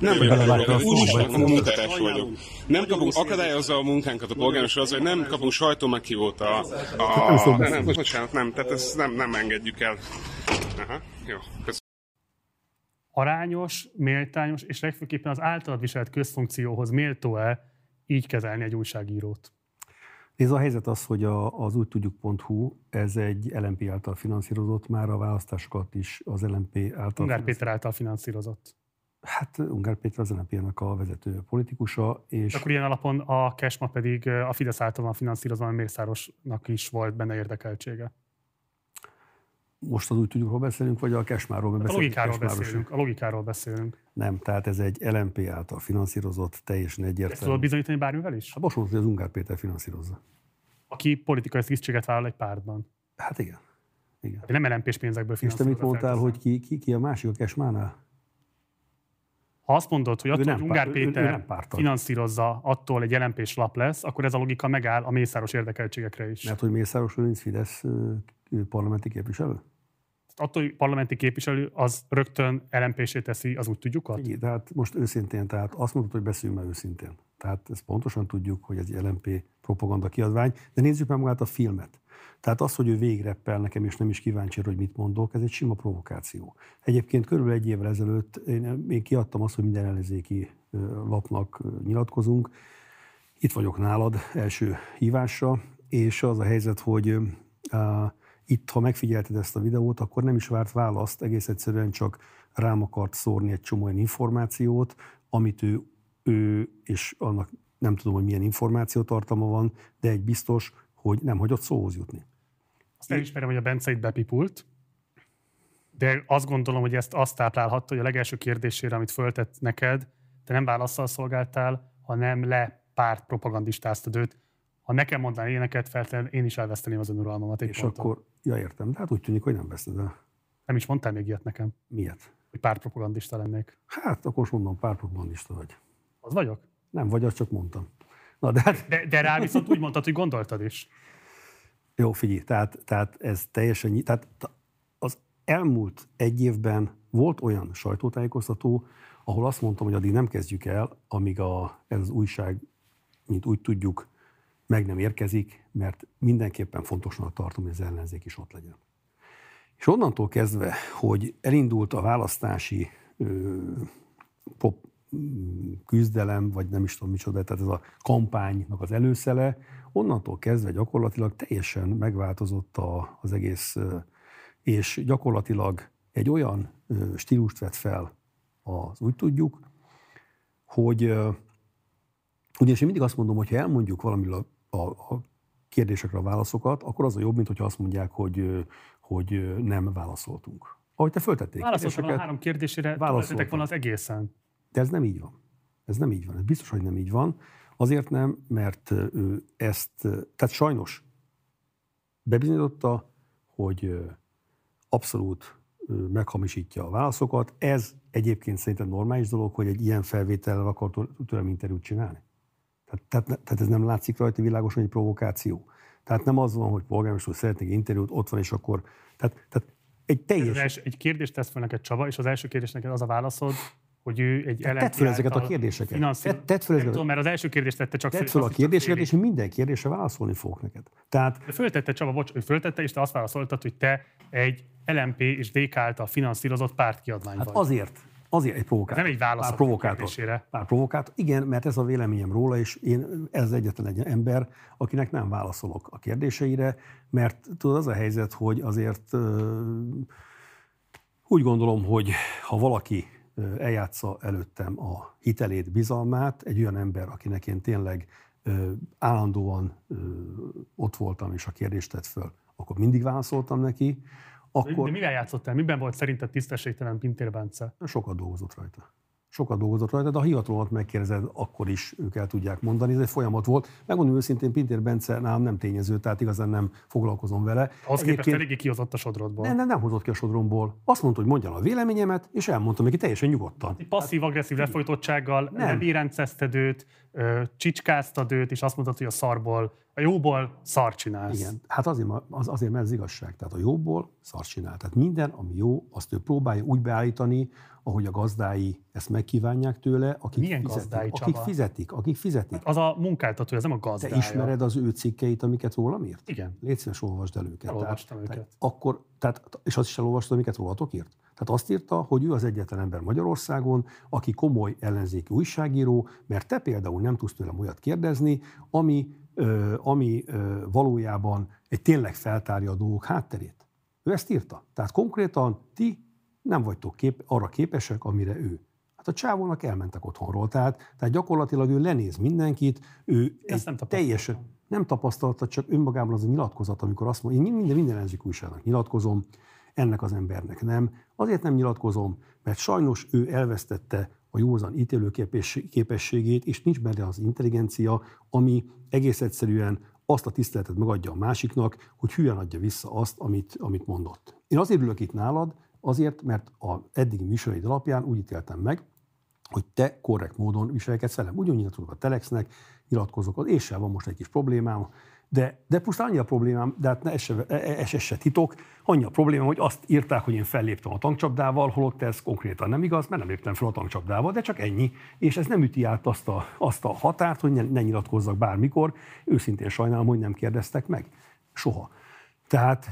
Nem vagyok, újságnak munkatárs vagyok. Nem kapunk, akadályozza a munkánkat a polgármester az, hogy nem kapunk sajtó meghívót a... Nem, nem, bocsánat, nem, tehát ezt nem, nem engedjük el. Aha, jó, köszönöm. Arányos, méltányos, és legfőképpen az általad viselt közfunkcióhoz méltó-e így kezelni egy újságírót? Ez a helyzet az, hogy a, az úgy tudjuk.hu, ez egy LMP által finanszírozott, már a választásokat is az LMP által... Ungár Péter által finanszírozott. Hát Ungár Péter az lmp a vezető politikusa, és... Akkor ilyen alapon a Kesma pedig a Fidesz által van finanszírozva, a Mészárosnak is volt benne érdekeltsége. Most az úgy tudjuk, hogy beszélünk, vagy a Kesmáról beszélünk? A logikáról beszélünk. A logikáról beszélünk. Nem, tehát ez egy LMP által finanszírozott, teljesen egyértelmű. Ezt tudod bizonyítani bármivel is? Hát most hogy az Ungár Péter finanszírozza. Aki politikai tisztséget vállal egy pártban. Hát igen. igen. Hát nem LMP-s pénzekből És te mit mondtál, hogy ki, ki, ki a másik a Kesmánál? Ha azt mondod, hogy attól, hogy Ungár Péter finanszírozza, attól egy lmp lap lesz, akkor ez a logika megáll a mészáros érdekeltségekre is. Mert hogy Mészáros nincs Fidesz parlamenti képviselő? Attól, hogy parlamenti képviselő, az rögtön lmp teszi, az úgy tudjuk? Igen, tehát most őszintén, tehát azt mondod, hogy beszéljünk már őszintén. Tehát ezt pontosan tudjuk, hogy ez egy LMP propaganda kiadvány, de nézzük meg magát a filmet. Tehát az, hogy ő végreppel nekem, és nem is kíváncsi, hogy mit mondok, ez egy sima provokáció. Egyébként körülbelül egy évvel ezelőtt én, én kiadtam azt, hogy minden ellenzéki lapnak nyilatkozunk. Itt vagyok nálad első hívásra, és az a helyzet, hogy uh, itt, ha megfigyelted ezt a videót, akkor nem is várt választ, egész egyszerűen csak rám akart szórni egy csomó olyan információt, amit ő, ő és annak nem tudom, hogy milyen információtartalma van, de egy biztos, hogy nem hagyott szóhoz jutni. Azt elismerem, hogy a Bence itt bepipult, de azt gondolom, hogy ezt azt táplálhatta, hogy a legelső kérdésére, amit föltett neked, te nem válaszsal szolgáltál, hanem le párt propagandistáztad őt. Ha nekem mondaná éneket, feltétlenül én is elveszteném az önuralmamat. És ponton. akkor, ja értem, de hát úgy tűnik, hogy nem veszed el. Nem is mondtál még ilyet nekem. Miért? Hogy pártpropagandista lennék. Hát akkor most mondom, pártpropagandista vagy. Az vagyok? Nem vagy, azt csak mondtam. Na, de, hát... de, de rá viszont úgy mondtad, hogy gondoltad is. Jó, figyelj, tehát, tehát ez teljesen... Tehát az elmúlt egy évben volt olyan sajtótájékoztató, ahol azt mondtam, hogy addig nem kezdjük el, amíg a, ez az újság, mint úgy tudjuk, meg nem érkezik, mert mindenképpen fontosnak tartom, hogy az ellenzék is ott legyen. És onnantól kezdve, hogy elindult a választási ö, pop, küzdelem, vagy nem is tudom micsoda, tehát ez a kampánynak az előszele, onnantól kezdve gyakorlatilag teljesen megváltozott a, az egész, és gyakorlatilag egy olyan stílust vett fel az úgy tudjuk, hogy ugyanis én mindig azt mondom, hogy ha elmondjuk valamiről a, a, a kérdésekre a válaszokat, akkor az a jobb, mint hogyha azt mondják, hogy, hogy nem válaszoltunk. Ahogy te föltették. Válaszoltam a három kérdésére, válaszoltak volna az egészen. De ez nem így van. Ez nem így van. Ez biztos, hogy nem így van. Azért nem, mert ő ezt, tehát sajnos bebizonyította, hogy abszolút meghamisítja a válaszokat. Ez egyébként szerintem normális dolog, hogy egy ilyen felvétellel akar tőlem interjút csinálni. Tehát, tehát, tehát ez nem látszik rajta világosan egy provokáció. Tehát nem az van, hogy polgármester szeretnék interjút, ott van, és akkor... Tehát, tehát egy teljes... Egy kérdést tesz fel neked Csaba, és az első kérdés neked az a válaszod, hogy ő egy LNP Tedd fel ezeket a kérdéseket. Finanszír... Tedd, tedd fel ezeket. Tudom, mert az első kérdést tette csak Tedd fel a kérdéseket, és én minden kérdésre válaszolni fogok neked. Tehát... De föltette Csaba, bocs, ő föltette, és te azt válaszoltad, hogy te egy LMP és DK által finanszírozott pártkiadvány hát vagy. azért, azért egy provokátor. Nem egy válasz pár provokátor. Pár provokátor. Igen, mert ez a véleményem róla, és én ez egyetlen egy ember, akinek nem válaszolok a kérdéseire, mert tudod, az a helyzet, hogy azért úgy gondolom, hogy ha valaki eljátsza előttem a hitelét, bizalmát, egy olyan ember, akinek én tényleg állandóan ott voltam, és a kérdést tett föl, akkor mindig válaszoltam neki. Akkor... De mivel játszottál? Miben volt szerinted tisztességtelen Pintér Bence? Sokat dolgozott rajta sokat dolgozott rajta, de a hivatalomat megkérdezed, akkor is ők el tudják mondani. Ez egy folyamat volt. Megmondom őszintén, Pintér Bence nálam nem tényező, tehát igazán nem foglalkozom vele. Az képest eléggé kihozott a sodrodból. Nem, nem, nem hozott ki a sodromból. Azt mondta, hogy mondjam a véleményemet, és elmondtam neki teljesen nyugodtan. Passzív-agresszív lefolytottságokkal nem bírencezted őt, csicskáztad őt, és azt mondtad, hogy a szarból, a jóból szar csinálsz. Igen, hát azért, az, azért mert ez igazság. Tehát a jóból szar csinál. Tehát minden, ami jó, azt ő próbálja úgy beállítani, ahogy a gazdái ezt megkívánják tőle, akik, Milyen fizetik, gazdái, akik fizetik, akik fizetik. Az a munkáltató, ez nem a gazdája. Te ismered az ő cikkeit, amiket rólam írt? Igen. Légy szíves, olvasd el őket. Olvastam tehát, őket. Tehát akkor, tehát, és azt is elolvastad, amiket rólatok írt? Tehát azt írta, hogy ő az egyetlen ember Magyarországon, aki komoly ellenzéki újságíró, mert te például nem tudsz tőlem olyat kérdezni, ami, ö, ami ö, valójában egy tényleg feltárja a dolgok hátterét. Ő ezt írta. Tehát konkrétan ti nem vagytok kép, arra képesek, amire ő. Hát a csávónak elmentek otthonról, tehát, tehát gyakorlatilag ő lenéz mindenkit, ő egy nem teljesen nem tapasztalta, csak önmagában az a nyilatkozat, amikor azt mondja, én minden, minden ellenzék újságnak nyilatkozom, ennek az embernek nem. Azért nem nyilatkozom, mert sajnos ő elvesztette a józan ítélő képességét, és nincs benne az intelligencia, ami egész egyszerűen azt a tiszteletet megadja a másiknak, hogy hülyen adja vissza azt, amit, amit mondott. Én azért ülök itt nálad, Azért, mert a eddigi műsoraid alapján úgy ítéltem meg, hogy te korrekt módon viselkedsz velem. Ugyanúgy nyilatkozok a Telexnek, nyilatkozok, az éssel van most egy kis problémám, de, de pusztán annyi a problémám, de hát ne ez se, ez, ez se titok, annyi a problémám, hogy azt írták, hogy én felléptem a tankcsapdával, holott ez konkrétan nem igaz, mert nem léptem fel a tankcsapdával, de csak ennyi. És ez nem üti át azt a, azt a határt, hogy ne, ne nyilatkozzak bármikor. Őszintén sajnálom, hogy nem kérdeztek meg. Soha. Tehát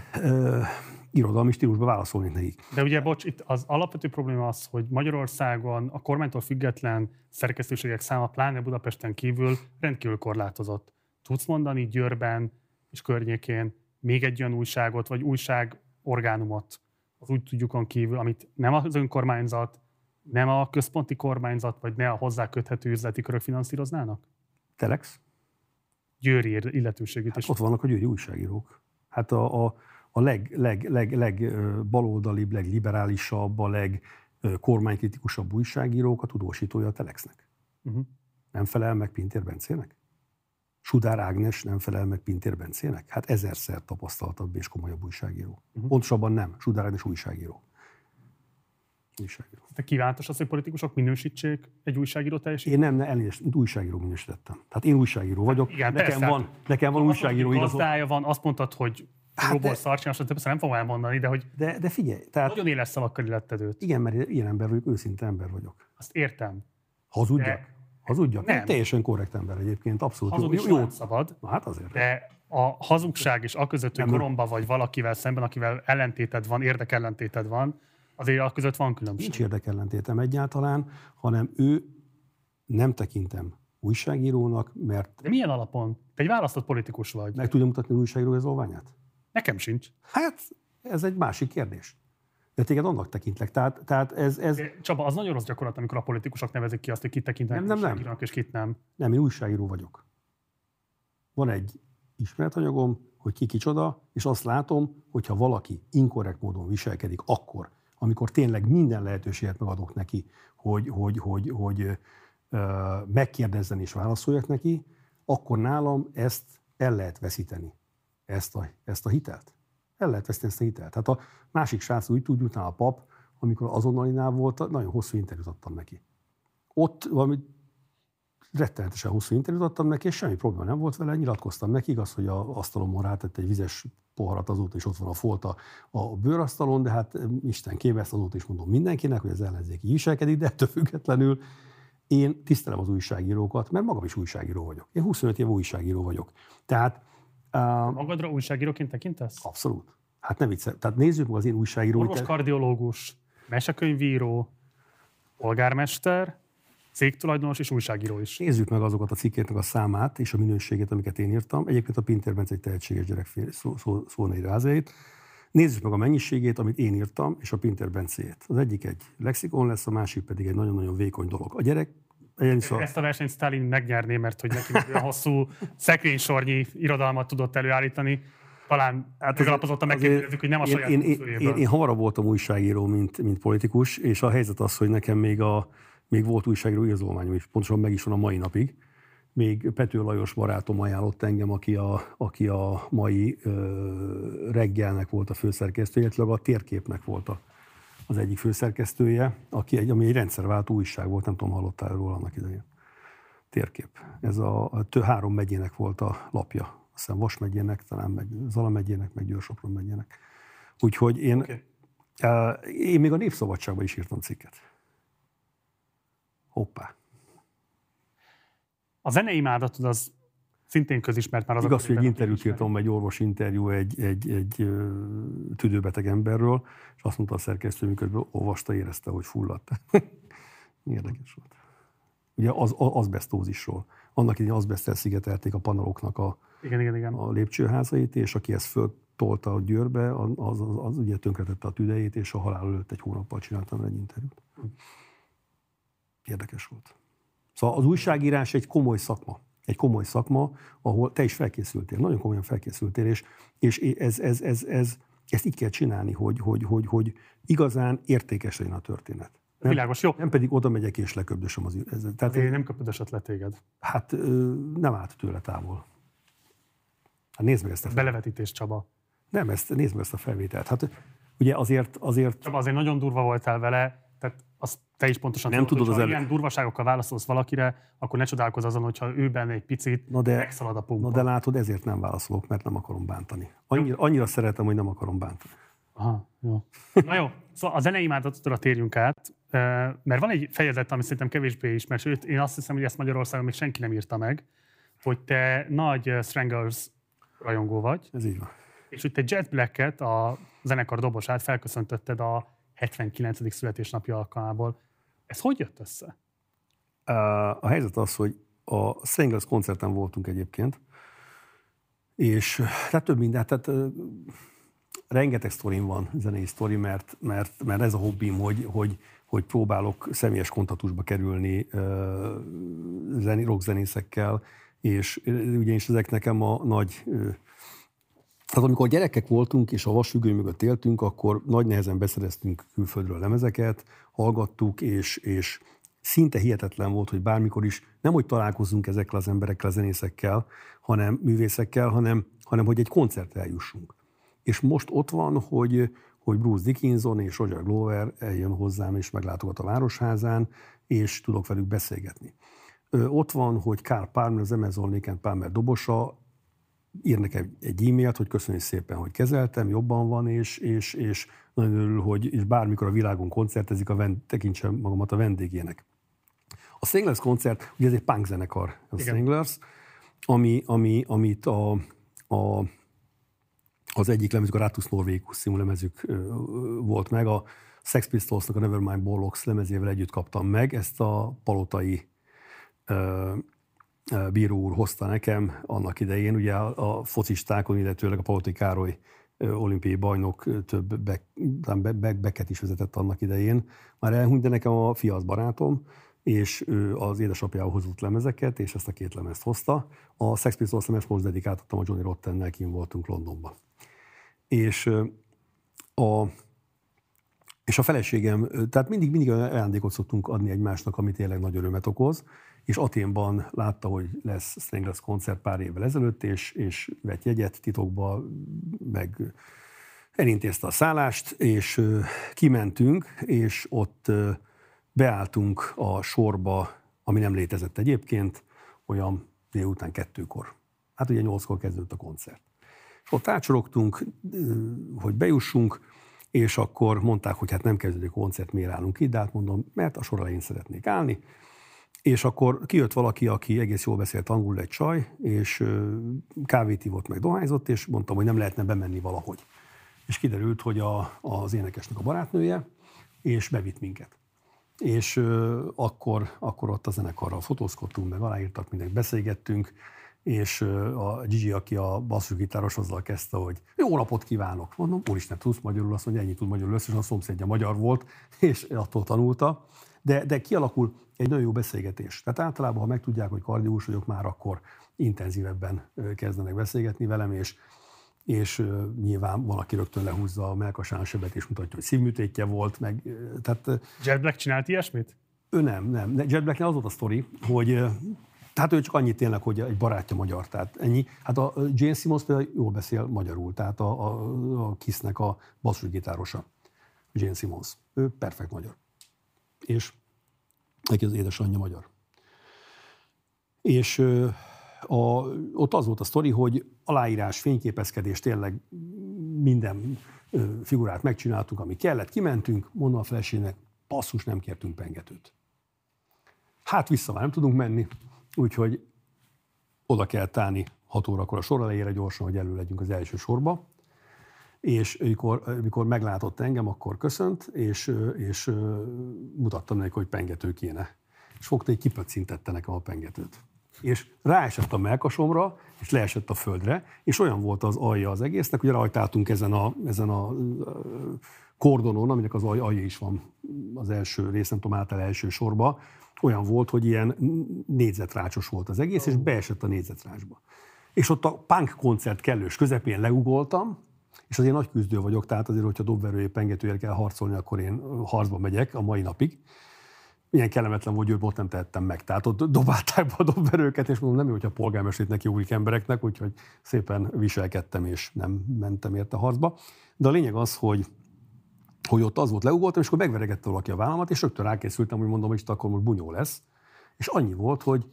irodalmi stílusban válaszolni nekik. De ugye, bocs, itt az alapvető probléma az, hogy Magyarországon a kormánytól független szerkesztőségek száma, pláne Budapesten kívül rendkívül korlátozott. Tudsz mondani Győrben és környékén még egy olyan újságot, vagy újság orgánumot, az úgy tudjukon kívül, amit nem az önkormányzat, nem a központi kormányzat, vagy ne a hozzá köthető üzleti körök finanszíroznának? Telex? Győri illetőségét hát is. Ott vannak a győri újságírók. Hát a, a a leg, leg, leg, leg baloldalibb, legliberálisabb, a legkormánykritikusabb újságírók a tudósítója a Telexnek. Uh-huh. Nem felel meg Pintér Bencének? Sudár Ágnes nem felel meg Pintér Bencének? Hát ezerszer tapasztaltabb és komolyabb újságíró. Uh-huh. Pontosabban nem, Sudár Ágnes újságíró. Újságíró. Te kívántos az, hogy politikusok minősítsék egy újságíró teljesítményt? Én nem, ne, elnézést, újságíró minősítettem. Tehát én újságíró vagyok. Igen, nekem, persze, van, nekem van újságíró igazolvány. van, azt mondtad, hogy Hát Jóból de, szarcsinás, persze nem fogom elmondani, de hogy de, de figyelj, tehát... Nagyon éles szavakkal illetted őt. Igen, mert ilyen ember vagyok, őszinte ember vagyok. Azt értem. Hazudjak? De... Hazudjak? Nem. Teljesen korrekt ember egyébként, abszolút. Hazudni jó, jó. szabad. Na, hát azért. De a hazugság és a között, hogy koromba vagy valakivel szemben, akivel ellentéted van, érdekellentéted van, azért a között van különbség. Nincs érdekellentétem egyáltalán, hanem ő nem tekintem újságírónak, mert... De milyen alapon? Te egy választott politikus vagy. Meg tudja mutatni az újságíró igazolványát? Nekem sincs. Hát, ez egy másik kérdés. De téged annak tekintlek. Tehát, tehát ez, ez... Csaba, az nagyon rossz gyakorlat, amikor a politikusok nevezik ki azt, hogy kit tekintenek nem, nem, nem. és kit nem. Nem, én újságíró vagyok. Van egy ismeretanyagom, hogy ki kicsoda, és azt látom, hogy ha valaki inkorrekt módon viselkedik akkor, amikor tényleg minden lehetőséget megadok neki, hogy, hogy, hogy, hogy megkérdezzen és válaszoljak neki, akkor nálam ezt el lehet veszíteni ezt a, ezt a hitelt. El lehet veszíteni ezt a hitelt. Tehát a másik srác úgy tudja, utána a pap, amikor azonnalinál volt, nagyon hosszú interjút adtam neki. Ott valami rettenetesen hosszú interjút adtam neki, és semmi probléma nem volt vele, nyilatkoztam neki, igaz, hogy a asztalomon rátett egy vizes poharat azóta is ott van a folta a bőrasztalon, de hát Isten kéve ezt azóta is mondom mindenkinek, hogy az ellenzék így viselkedik, de ettől függetlenül én tisztelem az újságírókat, mert magam is újságíró vagyok. Én 25 év újságíró vagyok. Tehát... Uh, Magadra újságíróként tekintesz? Abszolút. Hát nem vicce. Tehát nézzük meg az én újságíró. Orvos kardiológus, mesekönyvíró, polgármester, cégtulajdonos és újságíró is. Nézzük meg azokat a cikkéknek a számát és a minőségét, amiket én írtam. Egyébként a Pinter Bence egy tehetséges gyerek szó, szó, szó. Nézzük meg a mennyiségét, amit én írtam, és a Pinter Bencéjét. Az egyik egy lexikon lesz, a másik pedig egy nagyon-nagyon vékony dolog. A gyerek Szóval... Ezt a versenyt Stalin megnyerné, mert hogy neki olyan hosszú szekrénysornyi irodalmat tudott előállítani. Talán hát megalapozottan megkérdezzük, hogy nem a saját én, én, én, én, én hamarabb voltam újságíró, mint, mint politikus, és a helyzet az, hogy nekem még, a, még volt újságíró igazolványom is, pontosan meg is van a mai napig még Pető Lajos barátom ajánlott engem, aki a, aki a mai ö, reggelnek volt a főszerkesztője, illetve a térképnek volt a, az egyik főszerkesztője, aki egy, ami egy rendszerváltó újság volt, nem tudom, hallottál róla annak idején. Térkép. Ez a, a tő, három megyének volt a lapja. Azt hiszem Vas megyének, talán meg Zala megyének, meg Győr-Sopron megyének. Úgyhogy én, okay. én még a Népszabadságban is írtam cikket. Hoppá. A zenei imádatod az szintén közismert már az Igaz, hogy egy interjút írtam, egy orvos interjú egy, egy, egy tüdőbeteg emberről, és azt mondta a szerkesztő, mikor olvasta, érezte, hogy fulladt. Érdekes volt. Ugye az, az azbestózisról. Annak idején azbesztel szigetelték a paneloknak a, igen, igen, igen. a lépcsőházait, és aki ezt föltolta a győrbe, az, az, az, az ugye tönkretette a tüdejét, és a halál előtt egy hónappal csináltam egy interjút. Érdekes volt. Szóval az újságírás egy komoly szakma. Egy komoly szakma, ahol te is felkészültél, nagyon komolyan felkészültél, és, és ez, ez, ez, ez, ezt így kell csinálni, hogy, hogy, hogy, hogy igazán értékes legyen a történet. Nem, Világos, jó. Nem pedig oda megyek és leköbdösöm az ez, Tehát én nem köpödösött le téged. Hát nem állt tőle távol. Hát nézd meg ezt a fel... Belevetítés, Csaba. Nem, ezt, nézd meg ezt a felvételt. Hát ugye azért... azért... Csaba, azért nagyon durva voltál vele, tehát azt te is pontosan nem tudod, hogy ha el... ilyen durvaságokkal válaszolsz valakire, akkor ne csodálkozz azon, hogyha ő benne egy picit na de, megszalad a pumpa. Na de látod, ezért nem válaszolok, mert nem akarom bántani. Annyira, annyira szeretem, hogy nem akarom bántani. Aha, jó. Na jó, szóval a zenei imádatra térjünk át, mert van egy fejezet, ami szerintem kevésbé ismert, sőt, én azt hiszem, hogy ezt Magyarországon még senki nem írta meg, hogy te nagy Strangers rajongó vagy. Ez így van. És hogy te Jet Black-et, a zenekar dobosát felköszöntötted a 79. születésnapja alkalmából. Ez hogy jött össze? A helyzet az, hogy a Strangers koncerten voltunk egyébként, és tehát több minden, tehát rengeteg sztorim van, zenei sztori, mert, mert, mert ez a hobbim, hogy, hogy, hogy próbálok személyes kontaktusba kerülni uh, rockzenészekkel, és ugyanis ezek nekem a nagy tehát amikor gyerekek voltunk, és a vasfüggöny mögött éltünk, akkor nagy nehezen beszereztünk külföldről lemezeket, hallgattuk, és, és szinte hihetetlen volt, hogy bármikor is nem hogy találkozunk ezekkel az emberekkel, zenészekkel, hanem művészekkel, hanem, hanem hogy egy koncertre eljussunk. És most ott van, hogy, hogy Bruce Dickinson és Roger Glover eljön hozzám és meglátogat a Városházán, és tudok velük beszélgetni. Ott van, hogy Carl Palmer, az Amazon Lincoln Palmer dobosa ír nekem egy e-mailt, hogy köszönjük szépen, hogy kezeltem, jobban van, és, és, és nagyon örül, hogy és bármikor a világon koncertezik, a vend, tekintsem magamat a vendégének. A Stranglers koncert, ugye ez egy punk zenekar, a Stranglers, ami, ami, amit a, a, az egyik lemezük, a Ratus Norvégus című lemezük volt meg, a Sex Pistolsnak a Nevermind Bollocks lemezével együtt kaptam meg, ezt a palotai bíró úr hozta nekem annak idején, ugye a, focistákon, illetőleg a Paloti Károly olimpiai bajnok több be, be, beket is vezetett annak idején. Már elhunyt, de nekem a fia az barátom, és ő az édesapjához hozott lemezeket, és ezt a két lemezt hozta. A Sex Pistols lemezt most dedikáltattam a Johnny Rottennel, kim voltunk Londonban. És a, és a feleségem, tehát mindig, mindig ajándékot szoktunk adni egymásnak, ami tényleg nagy örömet okoz, és Aténban látta, hogy lesz Stranglers koncert pár évvel ezelőtt, és, és vett jegyet titokba, meg elintézte a szállást, és kimentünk, és ott beálltunk a sorba, ami nem létezett egyébként, olyan délután kettőkor. Hát ugye nyolckor kezdődött a koncert. És ott ácsorogtunk, hogy bejussunk, és akkor mondták, hogy hát nem kezdődik a koncert, miért állunk itt, de hát mondom, mert a sor elején szeretnék állni. És akkor kijött valaki, aki egész jól beszélt angolul, egy csaj, és kávét ivott, meg dohányzott, és mondtam, hogy nem lehetne bemenni valahogy. És kiderült, hogy a, az énekesnek a barátnője, és bevitt minket. És akkor, akkor ott a zenekarral fotózkodtunk, meg aláírtak, mindent beszélgettünk, és a Gigi, aki a basszusgitáros, azzal kezdte, hogy jó napot kívánok. Mondom, úristen, tudsz magyarul, azt mondja, ennyi tud magyarul, összesen a szomszédja magyar volt, és attól tanulta. De, de kialakul egy nagyon jó beszélgetés. Tehát általában, ha megtudják, hogy kardiós vagyok, már akkor intenzívebben kezdenek beszélgetni velem, és, és nyilván van, aki rögtön lehúzza a melkasán sebet, és mutatja, hogy szívműtétje volt. Meg, tehát, Jet Black csinált ilyesmit? Ő nem, nem. Jet Blacknél az volt a sztori, hogy tehát ő csak annyit tényleg, hogy egy barátja magyar, tehát ennyi. Hát a Jane Simmons például jól beszél magyarul, tehát a, a, a Kissnek a basszusgitárosa, Jane Simmons. Ő perfekt magyar. És neki az édesanyja magyar. És a, ott az volt a sztori, hogy aláírás, fényképezkedés, tényleg minden figurát megcsináltunk, ami kellett, kimentünk, mondom a feleségnek, passzus, nem kértünk pengetőt. Hát vissza már nem tudunk menni, úgyhogy oda kell állni 6 órakor a sor elejére gyorsan, hogy elő legyünk az első sorba. És amikor, amikor meglátott engem, akkor köszönt, és, és mutattam neki, hogy pengető kéne. És fogta, egy kipöccintette nekem a pengetőt. És ráesett a melkasomra, és leesett a földre, és olyan volt az alja az egésznek, hogy rajtáltunk ezen a, ezen a kordonon, aminek az alja is van az első rész, nem tudom, által első sorba, olyan volt, hogy ilyen négyzetrácsos volt az egész, és beesett a négyzetrácsba. És ott a punk koncert kellős közepén leugoltam, és azért nagy küzdő vagyok, tehát azért, hogyha dobverője pengetőért kell harcolni, akkor én harcba megyek a mai napig. Ilyen kellemetlen volt, hogy ott nem tehettem meg. Tehát ott dobálták be a dobverőket, és mondom, nem jó, hogyha polgármesternek jóik embereknek, úgyhogy szépen viselkedtem, és nem mentem érte harcba. De a lényeg az, hogy hogy ott az volt, leugoltam, és akkor megveregette valaki a vállamat, és rögtön rákészültem, hogy mondom, hogy itt akkor most bunyó lesz. És annyi volt, hogy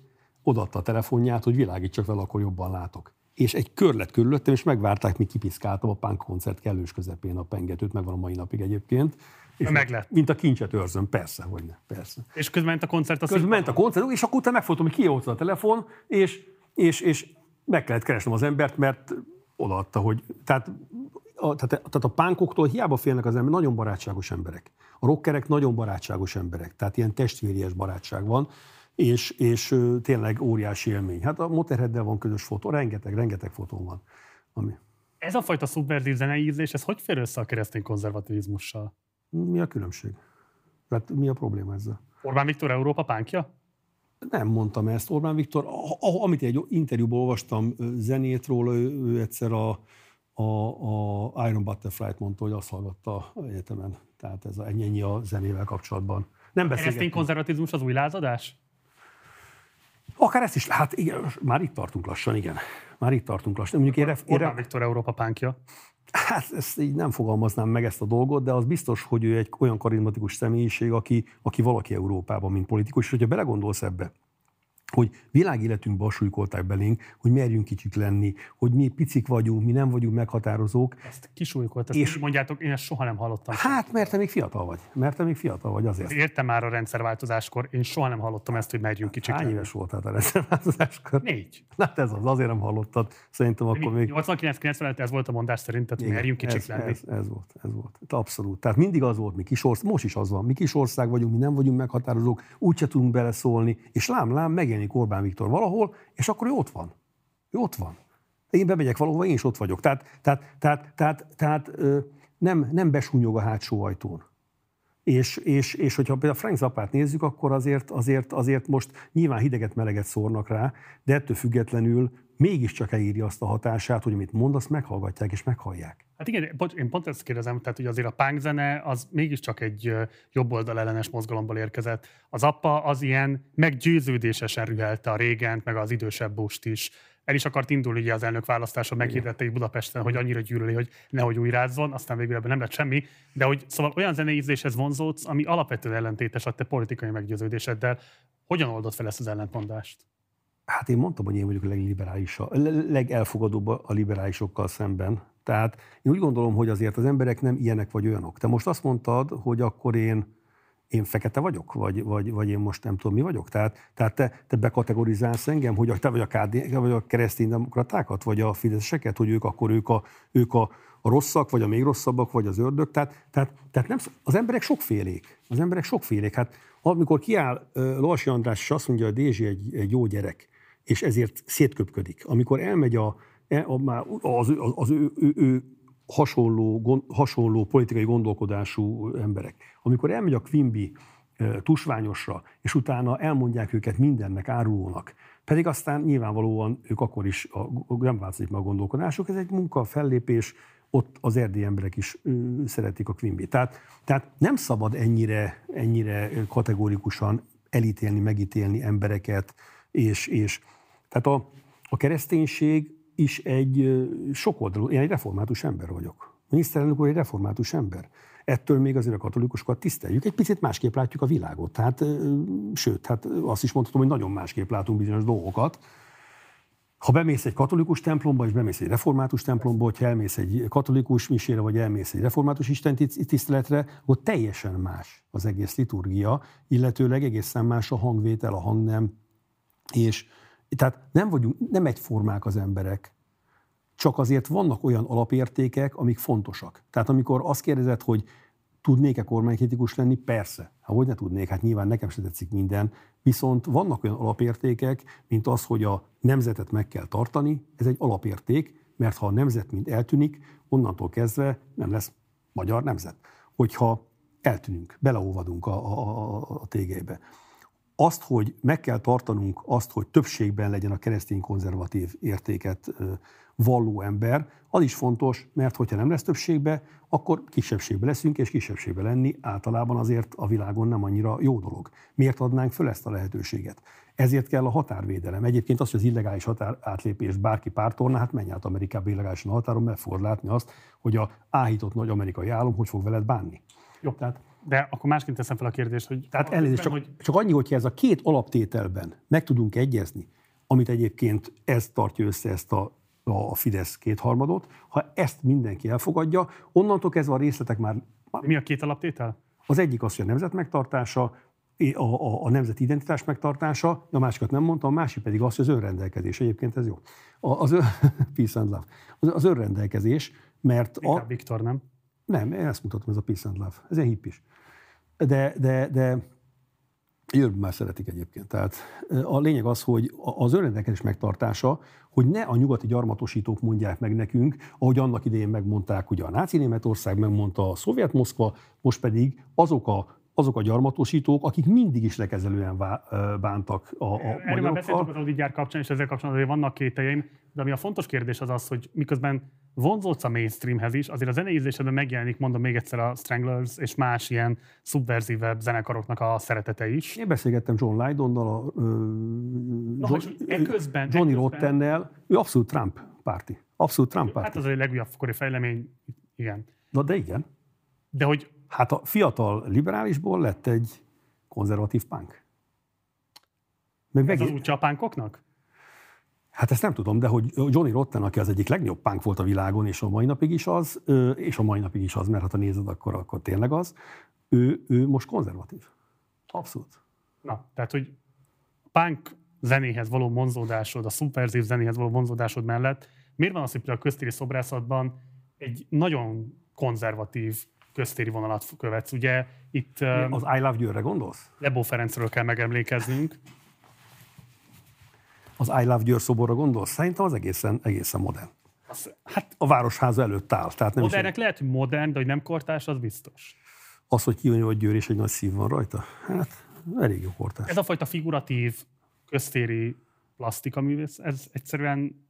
odaadta a telefonját, hogy világítsak vele, akkor jobban látok. És egy kör lett körülöttem, és megvárták, míg kipiszkáltam a punk koncert kellős közepén a pengetőt, megvan a mai napig egyébként. És meg lett. Mint a kincset őrzöm, persze, hogy ne, persze. És közben ment a koncert a Közben ment a koncert, és akkor utána megfogtam, hogy ki a telefon, és, és, és meg kellett keresnem az embert, mert odaadta, hogy tehát a, tehát, tehát a pánkoktól hiába félnek az ember, nagyon barátságos emberek. A rockerek nagyon barátságos emberek, tehát ilyen testvéries barátság van, és, és tényleg óriási élmény. Hát a Motorheaddel van közös fotó, rengeteg, rengeteg fotó van. Ami. Ez a fajta szubverzív zenei ízlés, ez hogy fér össze a keresztény konzervativizmussal? Mi a különbség? Tehát mi a probléma ezzel? Orbán Viktor Európa pánkja? Nem mondtam ezt. Orbán Viktor, amit egy interjúból olvastam zenét róla, ő, ő egyszer a, a, a Iron Butterfly-t mondta, hogy azt hallgatta egyetemen. Tehát ez a, ennyi a zenével kapcsolatban. Nem Keresztény konzervatizmus az új lázadás? Akár ezt is, hát igen, már itt tartunk lassan, igen. Már itt tartunk lassan. Mondjuk ére, ére, Orbán Viktor Európa pánkja. Hát ezt így nem fogalmaznám meg ezt a dolgot, de az biztos, hogy ő egy olyan karizmatikus személyiség, aki, aki valaki Európában, mint politikus, és hogyha belegondolsz ebbe, hogy világéletünkben súlykolták belénk, hogy merjünk kicsik lenni, hogy mi picik vagyunk, mi nem vagyunk meghatározók. Ezt kisúlykolt, ezt és mondjátok, én ezt soha nem hallottam. Hát, mert te még fiatal vagy. Mert te még fiatal vagy azért. Értem már a rendszerváltozáskor, én soha nem hallottam ezt, hogy merjünk kicsik Hány lenni. éves voltál a rendszerváltozáskor? Négy. Hát ez az, azért nem hallottad. Szerintem akkor még... 89-95 ez volt a mondás szerint, hogy merjünk kicsik ez, lenni. Ez, ez, volt, ez volt. Abszolút. Tehát mindig az volt, mi kis ország, most is az van, mi kis ország vagyunk, mi nem vagyunk meghatározók, úgyse tudunk beleszólni, és lám, lám, megjelenik Orbán Viktor valahol, és akkor ő ott van. Ő ott van. Én bemegyek valahova, én is ott vagyok. Tehát, tehát, tehát, tehát, tehát nem, nem besúnyog a hátsó ajtón. És, és, és hogyha például Frank Zappát nézzük, akkor azért, azért, azért most nyilván hideget-meleget szórnak rá, de ettől függetlenül mégiscsak elírja azt a hatását, hogy amit mond, azt meghallgatják és meghallják. Hát igen, én pont ezt kérdezem, tehát hogy azért a punk zene az mégiscsak egy jobboldal ellenes mozgalomból érkezett. Az appa az ilyen meggyőződésesen rühelte a régent, meg az idősebb bust is. el is akart indulni ugye az elnök választáson, meghirdették Budapesten, hogy annyira gyűlöli, hogy nehogy újrázzon, aztán végül ebben nem lett semmi. De hogy szóval olyan zenei ízléshez vonzódsz, ami alapvetően ellentétes a te politikai meggyőződéseddel. Hogyan oldott fel ezt az ellentmondást? Hát én mondtam, hogy én vagyok a legliberálisabb, legelfogadóbb a liberálisokkal szemben. Tehát én úgy gondolom, hogy azért az emberek nem ilyenek vagy olyanok. Te most azt mondtad, hogy akkor én én fekete vagyok, vagy, vagy, vagy én most nem tudom, mi vagyok. Tehát, tehát te, te bekategorizálsz engem, hogy te vagy a, KD, vagy a kereszténydemokratákat, vagy a fideszeseket, hogy ők akkor ők a, ők a, a rosszak, vagy a még rosszabbak, vagy az ördög. Tehát, tehát, tehát nem, az emberek sokfélék. Az emberek sokfélék. Hát amikor kiáll Lorsi András, és azt mondja, hogy Dézsi egy, egy jó gyerek, és ezért szétköpködik. Amikor elmegy a, e, a az, az, az ő, ő, ő hasonló, gond, hasonló politikai gondolkodású emberek. Amikor elmegy a Quimby tusványosra, és utána elmondják őket mindennek, árulónak, pedig aztán nyilvánvalóan ők akkor is a, nem változik meg a gondolkodásuk, ez egy munka, fellépés, ott az erdélyi emberek is ö, szeretik a Quimby. Tehát, tehát nem szabad ennyire, ennyire kategórikusan elítélni, megítélni embereket, és, és tehát a, a kereszténység is egy sokoldalú, én egy református ember vagyok. Miniszterelnök úr egy református ember. Ettől még azért a katolikusokat tiszteljük. Egy picit másképp látjuk a világot. Tehát, sőt, hát azt is mondhatom, hogy nagyon másképp látunk bizonyos dolgokat. Ha bemész egy katolikus templomba, és bemész egy református templomba, hogyha elmész egy katolikus misére, vagy elmész egy református Isten tiszteletre, akkor teljesen más az egész liturgia, illetőleg egészen más a hangvétel, a hangnem, és tehát nem, vagyunk, nem egyformák az emberek, csak azért vannak olyan alapértékek, amik fontosak. Tehát amikor azt kérdezed, hogy tudnék-e kormánykritikus lenni, persze. Hát hogy ne tudnék, hát nyilván nekem se tetszik minden, viszont vannak olyan alapértékek, mint az, hogy a nemzetet meg kell tartani, ez egy alapérték, mert ha a nemzet mind eltűnik, onnantól kezdve nem lesz magyar nemzet. Hogyha eltűnünk, beleolvadunk a, a, a, a tégelybe azt, hogy meg kell tartanunk azt, hogy többségben legyen a keresztény konzervatív értéket valló ember, az is fontos, mert hogyha nem lesz többségbe, akkor kisebbségbe leszünk, és kisebbségbe lenni általában azért a világon nem annyira jó dolog. Miért adnánk föl ezt a lehetőséget? Ezért kell a határvédelem. Egyébként az, hogy az illegális határ átlépést bárki pártolna, hát menj át Amerikába illegálisan a határon, mert fogod látni azt, hogy a áhított nagy amerikai állam hogy fog veled bánni. Jó, tehát de akkor másként teszem fel a kérdést, hogy... Tehát elnézést, csak, hogy... csak annyi, hogyha ez a két alaptételben meg tudunk egyezni, amit egyébként ez tartja össze ezt a, a Fidesz kétharmadot, ha ezt mindenki elfogadja, onnantól kezdve a részletek már... De mi a két alaptétel? Az egyik az, hogy a nemzet megtartása, a, a, a nemzeti identitás megtartása, a másikat nem mondtam, a másik pedig az, hogy az önrendelkezés. Egyébként ez jó. Az, az, peace and love. Az, az önrendelkezés, mert... a, Viktor, nem? Nem, ezt mutatom, ez a peace and love. Ez egy hippis. De, de, de Jövőben már szeretik egyébként. Tehát a lényeg az, hogy az önrendelkezés megtartása, hogy ne a nyugati gyarmatosítók mondják meg nekünk, ahogy annak idején megmondták, ugye a náci Németország megmondta a szovjet Moszkva, most pedig azok a azok a gyarmatosítók, akik mindig is lekezelően bántak a, a Erről már beszéltünk az audigyár kapcsán, és ezzel kapcsolatban vannak kételjeim, de ami a fontos kérdés az az, hogy miközben vonzódsz a mainstreamhez is, azért a zeneízlésedben megjelenik, mondom még egyszer a Stranglers és más ilyen szubverzívebb zenekaroknak a szeretete is. Én beszélgettem John Lydonnal, a, ö, no, John, eközben, Johnny Rottennel, ő abszolút Trump párti. Abszolút Trump párti. Hát az a legújabb kori fejlemény, igen. Na de igen. De hogy... Hát a fiatal liberálisból lett egy konzervatív punk. Meg Ez megint... az útja a pánkoknak? Hát ezt nem tudom, de hogy Johnny Rotten, aki az egyik legnagyobb punk volt a világon, és a mai napig is az, és a mai napig is az, mert hát ha nézed, akkor, akkor tényleg az, ő, ő most konzervatív. Abszolút. Na, tehát, hogy a punk zenéhez való vonzódásod, a szuperzív zenéhez való vonzódásod mellett, miért van az, hogy a köztéri szobrászatban egy nagyon konzervatív köztéri vonalat követsz? Ugye itt... Az I Love You-re gondolsz? Lebó Ferencről kell megemlékeznünk az I Love Győr szoborra gondolsz? Szerintem az egészen, egészen modern. Az, hát a városháza előtt áll. Tehát nem Modernnek lehet, hogy modern, de hogy nem kortás, az biztos. Az, hogy kijön, hogy Győr és egy nagy szív van rajta? Hát elég jó kortás. Ez a fajta figuratív, köztéri művész, ez egyszerűen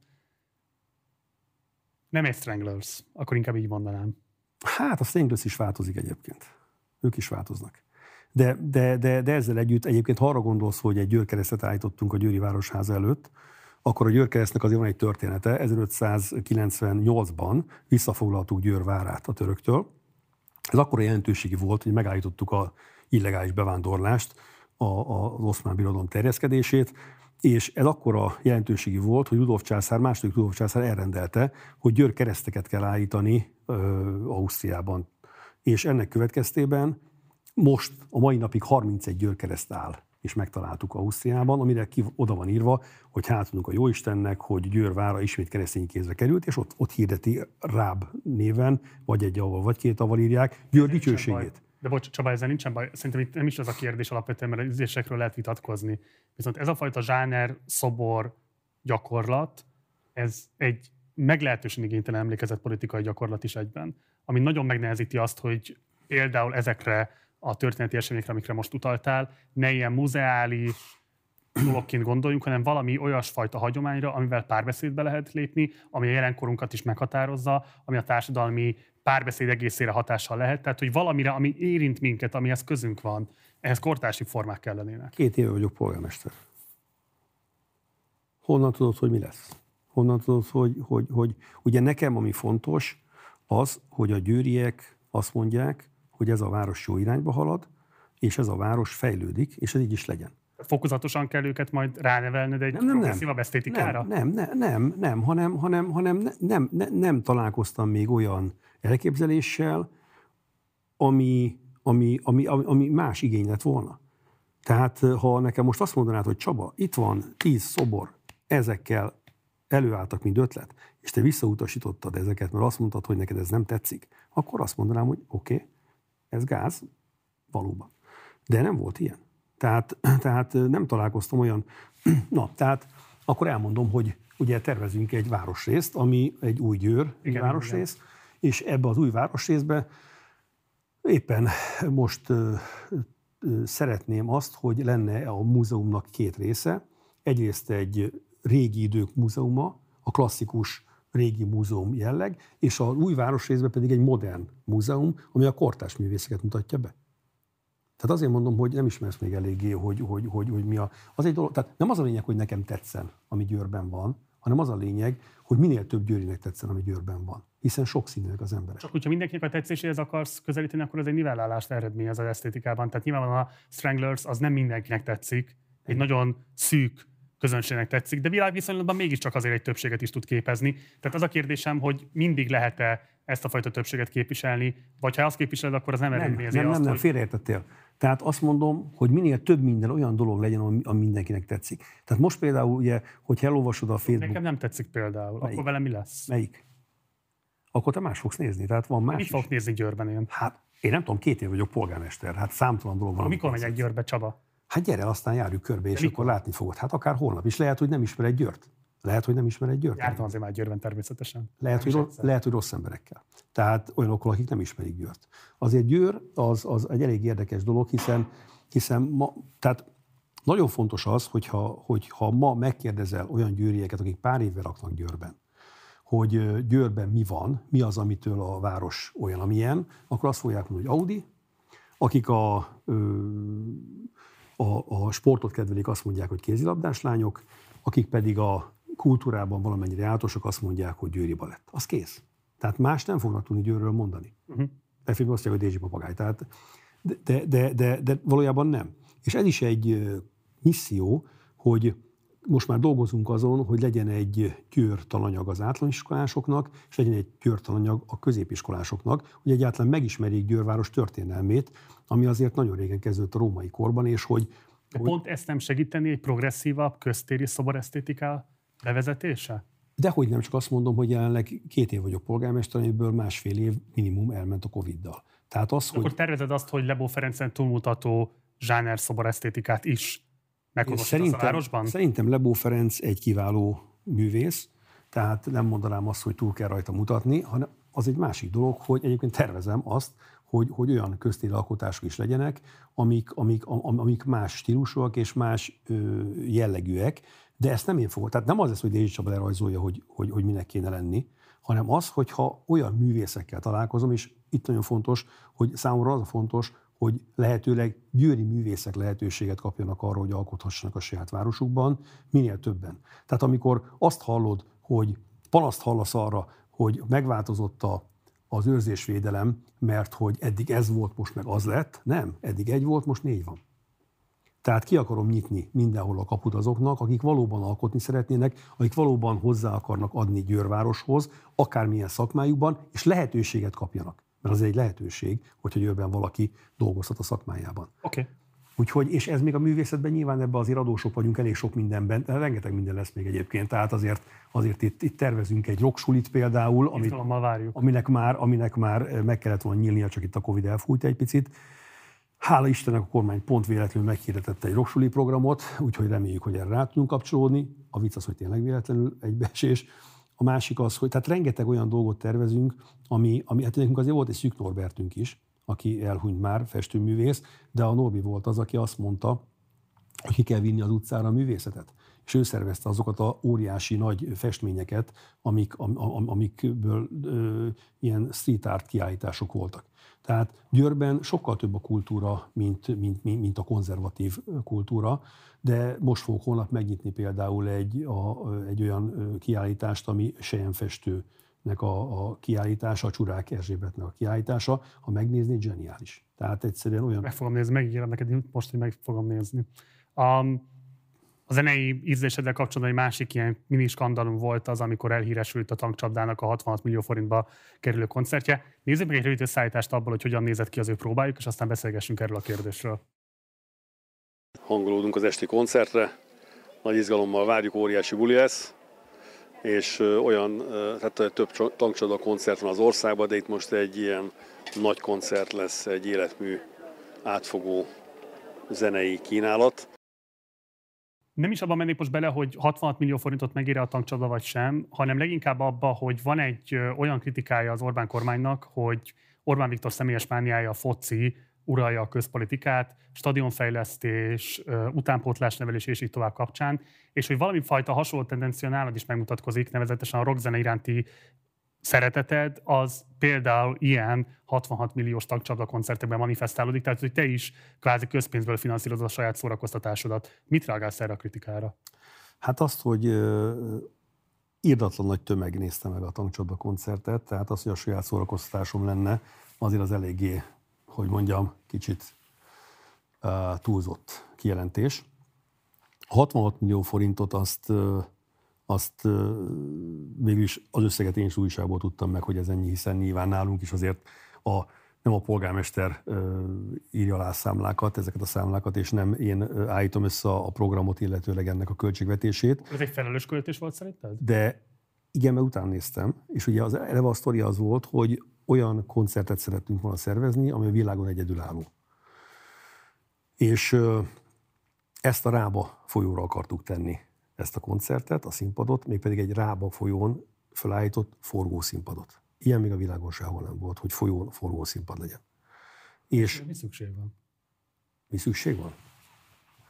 nem egy Stranglers, akkor inkább így mondanám. Hát a Stranglers is változik egyébként. Ők is változnak. De, de, de, de ezzel együtt egyébként ha arra gondolsz, hogy egy győrkeresztet állítottunk a Győri Városháza előtt, akkor a Győrkeresztnek azért van egy története. 1598-ban visszafoglaltuk Győr várát a töröktől. Ez akkor jelentőségi volt, hogy megállítottuk a illegális bevándorlást, a, a, az oszmán birodalom terjeszkedését, és ez akkora jelentőségi volt, hogy Rudolf császár, második Rudolf császár elrendelte, hogy Győr kereszteket kell állítani ö, Ausztriában. És ennek következtében most a mai napig 31 Győr kereszt áll és megtaláltuk Ausztriában, amire ki, oda van írva, hogy hátulunk a Jóistennek, hogy Győr vára ismét keresztény kézre került, és ott, ott hirdeti Ráb néven, vagy egy aval, vagy két aval írják, Győr dicsőségét. De bocs, Csaba, ezzel nincsen baj. Szerintem itt nem is az a kérdés alapvetően, mert az ízlésekről lehet vitatkozni. Viszont ez a fajta zsáner, szobor, gyakorlat, ez egy meglehetősen igénytelen emlékezett politikai gyakorlat is egyben, ami nagyon megnehezíti azt, hogy például ezekre a történeti eseményekre, amikre most utaltál, ne ilyen muzeális dologként gondoljunk, hanem valami olyasfajta hagyományra, amivel párbeszédbe lehet lépni, ami a jelenkorunkat is meghatározza, ami a társadalmi párbeszéd egészére hatással lehet. Tehát, hogy valamire, ami érint minket, amihez közünk van, ehhez kortársi formák kellenének. Két éve vagyok polgármester. Honnan tudod, hogy mi lesz? Honnan tudod, hogy, hogy, hogy ugye nekem ami fontos, az, hogy a győriek azt mondják, hogy ez a város jó irányba halad, és ez a város fejlődik, és ez így is legyen. Fokozatosan kell őket majd ránevelned egy nem, nem, progresszívabb esztétikára? Nem, nem, nem, nem, hanem, hanem, hanem nem, nem, nem találkoztam még olyan elképzeléssel, ami, ami, ami, ami, ami más igény lett volna. Tehát ha nekem most azt mondanád, hogy Csaba, itt van tíz szobor, ezekkel előálltak, mint ötlet, és te visszautasítottad ezeket, mert azt mondtad, hogy neked ez nem tetszik, akkor azt mondanám, hogy oké, okay, ez gáz, valóban. De nem volt ilyen. Tehát, tehát nem találkoztam olyan, na, tehát akkor elmondom, hogy ugye tervezünk egy városrészt, ami egy új Győr igen, városrész, igen. és ebbe az új városrészbe éppen most ö, ö, szeretném azt, hogy lenne a múzeumnak két része. Egyrészt egy régi idők múzeuma, a klasszikus régi múzeum jelleg, és az új városrészben pedig egy modern múzeum, ami a kortás művészeket mutatja be. Tehát azért mondom, hogy nem ismersz még eléggé, hogy, hogy, hogy, hogy mi a... Az egy dolog, tehát nem az a lényeg, hogy nekem tetszen, ami Győrben van, hanem az a lényeg, hogy minél több győrinek tetszen, ami Győrben van. Hiszen sok színűek az emberek. Csak hogyha mindenkinek a tetszéséhez akarsz közelíteni, akkor ez egy nivellálást eredményez az esztétikában. Tehát nyilvánvalóan a Stranglers az nem mindenkinek tetszik. Egy nagyon szűk közönségnek tetszik, de világviszonylatban mégiscsak azért egy többséget is tud képezni. Tehát az a kérdésem, hogy mindig lehet-e ezt a fajta többséget képviselni, vagy ha azt képviseled, akkor az nem eredményezi nem, nem, azt, nem, hogy... félreértettél. Tehát azt mondom, hogy minél több minden olyan dolog legyen, ami mindenkinek tetszik. Tehát most például, ugye, hogy elolvasod a Facebook... Nekem nem tetszik például. Melyik? Akkor velem mi lesz? Melyik? Akkor te más fogsz nézni. Tehát van más Mit fogok nézni Győrben én? Hát én nem tudom, két év vagyok polgármester. Hát számtalan dolog van. Mikor megyek Győrbe, Csaba? Hát gyere, aztán járjuk körbe, és akkor látni fogod. Hát akár holnap is. Lehet, hogy nem ismer egy Győrt. Lehet, hogy nem ismer egy Győrt. Jártam azért már Győrben természetesen. Lehet, hogy, rossz, lehet, hogy rossz emberekkel. Tehát olyanokkal, akik nem ismerik Győrt. Azért Győr az, az egy elég érdekes dolog, hiszen, hiszen ma, tehát nagyon fontos az, hogyha, hogyha ma megkérdezel olyan győrieket, akik pár évvel laknak Győrben, hogy Győrben mi van, mi az, amitől a város olyan, amilyen, akkor azt fogják mondani, hogy Audi, akik a a, a sportot kedvelik, azt mondják, hogy kézilabdás lányok, akik pedig a kultúrában valamennyire áltosak, azt mondják, hogy győri balett. Az kész. Tehát más nem fognak tudni győrről mondani. Uh-huh. Legfeljebb azt mondják, hogy Dézsi papagáj. Tehát, de, de, de, de valójában nem. És ez is egy misszió, hogy most már dolgozunk azon, hogy legyen egy győrtalanyag az általánosiskolásoknak, és legyen egy győrtalanyag a középiskolásoknak, hogy egyáltalán megismerjék Győrváros történelmét, ami azért nagyon régen kezdődött a római korban, és hogy... De hogy... pont ezt nem segíteni egy progresszívabb köztéri szoboresztétika bevezetése? Dehogy nem, csak azt mondom, hogy jelenleg két év vagyok polgármester, amiből másfél év minimum elment a Covid-dal. Tehát az, hogy... Akkor tervezed azt, hogy Lebó Ferencen túlmutató zsáner szoboresztétikát is Szerintem, a városban? Szerintem Lebó Ferenc egy kiváló művész, tehát nem mondanám azt, hogy túl kell rajta mutatni, hanem az egy másik dolog, hogy egyébként tervezem azt, hogy, hogy olyan köztéri alkotások is legyenek, amik, amik, amik más stílusúak és más ö, jellegűek, de ezt nem én fogom. Tehát nem az lesz, hogy Dézsi Csaba lerajzolja, hogy, hogy, hogy minek kéne lenni, hanem az, hogyha olyan művészekkel találkozom, és itt nagyon fontos, hogy számomra az a fontos, hogy lehetőleg győri művészek lehetőséget kapjanak arra, hogy alkothassanak a saját városukban, minél többen. Tehát amikor azt hallod, hogy panaszt hallasz arra, hogy megváltozott a, az őrzésvédelem, mert hogy eddig ez volt, most meg az lett, nem, eddig egy volt, most négy van. Tehát ki akarom nyitni mindenhol a kaput azoknak, akik valóban alkotni szeretnének, akik valóban hozzá akarnak adni Győrvároshoz, akármilyen szakmájukban, és lehetőséget kapjanak. Mert az egy lehetőség, hogyha jövőben valaki dolgozhat a szakmájában. Oké. Okay. Úgyhogy, és ez még a művészetben nyilván ebben azért adósok vagyunk elég sok mindenben, de rengeteg minden lesz még egyébként. Tehát azért, azért itt, itt tervezünk egy rocksulit például, amit, aminek, már, aminek már meg kellett volna nyílnia, csak itt a Covid elfújta egy picit. Hála Istennek a kormány pont véletlenül meghirdetette egy rocksuli programot, úgyhogy reméljük, hogy erre rá tudunk kapcsolódni. A vicc az, hogy tényleg véletlenül egybeesés. A másik az, hogy tehát rengeteg olyan dolgot tervezünk, ami, ami hát nekünk azért volt egy szűk Norbertünk is, aki elhunyt már, festőművész, de a Norbi volt az, aki azt mondta, hogy ki kell vinni az utcára a művészetet. És ő szervezte azokat a óriási nagy festményeket, amik, am, am, amikből ö, ilyen street art kiállítások voltak. Tehát Győrben sokkal több a kultúra, mint, mint, mint a konzervatív kultúra, de most fogok holnap megnyitni például egy, a, egy olyan kiállítást, ami sejemfestő nek a, a kiállítása, a Csurák Erzsébetnek a kiállítása, ha megnézni, zseniális. Tehát egyszerűen olyan... Meg fogom nézni, megígérem neked most, hogy meg fogom nézni. Um, a zenei ízléseddel kapcsolatban egy másik ilyen mini skandalum volt az, amikor elhíresült a tankcsapdának a 66 millió forintba kerülő koncertje. Nézzük meg egy rövid összeállítást abból, hogy hogyan nézett ki az ő próbájuk, és aztán beszélgessünk erről a kérdésről. Hangolódunk az esti koncertre, nagy izgalommal várjuk, óriási buli lesz, és olyan, tehát több tankcsapda koncert van az országban, de itt most egy ilyen nagy koncert lesz, egy életmű átfogó zenei kínálat nem is abban mennék most bele, hogy 66 millió forintot megér a tankcsapda vagy sem, hanem leginkább abba, hogy van egy olyan kritikája az Orbán kormánynak, hogy Orbán Viktor személyes mániája a foci, uralja a közpolitikát, stadionfejlesztés, utánpótlás nevelés és így tovább kapcsán, és hogy valami fajta hasonló tendencia nálad is megmutatkozik, nevezetesen a rockzene iránti szereteted, az például ilyen 66 milliós tagcsapda koncertekben manifestálódik, tehát hogy te is kvázi közpénzből finanszírozod a saját szórakoztatásodat. Mit reagálsz erre a kritikára? Hát azt, hogy írdatlan nagy tömeg nézte meg a tankcsapda koncertet, tehát az, hogy a saját szórakoztatásom lenne, azért az eléggé, hogy mondjam, kicsit túlzott kijelentés. 66 millió forintot azt azt végül is az összeget én is újságból tudtam meg, hogy ez ennyi, hiszen nyilván nálunk is azért a, nem a polgármester írja alá számlákat, ezeket a számlákat, és nem én állítom össze a programot, illetőleg ennek a költségvetését. Ez egy felelős költés volt szerinted? De igen, mert utána néztem, és ugye az eleve a sztori az volt, hogy olyan koncertet szerettünk volna szervezni, ami a világon egyedülálló. És ezt a rába folyóra akartuk tenni ezt a koncertet, a színpadot, mégpedig egy Rába folyón felállított forgószínpadot. Ilyen még a világon sehol nem volt, hogy folyón forgószínpad legyen. És mi szükség van? Mi szükség van?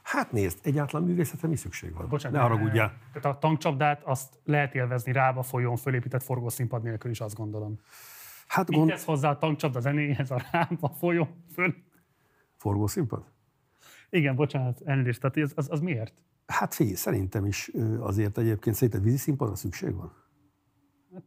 Hát nézd, egyáltalán művészetre mi szükség van? Bocsánat, ne haragudjál. Tehát a tankcsapdát azt lehet élvezni Rába folyón fölépített forgószínpad nélkül is, azt gondolom. Hát gond... Mit tesz hozzá a tankcsapda zenéhez a Rába folyón föl? Forgószínpad? Igen, bocsánat, elnézést. Tehát az, az, az miért? Hát figyelj, szerintem is azért egyébként szerinted vízi színpadra szükség van? Hát,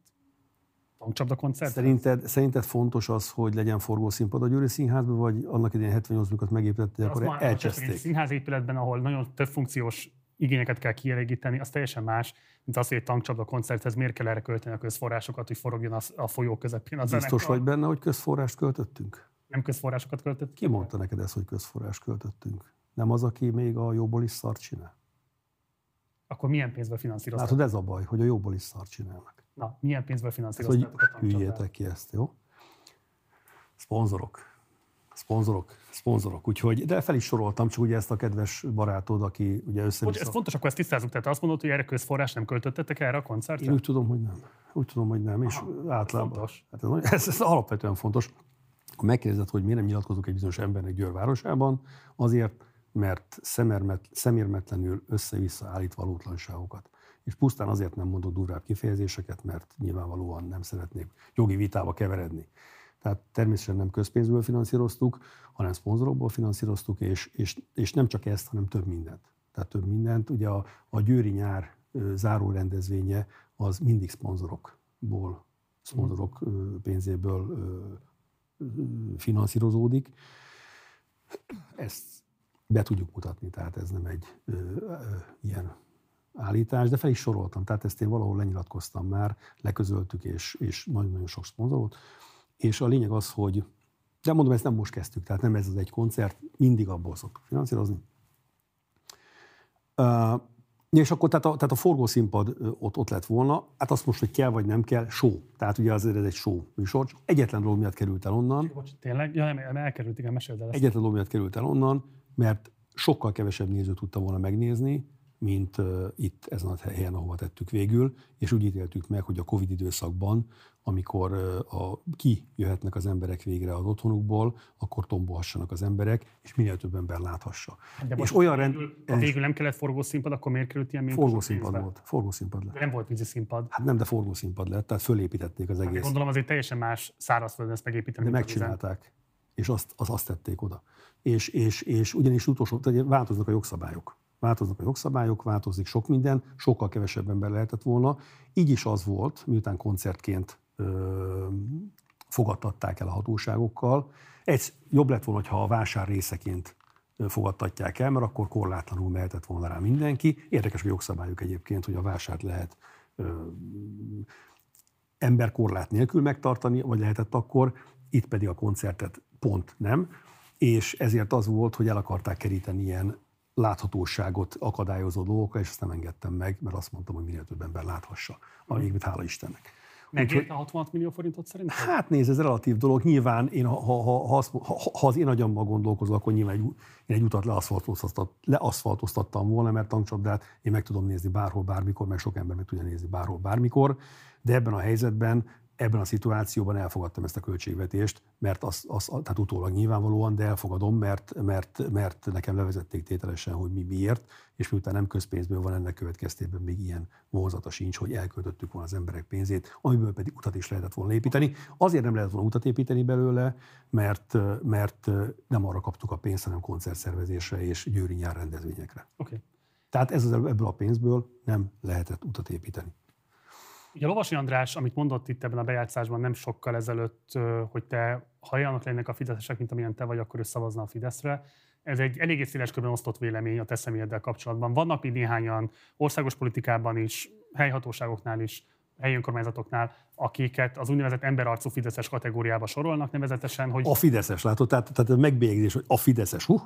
tankcsapda koncert? Szerinted, szerinted fontos az, hogy legyen forgószínpad a Győri Színházban, vagy annak idején 78 amikor megépítette, akkor már elcseszték? Egy színház épületben, ahol nagyon több funkciós igényeket kell kielégíteni, az teljesen más, mint az, hogy egy tankcsapda koncerthez miért kell erre költeni a közforrásokat, hogy forogjon a, a folyó közepén az Biztos zenekar. vagy benne, hogy közforrást költöttünk? Nem közforrásokat költöttünk? Ki mondta neked ezt, hogy közforrást költöttünk? Nem az, aki még a jóból is szart csinál? Akkor milyen pénzből finanszírozták? Látod, ez a baj, hogy a jóból is szart csinálnak. Na, milyen pénzből finanszírozták? Hogy hüljétek ki ezt, jó? Szponzorok. Szponzorok, szponzorok. Úgyhogy, de fel is soroltam, csak ugye ezt a kedves barátod, aki ugye össze Bocs, ez fontos, akkor ezt tisztázunk. Tehát azt mondod, hogy erre közforrás nem költöttetek erre a koncertre? Én úgy tudom, hogy nem. Úgy tudom, hogy nem. És Aha, általában. Fontos. Hát ez, ez, ez, alapvetően fontos. Ha megkérdezed, hogy miért nem nyilatkozok egy bizonyos embernek Győr városában, azért, mert szemérmet, szemérmetlenül össze-vissza állít valótlanságokat. És pusztán azért nem mondok durvább kifejezéseket, mert nyilvánvalóan nem szeretnék jogi vitába keveredni. Tehát természetesen nem közpénzből finanszíroztuk, hanem szponzorokból finanszíroztuk, és, és, és nem csak ezt, hanem több mindent. Tehát több mindent. Ugye a, a Győri nyár záró rendezvénye az mindig szponzorokból, szponzorok pénzéből finanszírozódik. Ezt be tudjuk mutatni, tehát ez nem egy ö, ö, ilyen állítás, de fel is soroltam, tehát ezt én valahol lenyilatkoztam már, leközöltük, és, és nagyon-nagyon sok szponzorot. És a lényeg az, hogy, de mondom, ezt nem most kezdtük, tehát nem ez az egy koncert, mindig abból szoktuk finanszírozni. Uh, és akkor tehát a, tehát a forgószínpad ott, ott lett volna, hát azt most, hogy kell vagy nem kell, show. Tehát ugye azért ez egy show műsor, csak egyetlen dolog miatt került el onnan. Bocs, tényleg? Ja, nem, elkerült, igen, meséld el ezt. Egyetlen dolog miatt került el onnan, mert sokkal kevesebb néző tudta volna megnézni, mint uh, itt ezen a helyen, ahova tettük végül, és úgy ítéltük meg, hogy a Covid időszakban, amikor uh, a, ki jöhetnek az emberek végre az otthonukból, akkor tombolhassanak az emberek, és minél több ember láthassa. De és olyan rend... Végül, ha végül nem kellett forgószínpad, akkor miért került ilyen Forgószínpad volt. Forgószínpad lett. De nem volt vízi színpad. Hát nem, de forgószínpad lett, tehát fölépítették az hát egész. Gondolom azért teljesen más szárazföldön ezt megépíteni. De megcsinálták, és azt, az, azt tették oda. És, és, és ugyanis utolsó, tehát változnak a jogszabályok változnak a jogszabályok, változik sok minden, sokkal kevesebb ember lehetett volna. Így is az volt, miután koncertként ö, fogadtatták el a hatóságokkal. Egy, jobb lett volna, ha a vásár részeként fogadtatják el, mert akkor korlátlanul mehetett volna rá mindenki. Érdekes a jogszabályok egyébként, hogy a vásárt lehet ö, emberkorlát nélkül megtartani, vagy lehetett akkor, itt pedig a koncertet pont nem, és ezért az volt, hogy el akarták keríteni ilyen láthatóságot akadályozó dolgokra, és ezt nem engedtem meg, mert azt mondtam, hogy minél több ember láthassa. Amíg, hála Istennek. Megérte a 66 millió forintot szerintem? Hát nézd, ez relatív dolog. Nyilván, én, ha, ha, ha, ha, ha az én agyammal gondolkozom, akkor nyilván egy, én egy utat leaszfaltoztat, leaszfaltoztattam volna, mert tankcsapdát én meg tudom nézni bárhol, bármikor, meg sok ember meg tudja nézni bárhol, bármikor. De ebben a helyzetben ebben a szituációban elfogadtam ezt a költségvetést, mert az, az, tehát utólag nyilvánvalóan, de elfogadom, mert, mert, mert nekem levezették tételesen, hogy mi miért, és miután nem közpénzből van ennek következtében még ilyen vonzata sincs, hogy elköltöttük volna az emberek pénzét, amiből pedig utat is lehetett volna építeni. Azért nem lehet volna utat építeni belőle, mert, mert nem arra kaptuk a pénzt, hanem koncertszervezésre és győri nyár rendezvényekre. Okay. Tehát ez az, ebből a pénzből nem lehetett utat építeni. Ugye Lovasi András, amit mondott itt ebben a bejátszásban nem sokkal ezelőtt, hogy te, ha olyanok lennének a fideszesek, mint amilyen te vagy, akkor ő szavazna a Fideszre. Ez egy eléggé széles körben osztott vélemény a te személyeddel kapcsolatban. Vannak még néhányan országos politikában is, helyhatóságoknál is, helyi önkormányzatoknál, akiket az úgynevezett emberarcú Fideszes kategóriába sorolnak, nevezetesen, hogy... A Fideszes, látod? Tehát, tehát a megbélyegzés, hogy a Fideszes, hú!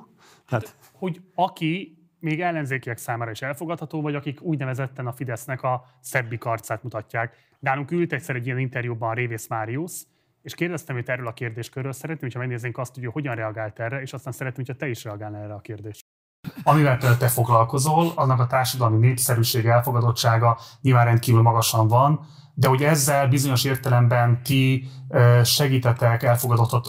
Tehát... Hogy aki még ellenzékiek számára is elfogadható, vagy akik úgynevezetten a Fidesznek a szebbi karcát mutatják. Nálunk ült egyszer egy ilyen interjúban Révész Máriusz, és kérdeztem őt erről a kérdéskörről, szeretném, hogyha megnéznénk azt, hogy hogyan reagált erre, és aztán szeretném, hogyha te is reagálnál erre a kérdésre. Amivel te foglalkozol, annak a társadalmi népszerűség, elfogadottsága nyilván rendkívül magasan van, de hogy ezzel bizonyos értelemben ti segítetek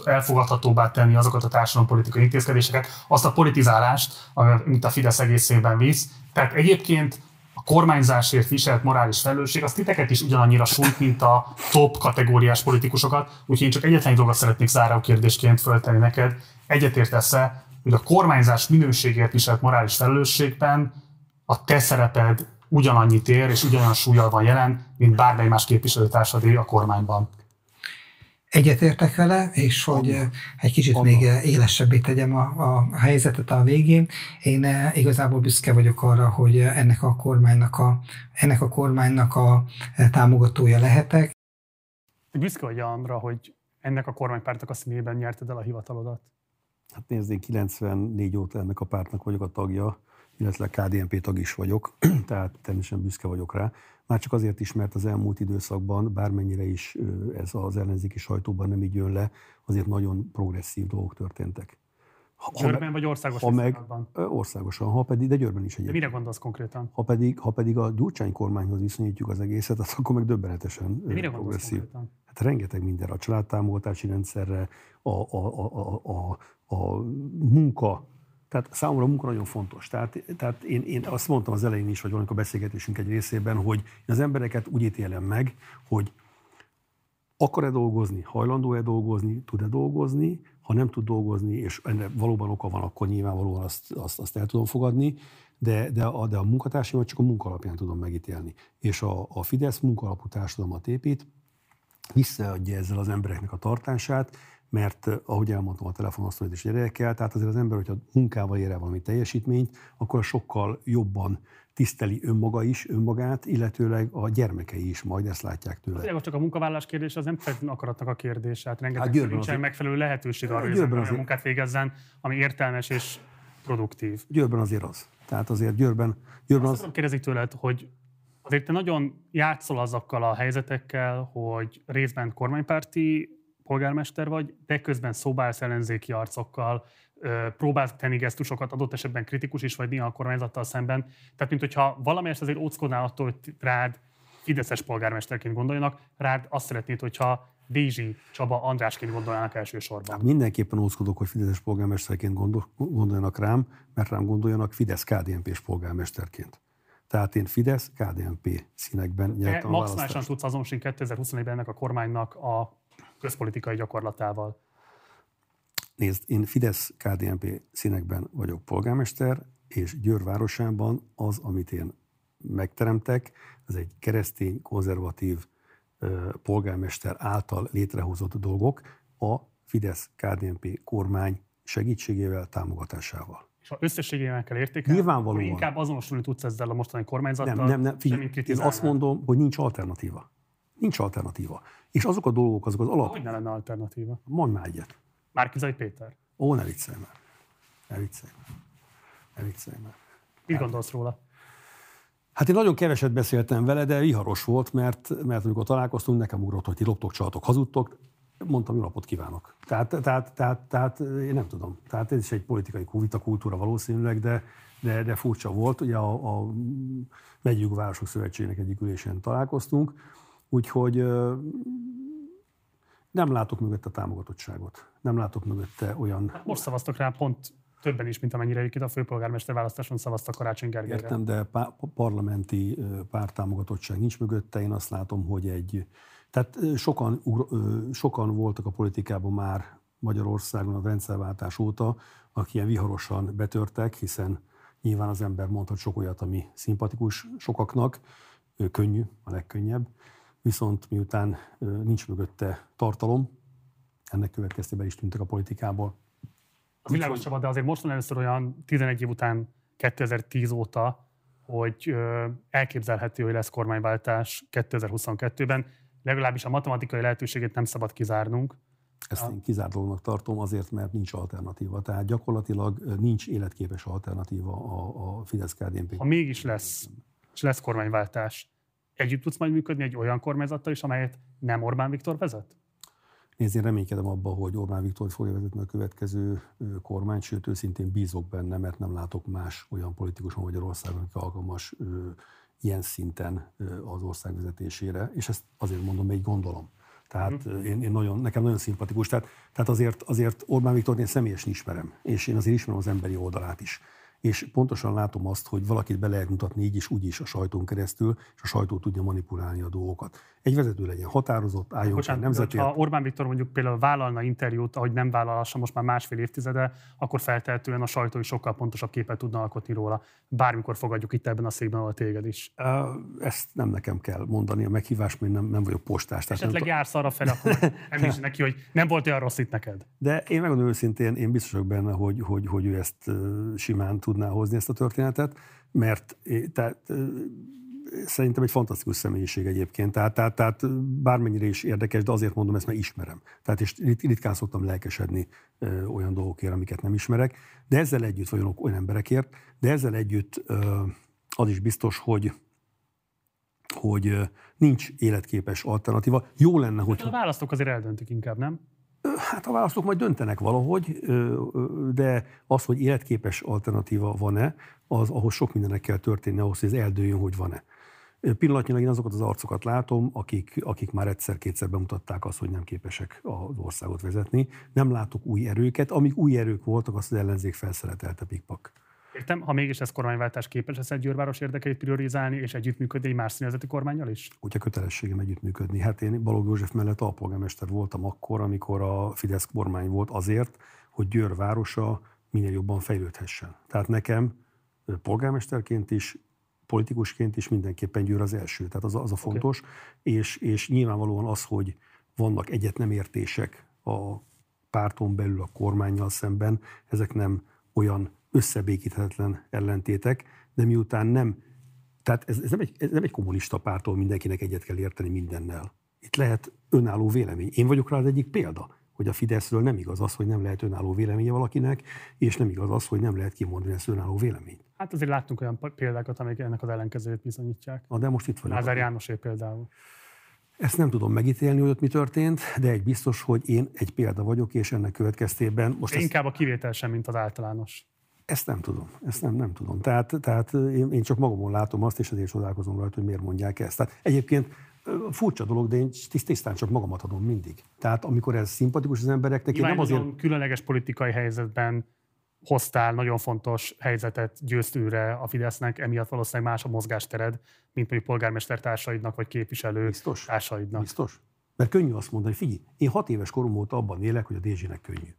elfogadhatóbbá tenni azokat a társadalompolitikai intézkedéseket, azt a politizálást, amit a Fidesz egészében visz. Tehát egyébként a kormányzásért viselt morális felelősség, az titeket is ugyanannyira sújt, mint a top kategóriás politikusokat. Úgyhogy én csak egyetlen egy dolgot szeretnék záró kérdésként föltenni neked. Egyetértesz-e, hogy a kormányzás minőségért viselt morális felelősségben a te szereped ugyanannyi tér és ugyanolyan súlyjal van jelen, mint bármely más képviselőtársadé a kormányban. Egyetértek vele, és hogy egy kicsit még élesebbé tegyem a, a helyzetet a végén. Én igazából büszke vagyok arra, hogy ennek a kormánynak a, ennek a, kormánynak a támogatója lehetek. Büszke vagy arra, hogy ennek a kormánypártnak a színében nyerted el a hivatalodat? Hát nézd, én 94 óta ennek a pártnak vagyok a tagja, illetve KDNP tag is vagyok, tehát természetesen büszke vagyok rá. Már csak azért is, mert az elmúlt időszakban, bármennyire is ez az ellenzéki sajtóban nem így jön le, azért nagyon progresszív dolgok történtek. Ha, Győrben vagy országos ha meg, Országosan, ha pedig, de Győrben is egyébként. De mire gondolsz konkrétan? Ha pedig, ha pedig a Gyurcsány kormányhoz viszonyítjuk az egészet, az akkor meg döbbenetesen de mire progresszív. Hát rengeteg mindenre, a családtámogatási rendszerre, a, a, a, a, a, a munka tehát számomra a munka nagyon fontos. Tehát, tehát én, én azt mondtam az elején is, vagy valamikor beszélgetésünk egy részében, hogy én az embereket úgy ítélem meg, hogy akar-e dolgozni, hajlandó-e dolgozni, tud-e dolgozni, ha nem tud dolgozni, és ennek valóban oka van, akkor nyilvánvalóan azt, azt, azt el tudom fogadni, de, de, a, de a munkatársamat csak a munka alapján tudom megítélni. És a, a Fidesz munkalapú társadalmat épít, visszaadja ezzel az embereknek a tartását, mert ahogy elmondtam a telefonasztalat és gyerekekkel, tehát azért az ember, hogyha munkával ér el valami teljesítményt, akkor sokkal jobban tiszteli önmaga is, önmagát, illetőleg a gyermekei is majd ezt látják tőle. Tényleg csak a munkavállalás kérdés az nem feltétlenül akaratnak a kérdés. Hát rengeteg hát nincsen megfelelő lehetőség arra, hogy az a munkát végezzen, ami értelmes és produktív. Győrben azért az. Tehát azért Győrben, Győrben Azt az... kérdezik tőled, hogy azért te nagyon játszol azokkal a helyzetekkel, hogy részben kormánypárti polgármester vagy, de közben szobálsz ellenzéki arcokkal, próbálsz tenni gesztusokat, adott esetben kritikus is vagy néha a kormányzattal szemben. Tehát, mint hogyha valamelyest azért óckodnál attól, hogy rád fideszes polgármesterként gondoljanak, rád azt szeretnéd, hogyha Dézsi Csaba Andrásként gondolnának elsősorban. Hát mindenképpen óckodok, hogy Fideszes polgármesterként gondol, gondoljanak rám, mert rám gondoljanak Fidesz KDNP-s polgármesterként. Tehát én Fidesz KDNP színekben nyertem a Maximálisan tudsz azonosítani 2021-ben ennek a kormánynak a közpolitikai gyakorlatával. Nézd, én Fidesz KDNP színekben vagyok polgármester, és Győr városában az, amit én megteremtek, ez egy keresztény, konzervatív polgármester által létrehozott dolgok a Fidesz KDNP kormány segítségével, támogatásával. És ha összességében kell értékelni, Nyilvánvalóan. inkább azonosulni tudsz ezzel a mostani kormányzattal, nem, nem, nem, figyelj, én azt mondom, hogy nincs alternatíva. Nincs alternatíva. És azok a dolgok, azok az alap... Hogy ne lenne alternatíva? Mondj már egyet. Márkizai Péter. Ó, ne viccelj már. Ne viccelj már. Ne viccelj már. Mit gondolsz róla? Hát én nagyon keveset beszéltem vele, de viharos volt, mert, mert amikor találkoztunk, nekem ugrott, hogy ti loptok, csaltok, hazudtok, mondtam, jó napot kívánok. Tehát, tehát, tehát, tehát én nem tudom. Tehát ez is egy politikai vita kultúra valószínűleg, de, de, de furcsa volt. Ugye a, a Megyük Városok Szövetségének egyik ülésen találkoztunk, úgyhogy nem látok mögötte támogatottságot. Nem látok mögötte olyan... Hát most szavaztak rá pont többen is, mint amennyire itt a főpolgármester választáson szavaztak Karácsony Gergelyre. Értem, de pá- parlamenti pártámogatottság nincs mögötte. Én azt látom, hogy egy... Tehát sokan, sokan voltak a politikában már Magyarországon a rendszerváltás óta, akik ilyen viharosan betörtek, hiszen nyilván az ember mondhat sok olyat, ami szimpatikus sokaknak, könnyű, a legkönnyebb, viszont miután nincs mögötte tartalom, ennek következtében is tűntek a politikából. Az világos Csaba, de azért most van először olyan 11 év után, 2010 óta, hogy elképzelhető, hogy lesz kormányváltás 2022-ben. Legalábbis a matematikai lehetőségét nem szabad kizárnunk. Ezt én kizárt tartom azért, mert nincs alternatíva. Tehát gyakorlatilag nincs életképes alternatíva a, a fidesz KDNP. Ha mégis lesz, és lesz kormányváltás, együtt tudsz majd működni egy olyan kormányzattal is, amelyet nem Orbán Viktor vezet? Nézd, én reménykedem abba, hogy Orbán Viktor fogja vezetni a következő kormány, sőt, őszintén bízok benne, mert nem látok más olyan politikus Magyarországon, aki alkalmas ilyen szinten az ország vezetésére, és ezt azért mondom, még gondolom. Tehát mm. én, én nagyon, nekem nagyon szimpatikus. Tehát, tehát azért, azért Orbán Viktor én személyesen ismerem, és én azért ismerem az emberi oldalát is és pontosan látom azt, hogy valakit be lehet mutatni így is, úgy is a sajtón keresztül, és a sajtó tudja manipulálni a dolgokat. Egy vezető legyen határozott, álljon Bocsánat, nemzetért. Ha Orbán Viktor mondjuk például vállalna interjút, ahogy nem vállalassa most már másfél évtizede, akkor feltehetően a sajtó is sokkal pontosabb képet tudna alkotni róla. Bármikor fogadjuk itt ebben a székben, ahol téged is. Ezt nem nekem kell mondani, a meghívás, mert nem, nem vagyok postás. Esetleg nem jársz arra fel, akkor említsd neki, hogy nem volt olyan rossz itt neked. De én megmondom őszintén, én biztos vagyok benne, hogy, hogy, hogy ő ezt simán tud tudná hozni ezt a történetet, mert tehát, szerintem egy fantasztikus személyiség egyébként. Tehát, tehát, tehát bármennyire is érdekes, de azért mondom ezt, mert ismerem. Tehát és ritkán szoktam lelkesedni ö, olyan dolgokért, amiket nem ismerek, de ezzel együtt, vagy olyan, emberekért, de ezzel együtt ö, az is biztos, hogy hogy nincs életképes alternatíva. Jó lenne, hogy... A választók azért eldöntik inkább, nem? Hát a választók majd döntenek valahogy, de az, hogy életképes alternatíva van-e, az ahhoz sok mindennek kell történni ahhoz, hogy ez eldőjön, hogy van-e. Pillanatnyilag én azokat az arcokat látom, akik, akik már egyszer-kétszer bemutatták azt, hogy nem képesek az országot vezetni. Nem látok új erőket. Amíg új erők voltak, azt az ellenzék felszeletelte pikpak. Értem, ha mégis ez kormányváltás képes lesz egy Győrváros érdekeit priorizálni és együttműködni egy más színezeti kormányjal is? Ugye kötelességem együttműködni. Hát én Balogh József mellett alpolgármester voltam akkor, amikor a Fidesz kormány volt azért, hogy Győr városa minél jobban fejlődhessen. Tehát nekem polgármesterként is, politikusként is mindenképpen Győr az első. Tehát az, az a fontos. Okay. És, és nyilvánvalóan az, hogy vannak egyet nem értések a párton belül a kormányjal szemben, ezek nem olyan összebékíthetetlen ellentétek, de miután nem, tehát ez, ez, nem egy, ez nem egy kommunista pártól mindenkinek egyet kell érteni mindennel. Itt lehet önálló vélemény. Én vagyok rá az egyik példa, hogy a Fideszről nem igaz az, hogy nem lehet önálló véleménye valakinek, és nem igaz az, hogy nem lehet kimondani ezt önálló véleményt. Hát azért láttunk olyan példákat, amik ennek az ellenkezőjét bizonyítják. Na, de most itt vagyok. Lázár Jánosé például. Ezt nem tudom megítélni, hogy ott mi történt, de egy biztos, hogy én egy példa vagyok, és ennek következtében most... Inkább ezt... a kivétel sem, mint az általános. Ezt nem tudom, ezt nem, nem tudom. Tehát, tehát én, én csak magamon látom azt, és azért csodálkozom rajta, hogy miért mondják ezt. Tehát egyébként furcsa dolog, de én tisztán csak magamat adom mindig. Tehát amikor ez szimpatikus az embereknek, én nem azért... különleges politikai helyzetben hoztál nagyon fontos helyzetet győztőre a Fidesznek, emiatt valószínűleg más a mozgástered, mint mondjuk polgármester társaidnak, vagy képviselő Biztos? társaidnak. Biztos. Mert könnyű azt mondani, figyelj, én hat éves korom óta abban élek, hogy a Dézsinek könnyű.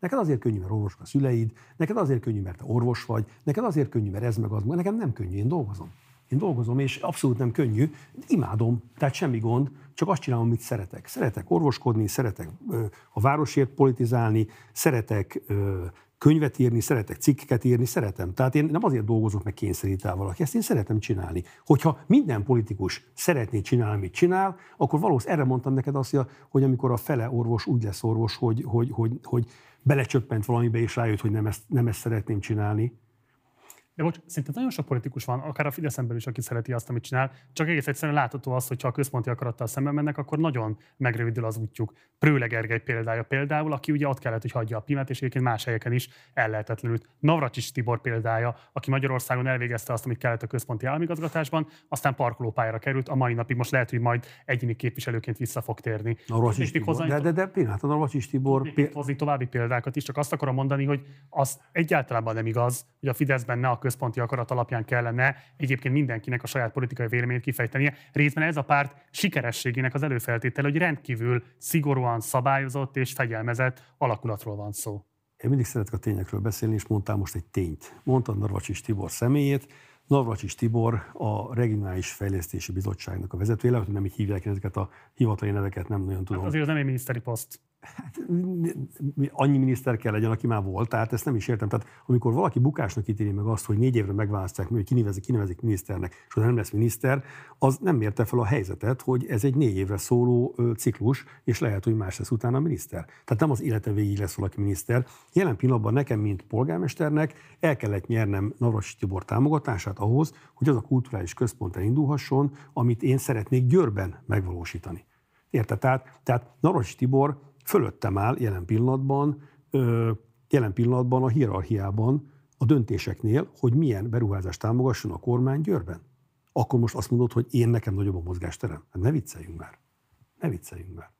Neked azért könnyű, mert orvosok a szüleid, neked azért könnyű, mert te orvos vagy, neked azért könnyű, mert ez meg az, nekem nem könnyű, én dolgozom. Én dolgozom, és abszolút nem könnyű, imádom, tehát semmi gond, csak azt csinálom, amit szeretek. Szeretek orvoskodni, szeretek ö, a városért politizálni, szeretek ö, könyvet írni, szeretek cikkeket írni, szeretem. Tehát én nem azért dolgozok, meg kényszerít el valaki, ezt én szeretem csinálni. Hogyha minden politikus szeretné csinálni, amit csinál, akkor valószínűleg erre mondtam neked azt, hogy amikor a fele orvos úgy lesz orvos, hogy, hogy, hogy, hogy belecsöppent valamibe, és rájött, hogy nem ezt, nem ezt szeretném csinálni, de bocs, szinte nagyon sok politikus van, akár a Fidesz belül is, aki szereti azt, amit csinál, csak egész egyszerűen látható az, hogy ha a központi akarattal szemben mennek, akkor nagyon megrövidül az útjuk. Prőle Gergely példája például, aki ugye ott kellett, hogy hagyja a pimet, és egyébként más helyeken is ellehetetlenült. Navracsis Tibor példája, aki Magyarországon elvégezte azt, amit kellett a központi államigazgatásban, aztán parkolópályára került, a mai napig most lehet, hogy majd egyéni képviselőként vissza fog térni. Navracsis Tibor. De, de, de pillanat, a Navracsis Tibor... Hozni további példákat is, csak azt akarom mondani, hogy az egyáltalán nem igaz, hogy a Fideszben ne a központi akarat alapján kellene egyébként mindenkinek a saját politikai véleményét kifejtenie. Részben ez a párt sikerességének az előfeltétele, hogy rendkívül szigorúan szabályozott és fegyelmezett alakulatról van szó. Én mindig szeretek a tényekről beszélni, és mondtál most egy tényt. Mondtad Narvacsis Tibor személyét, Navracsis Tibor a Regionális Fejlesztési Bizottságnak a vezetője, lehet, hogy nem így hívják ezeket a hivatali neveket, nem nagyon tudom. Hát azért az nem egy miniszteri poszt. Hát, annyi miniszter kell legyen, aki már volt, tehát ezt nem is értem. Tehát amikor valaki bukásnak ítéli meg azt, hogy négy évre megválasztják, hogy kinevezik, kinevezik miniszternek, és nem lesz miniszter, az nem mérte fel a helyzetet, hogy ez egy négy évre szóló ciklus, és lehet, hogy más lesz utána a miniszter. Tehát nem az élete végig lesz valaki miniszter. Jelen pillanatban nekem, mint polgármesternek el kellett nyernem Navras Tibor támogatását ahhoz, hogy az a kulturális központ elindulhasson, amit én szeretnék Győrben megvalósítani. Érted? Tehát, tehát Naros Tibor fölöttem áll jelen pillanatban, jelen pillanatban a hierarchiában a döntéseknél, hogy milyen beruházást támogasson a kormány Győrben. Akkor most azt mondod, hogy én nekem nagyobb a mozgásterem. Hát ne vicceljünk már. Ne vicceljünk már.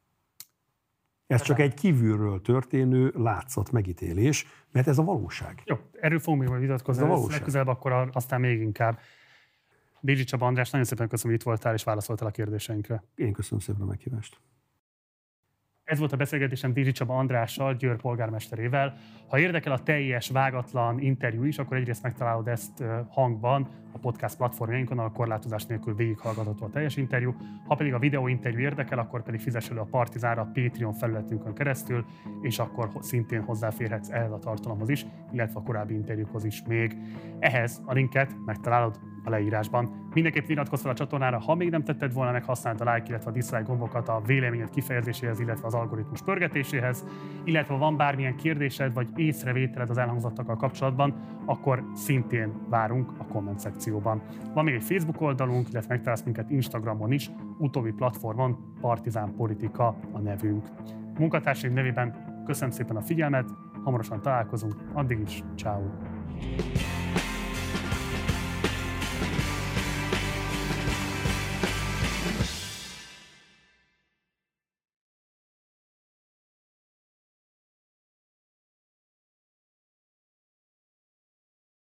Ez csak egy kívülről történő látszat megítélés, mert ez a valóság. Jó, erről fogunk még majd vitatkozni, ez a valóság. legközelebb akkor aztán még inkább. Bézsi Csaba András, nagyon szépen köszönöm, hogy itt voltál és válaszoltál a kérdéseinkre. Én köszönöm szépen a meghívást. Ez volt a beszélgetésem Dízsi Csaba Andrással, Győr polgármesterével. Ha érdekel a teljes, vágatlan interjú is, akkor egyrészt megtalálod ezt hangban a podcast platformjainkon, a korlátozás nélkül végighallgatható a teljes interjú. Ha pedig a videó interjú érdekel, akkor pedig fizess elő a Partizánra a Patreon felületünkön keresztül, és akkor szintén hozzáférhetsz ehhez a tartalomhoz is, illetve a korábbi interjúkhoz is még. Ehhez a linket megtalálod a leírásban. Mindenképp iratkozz fel a csatornára, ha még nem tetted volna meg, használd a like, illetve a dislike gombokat a véleményed kifejezéséhez, illetve az algoritmus pörgetéséhez, illetve ha van bármilyen kérdésed vagy észrevételed az elhangzottakkal kapcsolatban, akkor szintén várunk a komment szekcióban. Van még egy Facebook oldalunk, illetve megtalálsz minket Instagramon is, utóbbi platformon Partizán Politika a nevünk. Munkatársaim nevében köszönöm szépen a figyelmet, hamarosan találkozunk, addig is, ciao.